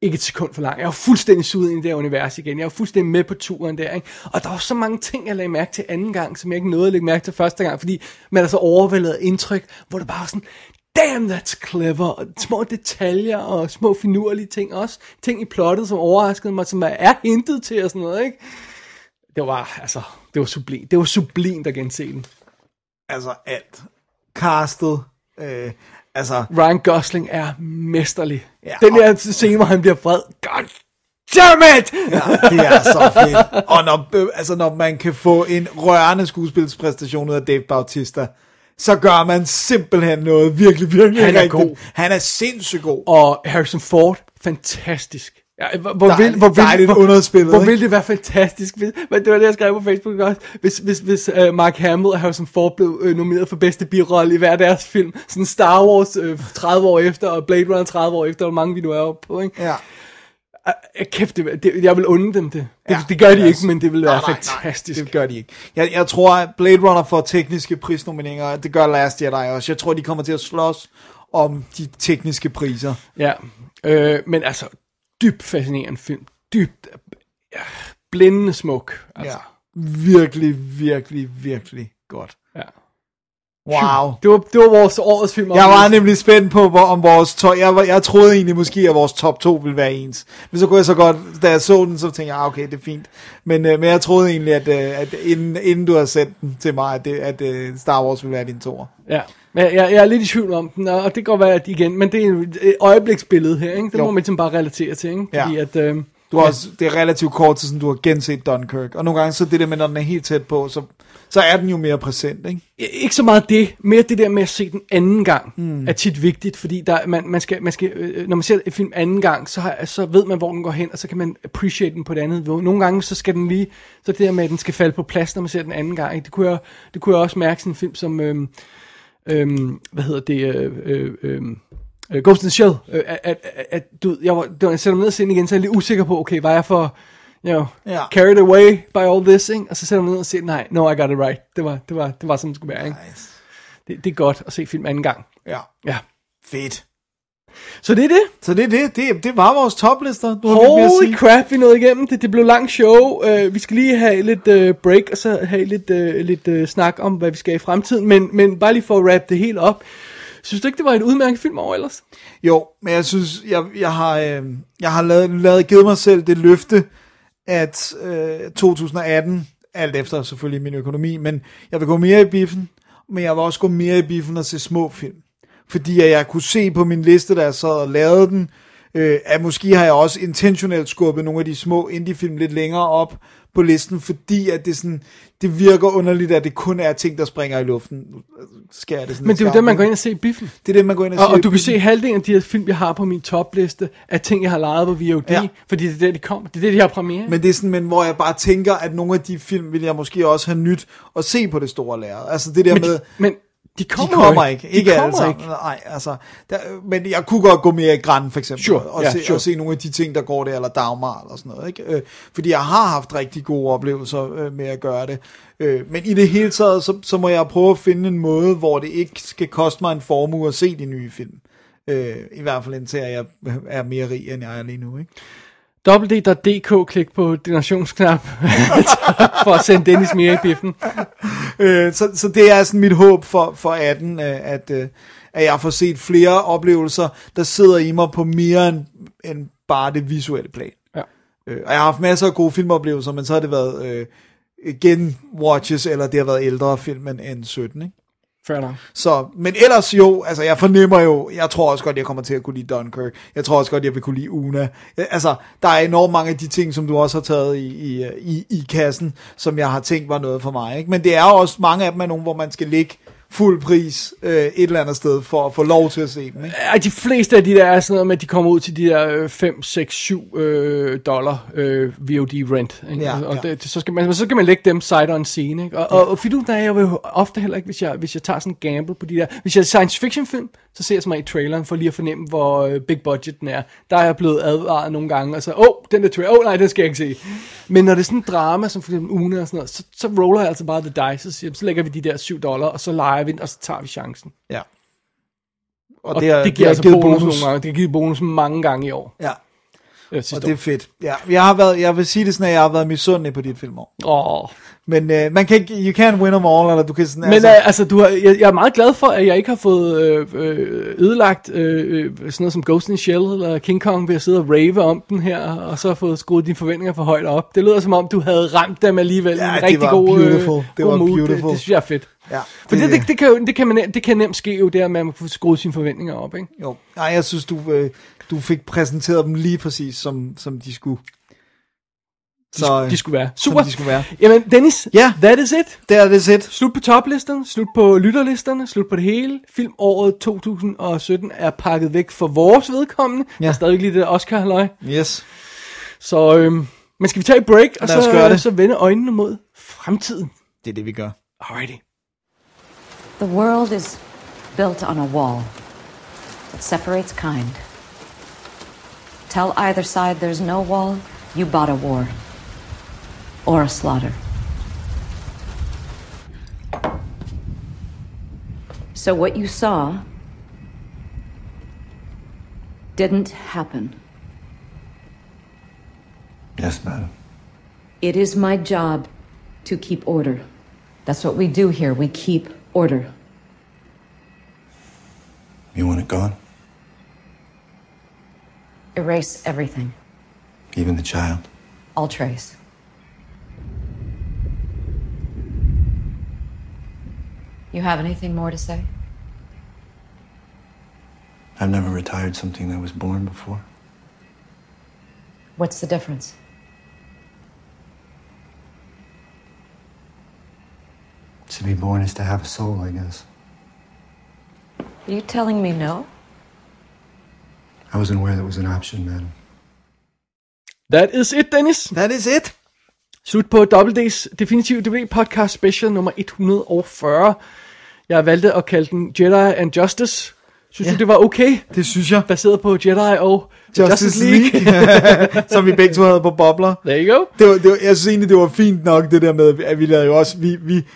Ikke et sekund for lang. Jeg var fuldstændig suget ind i det her univers igen. Jeg var fuldstændig med på turen der, ikke? Og der var så mange ting, jeg lagde mærke til anden gang, som jeg ikke nåede at lægge mærke til første gang, fordi man er så overvældet indtryk, hvor det bare var sådan, damn, that's clever, og små detaljer og små finurlige ting også. Ting i plottet, som overraskede mig, som er hintet til og sådan noget, ikke? Det var, altså, det var sublimt. Det var sublimt at gense den. Altså alt. Castet, øh, altså, Ryan Gosling er mesterlig. Ja, den og- der scene, hvor han bliver vred. God damn it! ja, det er så fedt. Og når, øh, altså, når man kan få en rørende skuespilspræstation ud af Dave Bautista, så gør man simpelthen noget virkelig, virkelig Han er rigtigt. god. Han er sindssygt god. Og Harrison Ford, fantastisk. Ja, hvor, hvor, Dejligt- vil, hvor, vil, hvor, underspillet, Hvor ville det være fantastisk, hvis, men det var det, jeg skrev på Facebook også, hvis, hvis, hvis uh, Mark Hamill og Harrison Ford blev uh, nomineret for bedste birolle i hver deres film, sådan Star Wars uh, 30 år efter, og Blade Runner 30 år efter, hvor mange vi nu er oppe på, ikke? Ja. Uh, kæft, det, det, jeg vil unde dem det. Det, Ja, det gør de os- ikke, men det vil Nej, være nej, nej. fantastisk. Det gør de ikke. Jeg, jeg tror, at Blade Runner får tekniske prisnomineringer, det gør Last Jedi også. Jeg tror, de kommer til at slås om de tekniske priser. Ja, øh, men altså, dybt fascinerende film. Dybt, ja, blændende smuk. Altså. Ja. Virkelig, virkelig, virkelig godt. Ja. Wow. Det var, det var vores årets film. Jeg var nemlig spændt på, hvor, om vores top... Jeg, var, jeg troede egentlig måske, at vores top 2 ville være ens. Men så kunne jeg så godt... Da jeg så den, så tænkte jeg, ah, okay, det er fint. Men, øh, men jeg troede egentlig, at, øh, at inden, inden du har sendt den til mig, at, det, at øh, Star Wars ville være din toer. Ja, men jeg, jeg er lidt i tvivl om den, og det kan godt være, at igen, men det er et et øjebliksbillede her, ikke? Det Jo. må man ligesom bare relatere til, ikke? Ja. Fordi at, øh, Du har også, det er relativt kort til, sådan, du har genset Dunkirk. Og nogle gange så det der med, når den er helt tæt på, så, så er den jo mere præsent, ikke? ikke så meget det, mere det der med at se den anden gang, mm. er tit vigtigt, fordi der, man, man skal, man skal, øh, når man ser en film anden gang, så, har, så ved man, hvor den går hen, og så kan man appreciate den på det andet niveau. Nogle gange, så skal den lige, så det der med, at den skal falde på plads, når man ser den anden gang, ikke? Det, kunne jeg, det kunne jeg også mærke i sådan en film som, øhm, øhm, hvad hedder det, øh, øh, øh, øh, Ghost in the Shell, øh, at, at, at du, jeg var, det var, jeg sætter mig ned og ser den igen, så er jeg lidt usikker på, okay, var jeg for, you know, Ja. carried away by all this, ikke? og så sætter jeg mig ned og siger, nej, no, I got it right, det var, det var, det var sådan, det skulle være, ikke? Nice. Det, det er godt at se film anden gang. Ja. Ja. Fedt. Så det er det. Så det er det. Det, det var vores toplister. Du har mere at Holy sige. crap, vi nåede igennem det. Det blev langt show. Uh, vi skal lige have lidt uh, break, og så have lidt, uh, lidt uh, snak om, hvad vi skal i fremtiden. Men, men bare lige for at wrap det helt op. Synes du ikke, det var en udmærket film over ellers? Jo, men jeg synes, jeg, jeg har, øh, jeg har lavet, lavet, givet mig selv det løfte, at øh, 2018, alt efter selvfølgelig min økonomi, men jeg vil gå mere i biffen, men jeg vil også gå mere i biffen og se små film. Fordi at jeg kunne se på min liste, da jeg sad og lavede den, øh, at måske har jeg også intentionelt skubbet nogle af de små indie-film lidt længere op på listen, fordi at det, sådan, det virker underligt, at det kun er ting, der springer i luften. Nu Skærer det sådan Men det er jo det, man går ind og ser i biffen. Det er det, man går ind og, Og, ser og du kan se halvdelen af de her film, jeg har på min topliste, af ting, jeg har lejet på VOD, Ja. fordi det er der, de kommer. Det er det, de har premiere. Men det er sådan, men hvor jeg bare tænker, at nogle af de film vil jeg måske også have nyt at se på det store lærred. Altså det der men, med, men de kommer, de kommer ikke. De Ikke alle kommer sammen. ikke. Nej, altså, der, men jeg kunne godt gå mere i græn, for eksempel, Sure, og, ja, se, sure. og se nogle af de ting, der går der, eller Dagmar, eller sådan noget. Ikke? Øh, fordi jeg har haft rigtig gode oplevelser øh, med at gøre det. Øh, men i det hele taget, så, så må jeg prøve at finde en måde, hvor det ikke skal koste mig en formue at se de nye film. Øh, I hvert fald indtil jeg er mere rig, end jeg er lige nu. Ikke? www.dk, klik på donationsknap, for at sende Dennis mere i biffen. Øh, så, så det er sådan mit håb for, for 18, øh, at, øh, at jeg får set flere oplevelser, der sidder i mig på mere end, end bare det visuelle plan. Ja. Øh, og jeg har haft masser af gode filmoplevelser, men så har det været øh, genwatches, eller det har været ældre film end, end 17, ikke? Fair nok. Så, men ellers jo, altså jeg fornemmer jo, jeg tror også godt, jeg kommer til at kunne lide Dunkirk. Jeg tror også godt, jeg vil kunne lide Una. Altså, der er enormt mange af de ting, som du også har taget i, i, i, i kassen, som jeg har tænkt var noget for mig. Ikke? Men det er også mange af dem er nogle, hvor man skal ligge fuld pris øh, et eller andet sted for at få lov til at se dem. Ikke? Ja, de fleste af de der er sådan noget med, at de kommer ud til de der øh, 5, 6, 7 øh, dollar øh, VOD rent. Ikke? Ja, og ja. Det, så, skal man, så skal man lægge dem side on scene. Ikke? Og, og, og fordi der er jeg jo ofte heller ikke, hvis jeg, hvis jeg tager sådan en gamble på de der... Hvis jeg er science fiction film, så ser jeg som regel traileren for lige at fornemme, hvor øh, big budget den er. Der er jeg blevet advaret nogle gange, og så, åh, oh, den der trailer, åh oh, nej, den skal jeg ikke se. Men når det er sådan en drama, som for eksempel Una og sådan noget, så, så roller jeg altså bare the dice, og siger, så lægger vi de der 7 dollar, og så leger den, og så tager vi chancen. Ja. Og, og det, er, det giver har altså givet bonus, bonus nogle gange. Det har givet bonus mange gange i år. Ja. Øh, Og det er fedt. Ja, jeg, har været, jeg vil sige det sådan, at jeg har været misundelig på dit filmår. år. Åh. Men øh, man kan ikke, you can't win them all, eller du kan sådan, Men altså, øh, altså du har, jeg, jeg er meget glad for, at jeg ikke har fået øh, øh, ødelagt øh, øh, sådan noget som Ghost in the Shell eller King Kong ved at sidde og rave om den her, og så har fået skruet dine forventninger for højt op. Det lyder som om, du havde ramt dem alligevel Ja, en det rigtig var god, beautiful. øh, Det god var mood. beautiful. Det, det synes jeg er fedt. Ja, For det, det, det, kan jo, det, kan man, det kan nemt ske jo, det at man får skruet sine forventninger op, ikke? Jo, nej, jeg synes, du, øh, du fik præsenteret dem lige præcis, som, som de skulle. de, så, de skulle være. Super. Som de skulle være. Jamen, Dennis, Ja. that is it. Det er det set. Slut på toplisterne, slut på lytterlisterne, slut på det hele. Filmåret 2017 er pakket væk for vores vedkommende. Ja. Der er stadig lige det Oscar-halløj. Yes. Så, øhm, men skal vi tage et break, og så, gøre det. så vende øjnene mod fremtiden. Det er det, vi gør. Alrighty. The world is built on a wall that separates kind. Tell either side there's no wall, you bought a war or a slaughter. So what you saw didn't happen. Yes, madam. It is my job to keep order. That's what we do here. We keep order. You want it gone? Erase everything. Even the child? All trace. You have anything more to say? I've never retired something that was born before. What's the difference? To be born is to have a soul, I guess. Are you telling me no? I wasn't aware that was an option, madam. That is it, Dennis. That is it. Slut på WD's Definitive DVD Podcast Special nummer 140. Jeg valgte at kalde den Jedi and Justice. Synes ja. Du, det var okay? Det synes jeg. Baseret på Jedi og Justice League. Som vi begge to havde på bobler. There you go. Det var, det var, jeg synes egentlig, det var fint nok, det der med, at vi lavede jo også, vi, vi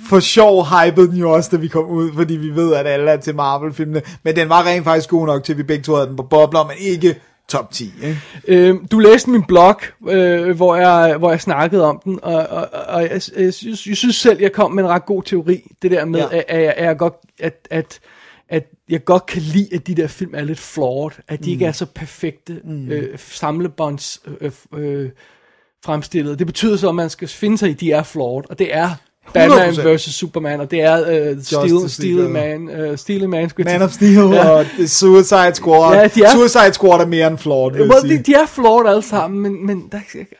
for sjov hypede den jo også, da vi kom ud, fordi vi ved, at alle er til Marvel-filmene. Men den var rent faktisk god nok til, at vi begge to havde den på bobler, men ikke top 10. Ikke? Øhm, du læste min blog, øh, hvor, jeg, hvor jeg snakkede om den, og, og, og jeg, jeg, synes, jeg synes selv, jeg kom med en ret god teori. Det der med, Ja. ja. at, at, jeg, at, jeg godt, at, at, at jeg godt kan lide, at de der film er lidt flawed. At de mm. ikke er så perfekte mm. øh, samlebånds øh, øh, fremstillet. Det betyder så, at man skal finde sig i, at de er flawed, og det er Batman 100%. vs. Superman, og det er øh, Steel, Steel Man, uh, Steel Man, skulle Man of Steel Ja. og The Suicide Squad. Ja, de er- Suicide Squad er mere end flawed, vil Well, de, de er flawed alle sammen, men, men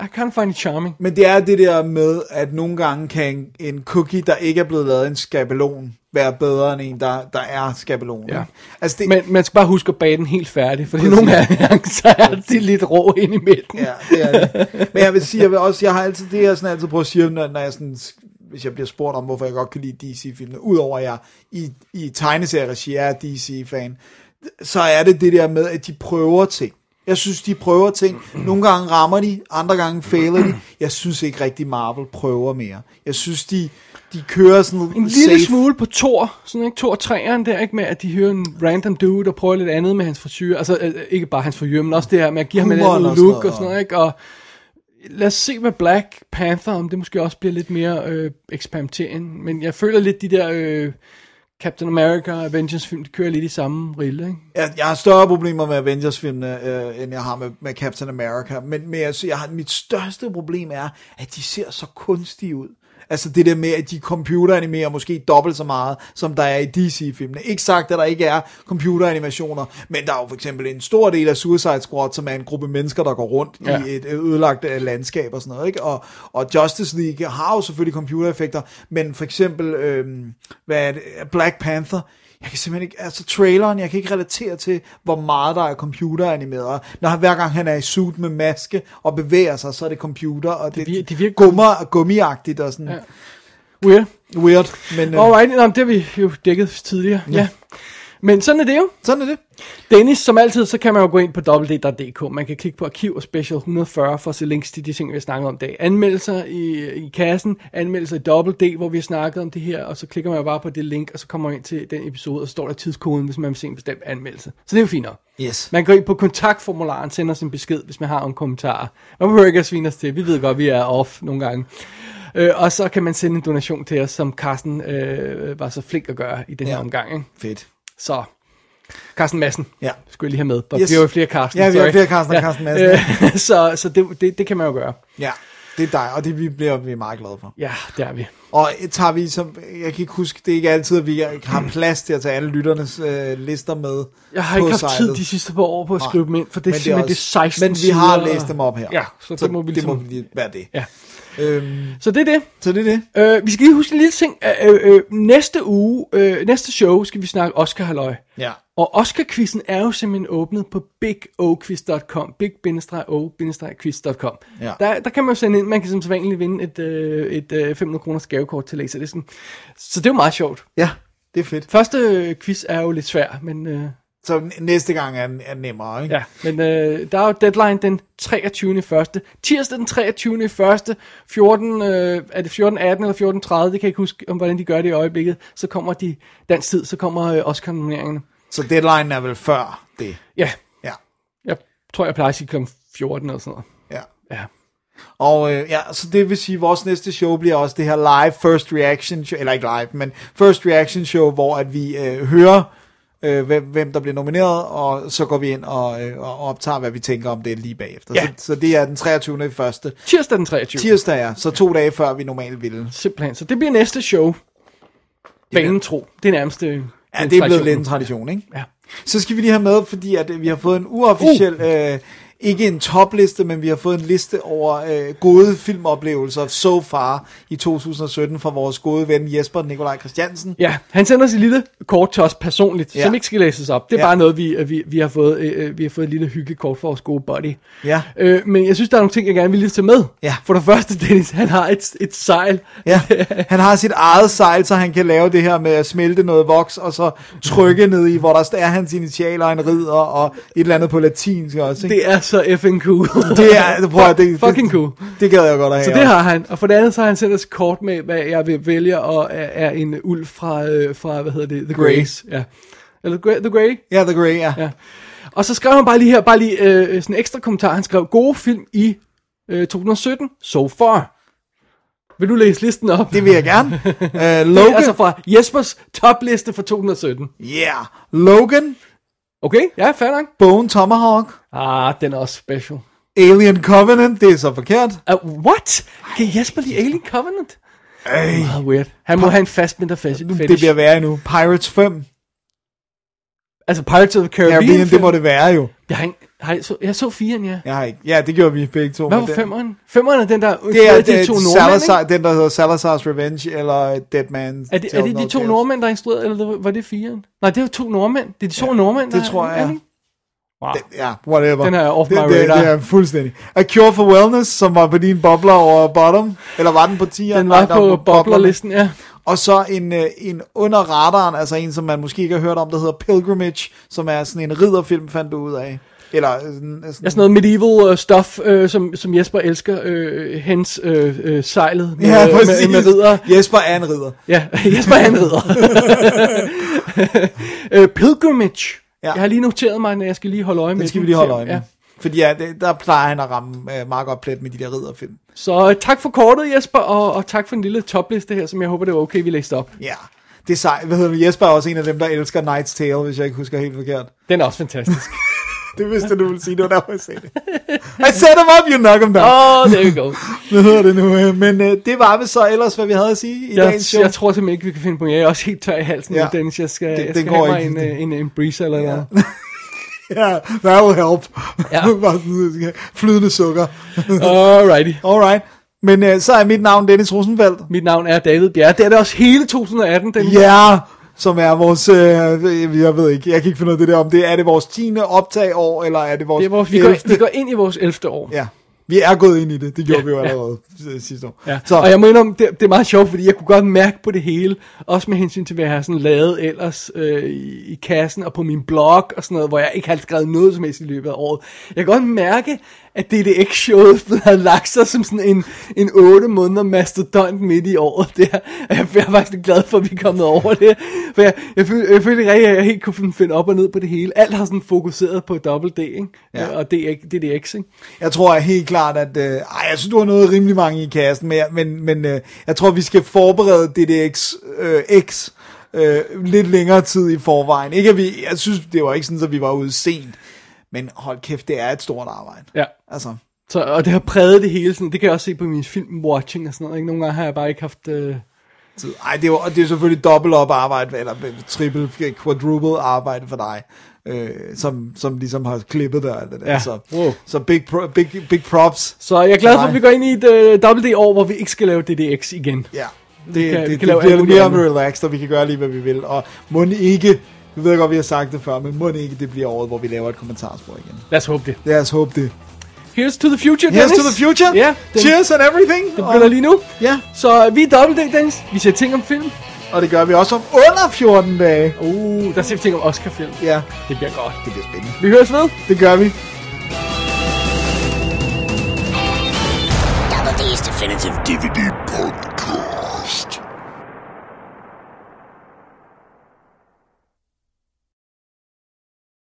I can't find it charming. Men det er det der med, at nogle gange kan en, cookie, der ikke er blevet lavet en skabelon, være bedre end en, der, der er skabelon. Ja. Altså det, Men man skal bare huske at bage den helt færdig, fordi Præcis. nogle gange, så er det lidt rå ind i midten. Ja, det er det. Men jeg vil sige, jeg vil også, jeg har altid, det jeg sådan altid prøver at sige, når, når jeg sådan, hvis jeg bliver spurgt om, hvorfor jeg godt kan lide DC-filmene, udover at jeg i, i tegneserieregi er DC-fan, så er det det der med, at de prøver ting. Jeg synes, de prøver ting. Nogle gange rammer de, andre gange failer de. Jeg synes ikke rigtig, Marvel prøver mere. Jeg synes, de, de kører sådan En lille safe. smule på Thor, sådan ikke Thor 3'eren der, ikke med at de hører en random dude og prøver lidt andet med hans frisyr, altså øh, ikke bare hans frisyr, men også det her med at give ham et andet og sådan look noget, og sådan noget, ikke, og lad os se med Black Panther, om det måske også bliver lidt mere øh, eksperimentering, men jeg føler lidt de der øh, Captain America og Avengers film, de kører lidt i samme rille, ikke? Jeg, jeg har større problemer med Avengers-filmene, øh, end jeg har med, med Captain America. Men, men jeg, jeg har, mit største problem er, at de ser så kunstige ud. Altså det der med, at de computeranimerer måske dobbelt så meget, som der er i DC-filmene. Ikke sagt, at der ikke er computeranimationer, men der er jo for eksempel en stor del af Suicide Squad, som er en gruppe mennesker, der går rundt ja. I et øh, ødelagt øh, landskab og sådan noget. Ikke? Og, og Justice League har jo selvfølgelig computereffekter, men for eksempel, øh, hvad er det, Black Panther, jeg kan simpelthen ikke, altså traileren, jeg kan ikke relatere til, hvor meget der er computeranimeret. Når han, hver gang han er i suit med maske og bevæger sig, så er det computer, og det, vir- det det virker- gummer, gummiagtigt og sådan Ja. Weird. weird. Men, øh, Alright, nå, det har vi jo dækket tidligere, ja. ja. Men sådan er det jo. Sådan er det. Dennis, som altid, så kan man jo gå ind på www.dk. Man kan klikke på arkiv og special 140 for at se links til de ting, vi har snakket om i dag. Anmeldelser i, i kassen, anmeldelser i dobbelt D, hvor vi har snakket om det her, og så klikker man jo bare på det link, og så kommer man ind til den episode, og så står der tidskoden, hvis man vil se en bestemt anmeldelse. Så det er jo fint nok. Yes. Man går ind på kontaktformularen, sender sin besked, hvis man har en kommentar. Man behøver ikke at svine os til. Vi ved godt, vi er off nogle gange. Øh, og så kan man sende en donation til os, som Carsten øh, var så flink at gøre i den her Ja. omgang. Ikke? Fedt. Så, Carsten Madsen. Ja. Skulle jeg lige have med. But Yes. Vi har jo flere Carsten. Ja, vi har flere Carsten og Carsten Madsen. Så så det, det, det kan man jo gøre. Ja. Det er dig, og det vi bliver vi er meget glade for. Ja, det er vi. Og tager vi, som, jeg kan ikke huske, det er ikke altid, at vi har plads til at tage alle lytternes øh, lister med Jeg har ikke haft tid sitet. de sidste par år på at Nej. skrive dem ind, for det er Men simpelthen det er 16 Men vi har sider. læst dem op her. Ja, så, det må vi det må ligesom- lige være det. Ja. Øhm, Så det er det. så det er det. Øh, vi skal lige huske en lille ting. Øh, øh, næste uge, øh, næste show, skal vi snakke Oscar Halløj. Ja. Og Oscar-quizzen er jo simpelthen åbnet på bigoquiz.com, big-o-quiz.com. Ja. Der, der kan man jo sende ind, man kan som sædvanligt vinde et, øh, et øh, 500 kroners gavekort til Laserdisken. Så det er jo meget sjovt. Ja, det er fedt. Første øh, quiz er jo lidt svær, men, øh, Så næste gang er, er nemmere, ikke? ja, men øh, der er jo deadline den 23. 1. Tirsdag den 23. 1. 14, øh, er det 14.18 eller 14.30, det kan jeg ikke huske, om hvordan de gør det i øjeblikket. Så kommer de, dansk tid, så kommer øh, Oscar-nomineringerne. Så deadline er vel før det. Ja, Ja. jeg tror, jeg plejer at sige kl. 14 eller sådan noget. Ja. Ja. Og øh, ja, så det vil sige, at vores næste show bliver også det her live first reaction show, eller ikke live, men first reaction show, hvor at vi øh, hører, øh, hvem, hvem der bliver nomineret, og så går vi ind og, øh, og optager, hvad vi tænker om det lige bagefter. Ja. Så, så det er den 23. i første. Tirsdag den 23. Tirsdag, ja. Så to dage før vi normalt ville. Simpelthen. Så det bliver næste show. Banen tro. Det er nærmest øh, Ja, det er blevet lidt en tradition, ikke? Ja. Så skal vi lige have med, fordi at øh, vi har fået en uofficiel, uh. øh, ikke en topliste, men vi har fået en liste over øh, gode filmoplevelser so far i 2017 fra vores gode ven Jesper Nikolaj Christiansen. Ja, han sender os et lille kort til os personligt, Ja. som ikke skal læses op. Det er Ja. bare noget, vi, vi, vi, har fået, øh, vi har fået et lille hyggekort for vores gode buddy. Ja. Øh, men jeg synes, der er nogle ting, jeg gerne vil lige tage med. Ja. For det første, Dennis, han har et, et sejl. Ja, han har sit eget sejl, så han kan lave det her med at smelte noget voks, og så trykke ned i, hvor der er hans initialer, en ridder, og et eller andet på latinsk også. Ikke? Det er så effing cool. Det er, prøv at, det, Fucking cool. Det, det gad jeg godt at have. Så det har han. Og for det andet, så har han sendt os et kort med, hvad jeg vil vælge, og er, er en ulv fra, øh, fra, hvad hedder det, The Grey. Greys. Ja. Eller The Grey? Ja, The Grey, ja. Ja. Og så skrev han bare lige her, bare lige øh, sådan en ekstra kommentar. Han skrev, gode film i øh, 2017, so far. Vil du læse listen op? Det vil jeg gerne. Uh, Det er Logan, altså fra Jespers topliste for 2017. yeah. Logan, Okay, ja, fair nok. Bone Tomahawk, Ah, den er også special. Alien Covenant, det er så forkert. Uh, what? Kan Jesper lide Alien Covenant? Ej, Meget weird. Han må have en fastmændter fetish. det bliver værre nu. Pirates 5, Altså Pirates of the Caribbean. Caribbean, det må det være jo. Jeg, har, ikke- har, jeg, så, jeg så firen, ja. Jeg har ikke. Ja, det gjorde vi begge to. Hvad var femmeren? Femmeren er den, der Det er, de det to Salazar, ikke? den, der hedder Salazar's Revenge, eller Dead Man. Er det, er det de to nordmænd, der er instrueret, eller var det firen? Nej, det er to nordmænd. Det er de to ja, nordmænd, det der tror jeg, ja. det? Wow. Ja, whatever. Den er off det, my det, radar. Det er fuldstændig. A Cure for Wellness, som var på din bobler over bottom. Eller var den på 10'eren? Den Nej, var der på boblerne. boblerlisten, ja. Og så en, øh, en under radaren, altså en, som man måske ikke har hørt om, der hedder Pilgrimage, som er sådan en ridderfilm, fandt du ud af. Eller øh, sådan, sådan, Ja, sådan noget medieval uh, stuff, uh, som, som Jesper elsker, uh, hens uh, uh, sejlet med, Ja, med, præcis. med ridder. Jesper er en ridder. Ja, Jesper er en ridder. uh, Pilgrimage. Ja. Jeg har lige noteret mig, når jeg skal lige holde øje med Den skal vi lige holde øje med. Ja. Fordi ja, det, der plejer han at ramme øh, meget godt plet med de der ridderfilm. Så uh, tak for kortet, Jesper, og, og tak for en lille topliste her, som jeg håber, det var okay, vi læste op. Ja, det er sejt. Hvad hedder det? Jesper er også en af dem, der elsker Knight's Tale, hvis jeg ikke husker helt forkert. Den er også fantastisk. Det vidste du ville sige, det var derfor, jeg sagde det. I set him up, you knock him down. oh, there you go. Hvad hedder det nu? øh, Men øh, det var vel så ellers, hvad vi havde at sige i Jeg, dagens show. jeg tror simpelthen ikke, vi kan finde på mere. Jeg er også helt tør i halsen Ja. Dennis. Jeg skal, Det- jeg skal går have mig en, øh, en, en breezer eller Ja. noget. Ja, that will help. Ja. Øh, Flydende sukker. Alrighty. Alright. Men øh, så er mit navn Dennis Rosenfeldt. Mit navn er David Bjerre. Det er det også hele 2018, Dennis. Ja, som er vores, øh, jeg ved ikke, jeg kan ikke finde ud af det der, om det er det vores 10. optagår, eller er det vores, Det er vores, vi, går, 11.. vi går ind i vores 11. år. Ja, vi er gået ind i det, det gjorde Ja, vi jo allerede ja. sidste år. Ja. Så, Og jeg må indrømme, det, det er meget sjovt, fordi jeg kunne godt mærke på det hele, også med hensyn til, hvad jeg har sådan lavet ellers øh, i, i kassen og på min blog og sådan noget, hvor jeg ikke har skrevet noget som helst i løbet af året. Jeg kan godt mærke, at DDX-showet har lagt sig som sådan en, en 8 måneder mastodont midt i året der. Og jeg, jeg er faktisk glad for, at vi er kommet over det. For jeg, jeg, føler, jeg ikke rigtig, at jeg helt kunne finde op og ned på det hele. Alt har sådan fokuseret på dobbelt D, ikke? Ja. Og DX, DDX, ikke? Jeg tror helt klart, at... Øh, ej, jeg synes, du har noget rimelig mange i kassen, men, men, men øh, jeg tror, vi skal forberede DDX øh, X øh, lidt længere tid i forvejen. Ikke at vi... Jeg synes, det var ikke sådan, at vi var ude sent, men hold kæft, det er et stort arbejde. Ja. Altså, Så, og det har præget det hele, sådan, det kan jeg også se på min film-watching og sådan noget. Ikke? Nogle gange har jeg bare ikke haft... Øh... Så, ej, det er, jo, det er selvfølgelig dobbelt op arbejde, eller triple, quadruple arbejde for dig, øh, som, som ligesom har klippet det alt det der. Ja. Så, Wow. så big, pro, big, big props. Så jeg er glad for, at vi går ind i et øh, dobbelt D-år, hvor vi ikke skal lave DDX igen. Ja, det, Vi kan- det, vi det, kan det lave bliver mere relaxed, og vi kan gøre lige, hvad vi vil. Og må ikke, vi ved godt, vi har sagt det før, men må ikke, det bliver året, hvor vi laver et kommentarspor igen. Lad os håbe det. Lad os håbe det. Here's to the future, Here's Dennis. to the future. Ja, den, Cheers and everything. Det begynder lige nu. Ja. Så vi er dobbelt D, Dennis. Vi ser ting om film. Og det gør vi også om under 14 dage. Uh, der ser vi ting om Oscar-film. Ja, Det bliver godt. det bliver spændende. Vi høres ved. Det gør vi. Double D's Definitive DVD